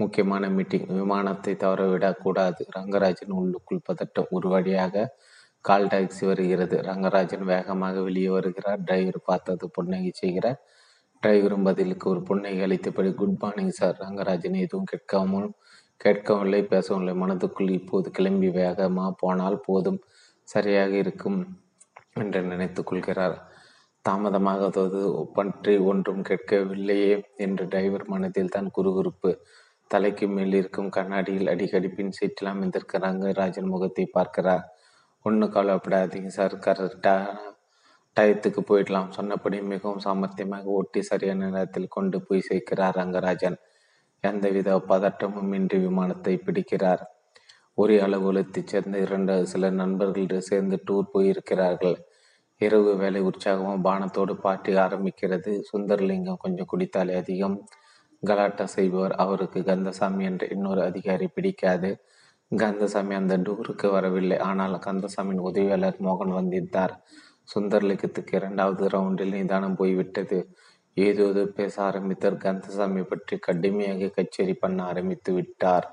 முக்கியமான மீட்டிங். விமானத்தை தவறவிடக்கூடாது ரங்கராஜன் உள்ளுக்குள் பதட்டம் ஒரு வழியாக கால் டாக்ஸி வருகிறது. ரங்கராஜன் வேகமாக வெளியே வருகிறார். டிரைவர் பார்த்தது புன்னகை செய்கிறார். டிரைவரும் பதிலுக்கு ஒரு புன்னகை அளித்தபடி குட் மார்னிங் சார் ரங்கராஜன் எதுவும் கேட்காமல் கேட்கவில்லை பேசவில்லை. மனதுக்குள் இப்போது கிளம்பி வேகமாக போனால் போதும் சரியாக இருக்கும் என்று நினைத்து கொள்கிறார். தாமதமாகவது பற்றி ஒன்றும் கேட்கவில்லையே என்று டிரைவர் மனதில் தான் குறுகுறுப்பு. தலைக்கு மேல் இருக்கும் கண்ணாடியில் அடிக்கடி பின் சீட்டில் அமைந்திருக்க ரங்கராஜன் முகத்தை பார்க்கிறார். ஒன்றும் கவலைப்படாதீங்க சார் கரெக்டாக டயத்துக்கு போயிடலாம். சொன்னபடி மிகவும் சாமர்த்தியமாக ஓட்டி சரியான நேரத்தில் கொண்டு போய் சேர்க்கிறார் ரங்கராஜன். எந்தவித பதட்டமும் இன்றி விமானத்தை பிடிக்கிறார். ஒரே அலுவலகத்தைச் சேர்ந்த இரண்டு சில நண்பர்கள் சேர்ந்து டூர் போயிருக்கிறார்கள். இரவு வேலை உற்சாகமும் பானத்தோடு பாட்டி ஆரம்பிக்கிறது. சுந்தரலிங்கம் கொஞ்சம் குடித்தாலே அதிகம். கலாட்டா செய்பவர் அவருக்கு கந்தசாமி என்ற இன்னொரு அதிகாரி பிடிக்காது. கந்தசாமி அந்த டூருக்கு வரவில்லை. ஆனால் கந்தசாமியின் உதவியாளர் மோகன் வந்திருந்தார். சுந்தரலிங்கத்துக்கு இரண்டாவது ரவுண்டில் நிதானம் போய்விட்டது. ஏதோ பேச ஆரம்பித்தார். கந்தசாமி பற்றி கடுமையாக கச்சேரி பண்ண ஆரம்பித்து விட்டார்.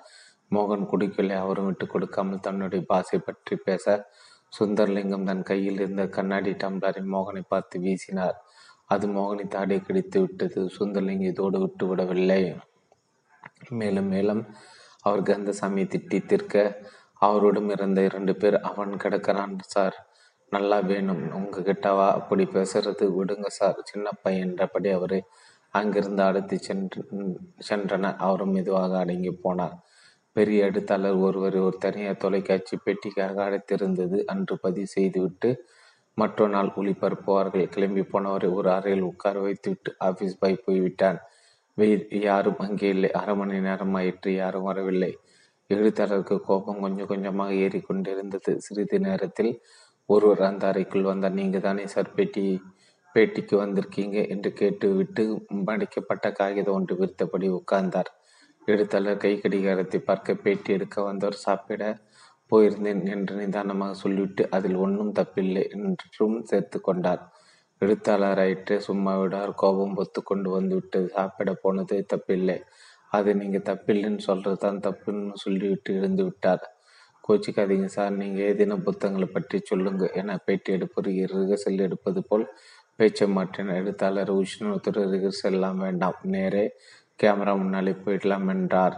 மோகன் குடிக்கலை அவரும் விட்டு கொடுக்காமல் தன்னுடைய பாசை பற்றி பேச சுந்தர்லிங்கம் தன் கையில் இருந்த கண்ணாடி டம்ளரை மோகனை பார்த்து வீசினார். அது மோகனை தாடியை கிடைத்து விட்டது. சுந்தர்லிங்கம் இதோடு விட்டு விடவில்லை. மேலும் மேலும் அவர் கந்தசாமியை திட்டி தீர்க்க அவரோடும் இருந்த இரண்டு பேர் அவன் கிடக்கிறான் சார். நல்லா வேணும். உங்ககிட்டவா அப்படி பேசுறது விடுங்க சார். சின்னப்பை என்றபடி அவரை அங்கிருந்து அழைத்து சென்று சென்றனர். அவரும் மெதுவாக அடங்கி போனார். பெரிய எழுத்தாளர் ஒருவர் ஒரு தனியார் தொலைக்காட்சி பெட்டிக்காக அழைத்திருந்தது அன்று பதிவு செய்துவிட்டு மற்றொரு நாள் ஒளிபரப்புவார்கள் கிளம்பி போனவரை ஒரு அறையில் உட்கார வைத்துவிட்டு ஆபீஸ் பாய் போய்விட்டான். வெயில் யாரும் அங்கே இல்லை. அரை மணி நேரம் ஆயிற்று. யாரும் வரவில்லை. எழுத்தாளருக்கு கோபம் கொஞ்சம் கொஞ்சமாக ஏறிக்கொண்டிருந்தது. சிறிது நேரத்தில் ஒருவர் அந்த அறைக்குள் வந்தார். நீங்க தானே சார் பேட்டி பேட்டிக்கு வந்திருக்கீங்க? என்று கேட்டுவிட்டு மடிக்கப்பட்ட காகிதம் ஒன்று விரித்தபடி உட்கார்ந்தார். எழுத்தாளர் கை கடிகாரத்தை பார்க்க பேட்டி எடுக்க வந்தவர் சாப்பிட போயிருந்தேன் என்று நிதானமாக சொல்லிவிட்டு அதில் ஒன்றும் தப்பில்லை என்றும் சேர்த்து கொண்டார். எழுத்தாளராயிற்று சும்மா விடார் கோபம் பொத்து கொண்டு வந்து சாப்பிட போனது தப்பில்லை. அது நீங்கள் தப்பில்லைன்னு சொல்றது தான் தப்புன்னு சொல்லிவிட்டு இருந்து விட்டார். கோச்சிக்காதீங்க சார் நீங்கள் ஏதேனும் புத்தகங்களை பற்றி சொல்லுங்க. என பேட்டி எடுப்பது ரிகர்சல் எடுப்பது போல் பேச்சை மாற்றின. எழுத்தாளர் உஷ்ணத்துறை ரிகர்சல் எல்லாம் வேண்டாம். நேரே கேமரா முன்னாலே போயிடலாம் என்றார்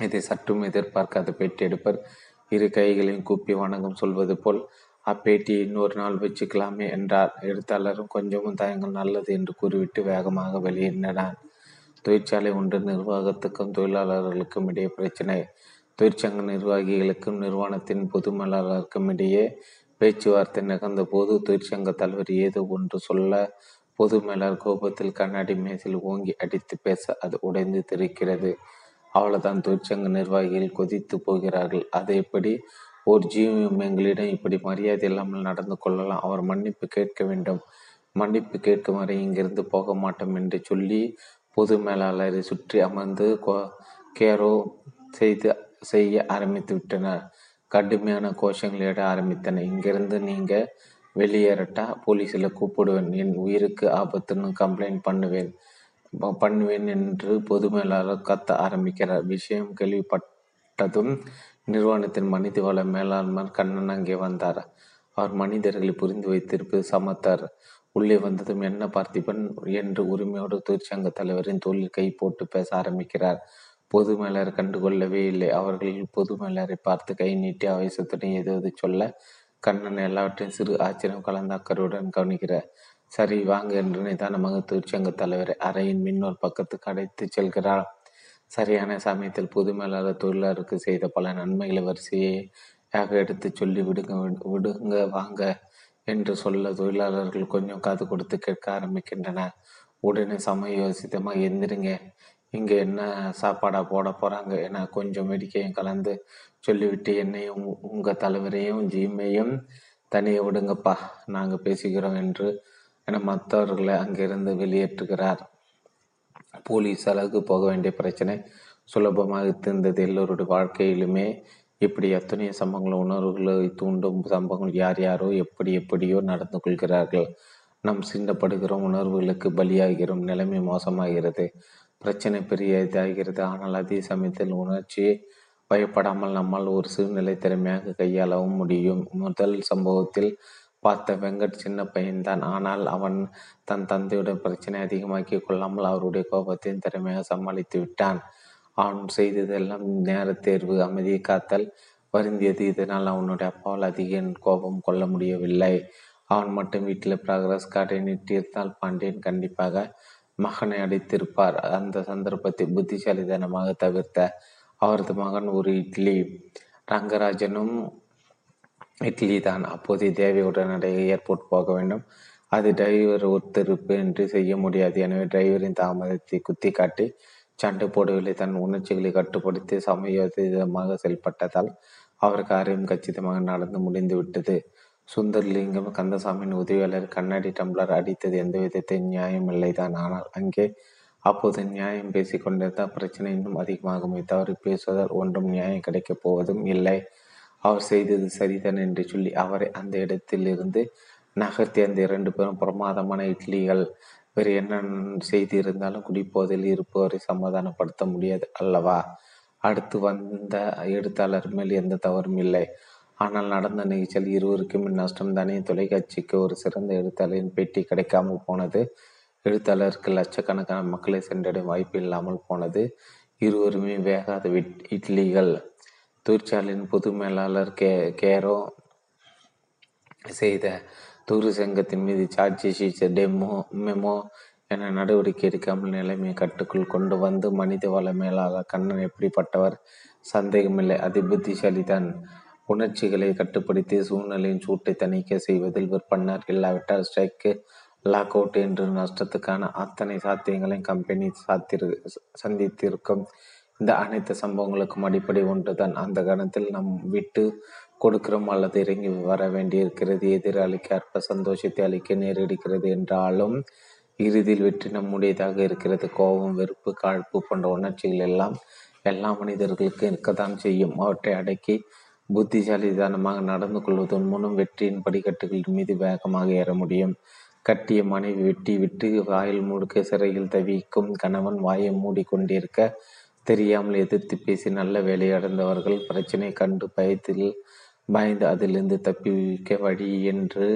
இதை சற்றும் எதிர்பார்க்காத பேட்டி எடுப்பர். இரு கைகளையும் கூப்பி வணங்கம் சொல்வது போல் அப்பேட்டியை இன்னொரு நாள் வச்சுக்கலாமே என்றார். எழுத்தாளரும் கொஞ்சமும் தயங்கள் நல்லது என்று கூறிவிட்டு வேகமாக வெளியேறினார் தொழிற்சாலை ஒன்று நிர்வாகத்துக்கும் தொழிலாளர்களுக்கும் இடையே பிரச்சனை. தொழிற்சங்க நிர்வாகிகளுக்கும் நிறுவனத்தின் பொது மேலாளருக்கும் இடையே பேச்சுவார்த்தை நிகழ்ந்த போது தொழிற்சங்க தலைவர் ஏதோ ஒன்று சொல்ல பொது மேலார் கோபத்தில் கண்ணாடி மேசில் ஓங்கி அடித்து பேச அது உடைந்து தெரிக்கிறது. அவ்வளவுதான் தொழிற்சங்க நிர்வாகிகள் கொதித்து போகிறார்கள். அதை எப்படி? ஒரு ஜீவம் எங்களிடம் இப்படி மரியாதை இல்லாமல் நடந்து கொள்ளலாம். அவர் மன்னிப்பு கேட்க வேண்டும். மன்னிப்பு கேட்கும் வரை இங்கிருந்து போக மாட்டோம் என்று சொல்லி பொது மேலாளரை சுற்றி அமர்ந்து கேரோ செய்து செய்ய ஆரம்பித்து விட்டனர். கடுமையான கோஷங்களிட ஆரம்பித்தன இங்கிருந்து நீங்கள் வெளியேறட்டா போலீஸில் கூப்பிடுவேன். என் உயிருக்கு ஆபத்துன்னு கம்ப்ளைண்ட் பண்ணுவேன். பண்ணுவேன் என்று பொது மேலாளர் கத்த ஆரம்பிக்கிறார். விஷயம் கேள்விப்பட்டதும் நிறுவனத்தின் மனிதவள மேலாண்மர் கண்ணன் அங்கே வந்தார். அவர் மனிதர்களை புரிந்து வைத்திருப்பது சமத்தார். உள்ளே வந்ததும் என்ன பார்த்திபன் என்று உரிமையோடு தொழிற்சங்க தலைவரின் தோளில் கை போட்டு பேச ஆரம்பிக்கிறார். பொது மேலர் கண்டுகொள்ளவே இல்லை. அவர்கள் பொது மேலரை பார்த்து கை நீட்டி அவசத்துடன் ஏதாவது சொல்ல கண்ணன் எல்லாவற்றையும் சிறு ஆச்சரியம் கலந்த அக்கறையுடன் கவனிக்கிறார் சரி வாங்க என்று நிதானமாக தொழிற்சங்க தலைவர் அறையின் மின்னோர் பக்கத்துக்கு அடைத்து செல்கிறார். சரியான சமயத்தில் பொது மேலாளர் தொழிலாளருக்கு செய்த பல நன்மைகளை வரிசையாக எடுத்து சொல்லி விடுங்க விடுங்க வாங்க என்று சொல்ல தொழிலாளர்கள் கொஞ்சம் காது கொடுத்து கேட்க ஆரம்பிக்கின்றனர். உடனே சமயோசித்தமாக எந்திருங்க. இங்கே என்ன சாப்பாடா போட போகிறாங்க என கொஞ்சம் வேடிக்கையும் கலந்து சொல்லிவிட்டு என்னையும் உங்கள் தலைவரையும் ஜீமையும் தனியை விடுங்கப்பா. நாங்கள் பேசுகிறோம் என்று என மற்றவர்களை அங்கிருந்து வெளியேற்றுகிறார். போலீஸ் அளவுக்கு போக வேண்டிய பிரச்சனை சுலபமாக தீர்ந்தது எல்லோருடைய வாழ்க்கையிலுமே. இப்படி எத்தனையோ சம்பவங்கள் உணர்வுகளை தூண்டும் சம்பவங்கள் யார் யாரோ எப்படி எப்படியோ நடந்து கொள்கிறார்கள். நாம் சீண்டப்படுகிறோம் உணர்வுகளுக்கு பலியாகிறோம் நிலைமை மோசமாகிறது. பிரச்சனை பெரிய இதாகிறது ஆனால் அதே சமயத்தில் உணர்ச்சியை பயப்படாமல் நம்மால் ஒரு சூழ்நிலை திறமையாக கையாளவும் முடியும். முதல் சம்பவத்தில் பார்த்த வெங்கட் சின்ன பையன்தான். ஆனால் அவன் தன் தந்தையுடன் பிரச்சனை அதிகமாக்கி கொள்ளாமல் அவருடைய கோபத்தையும் திறமையாக சமாளித்து விட்டான். அவன் செய்ததெல்லாம் நேர தேர்வு அமைதியை காத்தல் வருந்தியது. இதனால் அவனுடைய அப்பாவால் அதிக கோபம் கொள்ள முடியவில்லை. அவன் மட்டும் வீட்டில் ப்ராக்ரஸ் கார்டை நீட்டியிருந்தால் பாண்டியன் கண்டிப்பாக மகனை அடித்திருப்பார். அந்த சந்தர்ப்பத்தை புத்திசாலித்தனமாக தவிர்த்த அவரது மகன் ஒரு இட்லி. ரங்கராஜனும் இட்லி தான். அப்போதைய தேவை உடனடியாக ஏர்போர்ட் போக வேண்டும். அது டிரைவர் ஒத்திருப்பு என்று செய்ய முடியாது. எனவே டிரைவரின் தாமதத்தை குத்தி காட்டி சண்டை போடவில்லை. தன் உணர்ச்சிகளை கட்டுப்படுத்தி சமயோசிதமாக செயல்பட்டதால் அவர் காரியம் கச்சிதமாக நடந்து முடிந்து விட்டது. சுந்தர்லிங்கம் கந்தசாமியின் உதவியாளர் கண்ணாடி டம்ளர் அடித்தது எந்த விதத்தை நியாயமில்லைதான். ஆனால் அங்கே அப்போது நியாயம் பேசிக்கொண்டிருந்தால் பிரச்சனை இன்னும் அதிகமாகுமே தவறு பேசுவதால் ஒன்றும் நியாயம் கிடைக்கப் போவதும் இல்லை. அவர் செய்தது சரிதான் என்று சொல்லி அவரை அந்த இடத்தில் இருந்து நகர்த்தி அந்த இரண்டு பேரும் பிரமாதமான இட்லிகள் வேறு என்ன செய்திருந்தாலும் குடிப்போதில் இருப்பவரை சமாதானப்படுத்த முடியாது அல்லவா? அடுத்து வந்த எழுத்தாளர் மேல் எந்த தவறும் இல்லை. ஆனால் நடந்த நிகழ்ச்சியில் இருவருக்கும் நஷ்டம் தானே தொலைக்காட்சிக்கு ஒரு சிறந்த எழுத்தாளரின் பேட்டி கிடைக்காமல் போனது எழுத்தாளருக்கு லட்சக்கணக்கான மக்களை சென்றடையும் வாய்ப்பு இல்லாமல் போனது. இருவருமே வேகாத இட்லிகள். தொழிற்சாலையின் பொது மேலாளர் கே கேரோ செய்த தூரு சங்கத்தின் மீது சார்ஜி ஷீட் டெமோ மெமோ என நடவடிக்கை எடுக்காமல் நிலைமையை கட்டுக்குள் கொண்டு வந்து மனித வள மேலாளர் கண்ணன் எப்படிப்பட்டவர்? சந்தேகமில்லை. அது புத்திசாலிதான் உணர்ச்சிகளை கட்டுப்படுத்தி சூழ்நிலையின் சூட்டை தணிக்க செய்வதில் விற்பனர் இல்லாவிட்டால் ஸ்ட்ரைக்கு லாக் அவுட் என்று நஷ்டத்துக்கான அத்தனை சாத்தியங்களையும் கம்பெனி சாத்திரு சந்தித்திருக்கும். இந்த அனைத்து சம்பவங்களுக்கும் அடிப்படை ஒன்றுதான். அந்த கணத்தில் நம் விட்டு கொடுக்கிறோம் அல்லது இறங்கி வர வேண்டியிருக்கிறது. எதிராளிக்கு அற்ப சந்தோஷத்தை அளிக்க நேரிடுகிறது என்றாலும் இறுதியில் வெற்றி நம்முடையதாக இருக்கிறது. கோபம் வெறுப்பு காழ்ப்பு போன்ற உணர்ச்சிகள் எல்லாம் எல்லா மனிதர்களுக்கும் இருக்கத்தான் செய்யும். அவற்றை அடக்கி புத்திசாலித்தனமாக நடந்து கொள்வதன் மூலம் வெற்றியின் படிக்கட்டுகள் மீது வேகமாக ஏற முடியும். கட்டிய மனைவி வெட்டி விட்டு வாயில் முழுக்க சிறையில் தவிக்கும் கணவன் வாயை மூடிக்கொண்டிருக்க தெரியாமல் எதிர்த்து பேசி நல்ல வேலையடைந்தவர்கள் பிரச்சனை கண்டு பயத்தில் பயந்து அதிலிருந்து தப்பிக்க வழி என்று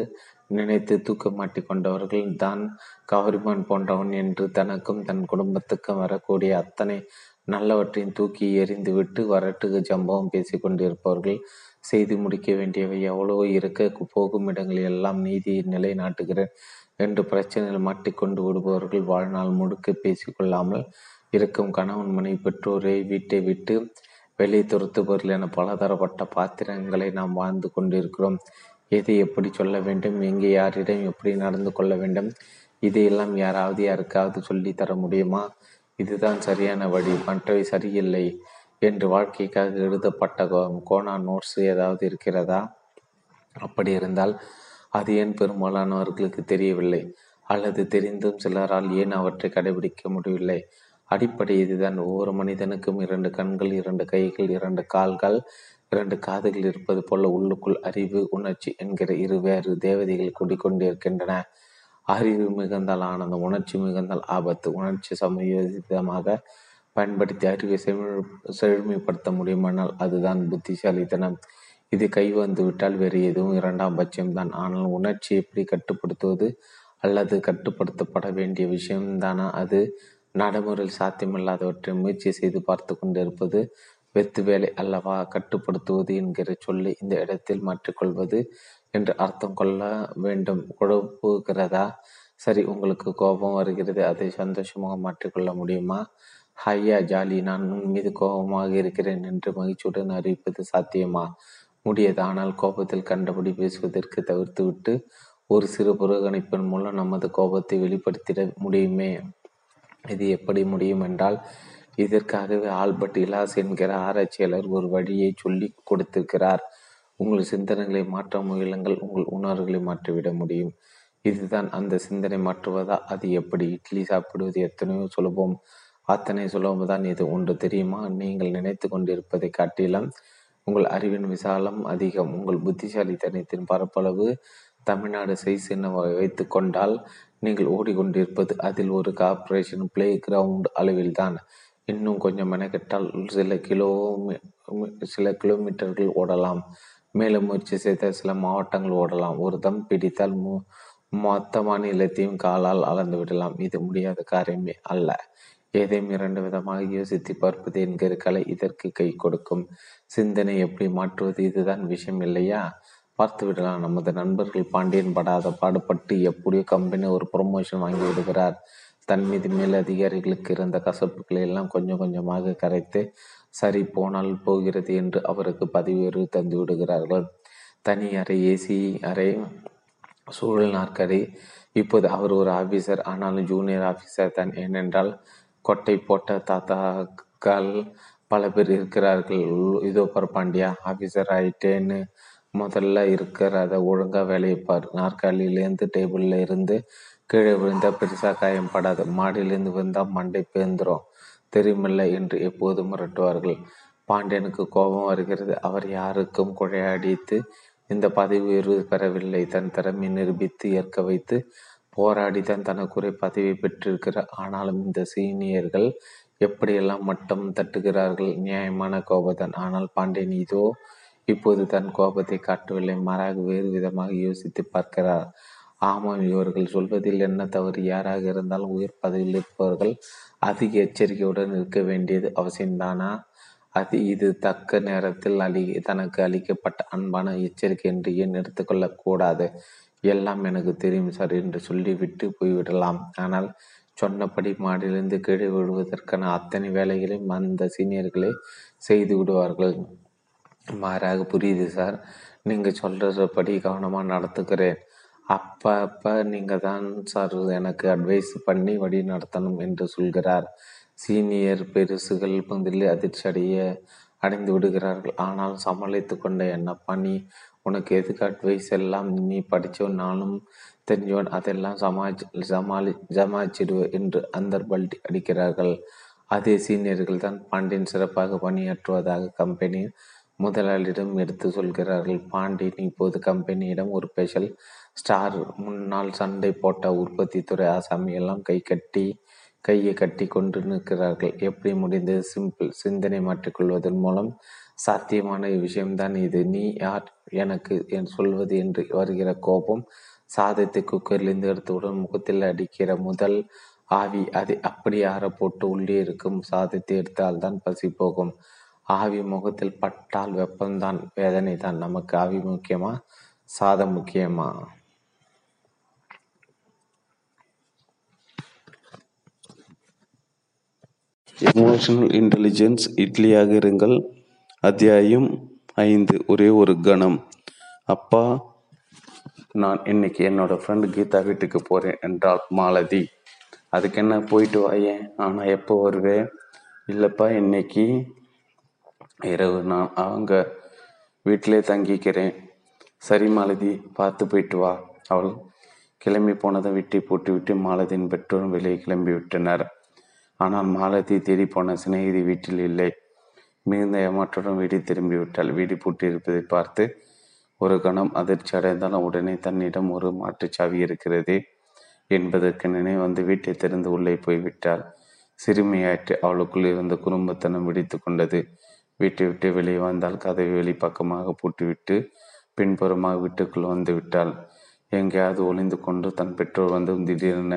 நினைத்து தூக்க மாட்டிக்கொண்டவர்கள் தான் கவரிமான் போன்றவன் என்று தனக்கும் தன் குடும்பத்துக்கும் வரக்கூடிய அத்தனை நல்லவற்றையும் தூக்கி எறிந்துவிட்டு வரட்டு ஜம்பவம் பேசி கொண்டிருப்பவர்கள் செய்து முடிக்க வேண்டியவை எவ்வளவோ இருக்க போகும் இடங்களில் எல்லாம் நீதியை நிலைநாட்டுகிறேன். என்று பிரச்சனையில் மாட்டிக்கொண்டு விடுபவர்கள் வாழ்நாள் முழுக்க பேசிக்கொள்ளாமல் இருக்கும் கணவன் மனைவி பெற்றோரை வீட்டை விட்டு வெளியே துரத்துபவர்கள் என பலதரப்பட்ட பாத்திரங்களை நாம் வாழ்ந்து கொண்டிருக்கிறோம். எதை எப்படி சொல்ல வேண்டும்? எங்கே யாரிடம் எப்படி நடந்து கொள்ள வேண்டும்? இதையெல்லாம் யாராவது யாருக்காவது சொல்லி தர முடியுமா? இதுதான் சரியான வழி. மற்றவை சரியில்லை என்று வாழ்க்கைக்காக எழுதப்பட்ட கோனா நோட்ஸ் ஏதாவது இருக்கிறதா? அப்படி இருந்தால் அது ஏன் பெரும்பாலானவர்களுக்கு தெரியவில்லை? அல்லது தெரிந்தும் சிலரால் ஏன் அவற்றை கடைபிடிக்க முடியவில்லை? அடிப்படை இதுதான். ஒவ்வொரு மனிதனுக்கும் இரண்டு கண்கள் இரண்டு கைகள் இரண்டு கால்கள் இரண்டு காதுகள் இருப்பது போல உள்ளுக்குள் அறிவு உணர்ச்சி என்கிற இரு வேறு தேவதைகள் குடிக்கொண்டிருக்கின்றன அறிவு மிகுந்தால் ஆனந்தம் உணர்ச்சி மிகுந்தால் ஆபத்து. உணர்ச்சி சமயோசிதமாக பயன்படுத்தி அறிவை செழுமைப்படுத்த முடியுமானால் அதுதான் புத்திசாலித்தனம். இது கை வந்துவிட்டால் வேறு எதுவும் இரண்டாம் பட்சம்தான் ஆனால் உணர்ச்சி எப்படி கட்டுப்படுத்துவது அல்லது கட்டுப்படுத்தப்பட வேண்டிய விஷயம்தானா? அது நடைமுறையில் சாத்தியமில்லாதவற்றை முயற்சி செய்து பார்த்து கொண்டிருப்பது வெத்து வேலை அல்லவா? கட்டுப்படுத்துவது என்கிற சொல்லி இந்த இடத்தில் மாற்றிக்கொள்வது என்று அர்த்தம் கொள்ள வேண்டும். குழப்புகிறதா? சரி உங்களுக்கு கோபம் வருகிறது. அதை சந்தோஷமாக மாற்றிக்கொள்ள முடியுமா? ஹையா ஜாலி நான் உன் மீது கோபமாக இருக்கிறேன் என்று மகிழ்ச்சியுடன் அறிவிப்பது சாத்தியமா? முடியாது. ஆனால் கோபத்தில் கண்டபடி பேசுவதற்கு தவிர்த்துவிட்டு ஒரு சிறு புறக்கணிப்பின் மூலம் நமது கோபத்தை வெளிப்படுத்திட முடியுமே? இது எப்படி முடியும் என்றால் இதற்காகவே ஆல்பர்ட் இலாஸ் என்கிற ஆராய்ச்சியாளர் ஒரு வழியை சொல்லி கொடுத்திருக்கிறார். உங்கள் சிந்தனைகளை மாற்ற முயலுங்கள் உங்கள் உணர்வுகளை மாற்றிவிட முடியும். இதுதான் அந்த சிந்தனை மாற்றுவதா? அது எப்படி? இட்லி சாப்பிடுவது எத்தனையோ சுலபம். அத்தனை சுலபம்தான் இது. ஒன்று தெரியுமா? நீங்கள் நினைத்து கொண்டிருப்பதை காட்டிலும் உங்கள் அறிவின் விசாலம் அதிகம். உங்கள் புத்திசாலித்தனத்தின் பரப்பளவு தமிழ்நாடு சைஸ் என வைத்து கொண்டால் நீங்கள் ஓடிக்கொண்டிருப்பது அதில் ஒரு கார்பரேஷன் பிளே கிரவுண்ட் அளவில்தான். இன்னும் கொஞ்சம் மெனக்கெட்டால் சில கிலோ சில கிலோமீட்டர்கள் ஓடலாம். மேலும் முயற்சி செய்த சில மாவட்டங்கள் ஓடலாம். ஒரு தம் பிடித்தால் மு மொத்த மாநிலத்தையும் காலால் அளந்து விடலாம். இது முடியாத காரியமே அல்ல. எதையும் இரண்டு விதமாக யோசித்து பார்ப்பது என்கிற கலை இதற்கு கை கொடுக்கும். சிந்தனை எப்படி மாற்றுவது? இதுதான் விஷயம் இல்லையா? பார்த்து விடலாம் நமது நண்பர்கள் பாண்டியன் படாத பாடுபட்டு எப்படியோ கம்பெனி ஒரு ப்ரொமோஷன் வாங்கி விடுகிறார். தன் மீது மேல் அதிகாரிகளுக்கு இருந்த கசப்புகளை எல்லாம் கொஞ்சம் கொஞ்சமாக கரைத்து சரி போனால் போகிறது என்று அவருக்கு பதவி உயர்வு தந்து விடுகிறார்கள். தனி அறை ஏசி அறை சூழல் நாற்கரை இப்போது அவர் ஒரு ஆபீசர் ஆனாலும் ஜூனியர் ஆபீசர் தான். ஏனென்றால் கொட்டை போட்ட தாத்தாக்கள் பல பேர் இருக்கிறார்கள். இதோ பாண்டியா ஆஃபீஸர் ஆயிட்டேன்னு முதல்ல இருக்கிறத அதை வேலையை பார். நாற்காலியிலேருந்து டேபிளில் இருந்து கீழே விழுந்தால் பெருசாக காயம் படாது. மாடியிலேருந்து விழுந்தால் மண்டை பேந்துரும். தெரியுமில்ல என்று எப்போதும் மிரட்டுவார்கள். பாண்டியனுக்கு கோபம் வருகிறது. அவர் யாருக்கும் கொழையடித்து இந்த பதவி உயர்வு பெறவில்லை. தன் திறமை நிரூபித்து ஏற்க வைத்து போராடி தான் தனக்குரிய பதவி பெற்றிருக்கிறார். ஆனாலும் இந்த சீனியர்கள் எப்படியெல்லாம் மட்டம் தட்டுகிறார்கள்? நியாயமான கோபத்தான். ஆனால் பாண்டியன் இதோ இப்போது தன் கோபத்தை காட்டவில்லை. மாறாக வேறு விதமாக யோசித்து பார்க்கிறார். ஆமாம் இவர்கள் சொல்வதில் என்ன தவறு? யாராக இருந்தாலும் உயர் பதவியில் இருப்பவர்கள் அதிக எச்சரிக்கையுடன் இருக்க வேண்டியது அவசியம்தானா? அது இது தக்க நேரத்தில் அளி தனக்கு அளிக்கப்பட்ட அன்பான எச்சரிக்கை என்று ஏன் எடுத்துக்கொள்ளக்கூடாது? எல்லாம் எனக்கு தெரியும் சார் என்று சொல்லிவிட்டு போய்விடலாம். ஆனால் சொன்னபடி மாடியிலிருந்து கீழே விழுவதற்கான அத்தனை வேலைகளையும் அந்த சீனியர்களே செய்து விடுவார்கள். மாறாக புரியுது சார். நீங்கள் சொல்கிறபடி கவனமாக நடத்துக்கிறேன் அப்போ அப்போ நீங்கள் தான் சார் எனக்கு அட்வைஸ் பண்ணி வழி நடத்தணும் என்று சொல்கிறார். சீனியர் பெருசுகள் பந்தில் அதிர்ச்சி அடைய அடைந்து விடுகிறார்கள். ஆனால் சமாளித்து கொண்ட என்னப்பா நீ உனக்கு எதுக்கு அட்வைஸ் எல்லாம் நீ படித்தோ நானும் தெரிஞ்சவன் அதெல்லாம் சமாளி சமாளி சமாளிச்சிடுவ என்று அந்த பல்டி அடிக்கிறார்கள். அதே சீனியர்கள் தான் பாண்டியன் சிறப்பாக பணியாற்றுவதாக கம்பெனியின் முதலாளியிடம் எடுத்து சொல்கிறார்கள். பாண்டியன் இப்போது கம்பெனியிடம் ஒரு ஸ்பெஷல் ஸ்டார். முன்னால் சண்டை போட்ட உற்பத்தி துறை ஆசாமி எல்லாம் கை கட்டி கையை கட்டி கொண்டு நிற்கிறார்கள். எப்படி முடிந்தது? சிம்பிள் சிந்தனை மாற்றிக்கொள்வதன் மூலம் சாத்தியமான விஷயம்தான் இது. நீ யார் எனக்கு என் சொல்வது என்று வருகிற கோபம் சாதத்தை குக்கரிலிருந்து எடுத்தவுடன் முகத்தில் அடிக்கிற முதல் ஆவி அதை அப்படி ஆற போட்டு உள்ளே இருக்கும். சாதத்தை எடுத்தால் தான் பசி போகும். ஆவி முகத்தில் பட்டால் வெப்பம்தான் வேதனை தான் நமக்கு ஆவி முக்கியமா? சாதம் முக்கியமா? எமோஷனல் இன்டெலிஜென்ஸ் இட்லியாக இருங்கள். அத்தியாயம் ஐந்து ஒரே ஒரு கணம். அப்பா நான் இன்னைக்கு என்னோட ஃப்ரெண்டு கீதா வீட்டுக்கு போகிறேன் என்றாள் மாலதி. அதுக்கு என்ன போயிட்டு வாயேன் ஆனால் எப்போ வருவேன் இல்லைப்பா இன்னைக்கு இரவு. நான் அவங்க வீட்டிலே தங்கிக்கிறேன். சரி மாலதி பார்த்து போயிட்டு வா. அவள் கிளம்பி போனதை விட்டி போட்டு விட்டு மாலதியின் பெற்றோரும் வெளியே கிளம்பி விட்டனர். ஆனால் மாலதி தேடி போன சிநேகிதி வீட்டில் இல்லை. மிகுந்த ஏமாற்றுடன் வீடு திரும்பிவிட்டாள் வீடு பூட்டியிருப்பதை பார்த்து ஒரு கணம் அதிர்ச்சி அடைந்தால் உடனே தன்னிடம் ஒரு மாட்டுச்சாவி இருக்கிறதே என்பதற்கு நினைவு வந்து வீட்டை திறந்து உள்ளே போய்விட்டாள். சிறுமியாற்று அவளுக்குள் இருந்த குடும்பத்தனம் விடித்து கொண்டது. வீட்டை விட்டு வெளியே வந்தால் கதவை வெளிப்பக்கமாக பூட்டிவிட்டு பின்புறமாக வீட்டுக்குள் வந்து விட்டாள். எங்கேயாவது ஒளிந்து கொண்டு தன் பெற்றோர் வந்து திடீரென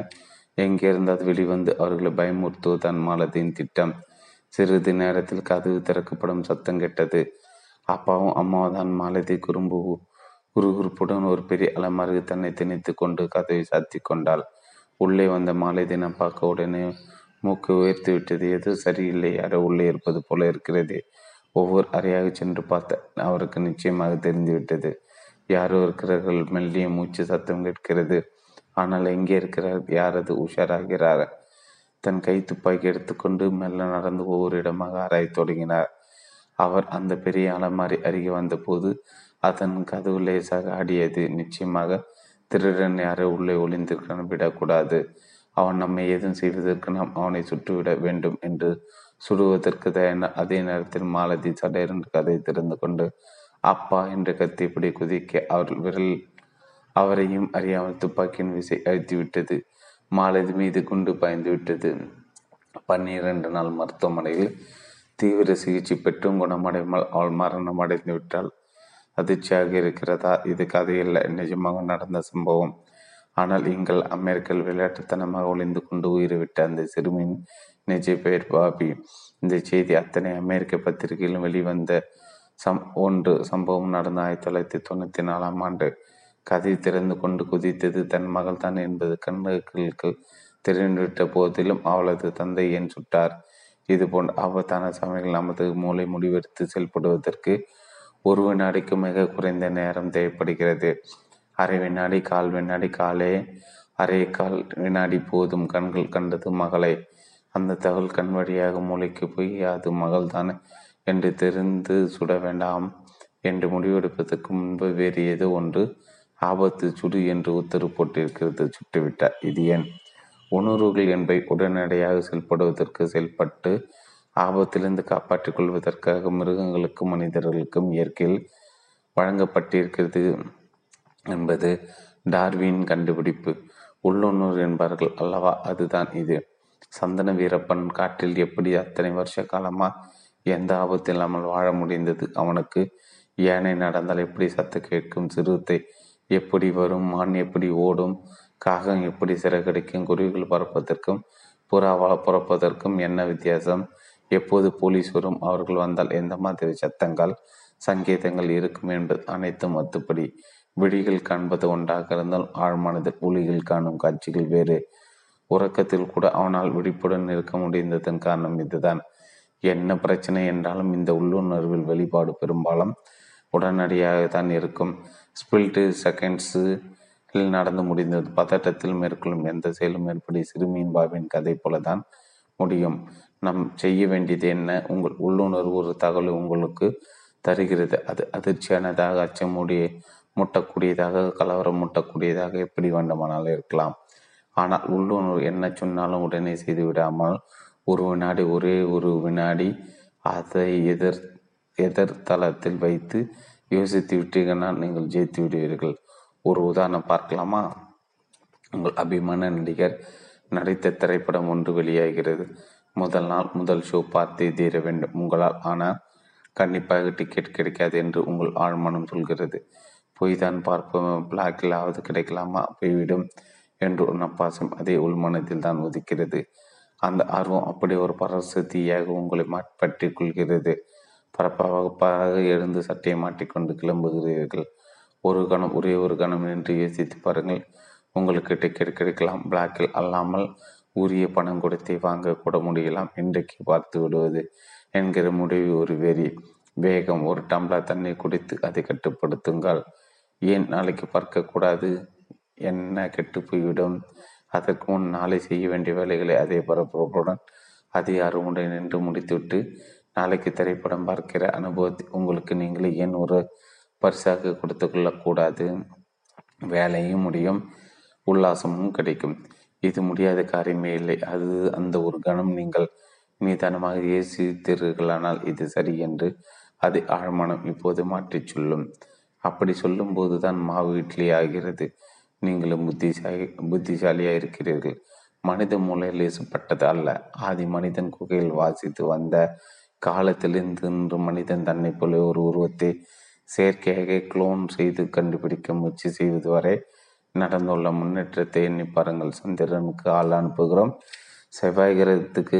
எங்கிருந்தாவது வெளிவந்து அவர்களை பயமுறுத்துவதுதான் மாலதியின் திட்டம். சிறிது நேரத்தில் கதவு திறக்கப்படும் சத்தம் கெட்டது. அப்பாவும் அம்மாவும் தான் மாலதி குறும்பு குறுகுறுப்புடன் ஒரு பெரிய அலமாரி தன்னை திணித்து கொண்டு கதவை சாத்தி கொண்டாள். உள்ளே வந்த மாலதினை பார்க்க உடனே மூக்கு உயர்த்தி விட்டது. எது சரியில்லை? யாரோ உள்ளே இருப்பது போல இருக்கிறது. ஒவ்வொரு அறையாக சென்று பார்த்த அவருக்கு நிச்சயமாக தெரிந்துவிட்டது யாரோ இருக்கிறார்கள். மெல்லிய மூச்சு சத்தம் கேட்கிறது. ஆனால் எங்கே இருக்கிறார்? யாரது உஷாராகிறார். தன் கை துப்பாக்கி எடுத்துக்கொண்டு மெல்ல நடந்து ஒவ்வொரு இடமாக ஆராய தொடங்கினார். அவர் அந்த பெரிய அலமாரி அருகே வந்தபோது அதன் கதவு லேசாக ஆடியது. நிச்சயமாக திருடன் யாரை உள்ளே ஒளிந்திருக்க விடக்கூடாது அவன் நம்மை எதுவும் செய்வதற்கு நாம் அவனை சுட்டுவிட வேண்டும் என்று சுடுவதற்கு தயார் அதே நேரத்தில் மாலதி சடையரண்டு கதை திறந்து கொண்டு அப்பா என்று கத்திப்படி குதிக்க அவர் விரல் அவரையும் அறியாமல் துப்பாக்கியின் விசை அழித்துவிட்டது. மாலதி மீது குண்டு பாய்ந்து விட்டது. பன்னிரண்டு நாள் மருத்துவமனையில் தீவிர சிகிச்சை பெற்றும் குணமடையாமல் அவள் மரணம் அடைந்து விட்டால் அதிர்ச்சியாக இருக்கிறதா? இது கதையல்ல. நிஜமாக நடந்த சம்பவம். ஆனால் எங்கள் அமெரிக்கல் விளையாட்டுத்தனமாக ஒளிந்து கொண்டு உயிரிவிட்ட அந்த சிறுமியின் நிஜ பெயர் பாபி. இந்த செய்தி அத்தனை அமெரிக்க பத்திரிகையிலும் வெளிவந்த சம் ஒன்று சம்பவம் நடந்த ஆயிரத்தி தொள்ளாயிரத்தி தொண்ணூற்றி நாலாம் ஆண்டு. கதை திறந்து கொண்டு குதித்தது தன் மகள் தான் என்பது கண்ணுகளுக்கு தெரிந்துவிட்ட போதிலும் அவளது தந்தை ஏன் சுட்டார்? இது போன்ற ஆபத்தான சமயங்கள் நமது மூளை முடிவெடுத்து செயல்படுவதற்கு ஒரு வினாடிக்கு மிக குறைந்த நேரம் தேவைப்படுகிறது. அரை வினாடி கால் வினாடி காலே அரை கால் வினாடி போதும் கண்கள் கண்டது மகளை. அந்த தகவல் கண் வழியாக மூளைக்கு போய் அது மகள்தான் என்று தெரிந்து சுட வேண்டாம் என்று முடிவெடுப்பதற்கு முன்பு வேறு ஏதோ ஒன்று ஆபத்து சுடு என்று உத்தரவு போட்டிருக்கிறது சுட்டுவிட்டார். இது ஏன்? உணர்வுகள் என்பவை உடனடியாக செயல்படுவதற்கு செயல்பட்டு ஆபத்திலிருந்து காப்பாற்றிக் கொள்வதற்காக மிருகங்களுக்கும் மனிதர்களுக்கும் இயற்கையில் வழங்கப்பட்டிருக்கிறது என்பது டார்வின் கண்டுபிடிப்பு. உள்ளுணர் என்பார்கள் அல்லவா? அதுதான் இது. சந்தன வீரப்பன் காற்றில் எப்படி அத்தனை வருஷ காலமா எந்த ஆபத்து இல்லாமல் வாழ முடிந்தது? அவனுக்கு யானை நடந்தால் எப்படி சத்து கேட்கும்? சிறுத்தை எப்படி வரும்? மான் எப்படி ஓடும்? காகம் எப்படி சிறகடிக்கும்? குருவிகள் பறப்பதற்கும் புறாவால் புறப்பதற்கும் என்ன வித்தியாசம்? எப்போது போலீஸ் வரும்? அவர்கள் வந்தால் எந்த மாதிரி சத்தங்கள் சங்கேதங்கள் இருக்கும் என்பது அனைத்தும் மத்துப்படி விழிகள் காண்பது ஒன்றாக இருந்தால் ஆழ்மனதில் ஒளிகள் காணும் காட்சிகள் வேறு. உறக்கத்தில் கூட அவனால் விழிப்புடன் இருக்க முடிந்ததன் காரணம் இதுதான். என்ன பிரச்சனை என்றாலும் இந்த உள்ளுணர்வில் வெளிப்பாடு பெரும்பாலும் உடனடியாக தான் இருக்கும். ஸ்பில்ட்டு செகண்ட்ஸு நடந்து முடிந்தது. பதட்டத்தில் மேற்கொள்ளும் எந்த செயலும் மேற்படி சிறுமியின் பாபின் கதை போலதான் முடியும். நம் செய்ய வேண்டியது என்ன? உங்கள் உள்ளுணர்வு ஒரு தகவலை உங்களுக்கு தருகிறது. அது அதிர்ச்சியானதாக அச்சமுடைய முட்டக்கூடியதாக கலவரம் முட்டக்கூடியதாக எப்படி வேண்டுமானாலும் இருக்கலாம். ஆனால் உள்ளுணர்வு என்ன சொன்னாலும் உடனே செய்து விடாமல் ஒரு வினாடி ஒரே ஒரு வினாடி அதை எதிர் எதிர்த்தளத்தில் வைத்து யோசித்து விட்டீங்கன்னா நீங்கள் ஜெயித்து விடுவீர்கள். ஒரு உதாரணம் பார்க்கலாமா? உங்கள் அபிமான நடிகர் நடித்த திரைப்படம் ஒன்று வெளியாகிறது. முதல் நாள் முதல் ஷோ பார்த்தே தீர வேண்டும். உங்களால் ஆனால் கண்டிப்பாக டிக்கெட் கிடைக்காது என்று உங்கள் ஆழ்மனம் சொல்கிறது. போய் தான் பார்ப்போம். பிளாக்கிலாவது கிடைக்கலாமா? போய்விடும் என்று ஒரு நப்பாசம் அதே உள்மனத்தில் தான் உதிக்கிறது. அந்த ஆர்வம் அப்படி ஒரு பரசதியாக உங்களை பற்றி கொள்கிறது. பரப்பாக எழுந்து சட்டையை மாட்டிக்கொண்டு கிளம்புகிறீர்கள். ஒரு கணம் ஒரே ஒரு கணம் என்று யோசித்து பாருங்கள். உங்களுக்கு டிக்கெட் கிடைக்கலாம். பிளாக்கில் அல்லாமல் உரிய பணம் கொடுத்து வாங்க கூட முடியலாம். இன்றைக்கு பார்த்து விடுவது என்கிற முடிவு ஒரு வெறி. வேகம் ஒரு டம்ளர் தண்ணி குடித்து அதை கட்டுப்படுத்துங்கள். ஏன் நாளைக்கு பார்க்கக்கூடாது? என்ன கெட்டு போய்விடும் அதற்கு முன் நாளை செய்ய வேண்டிய வேலைகளை அதே பரப்புடன் அதே அருமுடன் நின்று முடித்துவிட்டு நாளைக்கு திரைப்படம் பார்க்கிற அனுபவத்தை உங்களுக்கு நீங்களே ஏன் ஒரு பரிசாக கொடுத்து கொள்ளக்கூடாது வேலையும் முடியும் உல்லாசமும் கிடைக்கும். இது முடியாத காரியமே இல்லை. அது அந்த ஒரு கணம் நீங்கள் மீதானமாக யோசித்தீர்களானால் இது சரி என்று அதை ஆழ்மனம் இப்போது மாற்றிச் சொல்லும். அப்படி சொல்லும் போதுதான் மாவு இட்லி ஆகிறது. நீங்களும் புத்திசாலி புத்திசாலியாக இருக்கிறீர்கள். மனித மூளை லேசுப்பட்டது அல்ல. ஆதி மனிதன் குகையில் வாசித்து வந்த காலத்திலிருந்து இன்று மனிதன் தன்னை போல ஒரு உருவத்தை செயற்கையாக குளோன் செய்து கண்டுபிடிக்க முயற்சி செய்வது வரை நடந்துள்ள முன்னேற்றத்தை எண்ணி பாருங்கள். சந்திரனுக்கு ஆள் அனுப்புகிறோம். செவ்வாய் கிரகத்துக்கு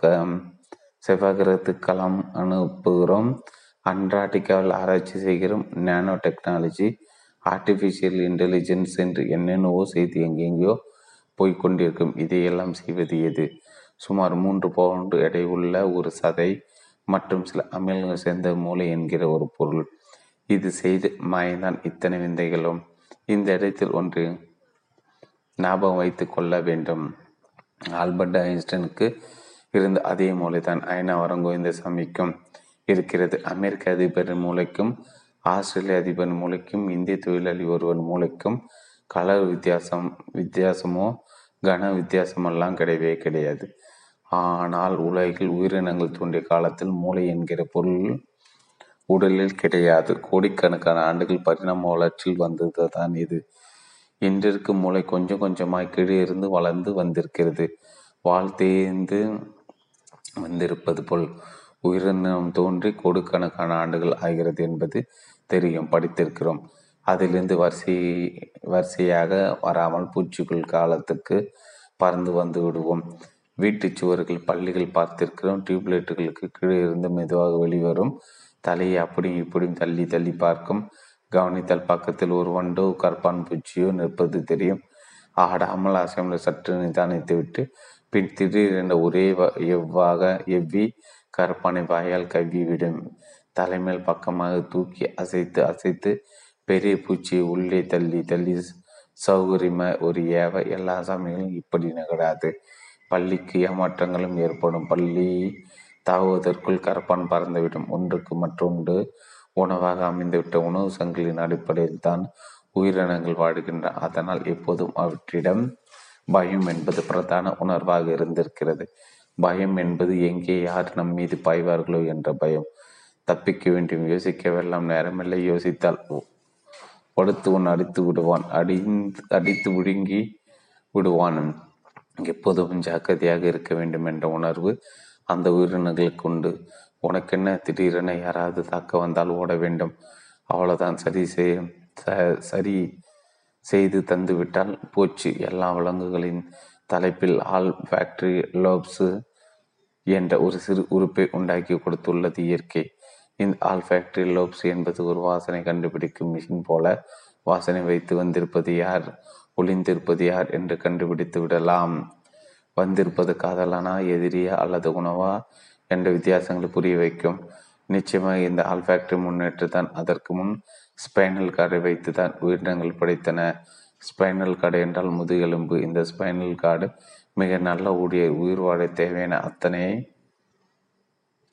க செவ்வாய் கிரகத்துக்கு களம் அனுப்புகிறோம். அண்டார்டிகாவில் ஆராய்ச்சி செய்கிறோம். நானோ டெக்னாலஜி ஆர்டிஃபிஷியல் இன்டெலிஜென்ஸ் என்று என்னென்னவோ செய்து எங்கெங்கேயோ போய்கொண்டிருக்கும் இதையெல்லாம் செய்வது எது? சுமார் மூன்று பவுண்டு எடை உள்ள ஒரு சதை மற்றும் சில அமிலங்கள் சேர்ந்த மூளை என்கிற ஒரு பொருள். இது செய்து மாயந்தான் இத்தனை விந்தைகளும். இந்த இடத்தில் ஒன்று ஞாபகம் வைத்து கொள்ள வேண்டும். ஆல்பர்ட் ஐன்ஸ்டனுக்கு இருந்த அதே மூளைதான் ஐநா வரங்கோவிந்த சாமிக்கும் இருக்கிறது. அமெரிக்க அதிபரின் மூளைக்கும் ஆஸ்திரேலிய அதிபர் மூளைக்கும் இந்திய தொழிலாளி ஒருவர் மூளைக்கும் கலர் வித்தியாசம் வித்தியாசமோ கன வித்தியாசமெல்லாம் கிடையவே கிடையாது. ஆனால் உலகில் உயிரினங்கள் தோன்றிய காலத்தில் மூளை என்கிற பொருள் உடலில் கிடையாது. கோடிக்கணக்கான ஆண்டுகள் பரிணாம வளர்ச்சியில் வந்தது தான் இது. இன்றிற்கு மூளை கொஞ்சம் கொஞ்சமாய் கீழே இருந்து வளர்ந்து வந்திருக்கிறது. வாழ் தேய்ந்து வந்திருப்பது போல் உயிரினம் தோன்றி கோடிக்கணக்கான ஆண்டுகள் ஆகிறது என்பது தெரியும். படித்திருக்கிறோம். அதிலிருந்து வரிசை வரிசையாக வராமல் பூச்சிக்குள் காலத்துக்கு பறந்து வந்து விடுவோம். வீட்டு சுவர்கள் பள்ளிகள் பார்த்திருக்கிறோம். டியூப்லைட்டுகளுக்கு கீழே இருந்து மெதுவாக வெளிவரும் தலையை அப்படியும் இப்படியும் தள்ளி தள்ளி பார்க்கும். கவனித்தால் பக்கத்தில் ஒரு வண்டோ கற்பான் பூச்சியோ நிற்பது தெரியும். ஆடாமல் அசைமல் சற்று நிதானித்து விட்டு பின் திடீரென ஒரே எவ்வாக எவ்வி கற்பானை வாயால் கவ்விவிடும். தலைமேல் பக்கமாக தூக்கி அசைத்து அசைத்து பெரிய பூச்சியை உள்ளே தள்ளி தள்ளி சௌகரியமாக ஒரு ஏவ எல்லா சமயங்களும் இப்படி நிகழாது பள்ளிக்கு ஏமாற்றங்களும் ஏற்படும். பள்ளி தாவுவதற்குள் கரப்பான் பறந்துவிடும் ஒன்றுக்கு மற்றொன்று உணவாக அமைந்துவிட்ட உணவு சங்கிலின் அடிப்படையில் தான் உயிரினங்கள் வாழ்கின்றன. அதனால் எப்போதும் அவற்றிடம் பயம் என்பது பிரதான உணர்வாக இருந்திருக்கிறது. பயம் என்பது எங்கே யார் நம் மீது பாய்வார்களோ என்ற பயம். தப்பிக்க வேண்டும் யோசிக்க நேரமில்லை. யோசித்தால் படுத்து உன் அடித்து விடுவான். அடிந்து அடித்து விழுங்கி விடுவான் எப்போதும் ஜாக்கிரதையாக இருக்க வேண்டும் என்ற உணர்வு அந்த உயிரினங்களுக்கு உண்டு. உனக்கென்ன? திடீரென யாராவது தாக்க வந்தால் ஓட வேண்டும். அவ்வளோதான் சரி செய் சரி செய்து தந்துவிட்டால் போச்சு. எல்லா விலங்குகளின் தலைப்பில் ஆல் ஃபேக்டரி லோப்ஸு என்ற ஒரு சிறு உறுப்பை உண்டாக்கி கொடுத்துள்ளது இயற்கை. இந்த ஆல் ஃபேக்டரி லோப்ஸ் என்பது ஒரு வாசனை கண்டுபிடிக்கும் மிஷின் போல வாசனை வைத்து வந்திருப்பது யார்? ஒளிந்திருப்பது யார்? என்று கண்டுபிடித்து விடலாம். வந்திருப்பது காதலானா எதிரியா அல்லது உணவா என்ற வித்தியாசங்களை புரிய வைக்கும். நிச்சயமாக இந்த ஆல்ஃபேக்டரி முன்னேற்று தான் அதற்கு முன் ஸ்பைனல் கார்டை வைத்து தான் உயிரினங்கள் படைத்தன ஸ்பைனல் கார்டு என்றால் முதுகெலும்பு இந்த ஸ்பைனல் கார்டு மிக நல்ல ஊழியர் உயிர் வாழ தேவையான அத்தனை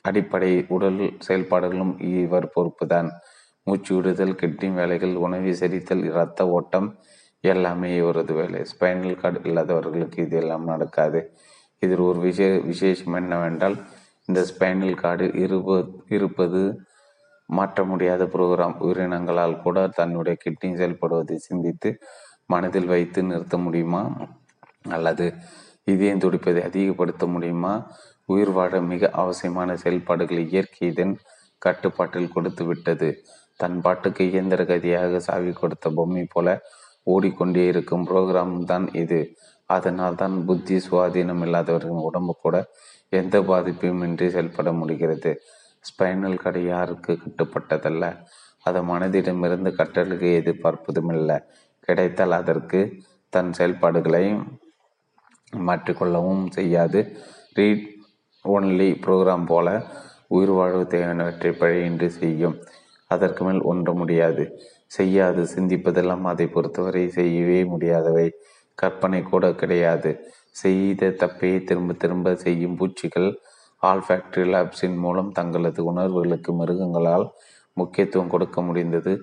அடிப்படை உடல் செயல்பாடுகளும் இவர் பொறுப்புதான். மூச்சு விடுதல் கிட்னி வேலைகள் உணவை செரித்தல் இரத்த ஓட்டம் எல்லாமே இவரது வேலை. ஸ்பைனல் கார்டு இல்லாதவர்களுக்கு இது எல்லாம் நடக்காது. இதில் ஒரு விஷய விசேஷம் என்னவென்றால் இந்த ஸ்பைனல் கார்டு இருப இருப்பது மாற்ற முடியாத புரோகிராம். உயிரினங்களால் கூட தன்னுடைய கிட்னி செயல்படுவதை சிந்தித்து மனதில் வைத்து நிறுத்த முடியுமா? அல்லது இதயம் துடிப்பதை அதிகப்படுத்த முடியுமா? உயிர் வாழ மிக அவசியமான செயல்பாடுகளை இயற்கை இதன் கட்டுப்பாட்டில் கொடுத்து விட்டது தன் பாட்டுக்கு இயந்திர கதியாக சாவி கொடுத்த பொம்மை போல ஓடிக்கொண்டே இருக்கும் புரோகிராம் தான் இது. அதனால் தான் புத்தி சுவாதீனம் இல்லாதவர்களின் உடம்பு கூட எந்த பாதிப்பையும் இன்றி செயல்பட முடிகிறது. ஸ்பைனல் கடை யாருக்கு கட்டுப்பட்டதல்ல? அது மனதிடமிருந்து கட்டளுக்கு எதிர்பார்ப்பதுமில்லை. கிடைத்தால் அதற்கு தன் செயல்பாடுகளை மாற்றிக்கொள்ளவும் செய்யாது. ரீட் ஒன்லி ப்ரோக்ராம் போல உயிர் வாழ்வு தேவையானவற்றை பழையின்றி செய்யும். அதற்கு மேல் ஒன்ற முடியாது. செய்யாது. சிந்திப்பதெல்லாம் அதை பொறுத்தவரை செய்யவே முடியாதவை. கற்பனை கூட கிடையாது. செய்த தப்பையே திரும்ப திரும்ப செய்யும் பூச்சிகள் ஆல் ஃபேக்டரி லேப்ஸின் மூலம் தங்களது உணர்வுகளுக்கு மிருகங்களால் முக்கியத்துவம் கொடுக்க முடிந்தது.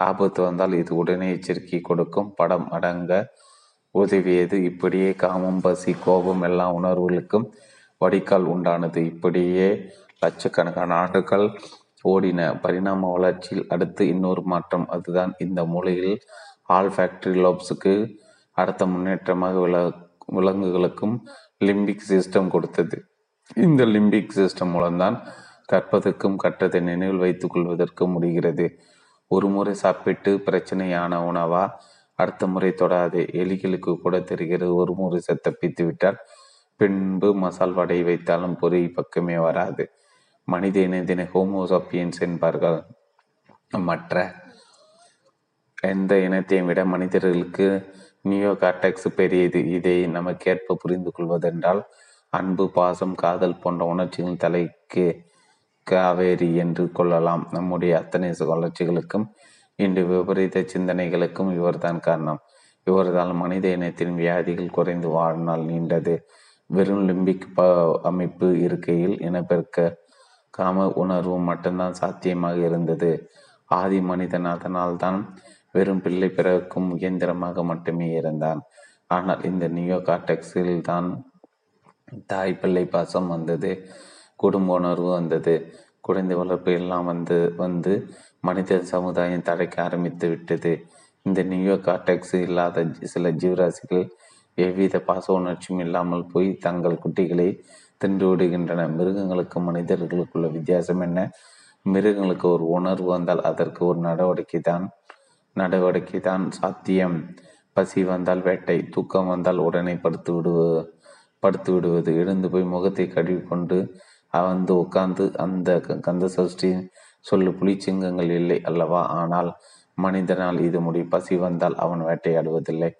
ஆபத்து வந்தால் இது உடனே எச்சரிக்கை கொடுக்கும். படம் அடங்க உதவியது. இப்படியே காமம் பசி கோபம் எல்லா உணர்வுகளுக்கும் வடிகால் உண்டானது. இப்படியே லட்சக்கணக்கான ஆண்டுகள் ஓடின பரிணாம வளர்ச்சியில் அடுத்து இன்னொரு மாற்றம் அதுதான் இந்த மூலையில் ஆல் ஃபேக்டரி லோப்ஸுக்கு அடுத்த முன்னேற்றமாக வில விலங்குகளுக்கும் லிம்பிக் சிஸ்டம் கொடுத்தது. இந்த லிம்பிக் சிஸ்டம் மூலம்தான் கற்பதற்கும் கற்றதை நினைவில் வைத்துக் கொள்வதற்கும் முடிகிறது. ஒரு முறை சாப்பிட்டு பிரச்சனையான உணவா? அடுத்த முறை தொடாதே. எலிகளுக்கு கூட தெரிகிறது ஒரு முறை சத்தப்பித்து விட்டால் பின்பு மசால் வடை வைத்தாலும் பொறி பக்கமே வராது. மனித இனத்தினை ஹோமோசாப்பியன்ஸ் என்பார்கள். மற்ற எந்த இனத்தையும் விட மனிதர்களுக்கு நியோ கார்டெக்ஸ் பெரியது. இதை நமக்கேற்ப புரிந்து கொள்வதென்றால் அன்பு பாசம் காதல் போன்ற உணர்ச்சிகள் தலைக்கு காவேரி என்று கொள்ளலாம். நம்முடைய அத்தனை வளர்ச்சிகளுக்கும் இன்று விபரீத சிந்தனைகளுக்கும் இவர்தான் காரணம். இவர்தான் மனித இனத்தின் வியாதிகள் குறைந்து வாழ்நாள் நீண்டது. வெறும் லிம்பிக் அமைப்பு இருக்கையில் இனப்பெருக்க காம உணர்வு மட்டும்தான் சாத்தியமாக இருந்தது. ஆதி மனிதன் அதனால்தான் வெறும் பிள்ளை பிறக்கும் இயந்திரமாக மட்டுமே இருந்தான். ஆனால் இந்த நியோ காட்டெக்ஸில் தான் தாய் பிள்ளை பாசம் வந்தது குடும்ப உணர்வு வந்தது. குழந்தை வளர்ப்பு எல்லாம் வந்து வந்து மனித சமுதாயம் தடைக்க ஆரம்பித்து விட்டது. இந்த நியூயோ காட்டெக்ஸ் இல்லாத சில ஜீவராசிகள் எவ்வித பாச உணர்ச்சியும் இல்லாமல் போய் தங்கள் குட்டிகளை தின்று விடுகின்றன மிருகங்களுக்கும் மனிதர்களுக்குள்ள வித்தியாசம் என்ன? மிருகங்களுக்கு ஒரு உணர்வு வந்தால் அதற்கு ஒரு நடவடிக்கை தான் நடவடிக்கை தான் சாத்தியம். பசி வந்தால் வேட்டை தூக்கம் வந்தால் உடனே படுத்து விடுவ படுத்து விடுவது. எழுந்து போய் முகத்தை கழுவி கொண்டு வந்து உட்கார்ந்து அந்த கந்த சஷ்டி சொல்லு புலிச்சிங்கங்கள் இல்லை அல்லவா? ஆனால் மனிதனால் இது முடி பசி வந்தால் அவன் வேட்டையாடுவதில்லை.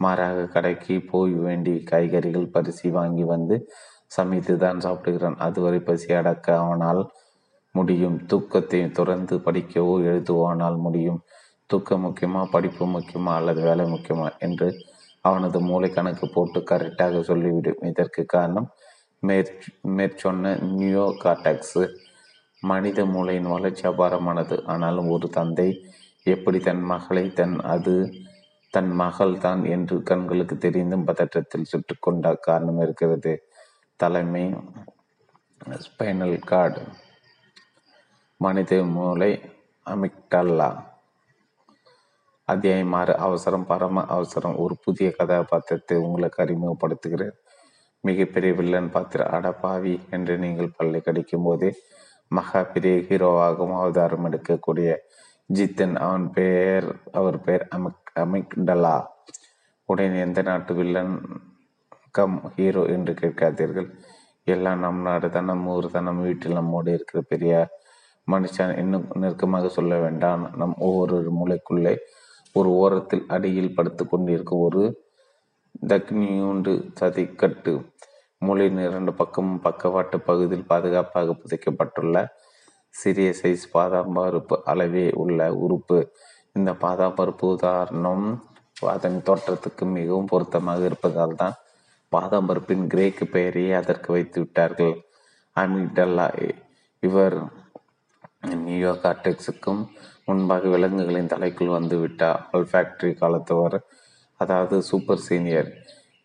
மாறாக கடைக்கு போய் வேண்டி காய்கறிகள் பரிசி வாங்கி வந்து சமைத்து தான் சாப்பிடுகிறான். அதுவரை பசி அடக்க அவனால் முடியும். தூக்கத்தை துறந்து படிக்கவோ எழுதுவோ ஆனால் முடியும். தூக்கம் முக்கியமா படிப்பு முக்கியமா அல்லது வேலை முக்கியமா என்று அவனது மூளை கணக்கு போட்டு கரெக்டாக சொல்லிவிடும். இதற்கு காரணம் மேற் மேற்சொன்ன நியூயோ காட்டாக்ஸ் மனித மூளையின் வளர்ச்சி அபாரமானது. ஆனாலும் ஒரு தந்தை எப்படி தன் மகளை தன் அது தன் மகள் தான் என்று கண்களுக்கு தெரிந்தும் பதற்றத்தில் சுட்டு கொண்ட காரணம் இருக்கிறது. தலைமை ஸ்பைனல் கார்டு மனித மூளை அமிக்டல்லா. அத்தியாயம் ஆறு அவசரம் பரம அவசரம். ஒரு புதிய கதாபாத்திரத்தை உங்களுக்கு அறிமுகப்படுத்துகிறேன். மிகப்பெரிய வில்லன் பாத்திர அடப்பாவி என்று நீங்கள் பள்ளி கடிக்கும் போதே மகா பெரிய ஹீரோவாகவும் அவதாரம் எடுக்கக்கூடிய ஜித்தன் அவன் பெயர் அவர் பெயர் அமிக் அமிக்டலா உடனே எந்த நாட்டு வில்லன் கம் ஹீரோ என்று கேட்காதீர்கள். எல்லாம் நம் நாடு தான் நம்ம ஊர் தான் நம்ம வீட்டில் நம்மோடு இருக்கிற பெரிய மனுஷன் இன்னும் நெருக்கமாக சொல்ல வேண்டாம். நம் ஒவ்வொரு மூளைக்குள்ளே ஒரு ஓரத்தில் அடியில் படுத்து கொண்டிருக்கும் ஒரு தக்னியூண்டு சதிக்கட்டு. மூளையின் இரண்டு பக்கமும் பக்கவாட்டு பகுதியில் பாதுகாப்பாக புதைக்கப்பட்டுள்ள சிறிய சைஸ் பாதாம் பருப்பு அளவே உள்ள உறுப்பு. இந்த பாதாம் பருப்பு உதாரணம் அதன் தோற்றத்துக்கு மிகவும் பொருத்தமாக இருப்பதால் தான் பாதாம் பருப்பின் கிரேக்கு பெயரையே அதற்கு வைத்து விட்டார்கள். அமிடல்லா இவர் நியூயார்க் அட்டெக்ஸுக்கும் முன்பாக விலங்குகளின் தலைக்குள் வந்து ஆல் ஃபேக்டரி காலத்தவர் அதாவது சூப்பர் சீனியர்.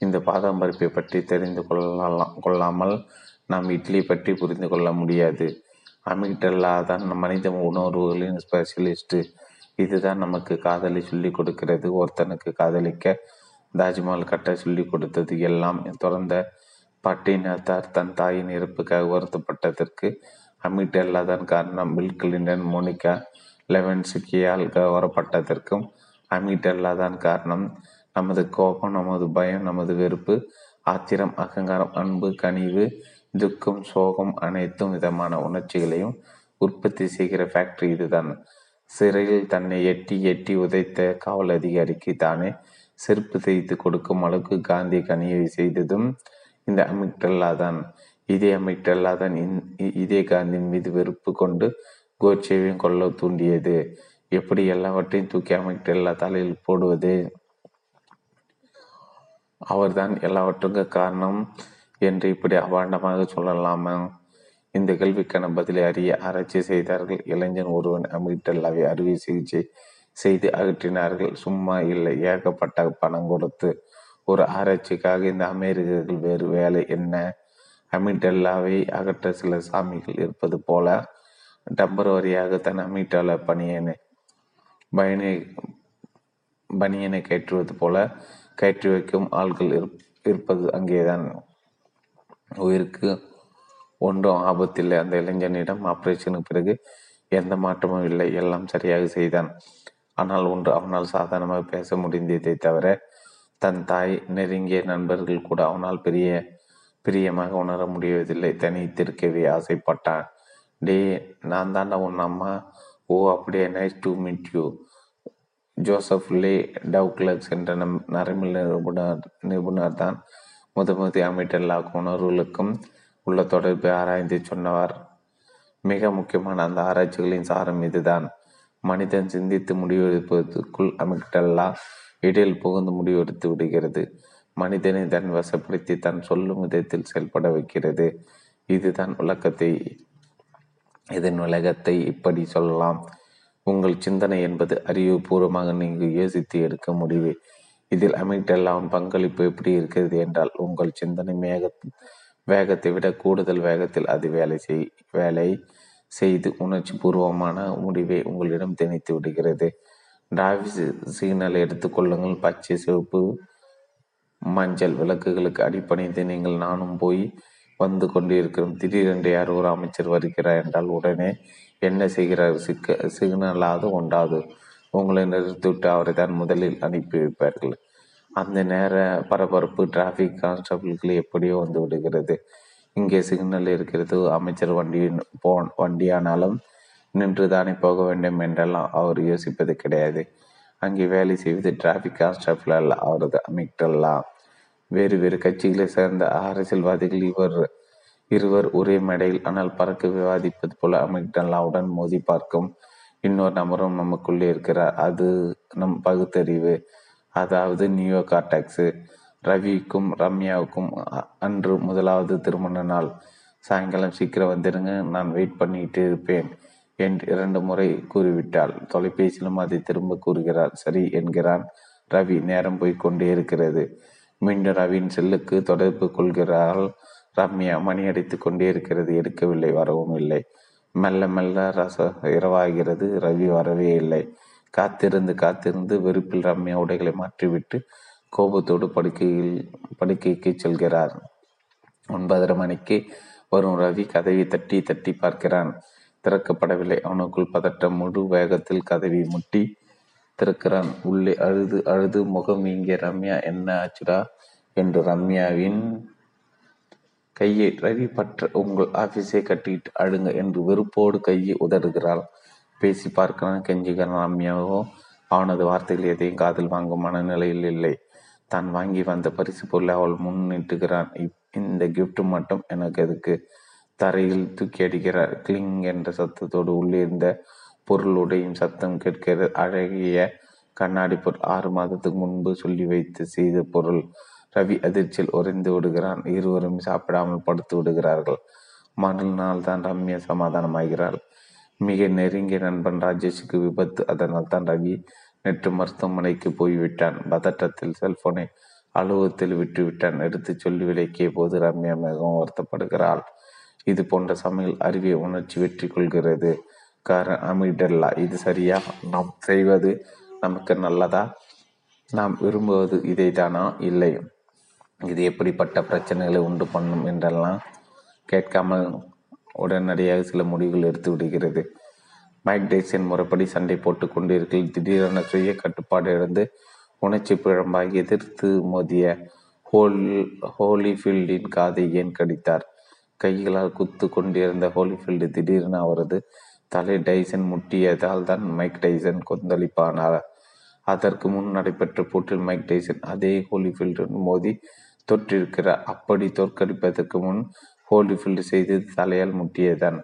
இந்த பாதாம் பருப்பை பற்றி தெரிந்து கொள்ளலாம் கொள்ளாமல் நாம் இட்லி பற்றி புரிந்து கொள்ள முடியாது. அமிக்டல்லா தான் மனித உணர்வுகளின் ஸ்பெஷலிஸ்ட்டு இதுதான் நமக்கு காதலை சொல்லிக் கொடுக்கிறது. ஒருத்தனுக்கு காதலிக்க தாஜ்மஹால் கட்ட சொல்லி கொடுத்தது எல்லாம் தொடர்ந்த பட்டினத்தார் தன் தாயின் இறப்புக்காக வருத்தப்பட்டதற்கு அமிட்டெல்லா தான் காரணம் பில் கிளின்டன் மோனிகா லெவன்சிக்கியால் கவரப்பட்டதற்கும் அமீட் அல்லாதான் காரணம் நமது கோபம் நமது பயம் நமது வெறுப்பு ஆத்திரம் அகங்காரம் அன்பு கனிவு துக்கம் சோகம் அனைத்தும் விதமான உணர்ச்சிகளையும் உற்பத்தி செய்கிற ஃபேக்டரி இதுதான். சிறையில் தன்னை எட்டி எட்டி உதைத்த காவல் அதிகாரிக்கு தானே செருப்பு தேய்த்து கொடுக்கும் அளவுக்கு காந்தி கனியை செய்ததும் இந்த அமிக்டல்லா தான் இதே அமிக்டல்லா தான் இதே காந்தியின் மீது வெறுப்பு கொண்டு கோட்சேவையும் கொள்ள தூண்டியது. எப்படி எல்லாவற்றையும் தூக்கி அமிக்டல்லா தலையில் போடுவது? அவர்தான் எல்லாவற்றுக்கும் காரணம் என்று இப்படி அபாண்டமாக சொல்லலாமா? இந்த கேள்விக்கான பதிலை அறிய ஆராய்ச்சி செய்தார்கள் இளைஞன் ஒருவன் அமிட்டல்லாவை அறுவை சிகிச்சை செய்து அகற்றினார்கள். சும்மா இல்லை ஏகப்பட்ட பணம் கொடுத்து ஒரு ஆராய்ச்சிக்காக இந்த அமெரிக்கர்கள் வேறு வேலை என்ன? அமிட்டல்லாவை அகற்ற சில சாமிகள் இருப்பது போல டம்பரவரியாக தன் அமிட்டால பணியனை பயனை பனியனை கயற்றுவது போல கயிற்று வைக்கும் ஆள்கள் இருப்பது அங்கேதான். உயிருக்கு ஒன்றும் ஆபத்தில்லை. அந்த இளைஞனிடம் ஆபரேஷனுக்கு பிறகு எந்த மாற்றமும் இல்லை. எல்லாம் சரியாக செய்தான். ஆனால் ஒன்று அவனால் சாதாரணமாக பேச முடிந்ததை தவிர தன் தாய் நெருங்கிய நண்பர்கள் கூட அவனால் பெரிய பிரியமாக உணர முடியவதில்லை தனித்திருக்கவே ஆசைப்பட்டான். டே நான் தாண்டா உன் அம்மா? ஓ அப்படியே? Nice to meet you Joseph லே டவுக்லக்ஸ் என்ற நம் நரம்பில் நிபுணர் நிபுணர் தான் முதமதி அமைட்டல்லா உணர்வுகளுக்கும் உள்ள தொடர்பை ஆராய்ந்து சொன்னவர். மிக முக்கியமான அந்த ஆராய்ச்சிகளின் சாரம் இதுதான். மனிதன் சிந்தித்து முடிவெடுப்பதற்குள் அமிக்டல்லா இடையில் புகுந்து முடிவெடுத்து விடுகிறது. மனிதனை தன் வசப்படுத்தி தன் சொல்லும் விதத்தில் செயல்பட வைக்கிறது. இதுதான் விளக்கத்தை இதன் உலகத்தை இப்படி சொல்லலாம். உங்கள் சிந்தனை என்பது அறிவுபூர்வமாக நீங்கள் யோசித்து எடுக்க முடிவு. இதில் அமிக்டெல்லாவின் பங்களிப்பு எப்படி இருக்கிறது என்றால் உங்கள் சிந்தனை மேக வேகத்தை விட கூடுதல் வேகத்தில் அது வேலை செய் வேலை செய்து உணர்ச்சி பூர்வமான முடிவை உங்களிடம் திணித்து விடுகிறது. டிராவிஸ் சிக்னல் எடுத்துக்கொள்ளுங்கள் பச்சை சிவப்பு மஞ்சள் விளக்குகளுக்கு அடிப்படைந்து நீங்கள் நானும் போய் வந்து கொண்டிருக்கிறோம். திடீரென்று யார் ஒரு அமைச்சர் வருகிறார் என்றால் உடனே என்ன செய்கிறார்? சிக்க சிக்னலாவது உண்டாது. உங்களை நிறுத்திவிட்டு அவரை தான் முதலில் அனுப்பி வைப்பார்கள். அந்த நேர பரபரப்பு டிராஃபிக் கான்ஸ்டபிள்கள் எப்படியோ வந்து விடுகிறது. இங்கே சிக்னல் இருக்கிறது. அமைச்சர் வண்டியின் போ வண்டியானாலும் நின்று தானே போக வேண்டும் என்றெல்லாம் அவர் யோசிப்பது கிடையாது. அங்கே வேலை செய்வது டிராஃபிக் கான்ஸ்டபிள் அல்ல அவரது அமிக்டல்லா வேறு வேறு கட்சிகளை சேர்ந்த அரசியல்வாதிகள் இவர் இருவர் ஒரே மேடையில் ஆனால் பறக்க விவாதிப்பது போல அமிக்டல்லாவுடன் மோதி பார்க்கும் இன்னொரு நபரும் நமக்குள்ளே இருக்கிறார். அது நம் பகுத்தறிவு. அதாவது நியூயோ கார்டாக்ஸு ரவிக்கும் ரம்யாவுக்கும் அன்று முதலாவது திருமண நாள். சாயங்காலம் சீக்கிரம் வந்துடுங்க நான் வெயிட் பண்ணிட்டு இருப்பேன் என்று இரண்டு முறை கூறிவிட்டாள். தொலைபேசியிலும் அதை திரும்ப கூறுகிறார் சரி என்கிறான். ரவி நேரம் போய் கொண்டே இருக்கிறது. மீண்டும் ரவியின் செல்லுக்கு தொடர்பு கொள்கிறாள். ரம்யா மணி அடித்து கொண்டே இருக்கிறது. எடுக்கவில்லை. வரவும் இல்லை. மெல்ல மெல்ல ரச இரவாகிறது. ரவி வரவே இல்லை. காத்திருந்து காத்திருந்து வெறுப்பில் ரம்யா உடைகளை மாற்றிவிட்டு கோபத்தோடு படுக்கையில் படுக்கைக்கு செல்கிறார். ஒன்பதரை மணிக்கு வரும் ரவி கதவை தட்டி தட்டி பார்க்கிறான். திறக்கப்படவில்லை. அவனுக்குள் பதட்டம் முழு வேகத்தில் கதவை முட்டி திறக்கிறான். உள்ளே அழுது அழுது முகம் இங்கே ரம்யா என்ன ஆச்சுடா? என்று ரம்யாவின் கையை ரவி பற்ற உங்கள் ஆபீஸை கட்டிட்டு அழுங்க என்று வெறுப்போடு கையை உதறுகிறாள். பேசி பார்க்கிறான் கெஞ்சுகிறான் ரம்யாவோ. அவனது வார்த்தைகள் எதையும் காதில் வாங்கும் மனநிலையில் இல்லை. தான் வாங்கி வந்த பரிசு பொருளை அவள் முன் நீட்டுகிறான். இந்த கிஃப்ட் மட்டும் எனக்கு எதுக்கு? தரையில் தூக்கி அடிக்கிறார். கிளிங் என்ற சத்தத்தோடு உள்ளே இருந்த பொருளுடையும் சத்தம் கேட்கிறது. அழகிய கண்ணாடி பொருள். ஆறு மாதத்துக்கு முன்பு சொல்லி வைத்து செய்த பொருள். ரவி அதிர்ச்சியில் உறைந்து விடுகிறான். இருவரும் சாப்பிடாமல் படுத்து விடுகிறார்கள். மறுநாள் தான் ரம்யா சமாதானமாகிறாள். மிக நெருங்கிய நண்பன் ராஜேஷுக்கு விபத்து. அதனால் தான் ரவி நேற்று மருத்துவமனைக்கு போய்விட்டான். பதட்டத்தில் செல்போனை அலுவலகத்தில் விட்டுவிட்டான். எடுத்து சொல்லி விலக்கிய போது ரம்யா மிகவும் வருத்தப்படுகிறாள். இது போன்ற சமையல் அறிவிய உணர்ச்சி வெற்றி கொள்கிறது. காரணம் அமிடல்லா இது சரியா? நாம் செய்வது நமக்கு நல்லதா? நாம் விரும்புவது இதை தானா இல்லை. இது எப்படிப்பட்ட பிரச்சனைகளை உண்டு பண்ணும் என்றெல்லாம் கேட்காமல் உடனடியாக சில முடிவுகள் எடுத்து விடுகிறது. மைக் டைசன் முறைப்படி சண்டை போட்டு கொண்டிருக்கையில் திடீரென சுய கட்டுப்பாடு இழந்து உணர்ச்சி பிழம்பாகி எதிர்த்து மோதிய ஹோல் ஹோலிஃபீல்டின் காதை ஏன் கடித்தார்? கைகளால் குத்து கொண்டிருந்த ஹோலிஃபீல்டு திடீரென அவரது தலை டைசன் முட்டியதால் தான் மைக் டைசன் கொந்தளிப்பானார். அதற்கு முன் நடைபெற்ற போட்டில் மைக் டைசன் அதே ஹோலிஃபீல்டுடன் மோதி தொற்றிருக்கிறார். அப்படி தோற்கடிப்பதற்கு முன் ஹோலிஃபீல்டு செய்து தலையால் முட்டியதான்.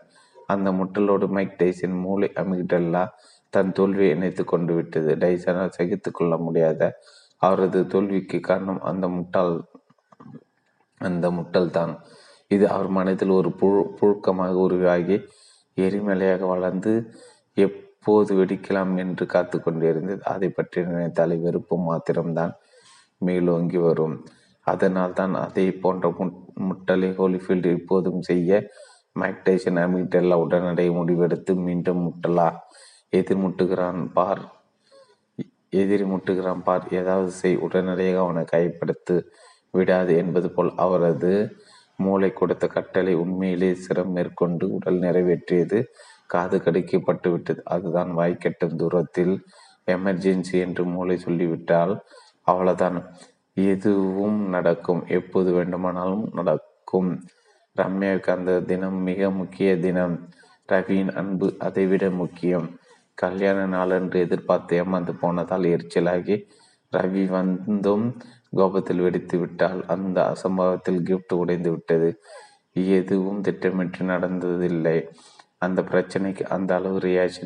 அந்த முட்டலோடு மைக் டைசன் மூளை அமிகிடல்லா தன் தோல்வியை இணைத்து கொண்டு விட்டது. டைசனால் சகித்து கொள்ள முடியாத அவரது தோல்விக்கு காரணம் அந்த முட்டால் அந்த முட்டல்தான். இது அவர் மனதில் ஒரு புழு புழுக்கமாக உருவாகி எரிமலையாக வளர்ந்து எப்போது வெடிக்கலாம் என்று காத்து கொண்டிருந்தது. அதை பற்றி நினைத்தாலே வெறுப்பு மாத்திரம்தான் மேலோங்கி வரும். அதனால் தான் அதை போன்ற முட்டலை ஹோலிஃபீல்டு இப்போதும் செய்ய மைக் டைசன் அமிட்டெல்லா உடனடியே முடிவெடுத்து மீண்டும் முட்டலா? எதிர் முட்டுகிறான் பார். எதிரி முட்டுகிறான் பார். ஏதாவது செய். உடனடியாக அவனை கைப்படுத்து விடாது என்பது போல் அவரது மூளை கொடுத்த கட்டளை உண்மையிலே சிரம் மேற்கொண்டு உடல் நிறைவேற்றியது. காது கடிக்கப்பட்டு விட்டது. அதுதான் வாய்க்கட்டும் தூரத்தில் எமர்ஜென்சி என்று மூளை சொல்லிவிட்டால் அவ்வளவுதான். எதுவும் நடக்கும். எப்போது வேண்டுமானாலும் நடக்கும். ரம்யாவுக்கு அந்த தினம் மிக முக்கிய தினம். ரவியின் அன்பு அதைவிட முக்கியம். கல்யாண நாளன்று எதிர்பார்த்து ஏமாந்து போனதால் எரிச்சலாகி ரவி வந்தும் கோபத்தில் வெடித்து விட்டால் அந்த அசம்பவத்தில் கிஃப்ட் உடைந்து விட்டது. எதுவும் திட்டமிட்டு நடந்ததில்லை. அந்த பிரச்சனைக்கு அந்த அளவு ரியாக்ஷன்